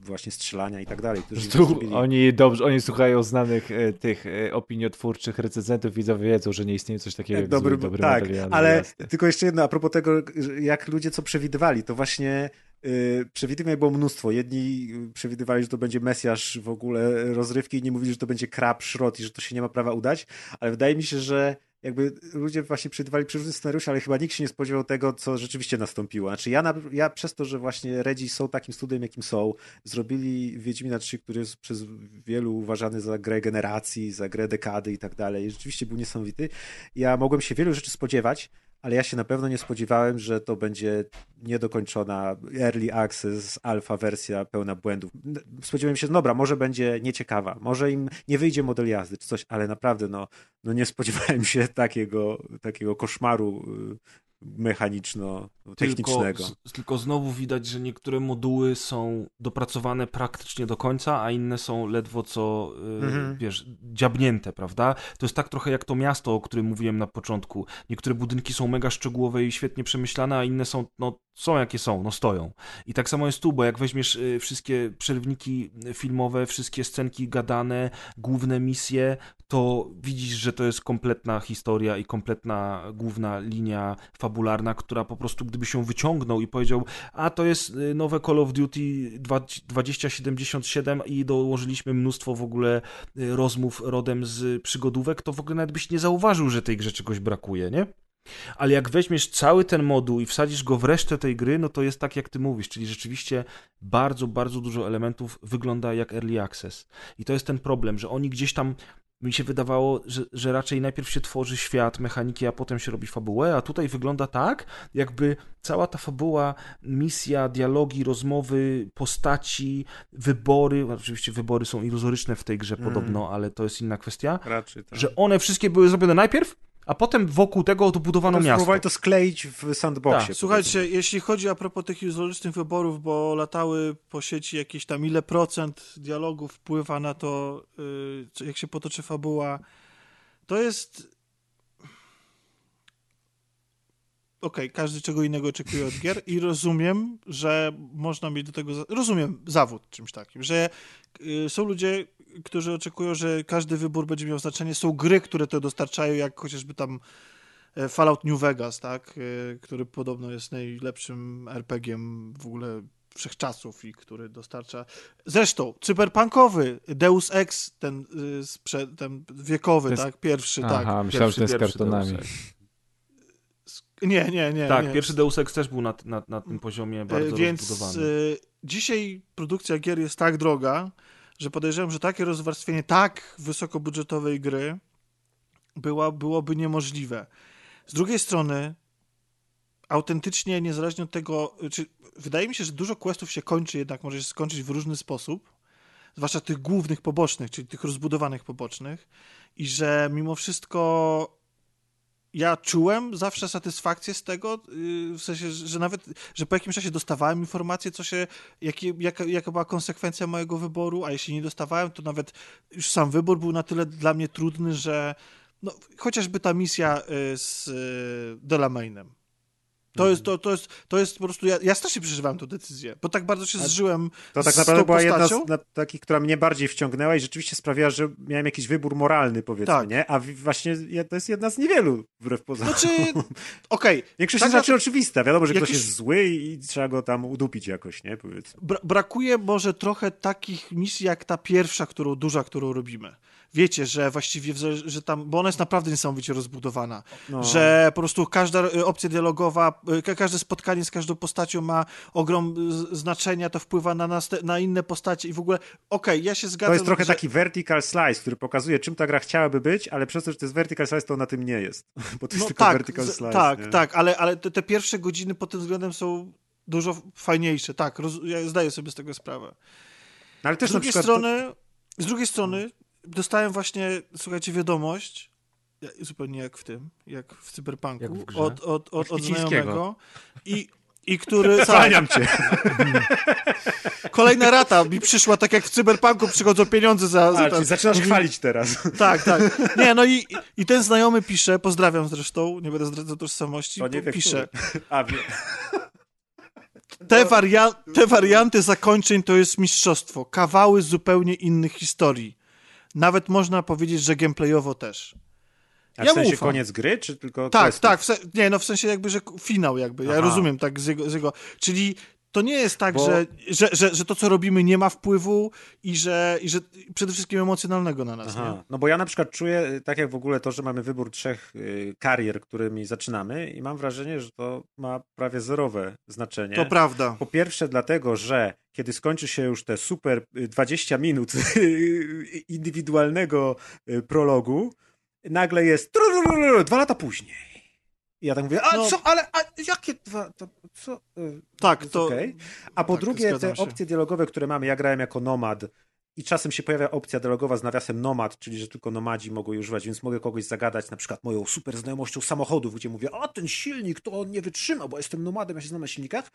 właśnie strzelania i tak dalej, Tu oni dobrze, oni słuchają znanych e, tych e, opiniotwórczych recenzentów, widzowie wiedzą, że nie istnieje coś takiego jak dobry, zły, dobry tak, model jazdy. ale tylko jeszcze jedno, a propos tego, jak ludzie co przewidywali, to właśnie przewidywań było mnóstwo. Jedni y, przewidywali, że to będzie mesjasz w ogóle rozrywki, inni mówili, że to będzie krab, szrot i że to się nie ma prawa udać, ale wydaje mi się, że jakby ludzie właśnie przewidywali przeróżne scenariusze, ale chyba nikt się nie spodziewał tego, co rzeczywiście nastąpiło. Znaczy ja, na, ja przez to, że właśnie Redzi są takim studiem, jakim są, zrobili Wiedźmina 3, który jest przez wielu uważany za grę generacji, za grę dekady i tak dalej. Rzeczywiście był niesamowity. Ja mogłem się wielu rzeczy spodziewać, ale ja się na pewno nie spodziewałem, że to będzie niedokończona early access, alfa wersja pełna błędów. Spodziewałem się, dobra, może będzie nieciekawa, może im nie wyjdzie model jazdy czy coś, ale naprawdę no, no nie spodziewałem się takiego, takiego koszmaru y, mechaniczno-technicznego. Tylko, z, tylko znowu widać, że niektóre moduły są dopracowane praktycznie do końca, a inne są ledwo co, y, Mhm. wiesz, dziabnięte, prawda? To jest tak trochę jak to miasto, o którym mówiłem na początku. Niektóre budynki są mega szczegółowe i świetnie przemyślane, a inne są, no, są jakie są, no stoją. I tak samo jest tu, bo jak weźmiesz y, wszystkie przerwniki filmowe, wszystkie scenki gadane, główne misje, to widzisz, że to jest kompletna historia i kompletna główna linia fabularna, która po prostu gdyby się wyciągnął i powiedział, a to jest y, nowe Call of Duty 2077 i dołożyliśmy mnóstwo w ogóle y, rozmów rodem z przygodówek, to w ogóle nawet byś nie zauważył, że tej grze czegoś brakuje, nie? Ale jak weźmiesz cały ten moduł i wsadzisz go w resztę tej gry, no to jest tak, jak ty mówisz, czyli rzeczywiście bardzo, bardzo dużo elementów wygląda jak early access. I to jest ten problem, że oni gdzieś tam mi się wydawało, że, że raczej najpierw się tworzy świat, mechaniki, a potem się robi fabułę, a tutaj wygląda tak, jakby cała ta fabuła, misja, dialogi, rozmowy, postaci, wybory, oczywiście wybory są iluzoryczne w tej grze Mm. podobno, ale to jest inna kwestia, Raczej tak. że one wszystkie były zrobione najpierw, a potem wokół tego dobudowano To miasto. Spróbowali to skleić w sandboxie. Tak. Słuchajcie, jeśli chodzi a propos tych iluzorycznych wyborów, bo latały po sieci jakieś tam ile procent dialogów wpływa na to, yy, jak się potoczy fabuła, to jest... Okej, każdy czego innego oczekuje od gier i rozumiem, że można mieć do tego... za- Rozumiem zawód czymś takim, że yy, są ludzie, którzy oczekują, że każdy wybór będzie miał znaczenie. Są gry, które to dostarczają, jak chociażby tam e, Fallout New Vegas, tak, e, który podobno jest najlepszym RPG-iem w ogóle wszechczasów i który dostarcza. Zresztą, cyberpunkowy, Deus Ex, ten, sprze- ten wiekowy, jest- tak, pierwszy, Aha, tak. myślałem, że ten z kartonami. Nie, nie, nie. Tak, nie. pierwszy Deus Ex też był na, na, na tym poziomie E, bardzo Więc rozbudowany. y, dzisiaj produkcja gier jest tak droga, że podejrzewam, że takie rozwarstwienie tak wysokobudżetowej gry była, byłoby niemożliwe. Z drugiej strony, autentycznie, niezależnie od tego, czy wydaje mi się, że dużo questów się kończy jednak, może się skończyć w różny sposób, zwłaszcza tych głównych pobocznych, czyli tych rozbudowanych pobocznych, i że mimo wszystko ja czułem zawsze satysfakcję z tego, yy, w sensie, że nawet, że po jakimś czasie dostawałem informację, co się, jaki, jaka, jaka była konsekwencja mojego wyboru, a jeśli nie dostawałem, to nawet już sam wybór był na tyle dla mnie trudny, że no, chociażby ta misja y, z y, Delamainem. To jest, to, to, jest, to jest po prostu, ja, ja strasznie przeżywałem tę decyzję, bo tak bardzo się zżyłem To tak z naprawdę była jedna postacią. z na, takich, która mnie bardziej wciągnęła i rzeczywiście sprawiała, że miałem jakiś wybór moralny, powiedzmy, Tak. nie? A właśnie ja- to jest jedna z niewielu, wbrew pozorom. Znaczy, *laughs* okej, Większość tak raczej oczywista. Wiadomo, że ktoś jakiś- jest zły i trzeba go tam udupić jakoś, nie? Powiedzmy. Bra brakuje może trochę takich misji jak ta pierwsza, którą duża, którą robimy. Wiecie, że właściwie, że tam, bo ona jest naprawdę niesamowicie rozbudowana, No. że po prostu każda y, opcja dialogowa, y, ka każde spotkanie z każdą postacią ma ogrom y, znaczenia, to wpływa na, na inne postacie i w ogóle, okej, ja się zgadzam. To jest trochę że... taki vertical slice, który pokazuje, czym ta gra chciałaby być, ale przez to, że to jest vertical slice, to ona tym nie jest. *laughs* Bo to jest No tylko tak, vertical slice. tak, nie? tak, ale, ale te, te pierwsze godziny pod tym względem są dużo fajniejsze, tak, roz, ja zdaję sobie z tego sprawę. No, ale też z na drugiej przykład... strony, z drugiej strony dostałem właśnie, słuchajcie, wiadomość, zupełnie jak w tym, jak w cyberpunku, Jak w od, od, od, od znajomego i, i który... *laughs* tak, Zwalniam cię. *laughs* kolejna rata mi przyszła, tak jak w cyberpunku przychodzą pieniądze za... za A, ten- zaczynasz chwalić teraz. Tak, tak. *laughs* Nie, no i, i ten znajomy pisze, pozdrawiam zresztą, nie będę zdradzał tożsamości, To nie wie, pisze, który. A, wie. te, waria- te warianty zakończeń to jest mistrzostwo, kawały zupełnie innych historii. Nawet można powiedzieć, że gameplayowo też. A Ja w sensie ufam. koniec gry, czy tylko Tak, questów? tak, w se- nie, no w sensie jakby, że finał jakby, ja Aha. rozumiem tak z jego, z jego, czyli to nie jest tak, Bo- że, że, że, że to, co robimy nie ma wpływu i że, i że przede wszystkim emocjonalnego na nas. No bo ja na przykład czuję, y, tak jak w ogóle to, że mamy wybór trzech y, karier, którymi zaczynamy i mam wrażenie, że to ma prawie zerowe znaczenie. To prawda. Po pierwsze dlatego, że kiedy skończy się już te super y, 20 minut *laughs* indywidualnego y, prologu, nagle jest dwa lata później. I ja tak mówię, a No. co, ale a jakie dwa, to, co? y, Tak, to... okej. A po tak, drugie, te się. opcje dialogowe, które mamy, ja grałem jako nomad i czasem się pojawia opcja dialogowa z nawiasem nomad, czyli że tylko nomadzi mogą jej używać, więc mogę kogoś zagadać na przykład moją super znajomością samochodów, gdzie mówię, a ten silnik to on nie wytrzyma, bo jestem nomadem, ja się znam na silnikach.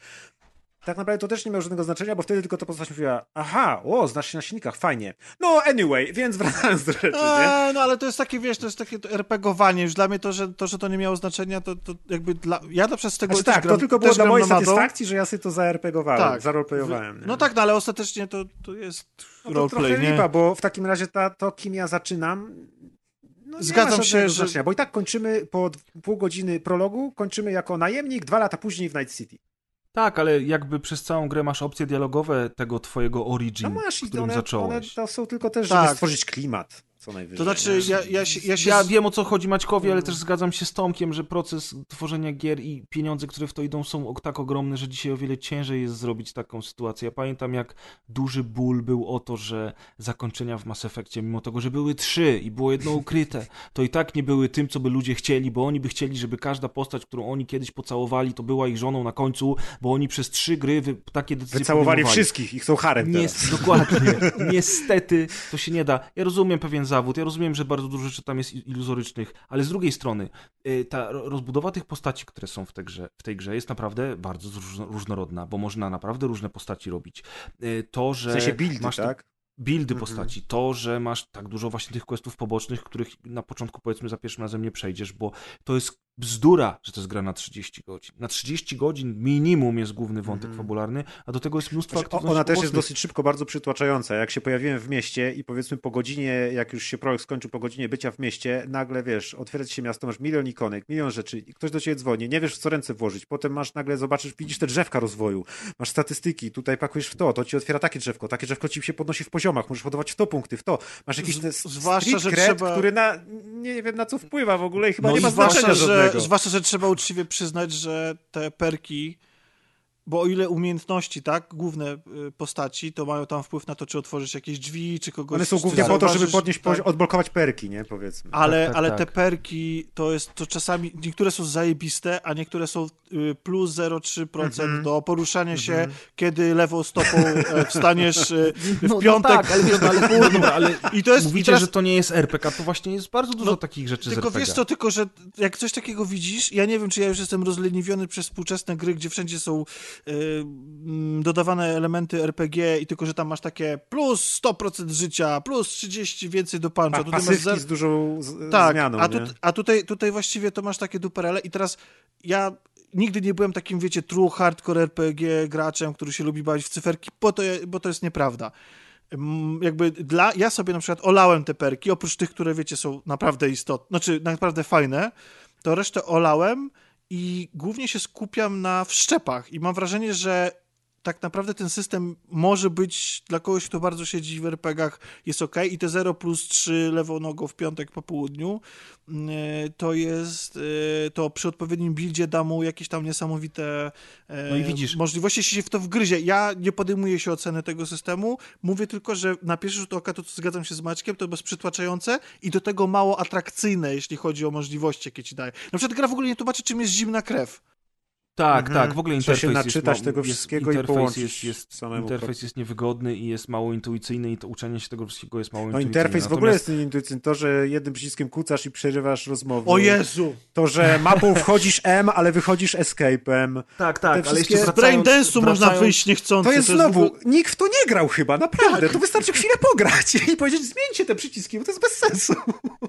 Tak naprawdę to też nie miało żadnego znaczenia, bo wtedy tylko ta postać mówiła, aha, o, znasz się na silnikach, fajnie. No, anyway, więc *laughs* wracając do rzeczy? Eee, no ale to jest takie, wiesz, to jest takie RPGowanie. Już dla mnie to, że to, że to nie miało znaczenia, to, to jakby dla... Ja to przez tego Znaczy tak, gram, to tylko było dla mojej nomadą. satysfakcji, że ja sobie to zaRPGowałem, Tak. zaroleplayowałem. nie? No tak, no ale ostatecznie to, to jest No to roleplay, trochę nie? lipa, bo w takim razie ta, to, kim ja zaczynam, no Zgadzam się, że- znaczenia, Bo i tak kończymy po pół godziny prologu, kończymy jako najemnik, dwa lata później w Night City. Tak, ale jakby przez całą grę masz opcje dialogowe tego twojego No origin, masz i którym one, one zacząłeś. to są tylko też, Tak. żeby stworzyć klimat, co najwyżej. To znaczy, ja, ja, się, ja się... Ja z- wiem o co chodzi Maćkowi, ale też zgadzam się z Tomkiem, że proces tworzenia gier i pieniądze, które w to idą są tak ogromne, że dzisiaj o wiele ciężej jest zrobić taką sytuację. Ja pamiętam jak duży ból był o to, że zakończenia w Mass Effectie, mimo tego, że były trzy i było jedno ukryte, to i tak nie były tym, co by ludzie chcieli, bo oni by chcieli, żeby każda postać, którą oni kiedyś pocałowali, to była ich żoną na końcu, bo oni przez trzy gry wy, takie decyzje Wycałowali wszystkich i chcą harem Nie, teraz. dokładnie. Niestety to się nie da. Ja rozumiem pewien zawód, ja rozumiem, że bardzo dużo rzeczy tam jest iluzorycznych, ale z drugiej strony y, ta ro- rozbudowa tych postaci, które są w tej grze, w tej grze jest naprawdę bardzo różnorodna, bo można naprawdę różne postaci robić. Y, To, że W sensie buildy, masz tak? buildy Mhm. postaci, to, że masz tak dużo właśnie tych questów pobocznych, których na początku powiedzmy za pierwszym razem nie przejdziesz, bo to jest bzdura, że to jest gra na 30 godzin. Na 30 godzin minimum jest główny wątek Mhm. fabularny, a do tego jest mnóstwo Znaczy, ona też jest dosyć szybko, bardzo przytłaczająca. Jak się pojawiłem w mieście i powiedzmy po godzinie, jak już się projekt skończył, po godzinie bycia w mieście, nagle wiesz, otwiera ci się miasto, masz milion ikonek, milion rzeczy i ktoś do ciebie dzwoni, nie wiesz w co ręce włożyć, potem masz nagle, zobaczysz, widzisz te drzewka rozwoju, masz statystyki, tutaj pakujesz w to, to ci otwiera takie drzewko, takie drzewko ci się podnosi w poziomach, możesz hodować w to punkty, w to. Masz jakiś Z- zwłaszcza, że cred, trzeba- który na, nie wiem na co wpływa w ogóle i chyba No nie ma znaczenia że, zwłaszcza, że trzeba uczciwie przyznać, że te perki bo o ile umiejętności, tak, główne y, postaci, to mają tam wpływ na to, czy otworzysz jakieś drzwi, czy kogoś... One są głównie po to, żeby podnieść, tak. odblokować perki, nie? Powiedzmy. Ale, Tak, tak, ale tak. te perki to jest to czasami, niektóre są zajebiste, a niektóre są y, plus 0,3% Mhm. do poruszania się, kiedy lewą stopą e, wstaniesz y, *laughs* w No, piątek. no tak, ale wiesz, no, ale *laughs* No dobra, ale I to jest i mówicie, teraz, że to nie jest RPG, to właśnie jest bardzo dużo No, takich rzeczy Tylko wiesz co, tylko że jak coś takiego widzisz, ja nie wiem, czy ja już jestem rozleniwiony przez współczesne gry, gdzie wszędzie są dodawane elementy RPG i tylko, że tam masz takie plus 100% życia, plus 30 więcej do puncha. Pa, tutaj masz zer- z dużą z, tak, zmianą, a, tu, a tutaj, tutaj właściwie to masz takie duperele i teraz ja nigdy nie byłem takim, wiecie, true hardcore RPG graczem, który się lubi bawić w cyferki, bo to, bo to jest nieprawda. Mm, Jakby dla, ja sobie na przykład olałem te perki, oprócz tych, które wiecie są naprawdę istotne, znaczy naprawdę fajne, to resztę olałem i głównie się skupiam na wszczepach i mam wrażenie, że tak naprawdę ten system może być dla kogoś, kto bardzo siedzi w RPG-ach, jest ok. I te 0 plus 3 lewą nogą w piątek po południu mm, to jest, e, to przy odpowiednim buildzie da mu jakieś tam niesamowite e, No i widzisz. możliwości, jeśli się w to wgryzie. Ja nie podejmuję się oceny tego systemu, mówię tylko, że na pierwszy rzut oka to, zgadzam się z Maćkiem, to jest przytłaczające i do tego mało atrakcyjne, jeśli chodzi o możliwości, jakie ci daje. Na przykład gra w ogóle nie tłumaczy, czym jest zimna krew. Tak, Mhm. tak, w ogóle Trzeba interfejs się jest naczytać ma- tego jest- wszystkiego i interfejs połączyć jest, jest, samemu. Interfejs jest niewygodny i jest mało intuicyjny i to uczenie się tego wszystkiego jest mało No intuicyjne. interfejs w ogóle Natomiast- jest intuicyjny. To, że jednym przyciskiem kucasz i przerywasz rozmowę. O Jezu! To, że mapą wchodzisz M, ale wychodzisz escape'em. Tak, Te tak, ale wszystkie- jeszcze Z brain wracając, dance'u można wyjść niechcący. To jest w znowu, ogóle- nikt w to nie grał chyba, naprawdę. To wystarczy chwilę pograć i powiedzieć, zmieńcie te przyciski, bo to jest bez sensu.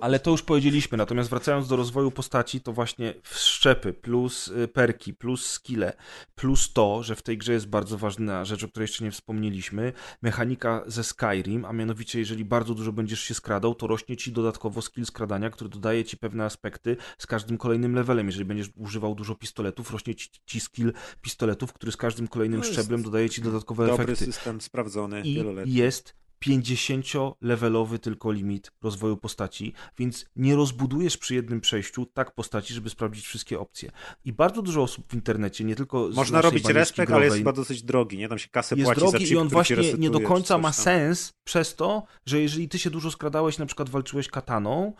Ale to już powiedzieliśmy, natomiast wracając do rozwoju postaci, to właśnie wszczepy plus y, perki, plus skille, plus to, że w tej grze jest bardzo ważna rzecz, o której jeszcze nie wspomnieliśmy, mechanika ze Skyrim, a mianowicie jeżeli bardzo dużo będziesz się skradał, to rośnie ci dodatkowo skill skradania, który dodaje ci pewne aspekty z każdym kolejnym levelem. Jeżeli będziesz używał dużo pistoletów, rośnie ci, ci skill pistoletów, który z każdym kolejnym No szczeblem dodaje ci dodatkowe Dobry efekty. system, sprawdzony, I wieloletni. jest 50-levelowy tylko limit rozwoju postaci, więc nie rozbudujesz przy jednym przejściu tak postaci, żeby sprawdzić wszystkie opcje. I bardzo dużo osób w internecie, nie tylko z Można robić respekt, ale jest chyba dosyć drogi, nie? Tam się kasę jest płaci za drogi chip, i on właśnie nie do końca ma sens przez to, że jeżeli ty się dużo skradałeś, na przykład walczyłeś kataną,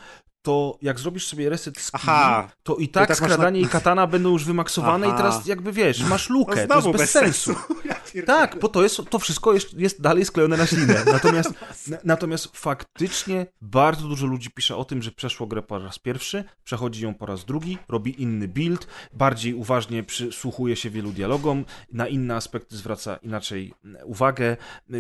to jak zrobisz sobie reset skill, Aha. to i tak, tak skradanie na- i katana będą już wymaksowane Aha. i teraz jakby wiesz, masz lukę, No to jest znowu bez, sensu. *laughs* Pierdolę. Tak, bo to, jest, to wszystko jest, jest dalej sklejone na ślinę. *laughs* Natomiast, na, natomiast faktycznie bardzo dużo ludzi pisze o tym, że przeszło grę po raz pierwszy, przechodzi ją po raz drugi, robi inny build, bardziej uważnie przysłuchuje się wielu dialogom, na inne aspekty zwraca inaczej uwagę,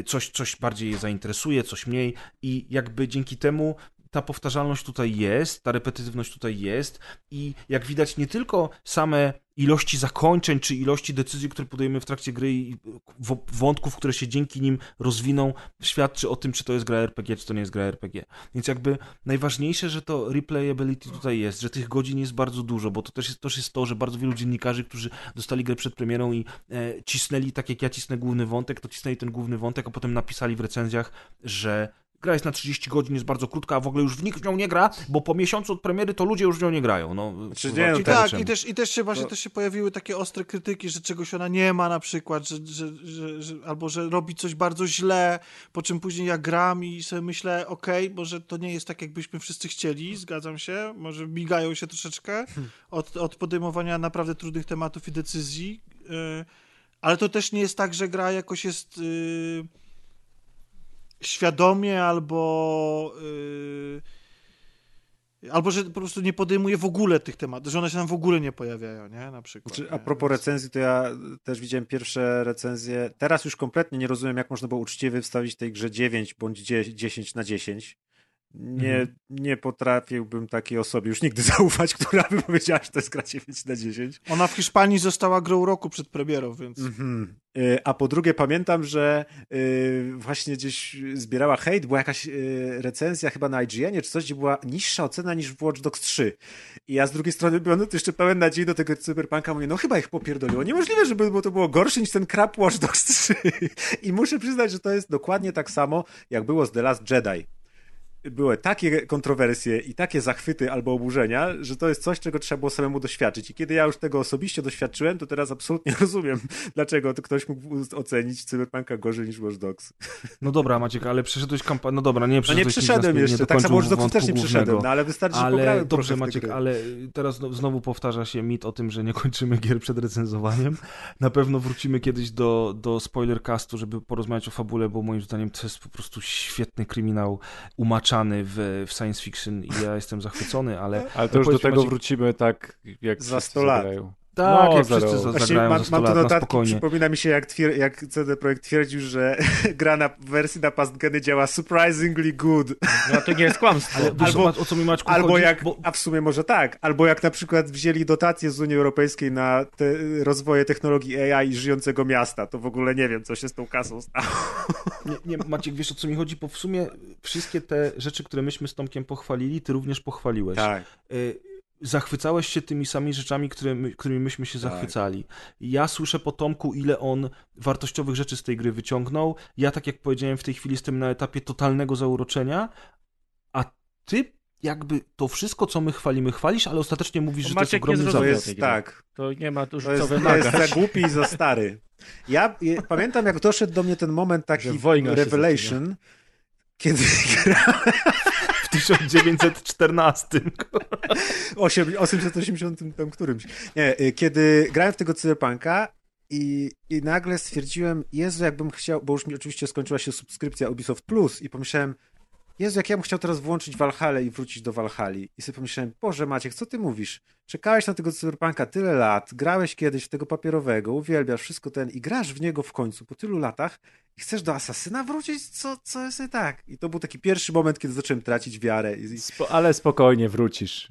coś, coś bardziej je zainteresuje, coś mniej i jakby dzięki temu ta powtarzalność tutaj jest, ta repetytywność tutaj jest i jak widać nie tylko same ilości zakończeń, czy ilości decyzji, które podejmujemy w trakcie gry i w- wątków, które się dzięki nim rozwiną, świadczy o tym, czy to jest gra RPG, czy to nie jest gra RPG. Więc jakby najważniejsze, że to replayability tutaj jest, że tych godzin jest bardzo dużo, bo to też jest, też jest to, że bardzo wielu dziennikarzy, którzy dostali grę przed premierą i e, cisnęli, tak jak ja cisnę główny wątek, to cisnęli ten główny wątek, a potem napisali w recenzjach, że gra jest na 30 godzin, jest bardzo krótka, a w ogóle już nikt w nią nie gra, bo po miesiącu od premiery to ludzie już w nią nie grają. No, Znaczy, nie, no tak, czemu. i też, i też się właśnie To- też się pojawiły takie ostre krytyki, że czegoś ona nie ma na przykład, że, że, że, że, albo że robi coś bardzo źle, po czym później ja gram i sobie myślę, okej, może to nie jest tak, jakbyśmy wszyscy chcieli, zgadzam się, może migają się troszeczkę od, od podejmowania naprawdę trudnych tematów i decyzji, yy, ale to też nie jest tak, że gra jakoś jest yy, świadomie albo yy, albo że po prostu nie podejmuje w ogóle tych tematów, że one się tam w ogóle nie pojawiają, nie? Na przykład. Znaczy, a propos recenzji, to ja też widziałem pierwsze recenzje. Teraz już kompletnie nie rozumiem, jak można było uczciwie wstawić tej grze 9 bądź 10 10 na 10. Nie, Mhm. nie potrafiłbym takiej osobie już nigdy *laughs* zaufać, która by powiedziała, że to jest gra 9 na 10. Ona w Hiszpanii została grą roku przed premierą, więc... Mhm. Y, A po drugie pamiętam, że y, właśnie gdzieś zbierała hejt, była jakaś y, recenzja chyba na IGN czy coś, gdzie była niższa ocena niż w Watch Dogs 3. I ja z drugiej strony byłem no, jeszcze pełen nadziei do tego cyberpunka, mówię, no chyba ich popierdoliło. Niemożliwe, żeby to było gorsze niż ten crap Watch Dogs 3. *laughs* I muszę przyznać, że to jest dokładnie tak samo, jak było z The Last Jedi. Były takie kontrowersje i takie zachwyty albo oburzenia, że to jest coś, czego trzeba było samemu doświadczyć. I kiedy ja już tego osobiście doświadczyłem, to teraz absolutnie *laughs* rozumiem, dlaczego to ktoś mógł ocenić Cyberpunka gorzej niż Watch Dogs. No dobra, Maciek, ale przeszedłeś kampanię. No dobra, nie No przeszedłeś nie King's przeszedłem jeszcze, nie tak samo Watch Dogs też nie przeszedłem, no ale wystarczy, że Ale pograłem dobrze, Maciek, gry. ale teraz znowu- znowu powtarza się mit o tym, że nie kończymy gier przed recenzowaniem. Na pewno wrócimy kiedyś do, do spoilercastu, żeby porozmawiać o fabule, bo moim zdaniem to jest po prostu świetny kryminał umaczany w, w science fiction i ja jestem zachwycony, ale... Ale to już do tego Maciek- wrócimy tak, jak Za wszyscy 100 lat. zagrają. Tak, No, jak za wszyscy Właśnie zagrają mam, za 100 mam lat, na notatki, spokojnie. przypomina mi się jak, twier- jak CD Projekt twierdził, że *laughs* gra na wersji na pastgeny działa surprisingly good. No to nie jest kłamstwo. Ale *laughs* Albo- o co mi Maćku Albo chodzi? jak, Bo, a w sumie może tak, albo jak na przykład wzięli dotacje z Unii Europejskiej na te rozwoje technologii AI i żyjącego miasta, to w ogóle nie wiem, co się z tą kasą stało. *laughs* Nie, nie, Maciek, wiesz o co mi chodzi? Bo w sumie wszystkie te rzeczy, które myśmy z Tomkiem pochwalili, ty również pochwaliłeś. Tak. Y, Zachwycałeś się tymi samymi rzeczami, które my, którymi myśmy się Tak. zachwycali. Ja słyszę po Tomku, ile on wartościowych rzeczy z tej gry wyciągnął. Ja, tak jak powiedziałem, w tej chwili jestem na etapie totalnego zauroczenia, a ty jakby to wszystko, co my chwalimy, chwalisz, ale ostatecznie mówisz, że to jest ogromny zawód. jest tak. To nie ma jest, co to jest wymagać. za głupi i za stary. Ja je, pamiętam, jak doszedł do mnie ten moment taki revelation, kiedy *laughs* grałem W 1914. osiem- 880 tam którymś. Nie, y, kiedy grałem w tego cyberpunka i, i nagle stwierdziłem, Jezu, jakbym chciał, bo już mi oczywiście skończyła się subskrypcja Ubisoft Plus i pomyślałem, Jezu, jak ja bym chciał teraz włączyć Valhalla i wrócić do Valhali. I sobie pomyślałem, Boże Maciek, co ty mówisz? Czekałeś na tego cyberpunka tyle lat, grałeś kiedyś w tego papierowego, uwielbiasz wszystko ten i grasz w niego w końcu po tylu latach i chcesz do Asasyna wrócić? Co, co jest nie tak? I to był taki pierwszy moment, kiedy zacząłem tracić wiarę. I Spo, ale spokojnie wrócisz.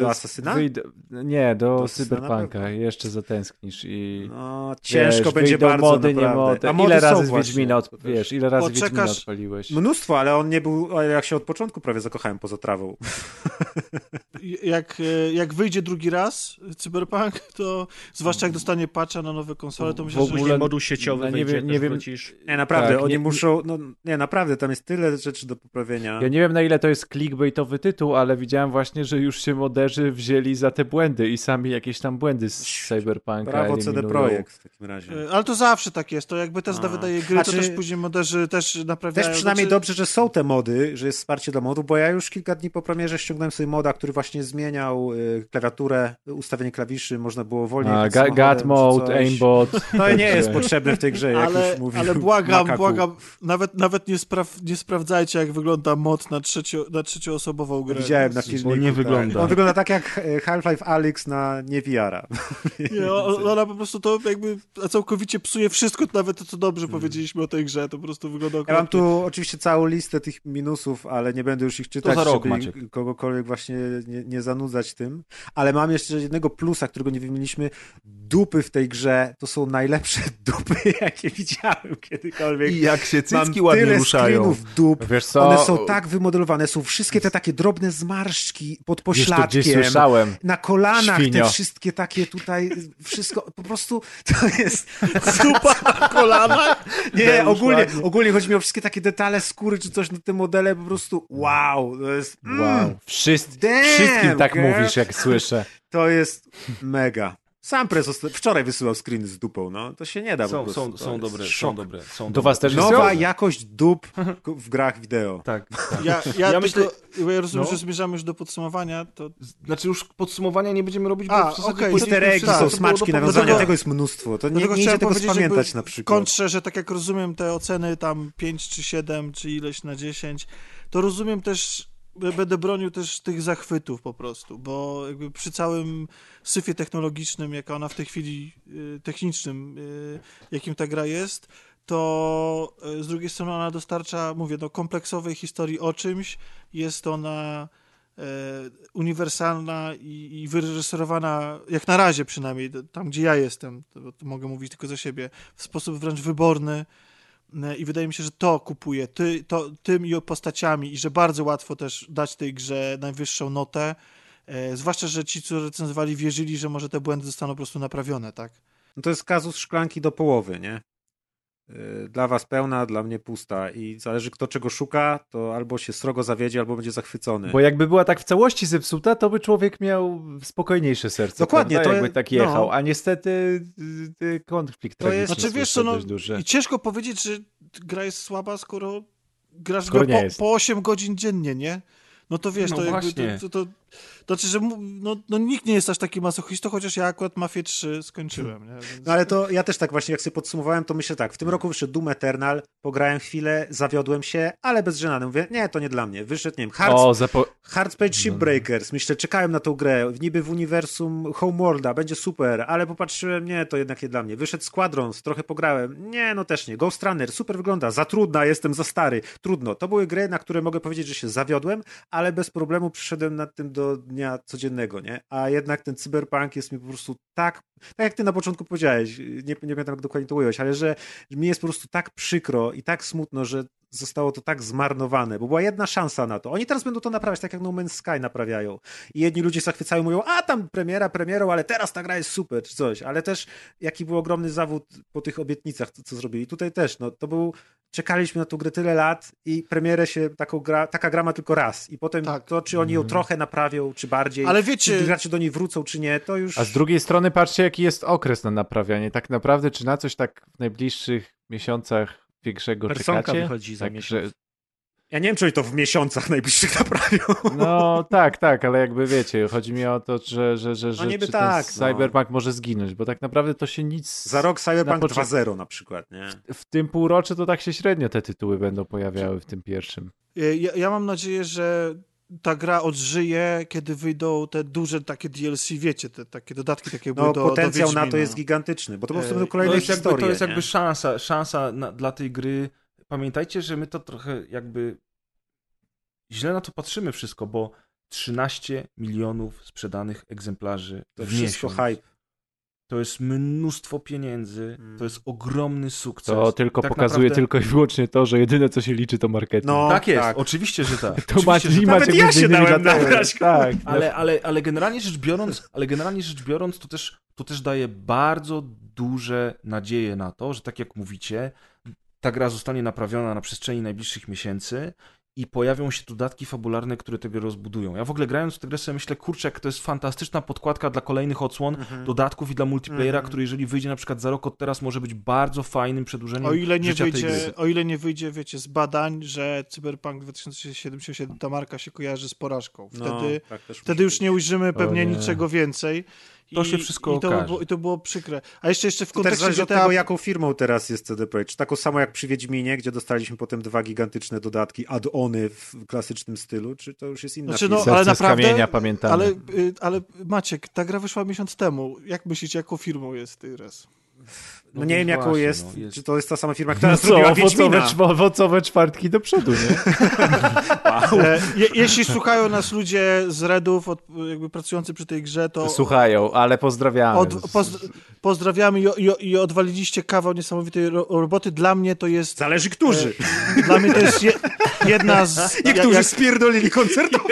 Do Asasyna? Wyjdę, nie, do, Do Asasyna Cyberpunka. Jeszcze zatęsknisz i... no, ciężko wiesz, będzie bardzo mody, naprawdę. nie mody. A Ile mody są razy z Wiedźmina, od, wiesz, ile razy Wiedźmina odpaliłeś? Mnóstwo, ale on nie był, ale jak się od początku prawie zakochałem poza trawą. *laughs* Jak, e, jak wyjdzie drugi raz Cyberpunk, to zwłaszcza jak dostanie patcha na nowe konsole, to W myślę, że ogóle- Później moduł sieciowy no, nie wiem, nie wiem- wrócisz. Nie, naprawdę, Tak, oni nie- muszą, no nie, naprawdę, tam jest tyle rzeczy do poprawienia. Ja nie wiem na ile to jest clickbaitowy tytuł, ale widziałem właśnie, że już się moderzy wzięli za te błędy i sami jakieś tam błędy z Cyberpunka Brawo CD. Projekt w takim razie. E, Ale to zawsze tak jest. To jak Bethesda A. wydaje gry, to Znaczy- też później moderzy też naprawiają. Też przynajmniej Znaczy- dobrze, że są te mody, że jest wsparcie dla modów, bo ja już kilka dni po premierze ściągnąłem sobie moda, który właśnie zmieniał y, klawiaturę, ustawienie klawiszy, można było wolniej A, God mode, aimbot. To nie jest potrzebne w tej grze, jak ale, już mówił ale błagam, Makaku. błagam, nawet, nawet nie, spraw, nie sprawdzajcie, jak wygląda mod na, trzecio, na trzecioosobową grę. Widziałem na To- filmiku. nie tak. Wygląda. On wygląda tak jak e, Half-Life Alyx na *laughs* nie VR-a. Nie, ona po prostu to jakby całkowicie psuje wszystko, nawet to, co dobrze powiedzieliśmy o tej grze, to po prostu wygląda Mm. Ja mam okropnie. tu oczywiście całą listę tych minusów, ale nie będę już ich czytać, za rok, żeby Maciek. kogokolwiek właśnie nie, nie zanudzać tym. Ale mam jeszcze jednego plusa, którego nie wymieniliśmy. Dupy w tej grze to są najlepsze *laughs* dupy, jakie widziałem kiedykolwiek. I jak się Mam cycki ładnie tyle ruszają. dup. Wiesz co? One są tak wymodelowane, są wszystkie te takie drobne zmarszczki pod Gdzieś gdzieś słyszałem. Na kolanach Świnio. te wszystkie takie tutaj, wszystko, po prostu to jest... *laughs* Zupa na kolanach? Nie, ogólnie, ładnie. ogólnie chodzi mi o wszystkie takie detale skóry czy coś na te modele, po prostu wow, to jest, mm, Wow. Wszyscy, Damn, wszystkim tak girl. mówisz, jak słyszę. to jest mega. Sam prez wczoraj wysyłał screeny z dupą, no, to się nie da po Są, prostu. są, są dobre, szok. są dobre. Są Do dobre. was też Nowa jest? jakość dup w grach wideo. *laughs* Tak, tak. Ja, ja, Ja tylko, myślę- bo ja rozumiem, no. że zmierzamy już do podsumowania, to Znaczy już podsumowania nie będziemy robić, bo A, w zasadzie wszystko, są było smaczki, nawiązania, dlatego- tego jest mnóstwo. To nie, nie idzie chciałem tego spamiętać na przykład. Kontrze, że tak jak rozumiem te oceny tam 5 czy 7, czy ileś na 10, to rozumiem też, będę bronił też tych zachwytów po prostu, bo jakby przy całym syfie technologicznym, jaka ona w tej chwili, y, technicznym, y, jakim ta gra jest, to y, z drugiej strony ona dostarcza, mówię, no, kompleksowej historii o czymś, jest ona uniwersalna i, i wyreżyserowana, jak na razie przynajmniej, tam gdzie ja jestem, to, mogę mówić tylko za siebie, w sposób wręcz wyborny i wydaje mi się, że to kupuje ty, to, tym postaciami i że bardzo łatwo też dać tej grze najwyższą notę, e, zwłaszcza, że ci, co recenzowali, wierzyli, że może te błędy zostaną po prostu naprawione, tak? No to jest kazus szklanki do połowy, nie? Y, dla was pełna, dla mnie pusta i zależy kto czego szuka, to albo się srogo zawiedzie, albo będzie zachwycony. Bo jakby była tak w całości zepsuta, to by człowiek miał spokojniejsze serce. Dokładnie, prawda? to jakby tak jechał, no. a niestety y, y, konflikt To jest- Znaczy wiesz co, no, dość duży. i ciężko powiedzieć, że gra jest słaba, skoro grasz Skoro po, po 8 godzin dziennie, nie? No to wiesz, No to jakby, to, to, to, to znaczy, że no, no nikt nie jest aż taki masochistą, chociaż ja akurat Mafię 3 skończyłem, nie? *laughs* Więc... No ale to ja też tak właśnie, jak sobie podsumowałem, to myślę tak, w tym roku wyszedł Doom Eternal, pograłem chwilę, zawiodłem się, ale bez żenady. Mówię, nie, to nie dla mnie. Wyszedł, nie wiem, O, zapo... Hardpage Shipbreakers. Myślę, czekałem na tą grę, niby w uniwersum Homeworlda, będzie super, ale popatrzyłem, nie, to jednak nie dla mnie. Wyszedł Squadrons, trochę pograłem, nie, no też nie. Ghost Runner, super wygląda, za trudna, jestem za stary, trudno. To były gry, na które mogę powiedzieć, że się zawiodłem, ale bez problemu przyszedłem nad tym do dnia codziennego, nie? A jednak ten cyberpunk jest mi po prostu tak, tak jak ty na początku powiedziałeś, nie, nie pamiętam jak dokładnie to ująłeś, ale że mi jest po prostu tak przykro i tak smutno, że zostało to tak zmarnowane, bo była jedna szansa na to. Oni teraz będą to naprawiać, tak jak No Man's Sky naprawiają. I jedni ludzie zachwycają, mówią, a tam premiera premierą, ale teraz ta gra jest super, czy coś. Ale też jaki był ogromny zawód po tych obietnicach, co, co zrobili. Tutaj też, no to był, czekaliśmy na tą grę tyle lat i premierę się, taką gra, taka gra ma tylko raz. I potem Tak. to, czy oni ją trochę naprawią, czy bardziej, Ale czy wiecie, gracze do niej wrócą, czy nie, to już... A z drugiej strony patrzcie, jaki jest okres na naprawianie. Tak naprawdę, czy na coś tak w najbliższych miesiącach większego Personka czekacie? wychodzi za tak, miesiąc. że, Ja nie wiem, czy oni to w miesiącach *laughs* najbliższych naprawią. No tak, tak, ale jakby wiecie, chodzi mi o to, że, że, że, że niby czy tak, ten no. cyberpunk może zginąć, bo tak naprawdę to się nic... Za rok Cyberpunk Na początku- 2.0 na przykład, nie? W tym półroczu to tak się średnio te tytuły będą pojawiały w tym pierwszym. Ja, ja mam nadzieję, że ta gra odżyje, kiedy wyjdą te duże takie DLC, wiecie, te takie dodatki takie No były do, potencjał do na to jest gigantyczny, bo to po prostu E, będą To kolejne jest jakby, historie, to jest jakby szansa, szansa na, dla tej gry. Pamiętajcie, że my to trochę jakby źle na to patrzymy wszystko, bo 13 milionów sprzedanych egzemplarzy To w wszystko miesiąc. hype. To jest mnóstwo pieniędzy, Mm. to jest ogromny sukces. To tylko Tak pokazuje naprawdę- tylko i wyłącznie to, że jedyne co się liczy to marketing. No, Tak jest, tak. oczywiście, że tak. *laughs* to Oczywiście, macie, że tak. Nawet ja się dałem nabrać, Tak, Ale, ale, ale generalnie rzecz biorąc, ale generalnie rzecz biorąc, to też, to też daje bardzo duże nadzieje na to, że tak jak mówicie, ta gra zostanie naprawiona na przestrzeni najbliższych miesięcy i pojawią się dodatki fabularne, które tego rozbudują. Ja w ogóle grając w tę grę sobie myślę, kurczę, jak to jest fantastyczna podkładka dla kolejnych odsłon, Mhm. dodatków i dla multiplayera, Mhm. który jeżeli wyjdzie na przykład za rok od teraz, może być bardzo fajnym przedłużeniem O ile, nie życia tej gry. wyjdzie, o ile nie wyjdzie, wiecie, z badań, że Cyberpunk 2077 ta marka się kojarzy z porażką. Wtedy, No, tak wtedy już nie ujrzymy pewnie nie. niczego więcej. To I, się wszystko i to, okaże. było, I to było przykre. A jeszcze, jeszcze w To też kontekście od GTA... tego, jaką firmą teraz jest CD Projekt. Czy taką samą jak przy Wiedźminie, gdzie dostaliśmy potem dwa gigantyczne dodatki, add-ony w klasycznym stylu, czy to już jest inna Znaczy, firma? no, ale naprawdę- kamienia, pamiętamy. Ale, y, ale Maciek, ta gra wyszła miesiąc temu. Jak myślicie, jaką firmą jest Tyres? No nie wiem, jaką właśnie, jest, no, jest- czy to jest ta sama firma, która No co, zrobiła Wiedźmina. czw- owocowe czwartki do przodu, nie? *laughs* E, je, jeśli słuchają nas ludzie z Redów, od, jakby pracujący przy tej grze, to Słuchają, ale pozdrawiamy. od, poz, pozdrawiamy i, i, i odwaliliście kawał niesamowitej ro, roboty. Dla mnie to jest... Zależy którzy. E, dla mnie to jest je, jedna z... *laughs* Niektórzy jak, spierdolili koncertowo.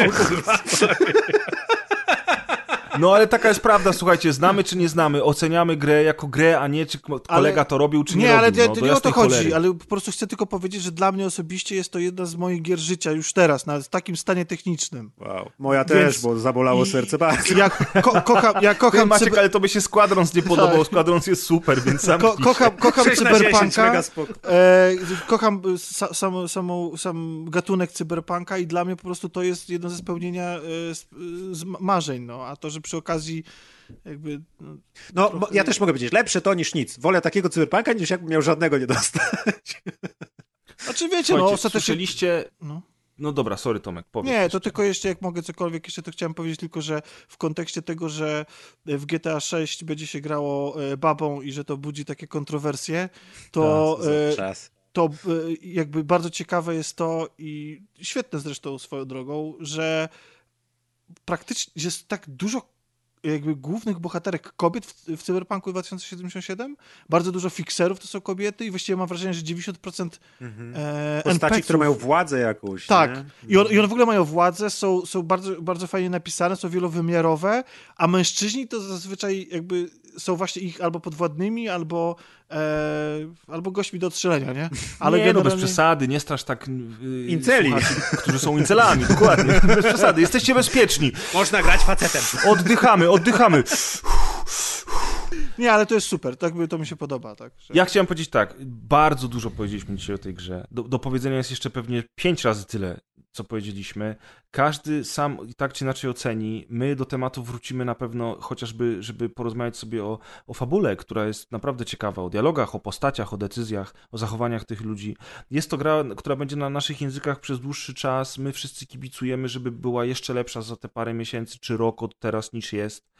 No ale taka jest prawda, słuchajcie, znamy czy nie znamy, oceniamy grę jako grę, a nie czy ko- kolega to robił, czy nie, nie, ale robił. nie, no, to do nie o to chodzi, cholery. ale po prostu chcę tylko powiedzieć, że dla mnie osobiście jest to jedna z moich gier życia już teraz, na w takim stanie technicznym. Wow. Moja Więc- też, bo zabolało i- serce bardzo. Ja, ko, kocham, ja Ty, kocham, Maciek, cyber, ale to by się Squadrons nie podobał, Tak. Squadrons jest super, więc sam ko, kocham, kocham 6 na 10, cyberpunka. E, kocham sa, sam, samą, sam gatunek cyberpunka i dla mnie po prostu to jest jedno ze spełnienia e, z, z marzeń, no, a to, że przy okazji jakby... No, No, trochę- ja też mogę powiedzieć, lepsze to niż nic. Wolę takiego cyberpunka, niż jakbym miał żadnego nie dostać. *laughs* znaczy wiecie, Słuchajcie, no ostatecznie... słyszeliście... No. No dobra, sorry Tomek, powiedz. Nie, jeszcze. to tylko jeszcze, jak mogę cokolwiek, jeszcze to chciałem powiedzieć tylko, że w kontekście tego, że w GTA 6 będzie się grało e, babą i że to budzi takie kontrowersje, to, e, Czas. to e, jakby bardzo ciekawe jest to i świetne zresztą swoją drogą, że praktycznie jest tak dużo jakby głównych bohaterek kobiet w, w Cyberpunku 2077, bardzo dużo fixerów to są kobiety i właściwie mam wrażenie, że 90% Mhm. e, Postaci, które mają władzę jakąś. tak. I, on, I one w ogóle mają władzę, są, są bardzo, bardzo fajnie napisane, są wielowymiarowe, a mężczyźni to zazwyczaj jakby są właśnie ich albo podwładnymi, albo, e, albo gośćmi do odstrzelenia, nie? *laughs* Ale nie, no bez generalnie... przesady, nie strasz tak yy, Inceli. słuchaczy, którzy są incelami, dokładnie, *laughs* bez przesady, jesteście bezpieczni, Można grać facetem. oddychamy, oddychamy. Nie, ale to jest super, tak by to mi się podoba, tak. Że... Ja chciałem powiedzieć tak, bardzo dużo powiedzieliśmy dzisiaj o tej grze. Do, do powiedzenia jest jeszcze pewnie pięć razy tyle, co powiedzieliśmy. Każdy sam tak czy inaczej oceni. My do tematu wrócimy na pewno chociażby, żeby porozmawiać sobie o, o fabule, która jest naprawdę ciekawa, o dialogach, o postaciach, o decyzjach, o zachowaniach tych ludzi. Jest to gra, która będzie na naszych językach przez dłuższy czas. My wszyscy kibicujemy, żeby była jeszcze lepsza za te parę miesięcy czy rok od teraz niż jest.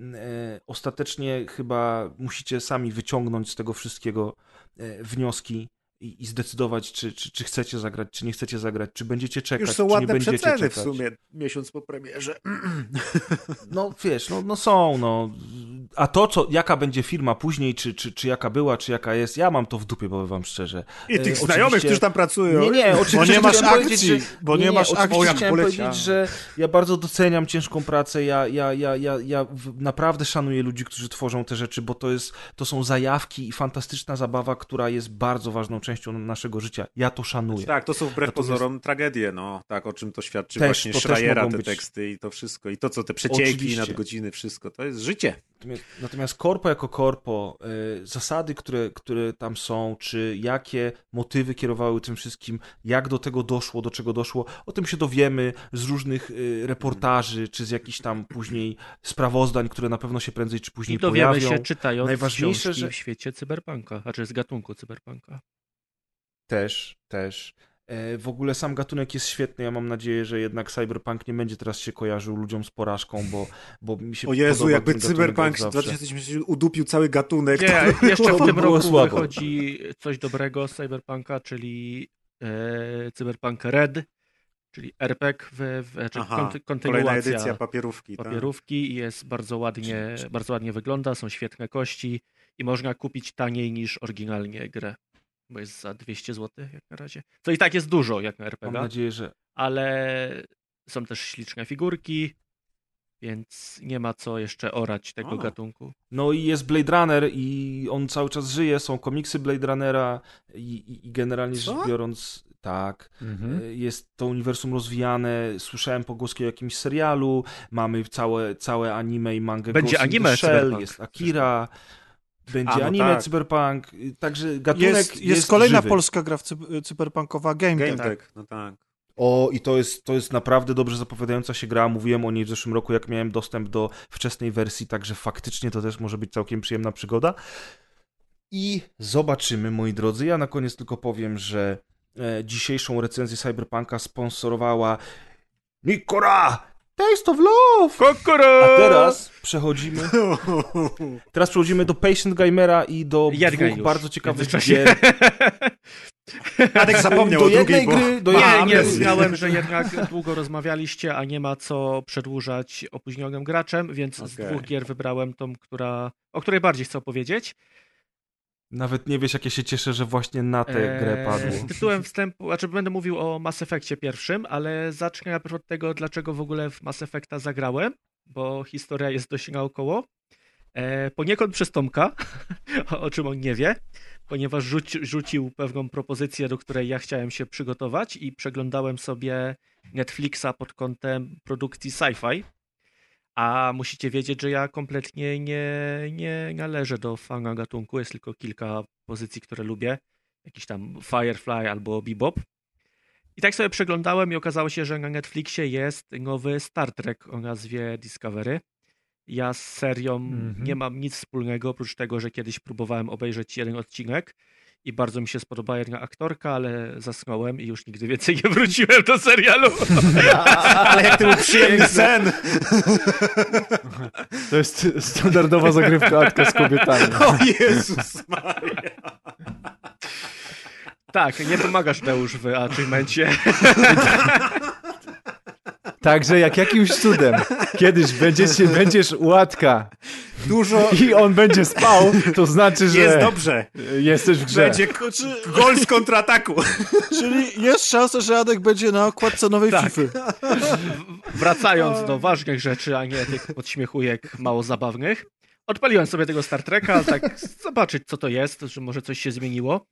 E, ostatecznie chyba musicie sami wyciągnąć z tego wszystkiego e, wnioski i, i zdecydować, czy, czy, czy chcecie zagrać, czy nie chcecie zagrać, czy będziecie czekać, Już są czy nie ładne będziecie przeceny czekać. w sumie miesiąc po premierze. *clears throat* No wiesz, no, no są, no. A to, co, jaka będzie firma później, czy, czy, czy jaka była, czy jaka jest, ja mam to w dupie, powiem wam szczerze. I tych E, znajomych, którzy tam pracują. Nie, nie, oczywiście Bo nie masz akcji, że- bo nie masz oczywiście akcji. Chciałem poleciałem. powiedzieć, że ja bardzo doceniam ciężką pracę, ja, ja, ja, ja, ja naprawdę szanuję ludzi, którzy tworzą te rzeczy, bo to, jest, to są zajawki i fantastyczna zabawa, która jest bardzo ważną częścią naszego życia. Ja to szanuję. Tak, to są wbrew Natomiast- pozorom tragedie, no. Tak, o czym to świadczy Też, właśnie to Schreiera, te być- teksty i to wszystko. I to, co te przecieki, Oczywiście. nadgodziny, wszystko. To jest życie. Natomiast, natomiast korpo jako korpo, y, zasady, które, które tam są, czy jakie motywy kierowały tym wszystkim, jak do tego doszło, do czego doszło, o tym się dowiemy z różnych y, reportaży, czy z jakichś tam później sprawozdań, które na pewno się prędzej czy później I dowiemy pojawią. się czytając Najważniejsze, że- w świecie cyberpunka, znaczy z gatunku cyberpunka. Też, też. E, W ogóle sam gatunek jest świetny. Ja mam nadzieję, że jednak Cyberpunk nie będzie teraz się kojarzył ludziom z porażką, bo, bo mi się O Jezu, podoba jakby Cyberpunk od zawsze. 2070 udupił cały gatunek. Nie, to *laughs* jeszcze w było- tym było roku słabo. wychodzi coś dobrego z Cyberpunka, czyli e, Cyberpunk Red, czyli RPG, w, w, znaczy Aha, kont- Kolejna kontynuacja edycja papierówki. tak. papierówki i jest bardzo ładnie, bardzo ładnie wygląda, są świetne kości i można kupić taniej niż oryginalnie grę, bo jest za 200 zł jak na razie. Co i tak jest dużo jak na Mam RPG, nadzieję, że ale są też śliczne figurki, więc nie ma co jeszcze orać tego O. gatunku. No i jest Blade Runner i on cały czas żyje, są komiksy Blade Runnera i, i, i generalnie Co? rzecz biorąc, tak, Mhm. e, jest to uniwersum rozwijane, słyszałem pogłoski o jakimś serialu, mamy całe, całe anime i mangę Będzie Ghost anime Shell, jest Akira, będzie A, no anime tak. Cyberpunk, y, także gatunek Jest, jest, jest, kolejna żywy. polska gra w cy- cyberpunkowa, Game, Game Tech. Tech, no tak. O, i to jest, to jest naprawdę dobrze zapowiadająca się gra. Mówiłem o niej w zeszłym roku, jak miałem dostęp do wczesnej wersji, także faktycznie to też może być całkiem przyjemna przygoda. I zobaczymy, moi drodzy. Ja na koniec tylko powiem, że e, dzisiejszą recenzję Cyberpunka sponsorowała Nikora! Taste of Love! A teraz przechodzimy. *laughs* Teraz przechodzimy do Patient Gamera i do Jednej dwóch już bardzo ciekawych gier. *laughs* Adek zapomniał do o drugiej, jednej bo... gry, do Nie, jednej nie, amnezję. uznałem, że jednak długo rozmawialiście, a nie ma co przedłużać opóźnionym graczem, więc z Okej. dwóch gier wybrałem tą, która, o której bardziej chcę opowiedzieć. Nawet nie wiesz, jak ja się cieszę, że właśnie na tę grę Eee, padło. Tytułem wstępu, znaczy będę mówił o Mass Effectie pierwszym, ale zacznę najpierw od tego, dlaczego w ogóle w Mass Effecta zagrałem, bo historia jest dość naokoło. E, poniekąd przez Tomka, *laughs* o, o czym on nie wie, ponieważ rzuci, rzucił pewną propozycję, do której ja chciałem się przygotować i przeglądałem sobie Netflixa pod kątem produkcji sci-fi. A musicie wiedzieć, że ja kompletnie nie, nie należę do fana gatunku. Jest tylko kilka pozycji, które lubię. Jakiś tam Firefly albo Bebop. I tak sobie przeglądałem i okazało się, że na Netflixie jest nowy Star Trek o nazwie Discovery. Ja z serią Mhm. nie mam nic wspólnego, oprócz tego, że kiedyś próbowałem obejrzeć jeden odcinek i bardzo mi się spodobała jedna aktorka, ale zasnąłem i już nigdy więcej nie wróciłem do serialu. *laughs* Ale jak to był przyjemny sen! *laughs* To jest standardowa zagrywka Adka z kobietami. O Jezus Maria! tak, nie pomagasz Deusz w achievemencie. *laughs* Także jak jakimś cudem kiedyś będziesz, będziesz u Adka Dużo... i on będzie spał, to znaczy, że Jest dobrze. jesteś w grze. Będzie k- gol z kontrataku. Czyli jest szansa, że Adek będzie na okładce nowej Tak. FIFA. Wracając do ważnych rzeczy, a nie tych podśmiechujek mało zabawnych. odpaliłem sobie tego Star Treka, tak zobaczyć co to jest, że może coś się zmieniło.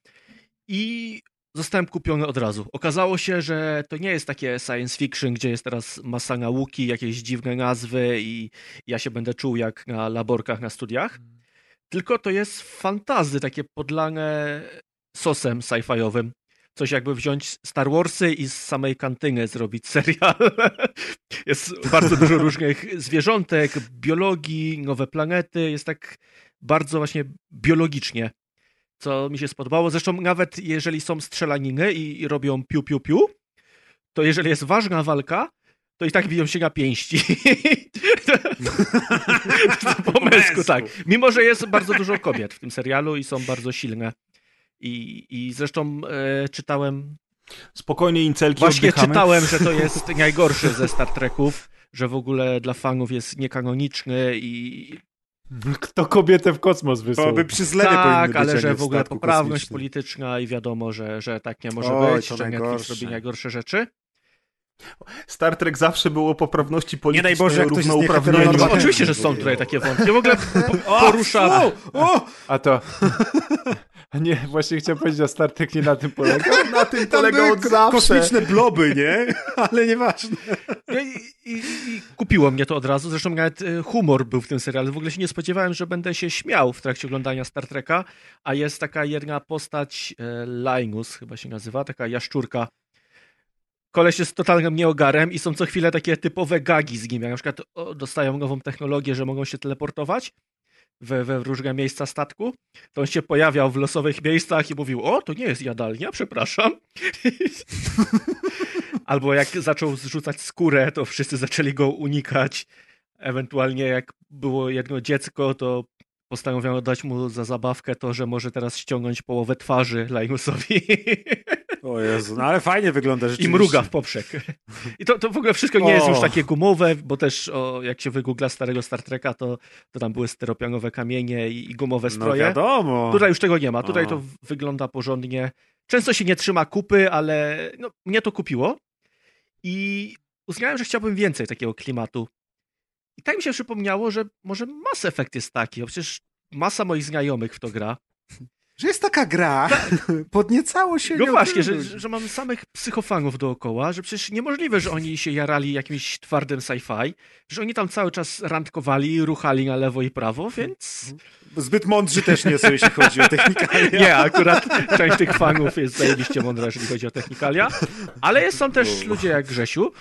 I zostałem kupiony od razu. Okazało się, że to nie jest takie science fiction, gdzie jest teraz masa nauki, jakieś dziwne nazwy i ja się będę czuł jak na laborkach na studiach. Tylko to jest fantazy, takie podlane sosem sci-fiowym. Coś jakby wziąć Star Warsy i z samej kantyny zrobić *laughs* serial. Jest bardzo dużo *laughs* różnych zwierzątek, biologii, nowe planety. Jest tak bardzo właśnie biologicznie, co mi się spodobało. Zresztą nawet jeżeli są strzelaniny i, i robią piu piu piu, to jeżeli jest ważna walka, to i tak biją się na pięści. *laughs* po *laughs* męsku, tak. Mimo, że jest bardzo dużo kobiet w tym serialu i są bardzo silne. I, i zresztą e, czytałem. Spokojnie, incelki Właśnie oddychamy. czytałem, że to jest *laughs* najgorszy ze Star Treków, że w ogóle dla fanów jest niekanoniczny i. *laughs* Kto kobietę w kosmos wysłał? To by przy zlewie Tak, ale że nie w ogóle poprawność kosmicznym. polityczna i wiadomo, że, że tak nie może Oj, być, że Netflix najgorsze. robi najgorsze rzeczy. Star Trek zawsze było poprawności Nie politycznej, daj Boże, jak ktoś jest równouprawnieniu. No, oczywiście, że są tutaj takie wątki. W ogóle *laughs* po, poruszam. A to... *laughs* A nie, właśnie chciałem powiedzieć, że Star Trek nie na tym polega. *laughs* Na tym Tam polega były od zawsze. kosmiczne bloby, nie? *laughs* Ale nieważne. No I, i, I kupiło mnie to od razu. Zresztą nawet e, humor był w tym serialu. W ogóle się nie spodziewałem, że będę się śmiał w trakcie oglądania Star Treka. A jest taka jedna postać, e, Linus chyba się nazywa, taka jaszczurka. Koleś jest totalnym nieogarem i są co chwilę takie typowe gagi z nim. Jak na przykład o, dostają nową technologię, że mogą się teleportować we, we różne miejsca statku, to on się pojawiał w losowych miejscach i mówił, o, to nie jest jadalnia, przepraszam. *laughs* Albo jak zaczął zrzucać skórę, to wszyscy zaczęli go unikać. Ewentualnie jak było jedno dziecko, to postanowiono dać mu za zabawkę to, że może teraz ściągnąć połowę twarzy Linusowi *laughs* O Jezu, no ale fajnie wygląda i rzeczywiście. mruga w poprzek. I to, to w ogóle wszystko nie jest O. już takie gumowe, bo też o, jak się wygoogla starego Star Treka, to, to tam były styropianowe kamienie i, i gumowe No stroje. wiadomo. Tutaj już tego nie ma. Tutaj A. to wygląda porządnie. Często się nie trzyma kupy, ale no, mnie to kupiło. I uznałem, że chciałbym więcej takiego klimatu. I tak mi się przypomniało, że może Mass Effect jest taki. Bo przecież masa moich znajomych w to gra. Że jest taka gra, *laughs* podniecało się No właśnie, że, że mam samych psychofanów dookoła, że przecież niemożliwe, że oni się jarali jakimś twardym sci-fi, że oni tam cały czas randkowali, ruchali na lewo i prawo, więc Zbyt mądrzy też nie są, jeśli chodzi o technikalia. Nie, akurat część tych fanów jest zajebiście mądra, jeżeli chodzi o technikalia. Ale jest, są też ludzie jak Grzesiu. *laughs*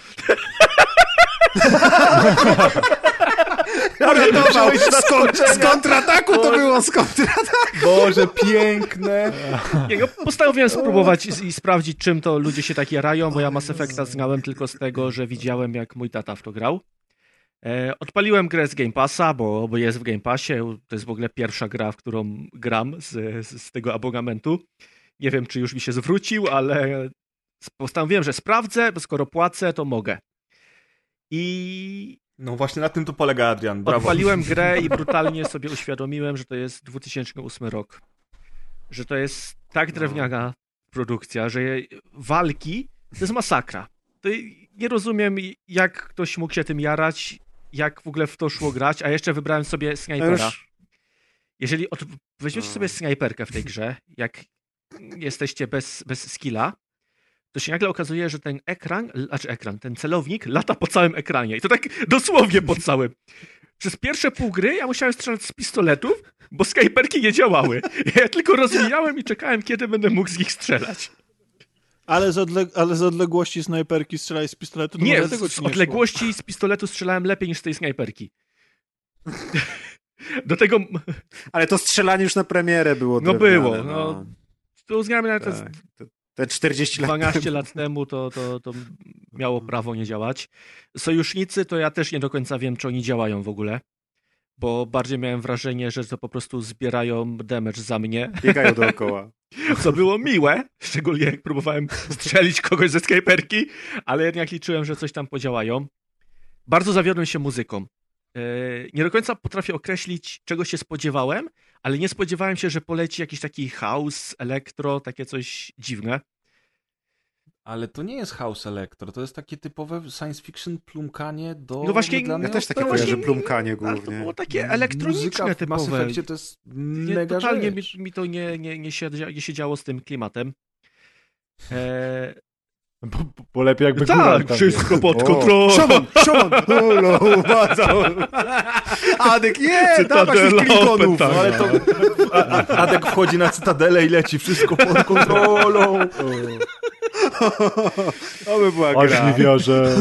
Uratował z, z kontrataku to było z kontrataku. Boże, piękne. Nie, no, postanowiłem spróbować i, i sprawdzić, czym to ludzie się tak jarają, bo ja Mass Effecta znałem tylko z tego, że widziałem, jak mój tata w to grał. E, odpaliłem grę z Game Passa, bo, bo jest w Game Passie. To jest w ogóle pierwsza gra, w którą gram z, z, z tego abonamentu. Nie wiem, czy już mi się zwrócił, ale postanowiłem, że sprawdzę, bo skoro płacę, to mogę. I No właśnie na tym to polega Adrian, brawo. Odpaliłem grę i brutalnie sobie uświadomiłem, że to jest 2008 rok. Że to jest tak drewniana produkcja, że walki to jest masakra. To nie rozumiem, jak ktoś mógł się tym jarać, jak w ogóle w to szło grać, a jeszcze wybrałem sobie snajpera. Jeżeli od... weźmiecie sobie snajperkę w tej grze, jak jesteście bez, bez skilla, to się nagle okazuje, że ten ekran, znaczy ekran, ten celownik lata po całym ekranie. I to tak dosłownie po całym. Przez pierwsze pół gry ja musiałem strzelać z pistoletów, bo skajperki nie działały. Ja tylko rozwijałem i czekałem, kiedy będę mógł z nich strzelać. Ale z, odle ale z odległości snajperki strzelaj z pistoletu? No Nie, z nie odległości z pistoletu strzelałem lepiej niż z tej snajperki. Do tego Ale to strzelanie już na premierę było. No drewniane, było, no. to uznałem, że to jest Tak, to- Te 40 lat 12 temu. lat temu to, to, to miało prawo nie działać. Sojusznicy to ja też nie do końca wiem, czy oni działają w ogóle, bo bardziej miałem wrażenie, że to po prostu zbierają damage za mnie, Biegają *laughs* dookoła. co było miłe, szczególnie jak próbowałem strzelić kogoś ze skajperki, ale jednak liczyłem, że coś tam podziałają. Bardzo zawiodłem się muzyką. E, Nie do końca potrafię określić, czego się spodziewałem, ale nie spodziewałem się, że poleci jakiś taki house, elektro, takie coś dziwne. Ale to nie jest House Electro, to jest takie typowe science fiction plumkanie do No właśnie, Ja też takie kojarzę plumkanie Ale to głównie. było takie Muzyka elektroniczne w Mass typowe. To jest Nie, mega totalnie mi, mi to nie, nie, nie, siedzia, nie siedziało z tym klimatem. E, Bo, bo lepiej jakby tak, tam wszystko jest. pod kontrolą. Szamon, szamon! Holo, bazał. Adek, nie, dawać już Cytadela klikonów. opętana. Ale to Adek wchodzi na cytadelę i leci wszystko pod kontrolą. To by była Aż gra. nie wierzę.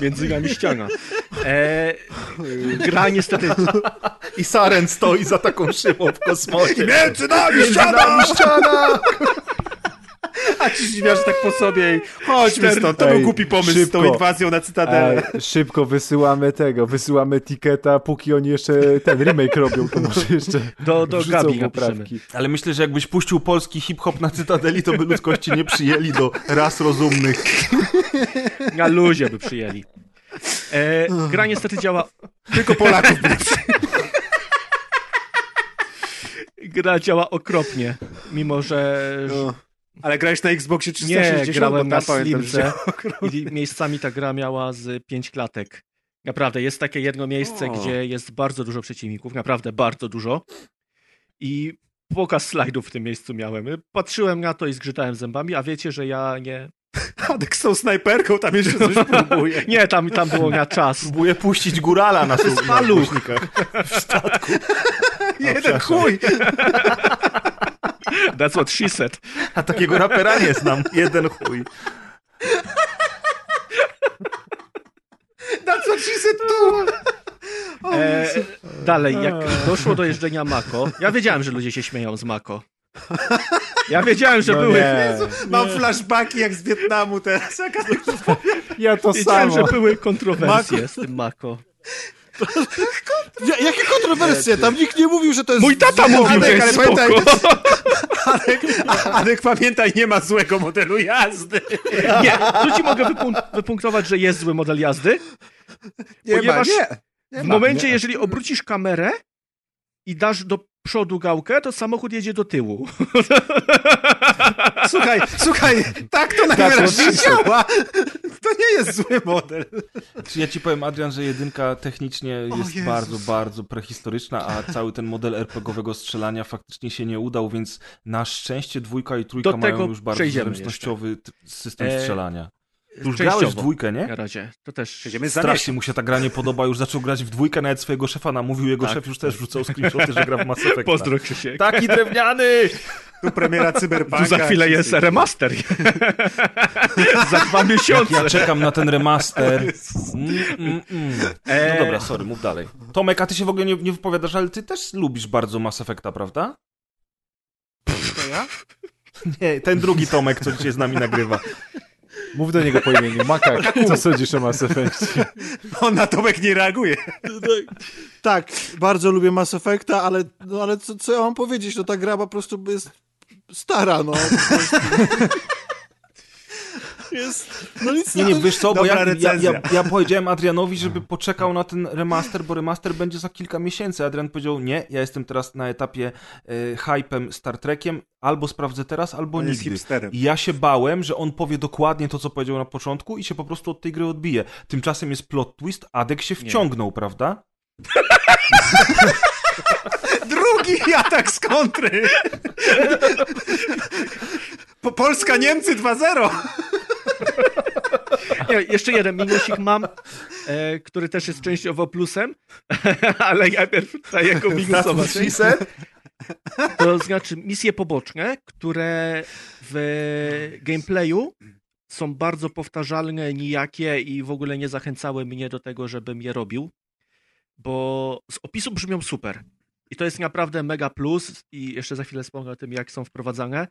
Między nami ściana. E, gra niestety I Saren stoi za taką szybą w kosmosie. Między nami ściana! ściana! A ci śmiasz tak po sobie i chodźmy stąd, to był głupi pomysł z szybko. tą inwazją na Cytadelę. Ej, szybko wysyłamy tego, wysyłamy tiketa, póki oni jeszcze ten remake robią, to może jeszcze do, do Gabi poprawki. Ale myślę, że jakbyś puścił polski hip-hop na Cytadeli, to by ludzkości nie przyjęli do ras rozumnych. Na luzie by przyjęli. E, gra niestety działa... Tylko Polaków. Gra działa okropnie, mimo że... No. Ale grałeś na Xboxie Nie, 360, grałem bo na Slimce i miejscami ta gra miała z pięć klatek. Naprawdę, jest takie jedno miejsce, O. gdzie jest bardzo dużo przeciwników, naprawdę bardzo dużo. I pokaz slajdów w tym miejscu miałem. Patrzyłem na to i zgrzytałem zębami, a wiecie, że ja nie... *laughs* Adek z tą snajperką tam jeszcze coś próbuje. Nie, tam, tam było na czas. Próbuję puścić górala na, na paluch. głośnikach. *laughs* *laughs* Jeden chuj. *laughs* That's what she said. A takiego rapera nie znam. Jeden chuj. Na co ci se tu? E, dalej, jak doszło do jeżdżenia Mako, ja wiedziałem, że ludzie się śmieją z Mako. Ja wiedziałem, że No były... nie, Mam flashbacki jak z Wietnamu teraz. Ja to Wiedziałem, samo. że były kontrowersje z tym Mako. *laughs* Ja, jakie kontrowersje? Tam nikt nie mówił, że to jest... Mój tata mówił, że jest ale spoko. pamiętaj, Adek, Adek, pamiętaj, nie ma złego modelu jazdy. Nie, tu ci mogę wypunk- wypunktować, że jest zły model jazdy. Nie Ponieważ ma, nie. nie W ma. momencie, jeżeli obrócisz kamerę i dasz do przodu gałkę, to samochód jedzie do tyłu. *laughs* Słuchaj, słuchaj, tak to najwyraźniej działa. To nie jest zły model. Ja ci powiem, Adrian, że jedynka technicznie jest bardzo, bardzo prehistoryczna, a cały ten model RPGowego strzelania faktycznie się nie udał, więc na szczęście dwójka i trójka mają już bardzo zręcznościowy system E, strzelania. Już grałeś w dwójkę, nie? Na razie. To też. Przejdziemy za Strasznie mu się ta gra nie podoba, już zaczął grać w dwójkę, nawet swojego szefa namówił, jego Tak. szef już też wrzucał screenshoty, że gra w Mass Effecta. Pozdro, Krzysiek. Taki drewniany! Tu premiera Cyberpunka. Tu za chwilę jest remaster. *laughs* za dwa miesiące. Ja czekam na ten remaster. *laughs* Mm, mm, mm. No Eee. dobra, sorry, mów dalej. Tomek, a ty się w ogóle nie, nie wypowiadasz, ale ty też lubisz bardzo Mass Effecta, prawda? To ja? *laughs* Nie, ten drugi Tomek, co dzisiaj z nami nagrywa. Mów do niego po imieniu. Makak, co sądzisz o Mass Effectie? *laughs* On na Tomek nie reaguje. Tak, bardzo lubię Mass Effecta, ale, no, ale co, co ja mam powiedzieć? No ta gra po prostu jest stara, no. Jest, no nic Nie, nie, wiesz co, bo ja, ja, ja, ja powiedziałem Adrianowi, żeby poczekał na ten remaster, bo remaster będzie za kilka miesięcy. Adrian powiedział, nie, ja jestem teraz na etapie e, hypem Star Trekiem, albo sprawdzę teraz, albo On jest nigdy. hipsterem. I ja się bałem, że on powie dokładnie to, co powiedział na początku i się po prostu od tej gry odbije. Tymczasem jest plot twist, Adek się wciągnął, prawda? Drugi atak z kontry. Po Polska-Niemcy 2-0. *laughs* Nie, jeszcze jeden minusik mam, e, który też jest częściowo plusem, *laughs* ale ja najpierw daję go minusować. To znaczy misje poboczne, które w gameplayu są bardzo powtarzalne, nijakie i w ogóle nie zachęcały mnie do tego, żebym je robił, bo z opisu brzmią super. I to jest naprawdę mega plus i jeszcze za chwilę wspomnę o tym, jak są wprowadzane,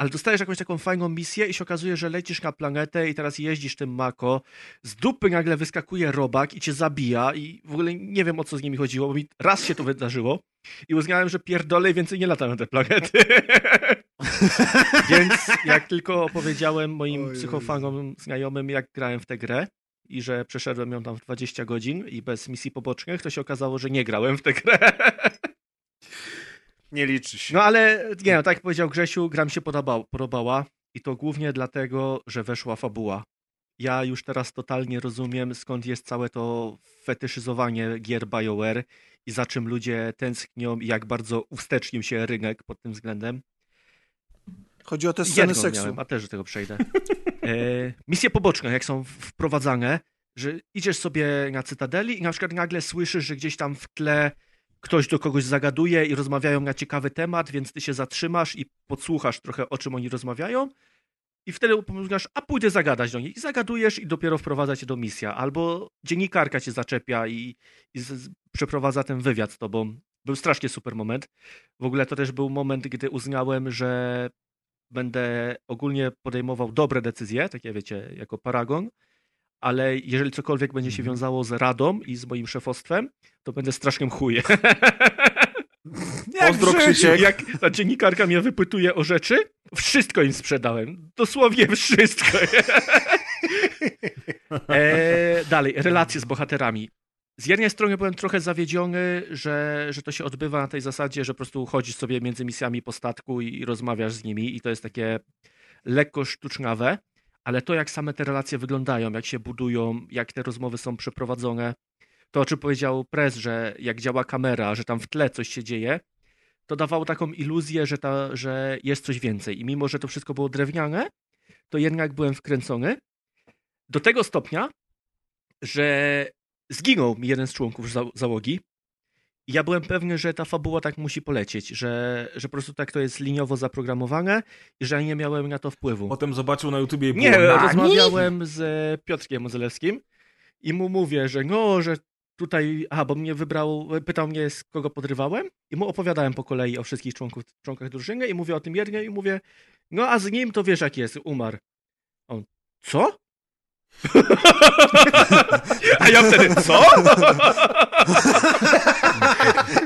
ale dostajesz jakąś taką fajną misję i się okazuje, że lecisz na planetę i teraz jeździsz tym Mako, z dupy nagle wyskakuje robak i cię zabija i w ogóle nie wiem, o co z nimi chodziło, bo mi raz się to wydarzyło i uznałem, że pierdolę więcej nie latam na te planety. *laughs* Więc jak tylko opowiedziałem moim psychofanom znajomym, jak grałem w tę grę i że przeszedłem ją tam w 20 godzin i bez misji pobocznych, to się okazało, że nie grałem w tę grę. *laughs* Nie liczy się. No ale nie, no, tak jak powiedział Grzesiu, gra mi się podobał, podobała i to głównie dlatego, że weszła fabuła. Ja już teraz totalnie rozumiem, skąd jest całe to fetyszyzowanie gier BioWare i za czym ludzie tęsknią i jak bardzo ustecznił się rynek pod tym względem. Chodzi o te sceny Jedną seksu. miałem, a też do tego przejdę. E, misje poboczne, jak są wprowadzane, że idziesz sobie na Cytadeli i na przykład nagle słyszysz, że gdzieś tam w tle ktoś do kogoś zagaduje i rozmawiają na ciekawy temat, więc ty się zatrzymasz i podsłuchasz trochę o czym oni rozmawiają i wtedy pomyślisz, a pójdę zagadać do nich. I zagadujesz i dopiero wprowadza cię do misja. Albo dziennikarka cię zaczepia i, i z, przeprowadza ten wywiad z tobą. Był strasznie super moment. W ogóle to też był moment, gdy uznałem, że będę ogólnie podejmował dobre decyzje, takie wiecie, jako paragon, ale jeżeli cokolwiek będzie się wiązało z radą i z moim szefostwem, to będę strasznym chujem. *laughs* Pozdro, Krzysiek. Jak ta dziennikarka mnie wypytuje o rzeczy, wszystko im sprzedałem. Dosłownie wszystko. *laughs* e, dalej, relacje z bohaterami. Z jednej strony byłem trochę zawiedziony, że, że to się odbywa na tej zasadzie, że po prostu chodzisz sobie między misjami po statku i rozmawiasz z nimi i to jest takie lekko sztucznawe, ale to jak same te relacje wyglądają, jak się budują, jak te rozmowy są przeprowadzone, to o czym powiedział Prez, że jak działa kamera, że tam w tle coś się dzieje, to dawało taką iluzję, że, ta, że jest coś więcej. I mimo, że to wszystko było drewniane, to jednak byłem wkręcony. Do tego stopnia, że zginął mi jeden z członków za- załogi. Ja byłem pewny, że ta fabuła tak musi polecieć, że, że po prostu tak to jest liniowo zaprogramowane i że ja nie miałem na to wpływu. Potem zobaczył na YouTubie i Nie, było, "Nani?" rozmawiałem z Piotrkiem Mozelewskim i mu mówię, że no, że tutaj, aha, bo mnie wybrał, pytał mnie z kogo podrywałem i mu opowiadałem po kolei o wszystkich członków, członkach drużyny i mówię o tym jednym i mówię, no a z nim to wiesz jak jest, umarł. On, co? *laughs* a ja wtedy, co? *laughs*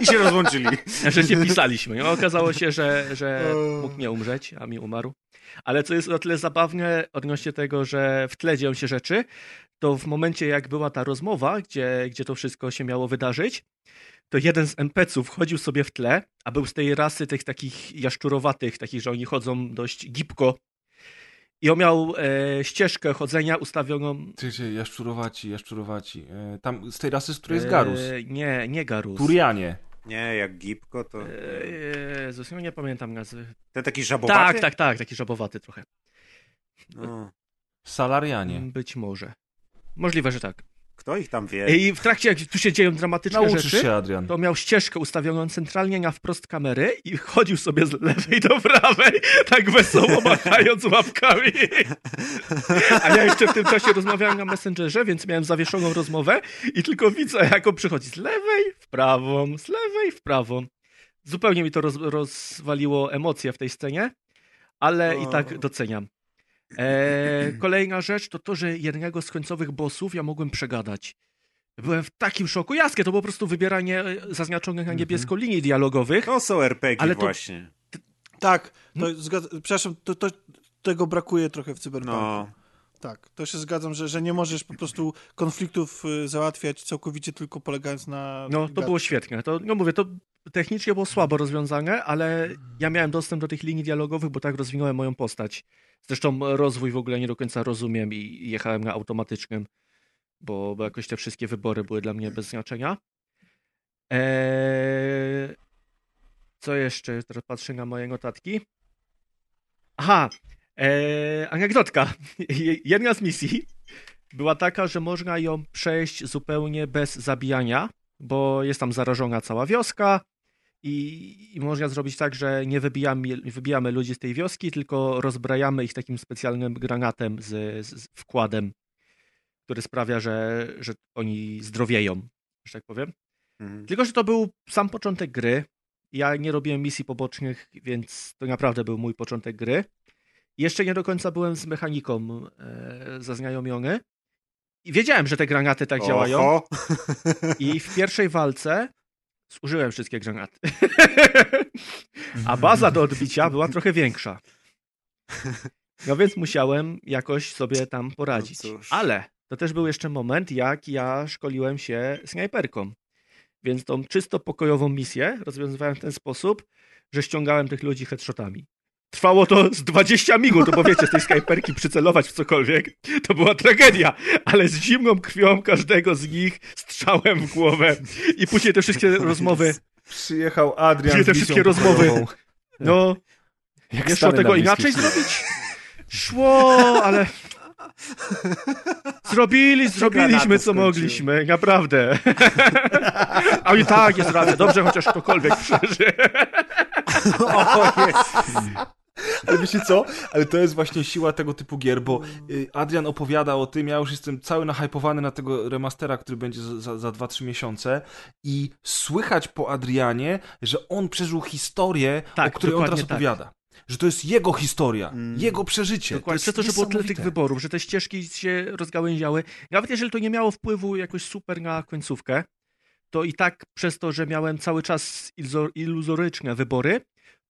I się rozłączyli. *laughs* że się pisaliśmy. No, okazało się, że, że *laughs* mógł nie umrzeć, a mi umarł. Ale co jest o tyle zabawne odnośnie tego, że w tle dzieją się rzeczy, to w momencie jak była ta rozmowa, gdzie, gdzie to wszystko się miało wydarzyć, to jeden z NPC-ów chodził sobie w tle, a był z tej rasy tych takich jaszczurowatych, takich, że oni chodzą dość gibko. I on miał e, ścieżkę chodzenia ustawioną... Czy, czy, jaszczurowaci, jaszczurowaci. E, tam z tej rasy, z której jest Garus. E, nie, nie Garus. Turianie. Nie, jak gipko to... E, Jezus, no nie pamiętam nazwy. Ten taki żabowaty? Tak, tak, tak, taki żabowaty trochę. No. Salarianie. Być może. Możliwe, że tak. Kto ich tam wie? I w trakcie, jak tu się dzieją dramatyczne Nauczysz rzeczy, się, Adrian. to miał ścieżkę ustawioną centralnie na wprost kamery i chodził sobie z lewej do prawej, tak wesoło machając *laughs* łapkami. A ja jeszcze w tym czasie rozmawiałem na Messengerze, więc miałem zawieszoną rozmowę i tylko widzę, jak on przychodzi z lewej w prawą, z lewej w prawą. Zupełnie mi to roz, rozwaliło emocje w tej scenie, ale i tak doceniam. E, kolejna rzecz to to, że jednego z końcowych bossów ja mogłem przegadać. Byłem w takim szoku. Jaskie, to po prostu wybieranie e, zaznaczonych na niebiesko linii dialogowych. To są RPG Ale to- właśnie. Tak, to Hmm? przepraszam, to, to, tego brakuje trochę w Cyberpunku. No. Tak, to się zgadzam, że, że nie możesz po prostu konfliktów y, załatwiać całkowicie tylko polegając na... No, to było świetne. To, no mówię, to technicznie było słabo rozwiązane, ale ja miałem dostęp do tych linii dialogowych, bo tak rozwinąłem moją postać. Zresztą rozwój w ogóle nie do końca rozumiem i jechałem na automatycznym, bo, bo jakoś te wszystkie wybory były dla mnie bez znaczenia. Eee, co jeszcze? Teraz patrzę na moje notatki. Aha, eee, anegdotka. *laughs* Jedna z misji była taka, że można ją przejść zupełnie bez zabijania, bo jest tam zarażona cała wioska i, i można zrobić tak, że nie wybijamy, wybijamy ludzi z tej wioski, tylko rozbrajamy ich takim specjalnym granatem z, z wkładem, który sprawia, że, że oni zdrowieją, że tak powiem. Mhm. Tylko, że to był sam początek gry. Ja nie robiłem misji pobocznych, więc to naprawdę był mój początek gry. Jeszcze nie do końca byłem z mechaniką e, zaznajomiony. I wiedziałem, że te granaty tak działają. Oho. *laughs* I w pierwszej walce zużyłem wszystkie granaty. A baza do odbicia była trochę większa. No więc *laughs* musiałem jakoś sobie tam poradzić. No. Ale to też był jeszcze moment, jak ja szkoliłem się snajperką. Więc tą czysto pokojową misję rozwiązywałem w ten sposób, że ściągałem tych ludzi headshotami. Trwało to z 20 minut, no bo wiecie, z tej skajperki przycelować w cokolwiek, to była tragedia, ale z zimną krwią każdego z nich strzałem w głowę i później te wszystkie rozmowy, Przyjechał Adrian z te wszystkie rozmowy? no, Jak nie szło tego inaczej zrobić? Szło, ale zrobili, zrobiliśmy co mogliśmy, naprawdę. A i tak jest racja, dobrze, chociaż ktokolwiek przeżyje. *laughs* O, jest. Ale wiecie co? Ale to jest właśnie siła tego typu gier, bo y, Adrian opowiada o tym, ja już jestem cały nahypowany na tego remastera, który będzie za, za, za 2-3 miesiące i słychać po Adrianie, że on przeżył historię, Tak, o której on teraz tak. opowiada. Że to jest jego historia, Mm. jego przeżycie. Dokładnie, to przez to, że było tyle tych wyborów, że te ścieżki się rozgałęziały. Nawet jeżeli to nie miało wpływu jakoś super na końcówkę, to i tak przez to, że miałem cały czas iluzo- iluzoryczne wybory,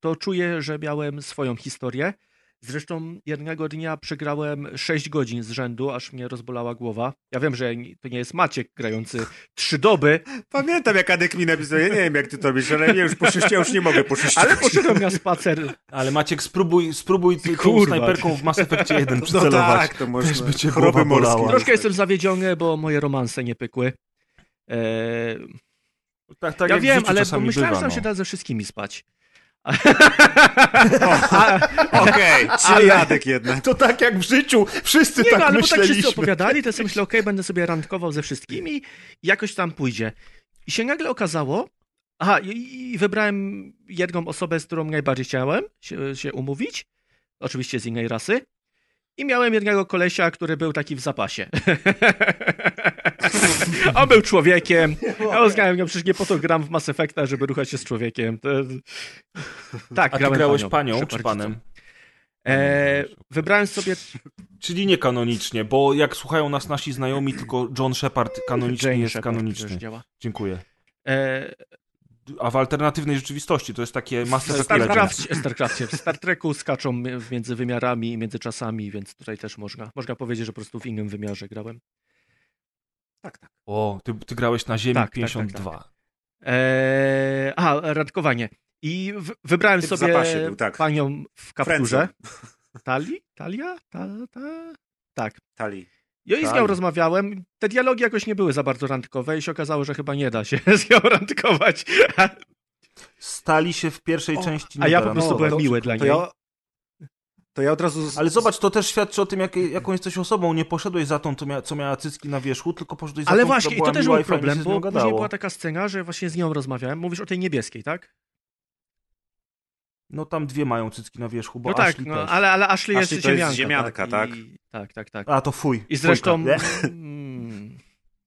to czuję, że miałem swoją historię. Zresztą jednego dnia przegrałem 6 godzin z rzędu, aż mnie rozbolała głowa. Ja wiem, że to nie jest Maciek grający trzy doby, *laughs* Pamiętam, jak Adek mi napisał, ja nie wiem, jak ty to robisz, ale ja już po sześciu, ja już nie mogę po sześciu. ale poszedłem na spacer. Ale Maciek, spróbuj, spróbuj ty, tą snajperką w Mass Effectie 1 No przycelować. tak, to można. Też by cię Choroby głowa bolała. morskie. Troszkę jestem zawiedziony, bo moje romanse nie pykły. Eee, Tak, tak ja wiem, ale myślałem, że tam no. się da ze wszystkimi spać. *laughs* Okej, czyli Adek jednak. To tak jak w życiu, wszyscy Nie, tak no, ale bo tak myśleliśmy. wszyscy opowiadali, to sobie myślę, okej, będę sobie randkował ze wszystkimi i jakoś tam pójdzie. I się nagle okazało, aha, i, i wybrałem jedną osobę, z którą najbardziej chciałem się, się umówić, oczywiście z innej rasy, i miałem jednego kolesia, który był taki w zapasie. *laughs* On był człowiekiem. Ja uznałem, że przecież nie po to gram w Mass Effecta, żeby ruchać się z człowiekiem. To... Tak, A grałem grałeś panią, panią czy panem? E, wybrałem sobie Czyli nie kanonicznie, bo jak słuchają nas nasi znajomi, tylko John Shepard kanonicznie Jane jest Shepard, kanoniczny. Dziękuję. E, A w alternatywnej rzeczywistości to jest takie Mass Effect. StarCraft, StarCraftie, w Star Treku skaczą między wymiarami i między czasami, więc tutaj też można. Można powiedzieć, że po prostu w innym wymiarze grałem. O, ty, ty grałeś na Ziemi Tak, tak, tak, 52. Eee, a, randkowanie. I w, wybrałem sobie był, tak. panią w kapturze. Friendzone. Tali? Talia? Ta, ta? Tak. Tali. Ja i z nią rozmawiałem. Te dialogi jakoś nie były za bardzo randkowe i się okazało, że chyba nie da się *laughs* z nią randkować. Stali się w pierwszej O, części A ja po prostu da byłem to- miły dla To niej. ja, to ja od razu... Z... Ale zobacz, to też świadczy o tym, jak, jaką jesteś osobą. Nie poszedłeś za tą, co, mia, co miała cycki na wierzchu, tylko poszedłeś za Ale tą, właśnie, która i to też miła był problem, bo później była taka scena, że właśnie z nią rozmawiałem. Mówisz o tej niebieskiej, tak? No tam dwie mają cycki na wierzchu, bo no tak, Ashley no, też. ale, ale Ashley, Ashley jest to jest ziemianka. ziemianka, tak? I, tak, tak, tak. A, to fuj. I zresztą... Mm,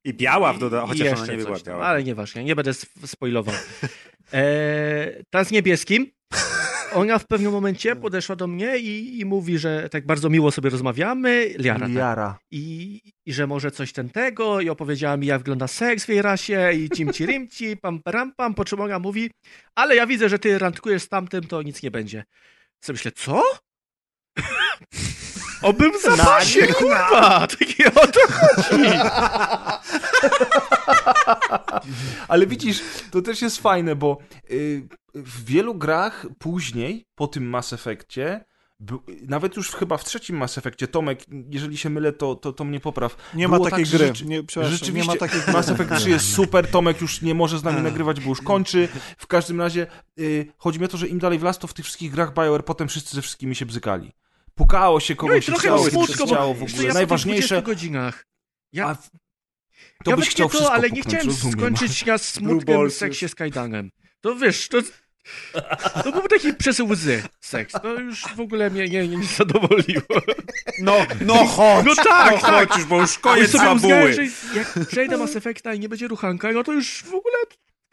I biała w dodatku, chociaż ona nie była tam, biała. Ale nieważne, nie będę sp- spoilował. E, ta z niebieskim, ona w pewnym momencie podeszła do mnie i, i mówi, że tak bardzo miło sobie rozmawiamy, Liara, tak, Liara. i, i że może coś ten tego i opowiedziała mi, jak wygląda seks w jej rasie i cimci *laughs* rimci, pam pam pam, po czym ona mówi, ale ja widzę, że ty randkujesz z tamtym, to nic nie będzie. Co myślę, co? *laughs* O bym zapasie, kurwa! Takie o to chodzi! Ale widzisz, to też jest fajne, bo y, w wielu grach później, po tym Mass Effectie, nawet już chyba w trzecim Mass Effectie, Tomek, jeżeli się mylę, to, to, to mnie popraw. Nie ma Było takiej tak, gry. rzeczy- Nie, Rzeczywiście, nie ma takiej gry. Mass Effect 3 jest super, Tomek już nie może z nami nagrywać, bo już kończy. W każdym razie y, chodzi mi o to, że im dalej w las, to w tych wszystkich grach BioWare potem wszyscy ze wszystkimi się bzykali. Pukało się No i kogoś, trochę smutno, chciało bo w ogóle. ja Najważniejsze... po tych 20 godzinach. Ja, A w- to ja byś chciał to, ale nie chciałem rozumiem. skończyć na smutnym Ballsy. seksie z kajdanem. To wiesz, to... To był taki przez łzy seks. To już w ogóle mnie nie, nie, nie zadowoliło. No, no chodź! No tak, no tak. chodź już, bo już Ja koniec fabuły. jak przejdę Mass Effecta i nie będzie ruchanka, no to już w ogóle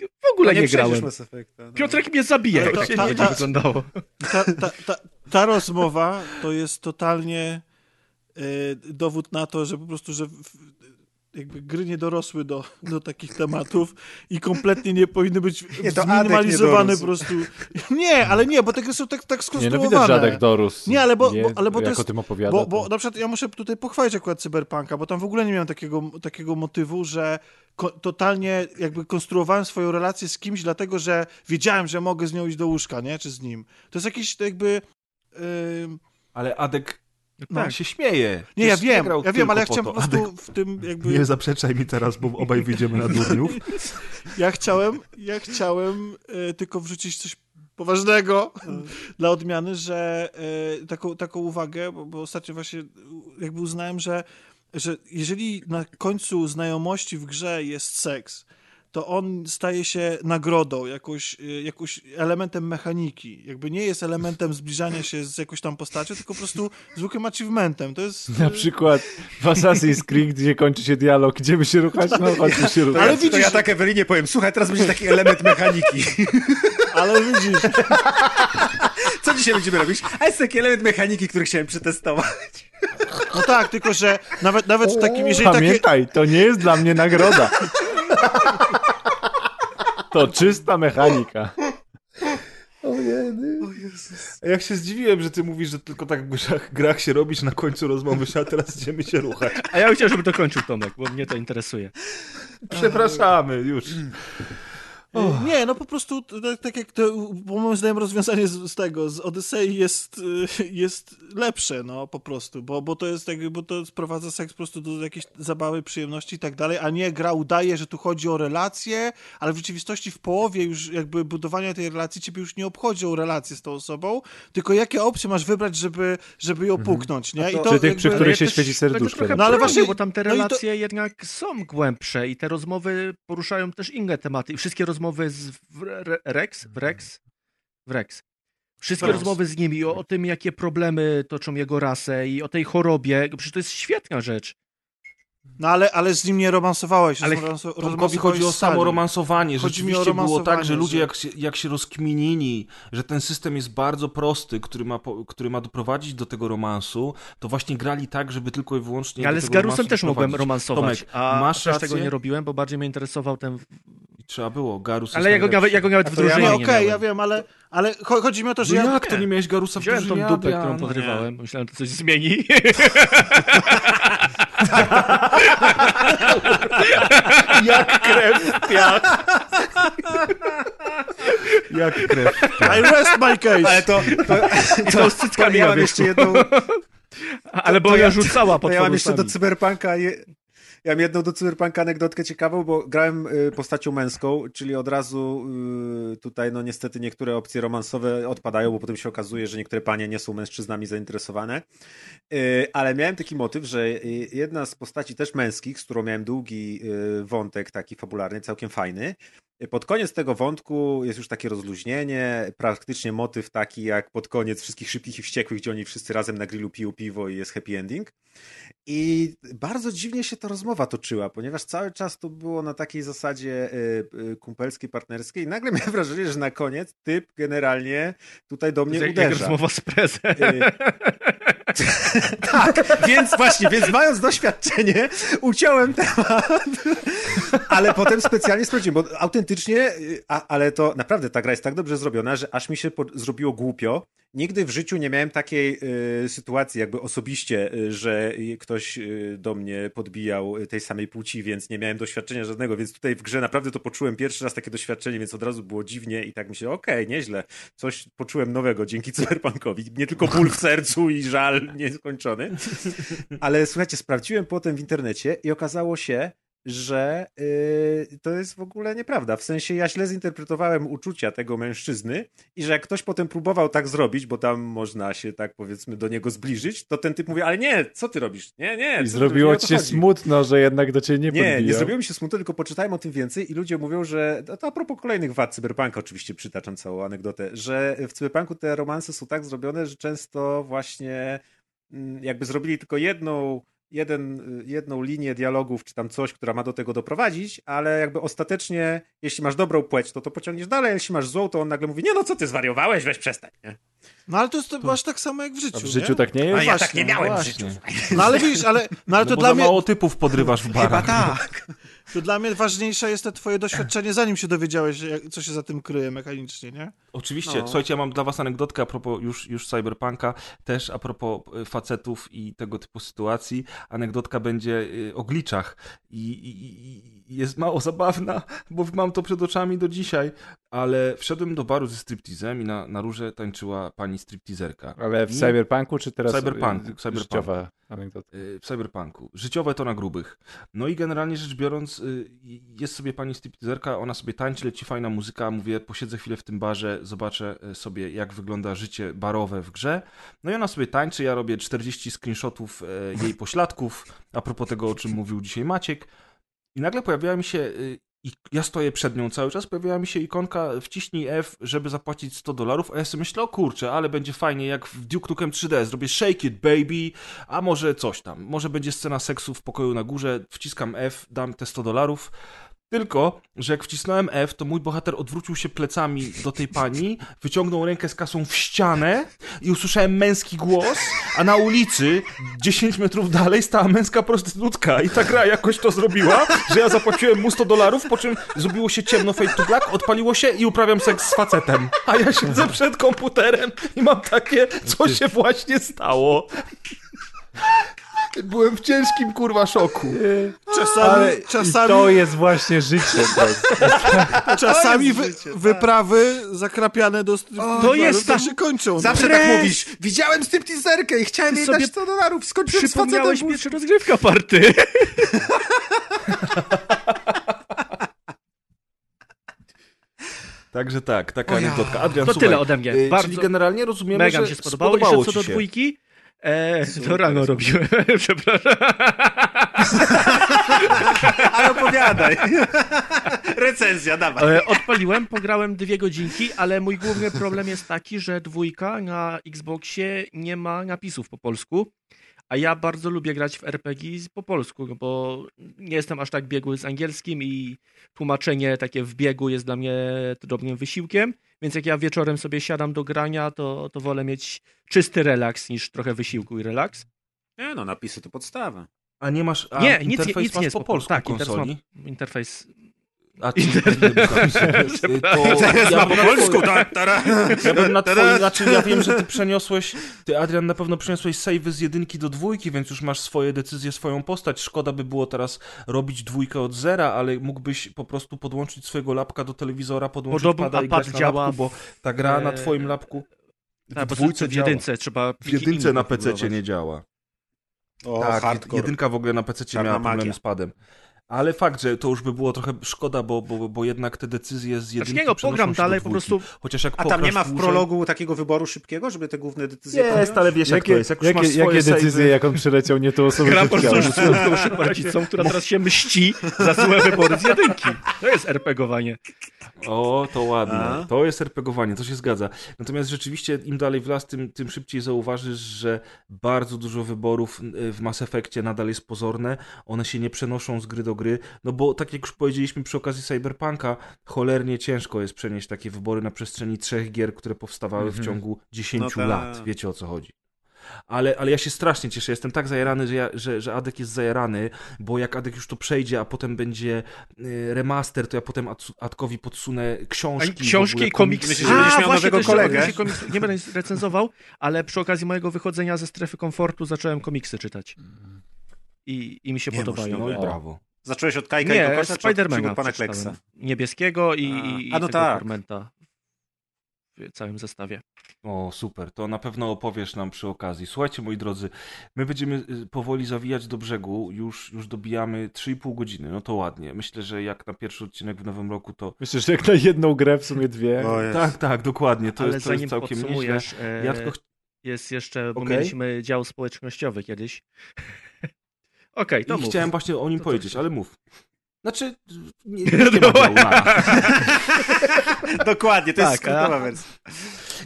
w ogóle No nie, przejdziesz grałem. Mass Effecta, no. Piotrek mnie zabije, Ale jak to- się ta- nie będzie wyglądało. ta, ta, ta, ta rozmowa to jest totalnie e, dowód na to, że po prostu, że jakby gry nie dorosły do, do takich tematów i kompletnie nie powinny być *laughs* Nie, zminimalizowane nie po prostu. Nie, ale nie, bo te gry są tak, tak Nie, skonstruowane. no widać, że Adek dorósł. Nie, ale bo- Nie, bo- ale bo to jak jest- o tym opowiada. Bo, bo na przykład ja muszę tutaj pochwalić akurat Cyberpunka, bo tam w ogóle nie miałem takiego, takiego motywu, że ko- totalnie jakby konstruowałem swoją relację z kimś, dlatego że wiedziałem, że mogę z nią iść do łóżka, nie? Czy z nim. To jest jakiś jakby... ym, Ale Adek No. tak. się śmieje. Nie, ja Przecież wiem, grał ja wiem, ale ja chciałem po to. prostu w tym jakby... Nie zaprzeczaj mi teraz, bo obaj wyjdziemy na durniów. *laughs* Ja chciałem, ja chciałem e, tylko wrzucić coś poważnego *laughs* dla odmiany, że e, taką, taką uwagę, bo, bo ostatnio właśnie jakby uznałem, że, że jeżeli na końcu znajomości w grze jest seks, to on staje się nagrodą, jakąś, e, jakąś elementem mechaniki. Jakby nie jest elementem zbliżania się z jakąś tam postacią, tylko po prostu zwykłym achievementem. To jest... Na e, przykład w Assassin's Creed, gdzie kończy się dialog, gdzie by się ruchać? No *laughs* chodźmy się ruchać. Ale widzisz- to ja tak Ewelinie powiem, słuchaj, teraz będzie taki element mechaniki. *laughs* Ale widzisz, Co dzisiaj będziemy robić? A jest taki element mechaniki, który chciałem przetestować. no tak, tylko że nawet, nawet w takim, jeżeli takie, Pamiętaj, to nie jest dla mnie nagroda. *laughs* To czysta mechanika. Jak się zdziwiłem, że ty mówisz, że tylko tak w grach, grach się robisz na końcu rozmowy, a teraz idziemy się ruchać. A ja chciałem, żeby dokończył Tomek, bo mnie to interesuje. Przepraszamy, już. Y, Nie, no po prostu tak, tak jak to, bo moim zdaniem rozwiązanie z, z tego, z Odysei jest, y, jest lepsze, no po prostu, bo, bo to jest jakby, bo to sprowadza seks po prostu do jakiejś zabawy, przyjemności i tak dalej, a nie gra udaje, że tu chodzi o relacje, ale w rzeczywistości w połowie już jakby budowania tej relacji ciebie już nie obchodzi o relację z tą osobą, tylko jakie opcje masz wybrać, żeby, żeby ją puknąć, nie? I Czy tych, przy których się świeci tego serduszko. No ale właśnie- bo tam te no i to- relacje jednak są głębsze i te rozmowy poruszają też inne tematy. I wszystkie rozmowy z w- Re- Rex, Rex, Rex. Wszystkie rozmowy z nimi o, o tym, jakie problemy toczą jego rasę i o tej chorobie. Przecież to jest świetna rzecz. No ale, ale z nim nie romansowałeś. Ale Tomkowi chodzi o z samo romansowanie. Chodzi mi o Rzeczywiście było tak, romansowanie, że ludzie jak się, jak się rozkminili, że ten system jest bardzo prosty, który ma, który ma doprowadzić do tego romansu, to właśnie grali tak, żeby tylko i wyłącznie Ale z Garusem też mogłem romansować, Tomek, a masz też tego nie robiłem, bo bardziej mnie interesował ten... Trzeba było, Garus Ale ja go, nawet, ja go nawet w to ja- drużynie Nie, nie, okej, miałem. ja wiem, ale, ale cho- chodzi mi o to, że No ja... jak to nie miałeś Garusa w Wziąłem tą drużynie? dupę, Adrian? którą No podrywałem. Myślałem, że to coś zmieni. *laughs* Jak krew w piach. Jak krew. I rest my case! Ale to, to, to, to ja mam jeszcze jedną, Ale bo to ja ja- rzucała to pod ja mam jeszcze do. Cyberpunka je, ja mam jedną do Cyberpunka anegdotkę ciekawą, bo grałem y, postacią męską, czyli od razu y, tutaj no niestety niektóre opcje romansowe odpadają, bo potem się okazuje, że niektóre panie nie są mężczyznami zainteresowane. Y, ale miałem taki motyw, że jedna z postaci też męskich, z którą miałem długi wątek taki fabularny, całkiem fajny, pod koniec tego wątku jest już takie rozluźnienie, praktycznie motyw taki jak pod koniec wszystkich szybkich i wściekłych, gdzie oni wszyscy razem na grillu piją piwo i jest happy ending. I bardzo dziwnie się ta rozmowa toczyła, ponieważ cały czas to było na takiej zasadzie y, y, kumpelskiej, partnerskiej i nagle miałem wrażenie, że na koniec typ generalnie tutaj do mnie Jak, jak uderza. rozmowa z prezem. Y, *laughs* tak, więc właśnie, więc mając doświadczenie, uciąłem temat, ale potem specjalnie sprawdziłem, bo autentycznie, y, a, ale to naprawdę ta gra jest tak dobrze zrobiona, że aż mi się po, zrobiło głupio. Nigdy w życiu nie miałem takiej y, sytuacji, jakby osobiście, y, że ktoś y, do mnie podbijał tej samej płci, więc nie miałem doświadczenia żadnego, więc tutaj w grze naprawdę to poczułem pierwszy raz takie doświadczenie, więc od razu było dziwnie i tak mi się, okej, nieźle, coś poczułem nowego dzięki cyberpunkowi. Nie tylko ból w sercu i żal nieskończony. Ale słuchajcie, sprawdziłem potem w internecie i okazało się, że yy, to jest w ogóle nieprawda. W sensie ja źle zinterpretowałem uczucia tego mężczyzny i że jak ktoś potem próbował tak zrobić, bo tam można się tak powiedzmy do niego zbliżyć, to ten typ mówi, ale nie, co ty robisz? Nie, nie. I zrobiło ci się smutno, że jednak do ciebie nie Nie, nie zrobiło mi się smutno, tylko poczytałem o tym więcej i ludzie mówią, że no to a propos kolejnych wad Cyberpunka, oczywiście przytaczam całą anegdotę, że w Cyberpunku te romanse są tak zrobione, że często właśnie mm, jakby zrobili tylko jedną jeden, y, jedną linię dialogów, czy tam coś, która ma do tego doprowadzić, ale jakby ostatecznie, jeśli masz dobrą płeć, to to pociągniesz dalej, a jeśli masz złą, to on nagle mówi, nie no, co ty zwariowałeś, weź przestań, nie? No ale to jest to masz tak samo jak w życiu, A w życiu nie? tak nie A jest? ja właśnie, tak nie miałem w właśnie. życiu. No ale widzisz, ale, no, ale No to bo dla mnie... mało typów podrywasz w barach. Chyba tak. To dla mnie ważniejsze jest to twoje doświadczenie, zanim się dowiedziałeś, jak- co się za tym kryje mechanicznie, nie? Oczywiście. No. Słuchajcie, ja mam dla was anegdotkę a propos już, już Cyberpunka, też a propos y, facetów i tego typu sytuacji. Anegdotka będzie y, o glitchach i, i, i i jest mało zabawna, bo mam to przed oczami do dzisiaj, ale wszedłem do baru ze striptizem i na, na róże tańczyła pani striptizerka. Ale w I- Cyberpunku, czy teraz Cyberpunku, y, Cyberpunku. życiowa anegdota? y, w Cyberpunku. Życiowe to na grubych. No i generalnie rzecz biorąc, y, jest sobie pani striptizerka, ona sobie tańczy, leci fajna muzyka, mówię, posiedzę chwilę w tym barze, zobaczę y, sobie, jak wygląda życie barowe w grze. No i ona sobie tańczy, ja robię 40 screenshotów y, jej pośladków, a propos tego, o czym mówił dzisiaj Maciek. I nagle pojawiła mi się, y, i ja stoję przed nią cały czas, pojawiła mi się ikonka wciśnij F, żeby zapłacić 100 dolarów, a ja sobie myślę, o kurczę, ale będzie fajnie jak w Duke Nukem 3D, zrobię shake it baby, a może coś tam, może będzie scena seksu w pokoju na górze, wciskam F, dam te 100 dolarów, tylko, że jak wcisnąłem F, to mój bohater odwrócił się plecami do tej pani, wyciągnął rękę z kasą w ścianę i usłyszałem męski głos, a na ulicy 10 metrów dalej stała męska prostytutka i ta gra jakoś to zrobiła, że ja zapłaciłem mu 100 dolarów, po czym zrobiło się ciemno fade to black, odpaliło się i uprawiam seks z facetem. A ja siedzę przed komputerem i mam takie, co się właśnie stało. Byłem w ciężkim kurwa szoku. Czasami, Ale czasami, i to jest właśnie życie. *laughs* To. czasami jest wy, życie, tak. wyprawy zakrapiane do striptease'u to jest tak ta- się kończą. Zawsze Pre- tak mówisz, widziałem stripteaserkę i chciałem Ty jej sobie dać 100 dolarów, skończyłem z facetem. Przypomniałeś rozgrywka party. *laughs* Także tak, taka anegdotka. Adrian, To słuchaj, tyle ode mnie. y, Bardzo Czyli generalnie rozumiemy, mega mi że się spodobało. spodobało Jeszcze co ci do się. dwójki, e, to rano robiłem, *laughs* przepraszam. *laughs* Ale opowiadaj. Recenzja, dawaj. E, Odpaliłem, pograłem dwie godzinki, ale mój główny problem jest taki, że dwójka na Xboxie nie ma napisów po polsku, a ja bardzo lubię grać w RPG po polsku, no bo nie jestem aż tak biegły z angielskim i tłumaczenie takie w biegu jest dla mnie drobnym wysiłkiem, więc jak ja wieczorem sobie siadam do grania, to, to wolę mieć czysty relaks niż trochę wysiłku i relaks. Nie no, napisy to podstawa. A nie masz. A nie, nic, interfejs nic masz nie jest po polsku Tak, konsoli. interfejs, interfejs A *laughs* czy to ja bym na polsku, twoim- tak, tara. Ja bym na twoim, znaczy ja wiem, że ty przeniosłeś, ty Adrian na pewno przeniosłeś savey z jedynki do dwójki, więc już masz swoje decyzje, swoją postać. Szkoda by było teraz robić dwójkę od zera, ale mógłbyś po prostu podłączyć swojego lapka do telewizora, podłączyć Podobno pada i pad grać na działa lapku, bo ta gra na e, twoim lapku tak, w dwójce w działa. jedynce trzeba W jedynce na PC nie działa. O, tak, hardcore. jedynka w ogóle na PC miała problemy magia. z padem. Ale fakt, że to już by było trochę szkoda, bo, bo, bo jednak te decyzje z Znaczy jedynki nie, no, przenoszą program dalej po prostu Chociaż jak A tam nie ma w prologu takiego wyboru szybkiego, żeby te główne decyzje Jest, podjąć? ale wiesz jak Jakie, to jest. Jak już jakie, masz jakie decyzje, jak on przyleciał nie tą osobę, Gra po prostu szybkowcicą, która teraz się mści za złe wybory z jedynki. To jest RPGowanie. O, to ładne. A? To jest RPGowanie, to się zgadza. Natomiast rzeczywiście im dalej w las, tym, tym szybciej zauważysz, że bardzo dużo wyborów y, w Mass Effectie nadal jest pozorne. One się nie przenoszą z gry do gry, no bo tak jak już powiedzieliśmy przy okazji Cyberpunka, cholernie ciężko jest przenieść takie wybory na przestrzeni trzech gier, które powstawały w Mhm. ciągu 10 No tak. lat. Wiecie o co chodzi. Ale, ale ja się strasznie cieszę, jestem tak zajarany, że, ja, że, że Adek jest zajarany, bo jak Adek już to przejdzie, a potem będzie y, remaster, to ja potem Ad- Adkowi podsunę książki. A książki ogóle i komiksy. Myślisz, że będziesz miał właśnie, nowego kolegę? komiksu Nie będę recenzował, ale przy okazji mojego wychodzenia ze strefy komfortu zacząłem komiksy czytać. I, i mi się podobają. No i O. brawo. Zacząłeś od Kajka i Nie, Kokosza, od- czy Spidermana od pana. Kleksa? Niebieskiego i, A. i, i A, no tak. Tormenta w całym zestawie. O, super. To na pewno opowiesz nam przy okazji. Słuchajcie, moi drodzy, my będziemy y, powoli zawijać do brzegu. Już, już dobijamy 3,5 godziny. No to ładnie. Myślę, że jak na pierwszy odcinek w nowym roku, to. Myślę, że jak na jedną grę, w sumie dwie. Tak, tak, dokładnie. To, ale jest, to jest całkiem nieźle. podsumujesz, e, Ja tylko jest jeszcze, bo Okej. mieliśmy dział społecznościowy kiedyś. Okej, to I mów. chciałem właśnie o nim To powiedzieć, ale mów. Znaczy, nie, nie. *laughs* *laughs* Dokładnie, to jest Tak, skrótowa a- wersja.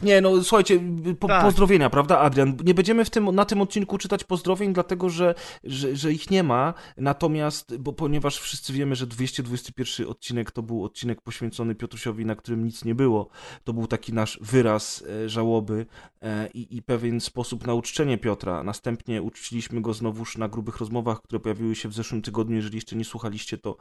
Nie, no słuchajcie, po, Tak. pozdrowienia, prawda, Adrian? Nie będziemy w tym, na tym odcinku czytać pozdrowień, dlatego że, że, że ich nie ma. Natomiast, bo ponieważ wszyscy wiemy, że 221 odcinek to był odcinek poświęcony Piotrusiowi, na którym nic nie było. To był taki nasz wyraz e, żałoby e, i, i pewien sposób na uczczenie Piotra. Następnie uczciliśmy go znowuż na grubych rozmowach, które pojawiły się w zeszłym tygodniu. Jeżeli jeszcze nie słuchaliście, to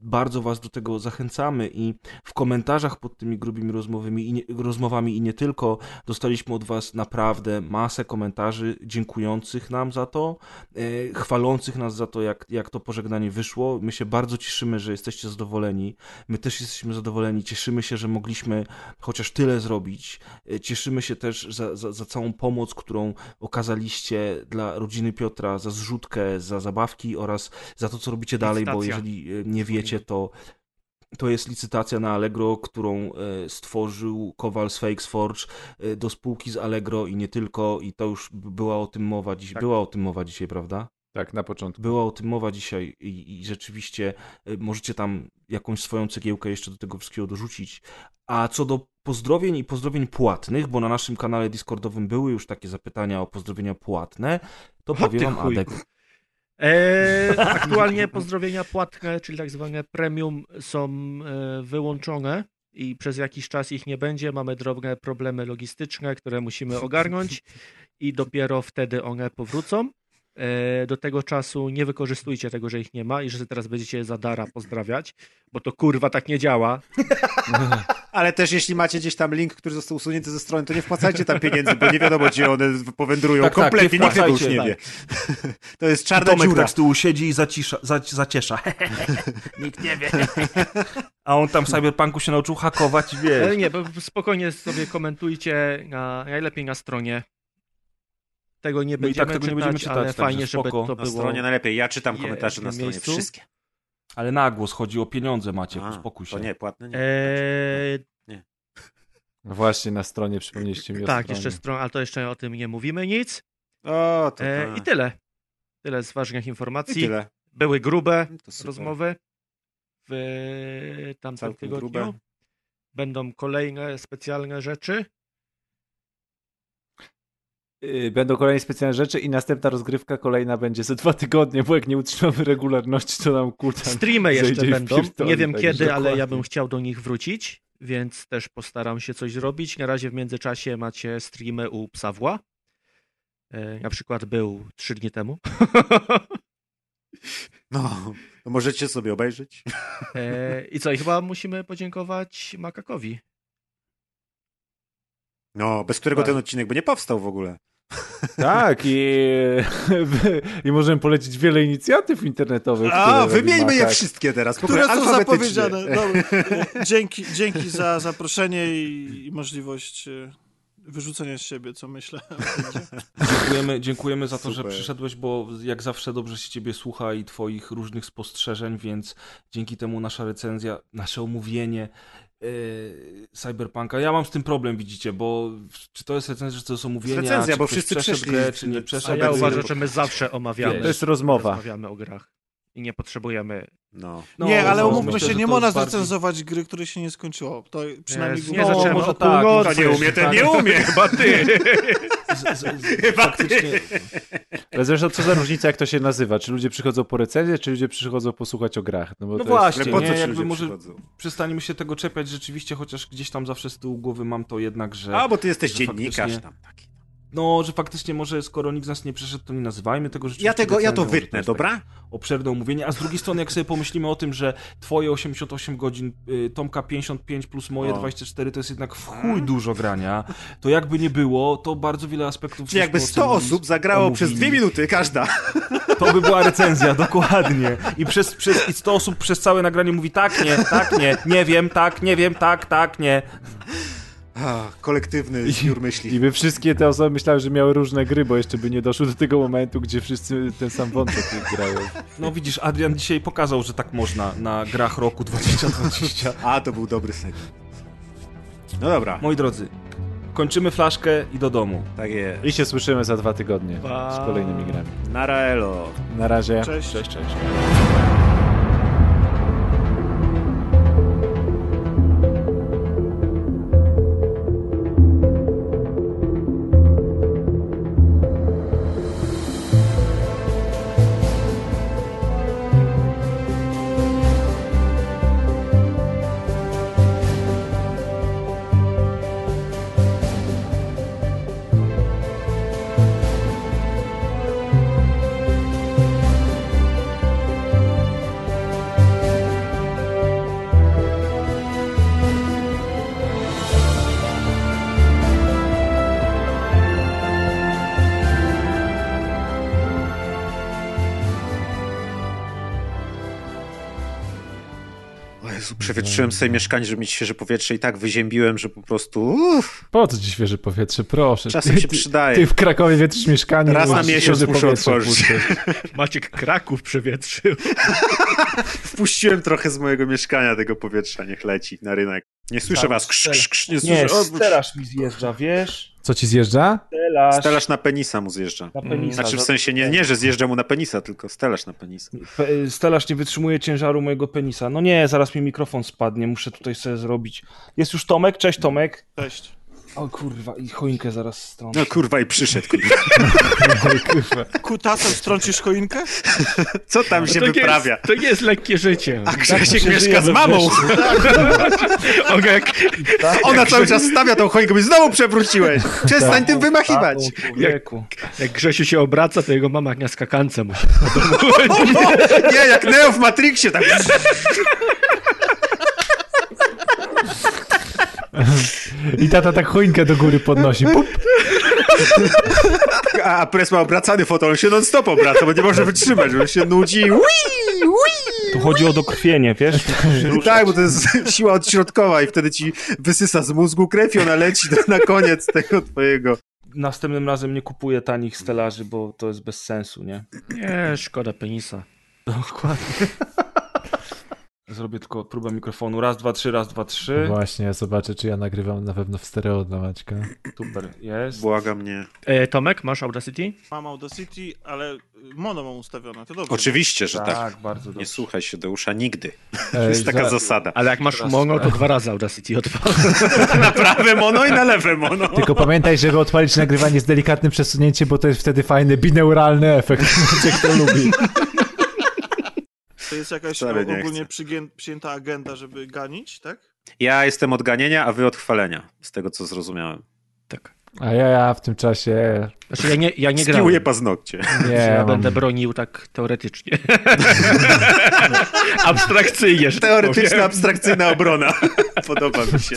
bardzo Was do tego zachęcamy i w komentarzach pod tymi grubymi rozmowami i nie, rozmowami i nie tylko dostaliśmy od Was naprawdę masę komentarzy dziękujących nam za to, e, chwalących nas za to, jak, jak to pożegnanie wyszło. My się bardzo cieszymy, że jesteście zadowoleni. My też jesteśmy zadowoleni. Cieszymy się, że mogliśmy chociaż tyle zrobić. E, Cieszymy się też za, za, za całą pomoc, którą okazaliście dla rodziny Piotra, za zrzutkę, za zabawki oraz za to, co robicie dalej, bo jeżeli e, nie wiecie, to to jest licytacja na Allegro, którą e, stworzył Kowal z Fakes Forge e, do spółki z Allegro i nie tylko, i to już była o tym mowa dziś, Tak. była o tym mowa dzisiaj, prawda? Tak, na początku. Była o tym mowa dzisiaj i, i rzeczywiście e, możecie tam jakąś swoją cegiełkę jeszcze do tego wszystkiego dorzucić. A co do pozdrowień i pozdrowień płatnych, bo na naszym kanale Discordowym były już takie zapytania o pozdrowienia płatne, to O, powiem wam. Adek, E, aktualnie pozdrowienia płatne, czyli tak zwane premium, są e, wyłączone i przez jakiś czas ich nie będzie. Mamy drobne problemy logistyczne, które musimy ogarnąć i dopiero wtedy one powrócą. E, do tego czasu nie wykorzystujcie tego, że ich nie ma i że teraz będziecie za dara pozdrawiać, bo to kurwa tak nie działa. *laughs* Ale też jeśli macie gdzieś tam link, który został usunięty ze strony, to nie wpłacajcie tam pieniędzy, bo nie wiadomo, gdzie one powędrują. Tak, tak, Kompletnie nie nikt tego już nie tak. wie. *laughs* To jest czarna Tomek dziura. tak z tyłu siedzi i zacisza, za, zaciesza. *laughs* *laughs* Nikt nie wie. A on tam w Cyberpunku się nauczył hakować Ale wiesz. nie, bo spokojnie sobie komentujcie, na, najlepiej na stronie. Tego nie No i tak będziemy, tego nie czytać, będziemy czytać, ale także fajnie, żeby spoko. to Na było. stronie najlepiej. Ja czytam komentarze na stronie. miejscu. Wszystkie. Ale na głos chodzi o pieniądze, Maciek, A, uspokój się. To nie, płatne nie. Eee, No Właśnie na stronie przypomnieliście mi o tak, stronie. jeszcze stron, ale to jeszcze o tym nie mówimy nic. O, to E, tak. I tyle. Tyle z ważnych I informacji. tyle. Były grube super. rozmowy w tamtym Całkiem tygodniu. grube. Będą kolejne specjalne rzeczy. Y, Będą kolejne specjalne rzeczy i następna rozgrywka kolejna będzie za dwa tygodnie, bo jak nie utrzymamy regularności, to nam kurczę. Streamy jeszcze będą. Nie wiem tak, kiedy, ale ja dokładnie. bym chciał do nich wrócić, więc też postaram się coś zrobić. Na razie w międzyczasie macie streamy u Psawła. E, Na przykład był trzy dni temu. *laughs* No, to możecie sobie obejrzeć. E, I co, i chyba musimy podziękować Makakowi. No, bez którego Tak. ten odcinek by nie powstał w ogóle. Tak, i, *laughs* i możemy polecić wiele inicjatyw internetowych. A, wymieńmy je Makak. wszystkie teraz. po Które są zapowiedziane. *laughs* Dobra. Dzięki, dzięki za zaproszenie i, i możliwość e, wyrzucenia z siebie, co myślę. *laughs* Dziękujemy, dziękujemy za to, że Super. przyszedłeś, bo jak zawsze dobrze się ciebie słucha i twoich różnych spostrzeżeń, więc dzięki temu nasza recenzja, nasze omówienie Cyberpunka. Ja mam z tym problem, widzicie, bo czy to jest recenzja, czy to jest omówienie, recenzja, czy bo wszyscy przeszedł przeszli grę, czy nie przeszedł. A ja Obecnie- uważam, że my zawsze omawiamy. To jest rozmowa. Rozmawiamy o grach. I nie potrzebujemy. No. No, nie, ale no, umówmy myślę, się, nie można jest bardziej- zrecenzować gry, które się nie skończyło. To przynajmniej Jest, nie No, zaczęłem może o tak, północy. Nie umie, ten nie umie. Chyba ty. *laughs* Z, z, *laughs* faktycznie, Ale zresztą co za różnica, jak to się nazywa? Czy ludzie przychodzą po recenzję, czy ludzie przychodzą posłuchać o grach? No, bo No to właśnie, co nie, ci jakby może przychodzą? przestaniemy się tego czepiać rzeczywiście, chociaż gdzieś tam zawsze z tyłu głowy mam to jednak, że... A, bo ty jesteś dziennikarz faktycznie- tam taki. No, że faktycznie może skoro nikt z nas nie przeszedł, to nie nazywajmy tego rzeczywiście Ja tego, ja to wytnę, jest dobra? takie Obszerne omówienie, a z drugiej strony jak sobie pomyślimy o tym, że twoje 88 godzin, y, Tomka 55 plus moje O. 24 to jest jednak w chuj dużo grania, to jakby nie było, to bardzo wiele aspektów... Czyli jakby żeśmy 100 ocenili, osób zagrało przez omówili. dwie minuty każda. To by była recenzja, dokładnie. I przez, przez i 100 osób przez całe nagranie mówi tak, nie, tak, nie, nie wiem, tak, nie wiem, tak, tak, nie. Ach, kolektywny zbiór myśli. I by wszystkie te osoby myślały, że miały różne gry, bo jeszcze by nie doszło do tego momentu, gdzie wszyscy ten sam wątek grają. No widzisz, Adrian dzisiaj pokazał, że tak można na grach roku 2020. A, to był dobry segment. No dobra, Moi drodzy, kończymy flaszkę i do domu. tak jest. I się słyszymy za dwa tygodnie Pa. z kolejnymi grami. Naraelo. Na razie. Cześć. Cześć, cześć. Przewietrzyłem sobie mieszkanie, żeby mieć świeże powietrze i tak wyziębiłem, że po prostu uff, Po co ci świeże powietrze? Proszę. czasem ty, się przydaje. ty w Krakowie wietrzysz mieszkanie. Raz na miesiąc muszę otworzyć. *laughs* Maciek Kraków przewietrzył. *laughs* Wpuściłem trochę z mojego mieszkania tego powietrza, niech leci na rynek. Nie słyszę Tak, was, krz, krz, krz, nie Nie, słyszę. O, mi zjeżdża, wiesz? Co ci zjeżdża? Stelaż, Stelaż na penisa mu zjeżdża. na penisa. Znaczy w za- sensie nie, nie, że zjeżdża mu na penisa, tylko stelaż na penisa. Pe- Stelaż nie wytrzymuje ciężaru mojego penisa. No nie, zaraz mi mikrofon spadnie, muszę tutaj sobie zrobić. Jest już Tomek, cześć Tomek. Cześć. O kurwa, i choinkę zaraz stronę. No kurwa i przyszedł. Kurwa. Kutasem strącisz choinkę? Co tam się to, wyprawia? jest, to nie jest lekkie życie. A Grzesiek się mieszka z mamą. Ogek, *laughs* Ona cały czas stawia tą choinkę, mówi, znowu przewróciłeś. Przestań tym wymachiwać. Taką, człowieku. jak Grzesiu się obraca, to jego mama jak na skakance musi. *laughs* Nie, jak Neo w Matrixie, tak. I tata tak choinkę do góry podnosi. Pup. A, a pres ma obracany fotel, on się non-stop obraca, bo nie może wytrzymać, bo on się nudzi. Ui, ui. Tu chodzi o dokrwienie, wiesz? *laughs* Tak, bo to jest siła odśrodkowa i wtedy ci wysysa z mózgu krew i ona leci do, na koniec tego twojego. Następnym razem nie kupuję tanich stelaży, bo to jest bez sensu, nie? Nie, szkoda penisa. Dokładnie. Zrobię tylko próbę mikrofonu. Raz, dwa, trzy, raz, dwa, trzy. Właśnie, ja zobaczę, czy ja nagrywam na pewno w stereo dla Maćka. Super, jest. Błagam mnie. E, Tomek, masz Audacity? Mam Audacity, ale mono mam ustawione, to dobrze. Oczywiście, że tak. Tak, bardzo Nie dobrze. słuchaj się do usza nigdy. To jest taka za- zasada. Ale jak masz mono, to dwa razy Audacity odpal. *laughs* Na prawe mono i na lewe mono. Tylko pamiętaj, żeby odpalić nagrywanie z delikatnym przesunięciem, bo to jest wtedy fajny bineuralny efekt. *laughs* Maciek to lubi. To jest jakaś nie ogólnie przygię- przyjęta agenda, żeby ganić, tak? Ja jestem od ganienia, a wy od chwalenia, z tego co zrozumiałem. Tak. A ja, ja w tym czasie Znaczy ja nie, ja nie grałem. Skiłuję paznokcie. *laughs* nie ja mam... będę bronił tak teoretycznie. *laughs* Abstrakcyjnie, że tak Teoretyczna, powiem. abstrakcyjna obrona. *laughs* Podoba mi się.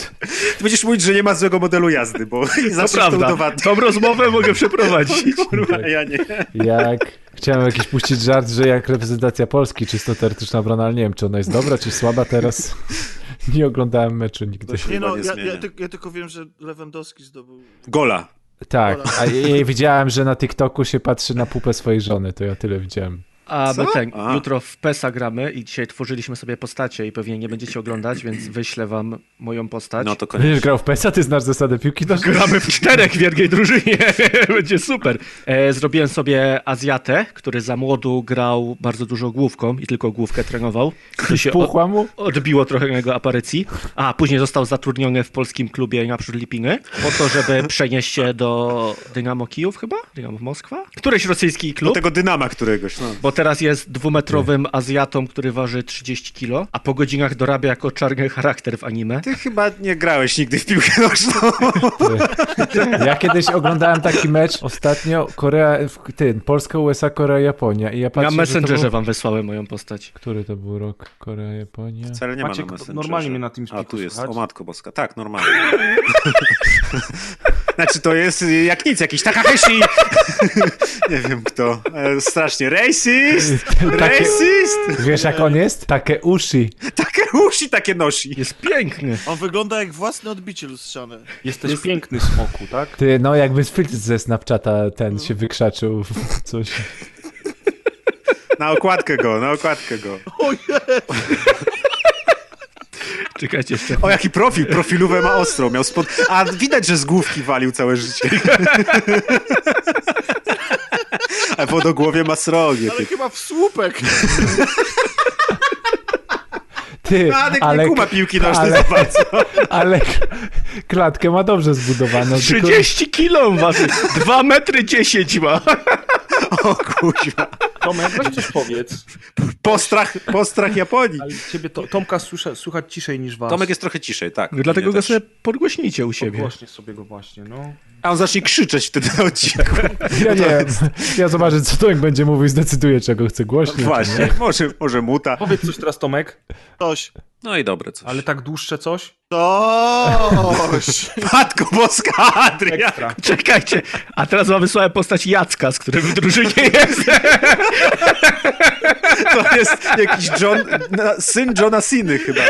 Ty będziesz mówić, że nie ma złego modelu jazdy, bo i To zawsze to prawda. udowadnia. Tą rozmowę mogę przeprowadzić. Kurwa, ja nie. Jak chciałem jakiś puścić żart, że jak reprezentacja Polski, czysto teoretyczna obrona, ale nie wiem, czy ona jest dobra, czy słaba teraz. *laughs* Nie oglądałem meczu nigdy. Nie no, nie ja, ja, ty, ja tylko wiem, że Lewandowski zdobył... Gola. Tak, a ja widziałem, że na TikToku się patrzy na pupę swojej żony, to ja tyle widziałem. A Co? my ten, A. jutro w PESA gramy i dzisiaj tworzyliśmy sobie postacie i pewnie nie będziecie oglądać, więc wyślę wam moją postać. No to Będziesz koniec. grał w PESA, ty znasz zasadę piłki nożnej? Gramy w czterech w wielkiej drużynie. *laughs* Będzie super. E, zrobiłem sobie Azjatę, który za młodu grał bardzo dużo główką i tylko główkę trenował. To się Puchła mu? odbiło trochę jego aparycji. A później został zatrudniony w polskim klubie naprzód Lipiny po to, żeby *laughs* przenieść się do Dynamo Kijów chyba? Dynamo Moskwa? Któryś rosyjski Do klub. tego dynama któregoś. No. Bo teraz jest dwumetrowym Azjatą, który waży 30 kilo, a po godzinach dorabia jako czarny charakter w anime. Ty chyba nie grałeś nigdy w piłkę nożną. Ja kiedyś oglądałem taki mecz ostatnio, Korea, ty, Polska, USA, Korea, Japonia i ja patrzę, Na Messengerze był... wam wysłałem moją postać. Który to był rok? Korea, Japonia? Wcale nie Maciek, ma na Messengerze. normalnie mnie na A TeamSpeaku tu jest, słychać? o matko boska. Tak, normalnie. *laughs* znaczy to jest jak nic, jakiś Takahashi. *laughs* nie wiem kto. E, strasznie. Racist! *laughs* Racist! Wiesz jak on jest? Takie uszy. Takie uszy takie nosi. Jest piękny. On wygląda jak własne odbicie lustrzane. Jesteś piękny smoku, tak? Ty, no jakby filtr ze Snapchata ten się wykrzaczył w coś. Na okładkę go, na okładkę go. Czekajcie jeszcze. O, jaki profil, profilówę ma ostro, miał spod... A widać, że z główki walił całe życie. *laughs* A wodogłowie ma srogie. Ale chyba w słupek. Ty, Radek ale, nie kuma piłki nożnej ale- za bardzo. *laughs* ale klatkę ma dobrze zbudowaną. tylko- 30 kilo waży. 2 metry 10 ma. *laughs* O kuźwa. Tomek, weź coś powiedz. Postrach, postrach Japonii. Ale ciebie to, Tomka słysza, słuchać ciszej niż was. Tomek jest trochę ciszej, tak. Dlatego Mnie go też. sobie podgłośnicie u siebie. Głośnie sobie go właśnie, no. A on zacznie krzyczeć wtedy na odcinku. *laughs* Ja nie wiem. Ja zobaczę, co Tomek będzie mówił i zdecyduję, czego chce głośniej. Właśnie, może, może muta. Powiedz coś teraz, Tomek. Coś. No i dobre coś. Ale tak dłuższe coś? Toś! *laughs* Matko Boska, Adrian! Ekstra. Czekajcie, a teraz wam wysłałem postać Jacka, z którym w drużynie jest. To jest jakiś John, syn Johna Ciny chyba.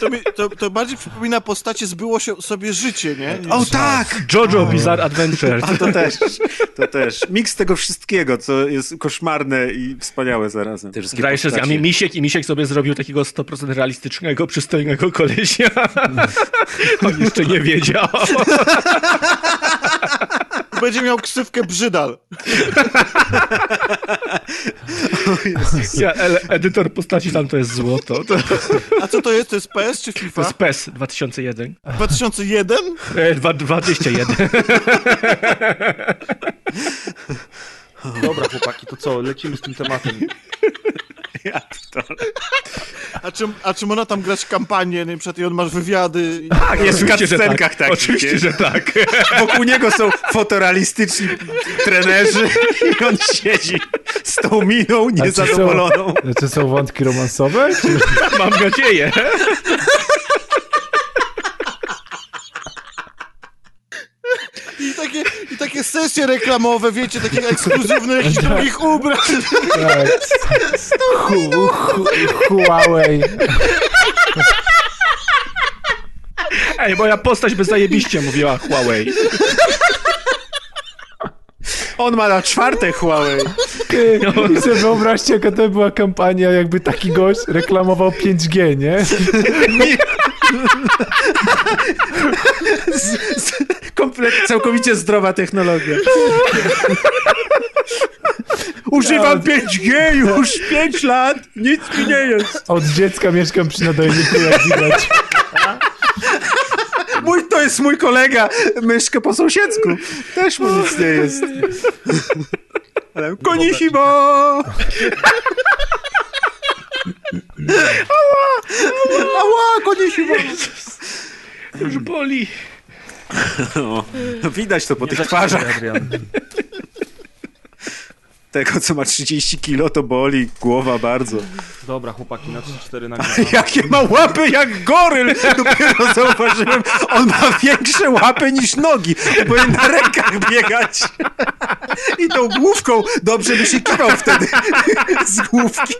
To, mi, to, to bardziej przypomina postacie zbyło się sobie życie, nie? Niż- O tak! Jojo Bizarre Adventure. A to też, to też. Miks tego wszystkiego, co jest koszmarne i wspaniałe zarazem. Te wszystkie Gra jeszcze z postacie. Misiek i Misiek sobie zrobił takiego 100% realistycznego, przystojnego kolesia. *laughs* On jeszcze nie wiedział. *laughs* Będzie miał ksywkę Brzydal. Ja, edytor postaci tam to jest złoto. To, A co to jest? To jest PS czy to FIFA? jest PES 2001. 2001? E, dwa- 21. Dobra, chłopaki, to co, lecimy z tym tematem. A czym, a czym ona tam grać kampanię, nie? Przed i on masz wywiady. i- Tak, jest w cutscenkach tak. Oczywiście, że tak. *laughs* Wokół niego są fotorealistyczni trenerzy i on siedzi z tą miną niezadowoloną. Czy są wątki romansowe? Czy... Mam nadzieję. I takie, I takie sesje reklamowe, wiecie, takie ekskluzywne jakichś *laughs* drugich ubrań. Tak. Hu, hu, Huawei. Ej, moja postać by zajebiście mówiła Huawei. On ma na czwarte Huawei. Ty, I sobie wyobraźcie, jaka to była kampania, jakby taki gość reklamował 5G, nie? *laughs* *laughs* Komplet, całkowicie zdrowa technologia. Używam 5G już 5 lat, nic mi nie jest. Od dziecka mieszkam przy nadajniku, jak widać. Mój, to jest mój kolega, myszkę po sąsiedzku. Też mu nic nie jest. Ale konihimo! Ała! Ała, konihimo! Już boli. *laughs* No, widać to po tych twarzach. Adrian. Tego, co ma 30 kilo, to boli głowa bardzo. Dobra, chłopaki, na 3-4 nagrywamy. *laughs* Jakie ma łapy jak goryl! Dopiero zauważyłem, on ma większe łapy niż nogi. Powinien na rękach biegać. I tą główką dobrze by się kiwał wtedy z główki.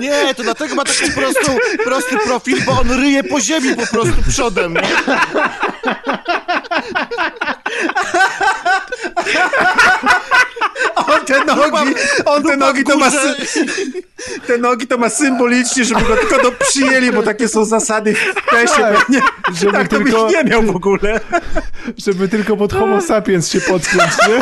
Nie, to dlatego ma taki prostą, prosty profil, bo on ryje po ziemi po prostu przodem. On te nogi, on te nogi to ma, te nogi to ma symbolicznie, żeby go tylko do przyjęli, bo takie są zasady w pesie. Tak, Nie, żeby tak to byś tylko- nie miał w ogóle. Żeby tylko pod homo sapiens się podpiąć, nie?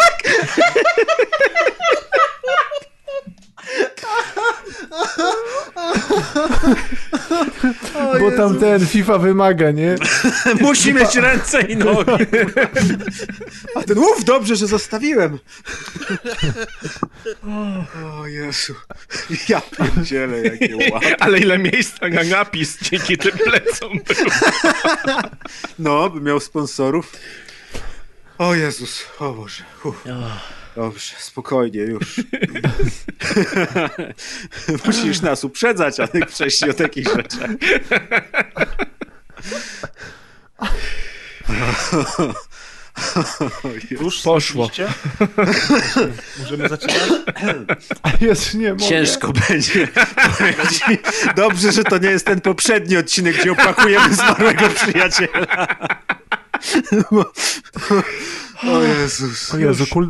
Bo tam ten FIFA wymaga, nie? *laughs* Musi mieć ręce i nogi. A ten uf, dobrze, że zostawiłem. *laughs* O Jezu. Ja pierdzielę, jakie łapy. Ale ile miejsca na napis dzięki tym plecom było. No, by miał sponsorów. O Jezus, o Boże. Uff. Dobrze, spokojnie, już. *laughs* Musisz nas uprzedzać, a nie przejść o takich rzeczach. Już Poszło. Możemy zaczynać? Jezu, nie mogę. Ciężko będzie. Dobrze, że to nie jest ten poprzedni odcinek, gdzie opakujemy zmarłego przyjaciela. *laughs* O Jezus. O Jezu, kul,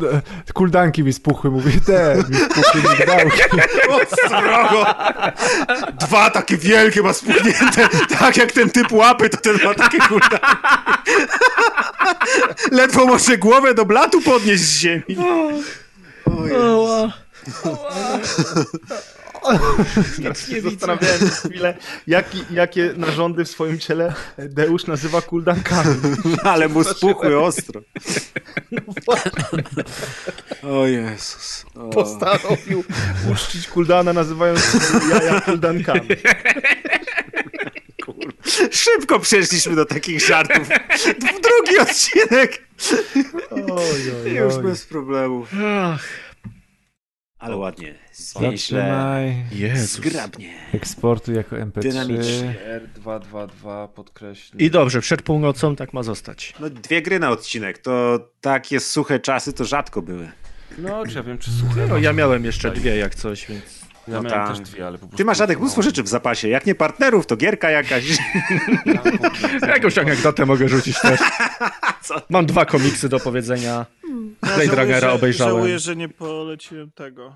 kuldanki mi spuchły, mówię, te, mi spuchły migdałki. *laughs* O, srogo! Dwa takie wielkie ma spuchnięte, tak jak ten typ łapy, to ten ma takie kurde. Ledwo może głowę do blatu podnieść z ziemi. O Jezu. *laughs* Teraz nie zastanawiałem się chwilę, jaki, jakie narządy w swoim ciele Deusz nazywa kuldankami. *laughs* Ale mu spuchły ostro. *laughs* O Jezus. O. Postanowił uczcić kuldana, nazywając jaja kuldankami. Szybko przeszliśmy do takich żartów. Drugi odcinek. Oj, oj, Już oj. bez problemów. Ach, Ale ładnie. Zwięźle. Zgrabnie. Eksportuj jako MP3. Dynamicznie. R222 podkreśl. I dobrze, przed północą tak ma zostać. No dwie gry na odcinek, to takie suche czasy to rzadko były. No, czy ja wiem, czy słuchaj. No ja miałem jeszcze dwie jak coś, więc... Ja No miałem tak. też dwie, ale po prostu... Ty masz Radek mnóstwo rzeczy w zapasie. Jak nie partnerów, to gierka jakaś. *laughs* Jakąś anegdotę mogę rzucić też. *laughs* Mam dwa komiksy do powiedzenia. Blade Runnera że- obejrzałem. Żałuję, że nie poleciłem tego.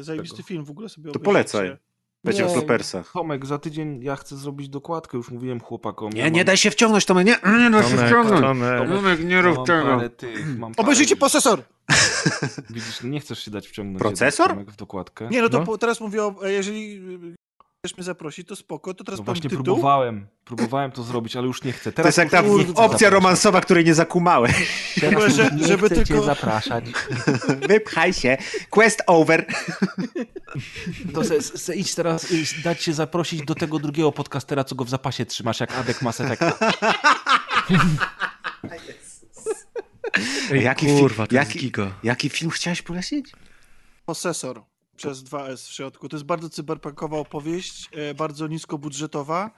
Zajebisty film w ogóle sobie To polecaj. Będzie o Nie. flopersach. Tomek, za tydzień ja chcę zrobić dokładkę, już mówiłem chłopakom. Nie, ja nie mam- daj się wciągnąć, Tomek, nie, nie daj się wciągnąć. Tomek. Tomek, nie rób tego. Obejrzyjcie procesor! Widzisz, nie chcesz się dać wciągnąć. Procesor? jednak, Tomek, w dokładkę. Nie, no to No. Po, teraz mówię, o, e, jeżeli chcesz mnie zaprosić, to spoko, to teraz No właśnie tytuł. próbowałem, próbowałem to zrobić, ale już nie chcę. To Teraz jest jak ta opcja zapraszać. romansowa, której nie zakumałeś. Chyba, że, Nie żeby chcę cię tylko... zapraszać. *laughs* Wypchaj się. Quest over. *laughs* To se, se idź teraz dać się zaprosić do tego drugiego podcastera, co go w zapasie trzymasz, jak Adek ma setek. *laughs* Ej, Jaki kurwa, fi- to jaki-. Jaki film chciałeś polecić? Posesor przez 2S w środku. To jest bardzo cyberpunkowa opowieść, e, bardzo niskobudżetowa,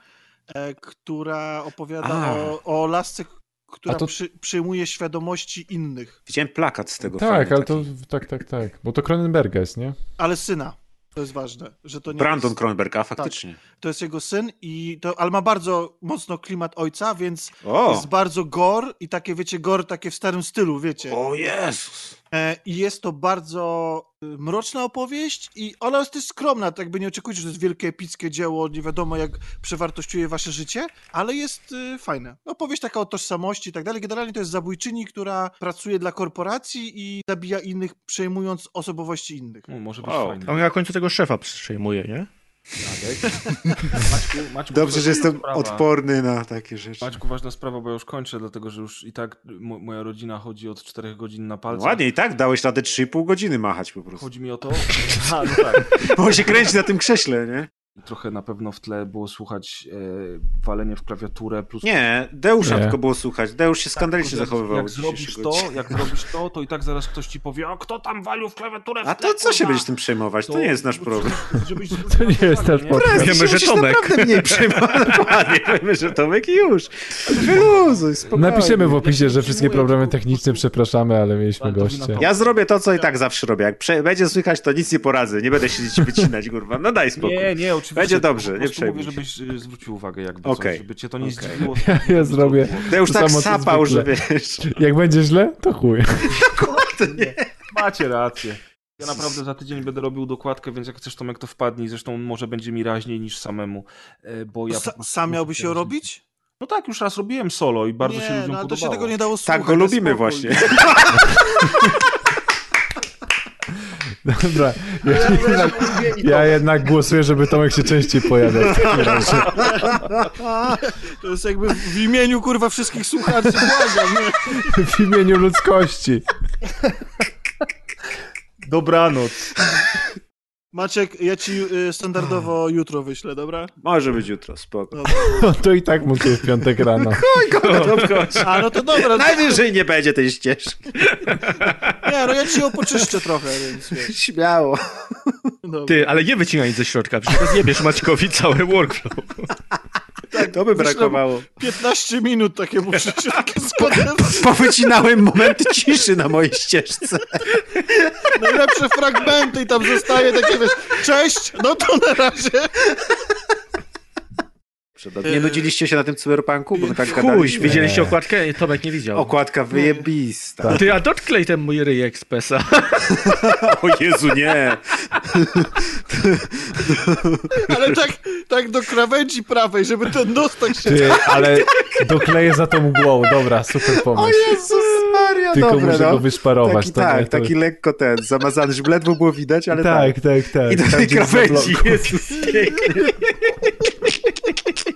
e, która opowiada A. o, o lasce, która to- przy, przyjmuje świadomości innych, Widziałem plakat z tego Tak, fajny ale to tak, tak, tak. Bo to Cronenberga jest, nie? ale syna. To jest ważne, że to nie Brandon jest, a faktycznie. to jest jego syn i to, ale ma bardzo mocno klimat ojca, więc O! jest bardzo gore i takie, wiecie, gore takie w starym stylu, wiecie. O Jezus! E, I jest to bardzo y, mroczna opowieść i ona jest też skromna, tak jakby nie oczekujcie, że to jest wielkie, epickie dzieło, nie wiadomo jak przewartościuje wasze życie, ale jest y, fajne. Opowieść taka o tożsamości i tak dalej. Generalnie to jest zabójczyni, która pracuje dla korporacji i zabija innych, przejmując osobowości innych. No, może być Wow. fajnie. On na końcu tego szefa przejmuje, nie? *laughs* Maćku, Maćku, Dobrze, że jestem sprawa. odporny na takie rzeczy. Maćku, ważna sprawa, bo ja już kończę, dlatego że już i tak mo- moja rodzina chodzi od 4 godzin na No palcach. ładnie, i tak dałeś radę 3,5 godziny machać po prostu. Chodzi mi o to. *laughs* A, no tak. Bo się kręci na tym krześle, nie? Trochę na pewno w tle było słuchać e, walenie w klawiaturę plus. Nie, Deusza Nie. tylko było słuchać. Deusz się skandalicznie jak, zachowywał. Jak zrobisz to, jak zrobisz to, to i tak zaraz ktoś ci powie, a kto tam walił w klawiaturę w A to co się kurwa?" będziesz tym przejmować? To nie jest nasz problem. *laughs* Żebyś To nie jest nasz podcast. Wiemy, że Tomek. naprawdę mniej. Dokładnie, *laughs* wiemy, że Tomek i już. Wyluzuj, spokojnie. Napiszemy w opisie, że wszystkie problemy techniczne przepraszamy, ale mieliśmy to goście. Ja zrobię to, co i tak zawsze robię. Jak będzie słychać, to nic nie poradzę. Nie będę siedzieć i wycinać, kurwa. No daj spokój. Nie, nie, oczywiście. Będzie dobrze, nie przejmuj mówię, żebyś y, zwrócił uwagę jakby Okej. coś, żeby cię to nie Okej. zdziwiło. Ja, ja zrobię. To tak samo, co sapał, że wiesz. Jak będzie źle, to chuj. Macie rację. Ja naprawdę za tydzień będę robił dokładkę, więc jak chcesz Tomek to wpadnij. Zresztą może będzie mi raźniej niż samemu. e, Bo ja Sa, sam miałbyś się ją robić? No tak, już raz robiłem solo i bardzo nie, się ludziom no, ale to podobało. się tego nie dało słuchać. Tak go lubimy spokój. właśnie. *laughs* Dobra. Ja jednak, ja jednak głosuję, żeby Tomek się częściej pojawiał. To jest jakby w imieniu, kurwa, wszystkich słuchaczy, błagam, nie? W imieniu ludzkości. Dobranoc. Maciek, ja ci y, standardowo jutro wyślę, dobra? Może być jutro, spoko. No to i tak mógł w piątek rano. A, no to dobra. Najwyżej nie będzie tej ścieżki. Nie, no ja ci ją poczyszczę trochę, więc wiesz. Śmiało. Dobra. Ty, ale nie wycinaj nic ze środka, przecież rozjebiesz Maćkowi cały workflow. To by brakowało. 15 minut takiemu takie spodem. *laughs* Powycinałem momenty ciszy na mojej ścieżce. *laughs* Najlepsze fragmenty i tam zostaje takie, wiesz, cześć, no to na razie. Nie nudziliście się na tym cyberpunku? Bo tak Chuj, widzieliście okładkę? Tomek nie widział. Okładka wyjebista. Ty, a dotknij ten mój ryjek z PESA. *laughs* O Jezu, nie. Ale tak, tak do krawędzi prawej, żeby ten nos tak się... Ty, ale dokleję za tą mgłą. Dobra, super pomysł. Jezus Maria, Tylko dobre, muszę no. go wyszparować. Taki, nie, tak, to... taki lekko ten, zamazany, żeby ledwo było widać, ale tak. Tak, tak, tak. I do tej jest krawędzi. Jezus, pięknie.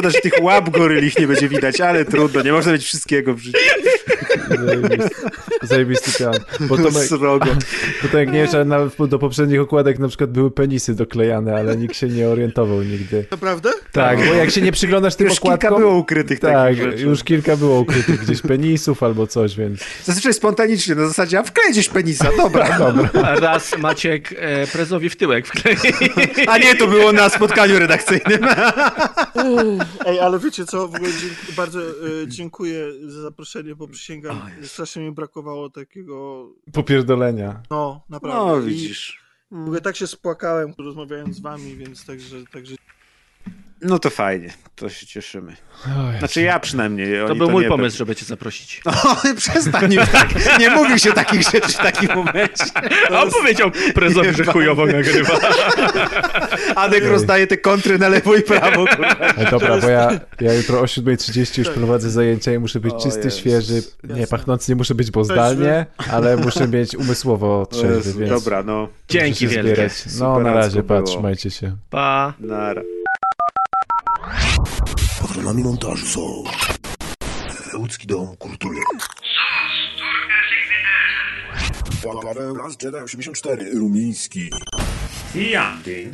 Szkoda, że tych łap gorylich nie będzie widać, ale trudno, nie można mieć wszystkiego w życiu. Zajebisty, zajebisty plan. Bo Tomek, Srogo. *laughs* bo Tomek nie wiem, nawet do poprzednich okładek na przykład były penisy doklejane, ale nikt się nie orientował nigdy. Naprawdę? Tak, bo jak się nie przyglądasz tym Już kilka okładkom... było ukrytych Tak, już kilka było ukrytych gdzieś penisów albo coś, więc... Zazwyczaj spontanicznie, na zasadzie, a wklej gdzieś penisa, dobra. *laughs* Dobra. Raz Maciek e, prezowi w tyłek wklei. A nie, to było na spotkaniu redakcyjnym. *laughs* Ej, ale wiecie co, w ogóle dziękuję, bardzo e, dziękuję za zaproszenie, bo przysięgam, strasznie mi brakowało takiego, Popierdolenia. no, naprawdę. No, I widzisz. W ogóle tak się spłakałem, rozmawiając z wami, więc także, także No to fajnie, to się cieszymy. Oj, Znaczy ja przynajmniej. To był mój nie pomysł, żeby cię zaprosić. *laughs* O, przestań już tak. Nie mówił się takich rzeczy w takim momencie. *laughs* A on powiedział prezowi, że chujowo nagrywa. *laughs* Adek rozdaje te kontry na lewo i prawo. Ale dobra, bo ja, ja jutro o 7.30 już prowadzę zajęcia i muszę być O czysty, Jezus. świeży. Nie, pachnący nie muszę być, bo zdalnie, ale muszę mieć umysłowo trzeźwy, więc Dobra, no. Dzięki wielkie. zbierać. No, na razie, pa, było. trzymajcie się. Pa. Nara. Patronami montażu są. Łódzki Dom Kultury. Paweł Las Jedi 84 Rumiński. I Andy.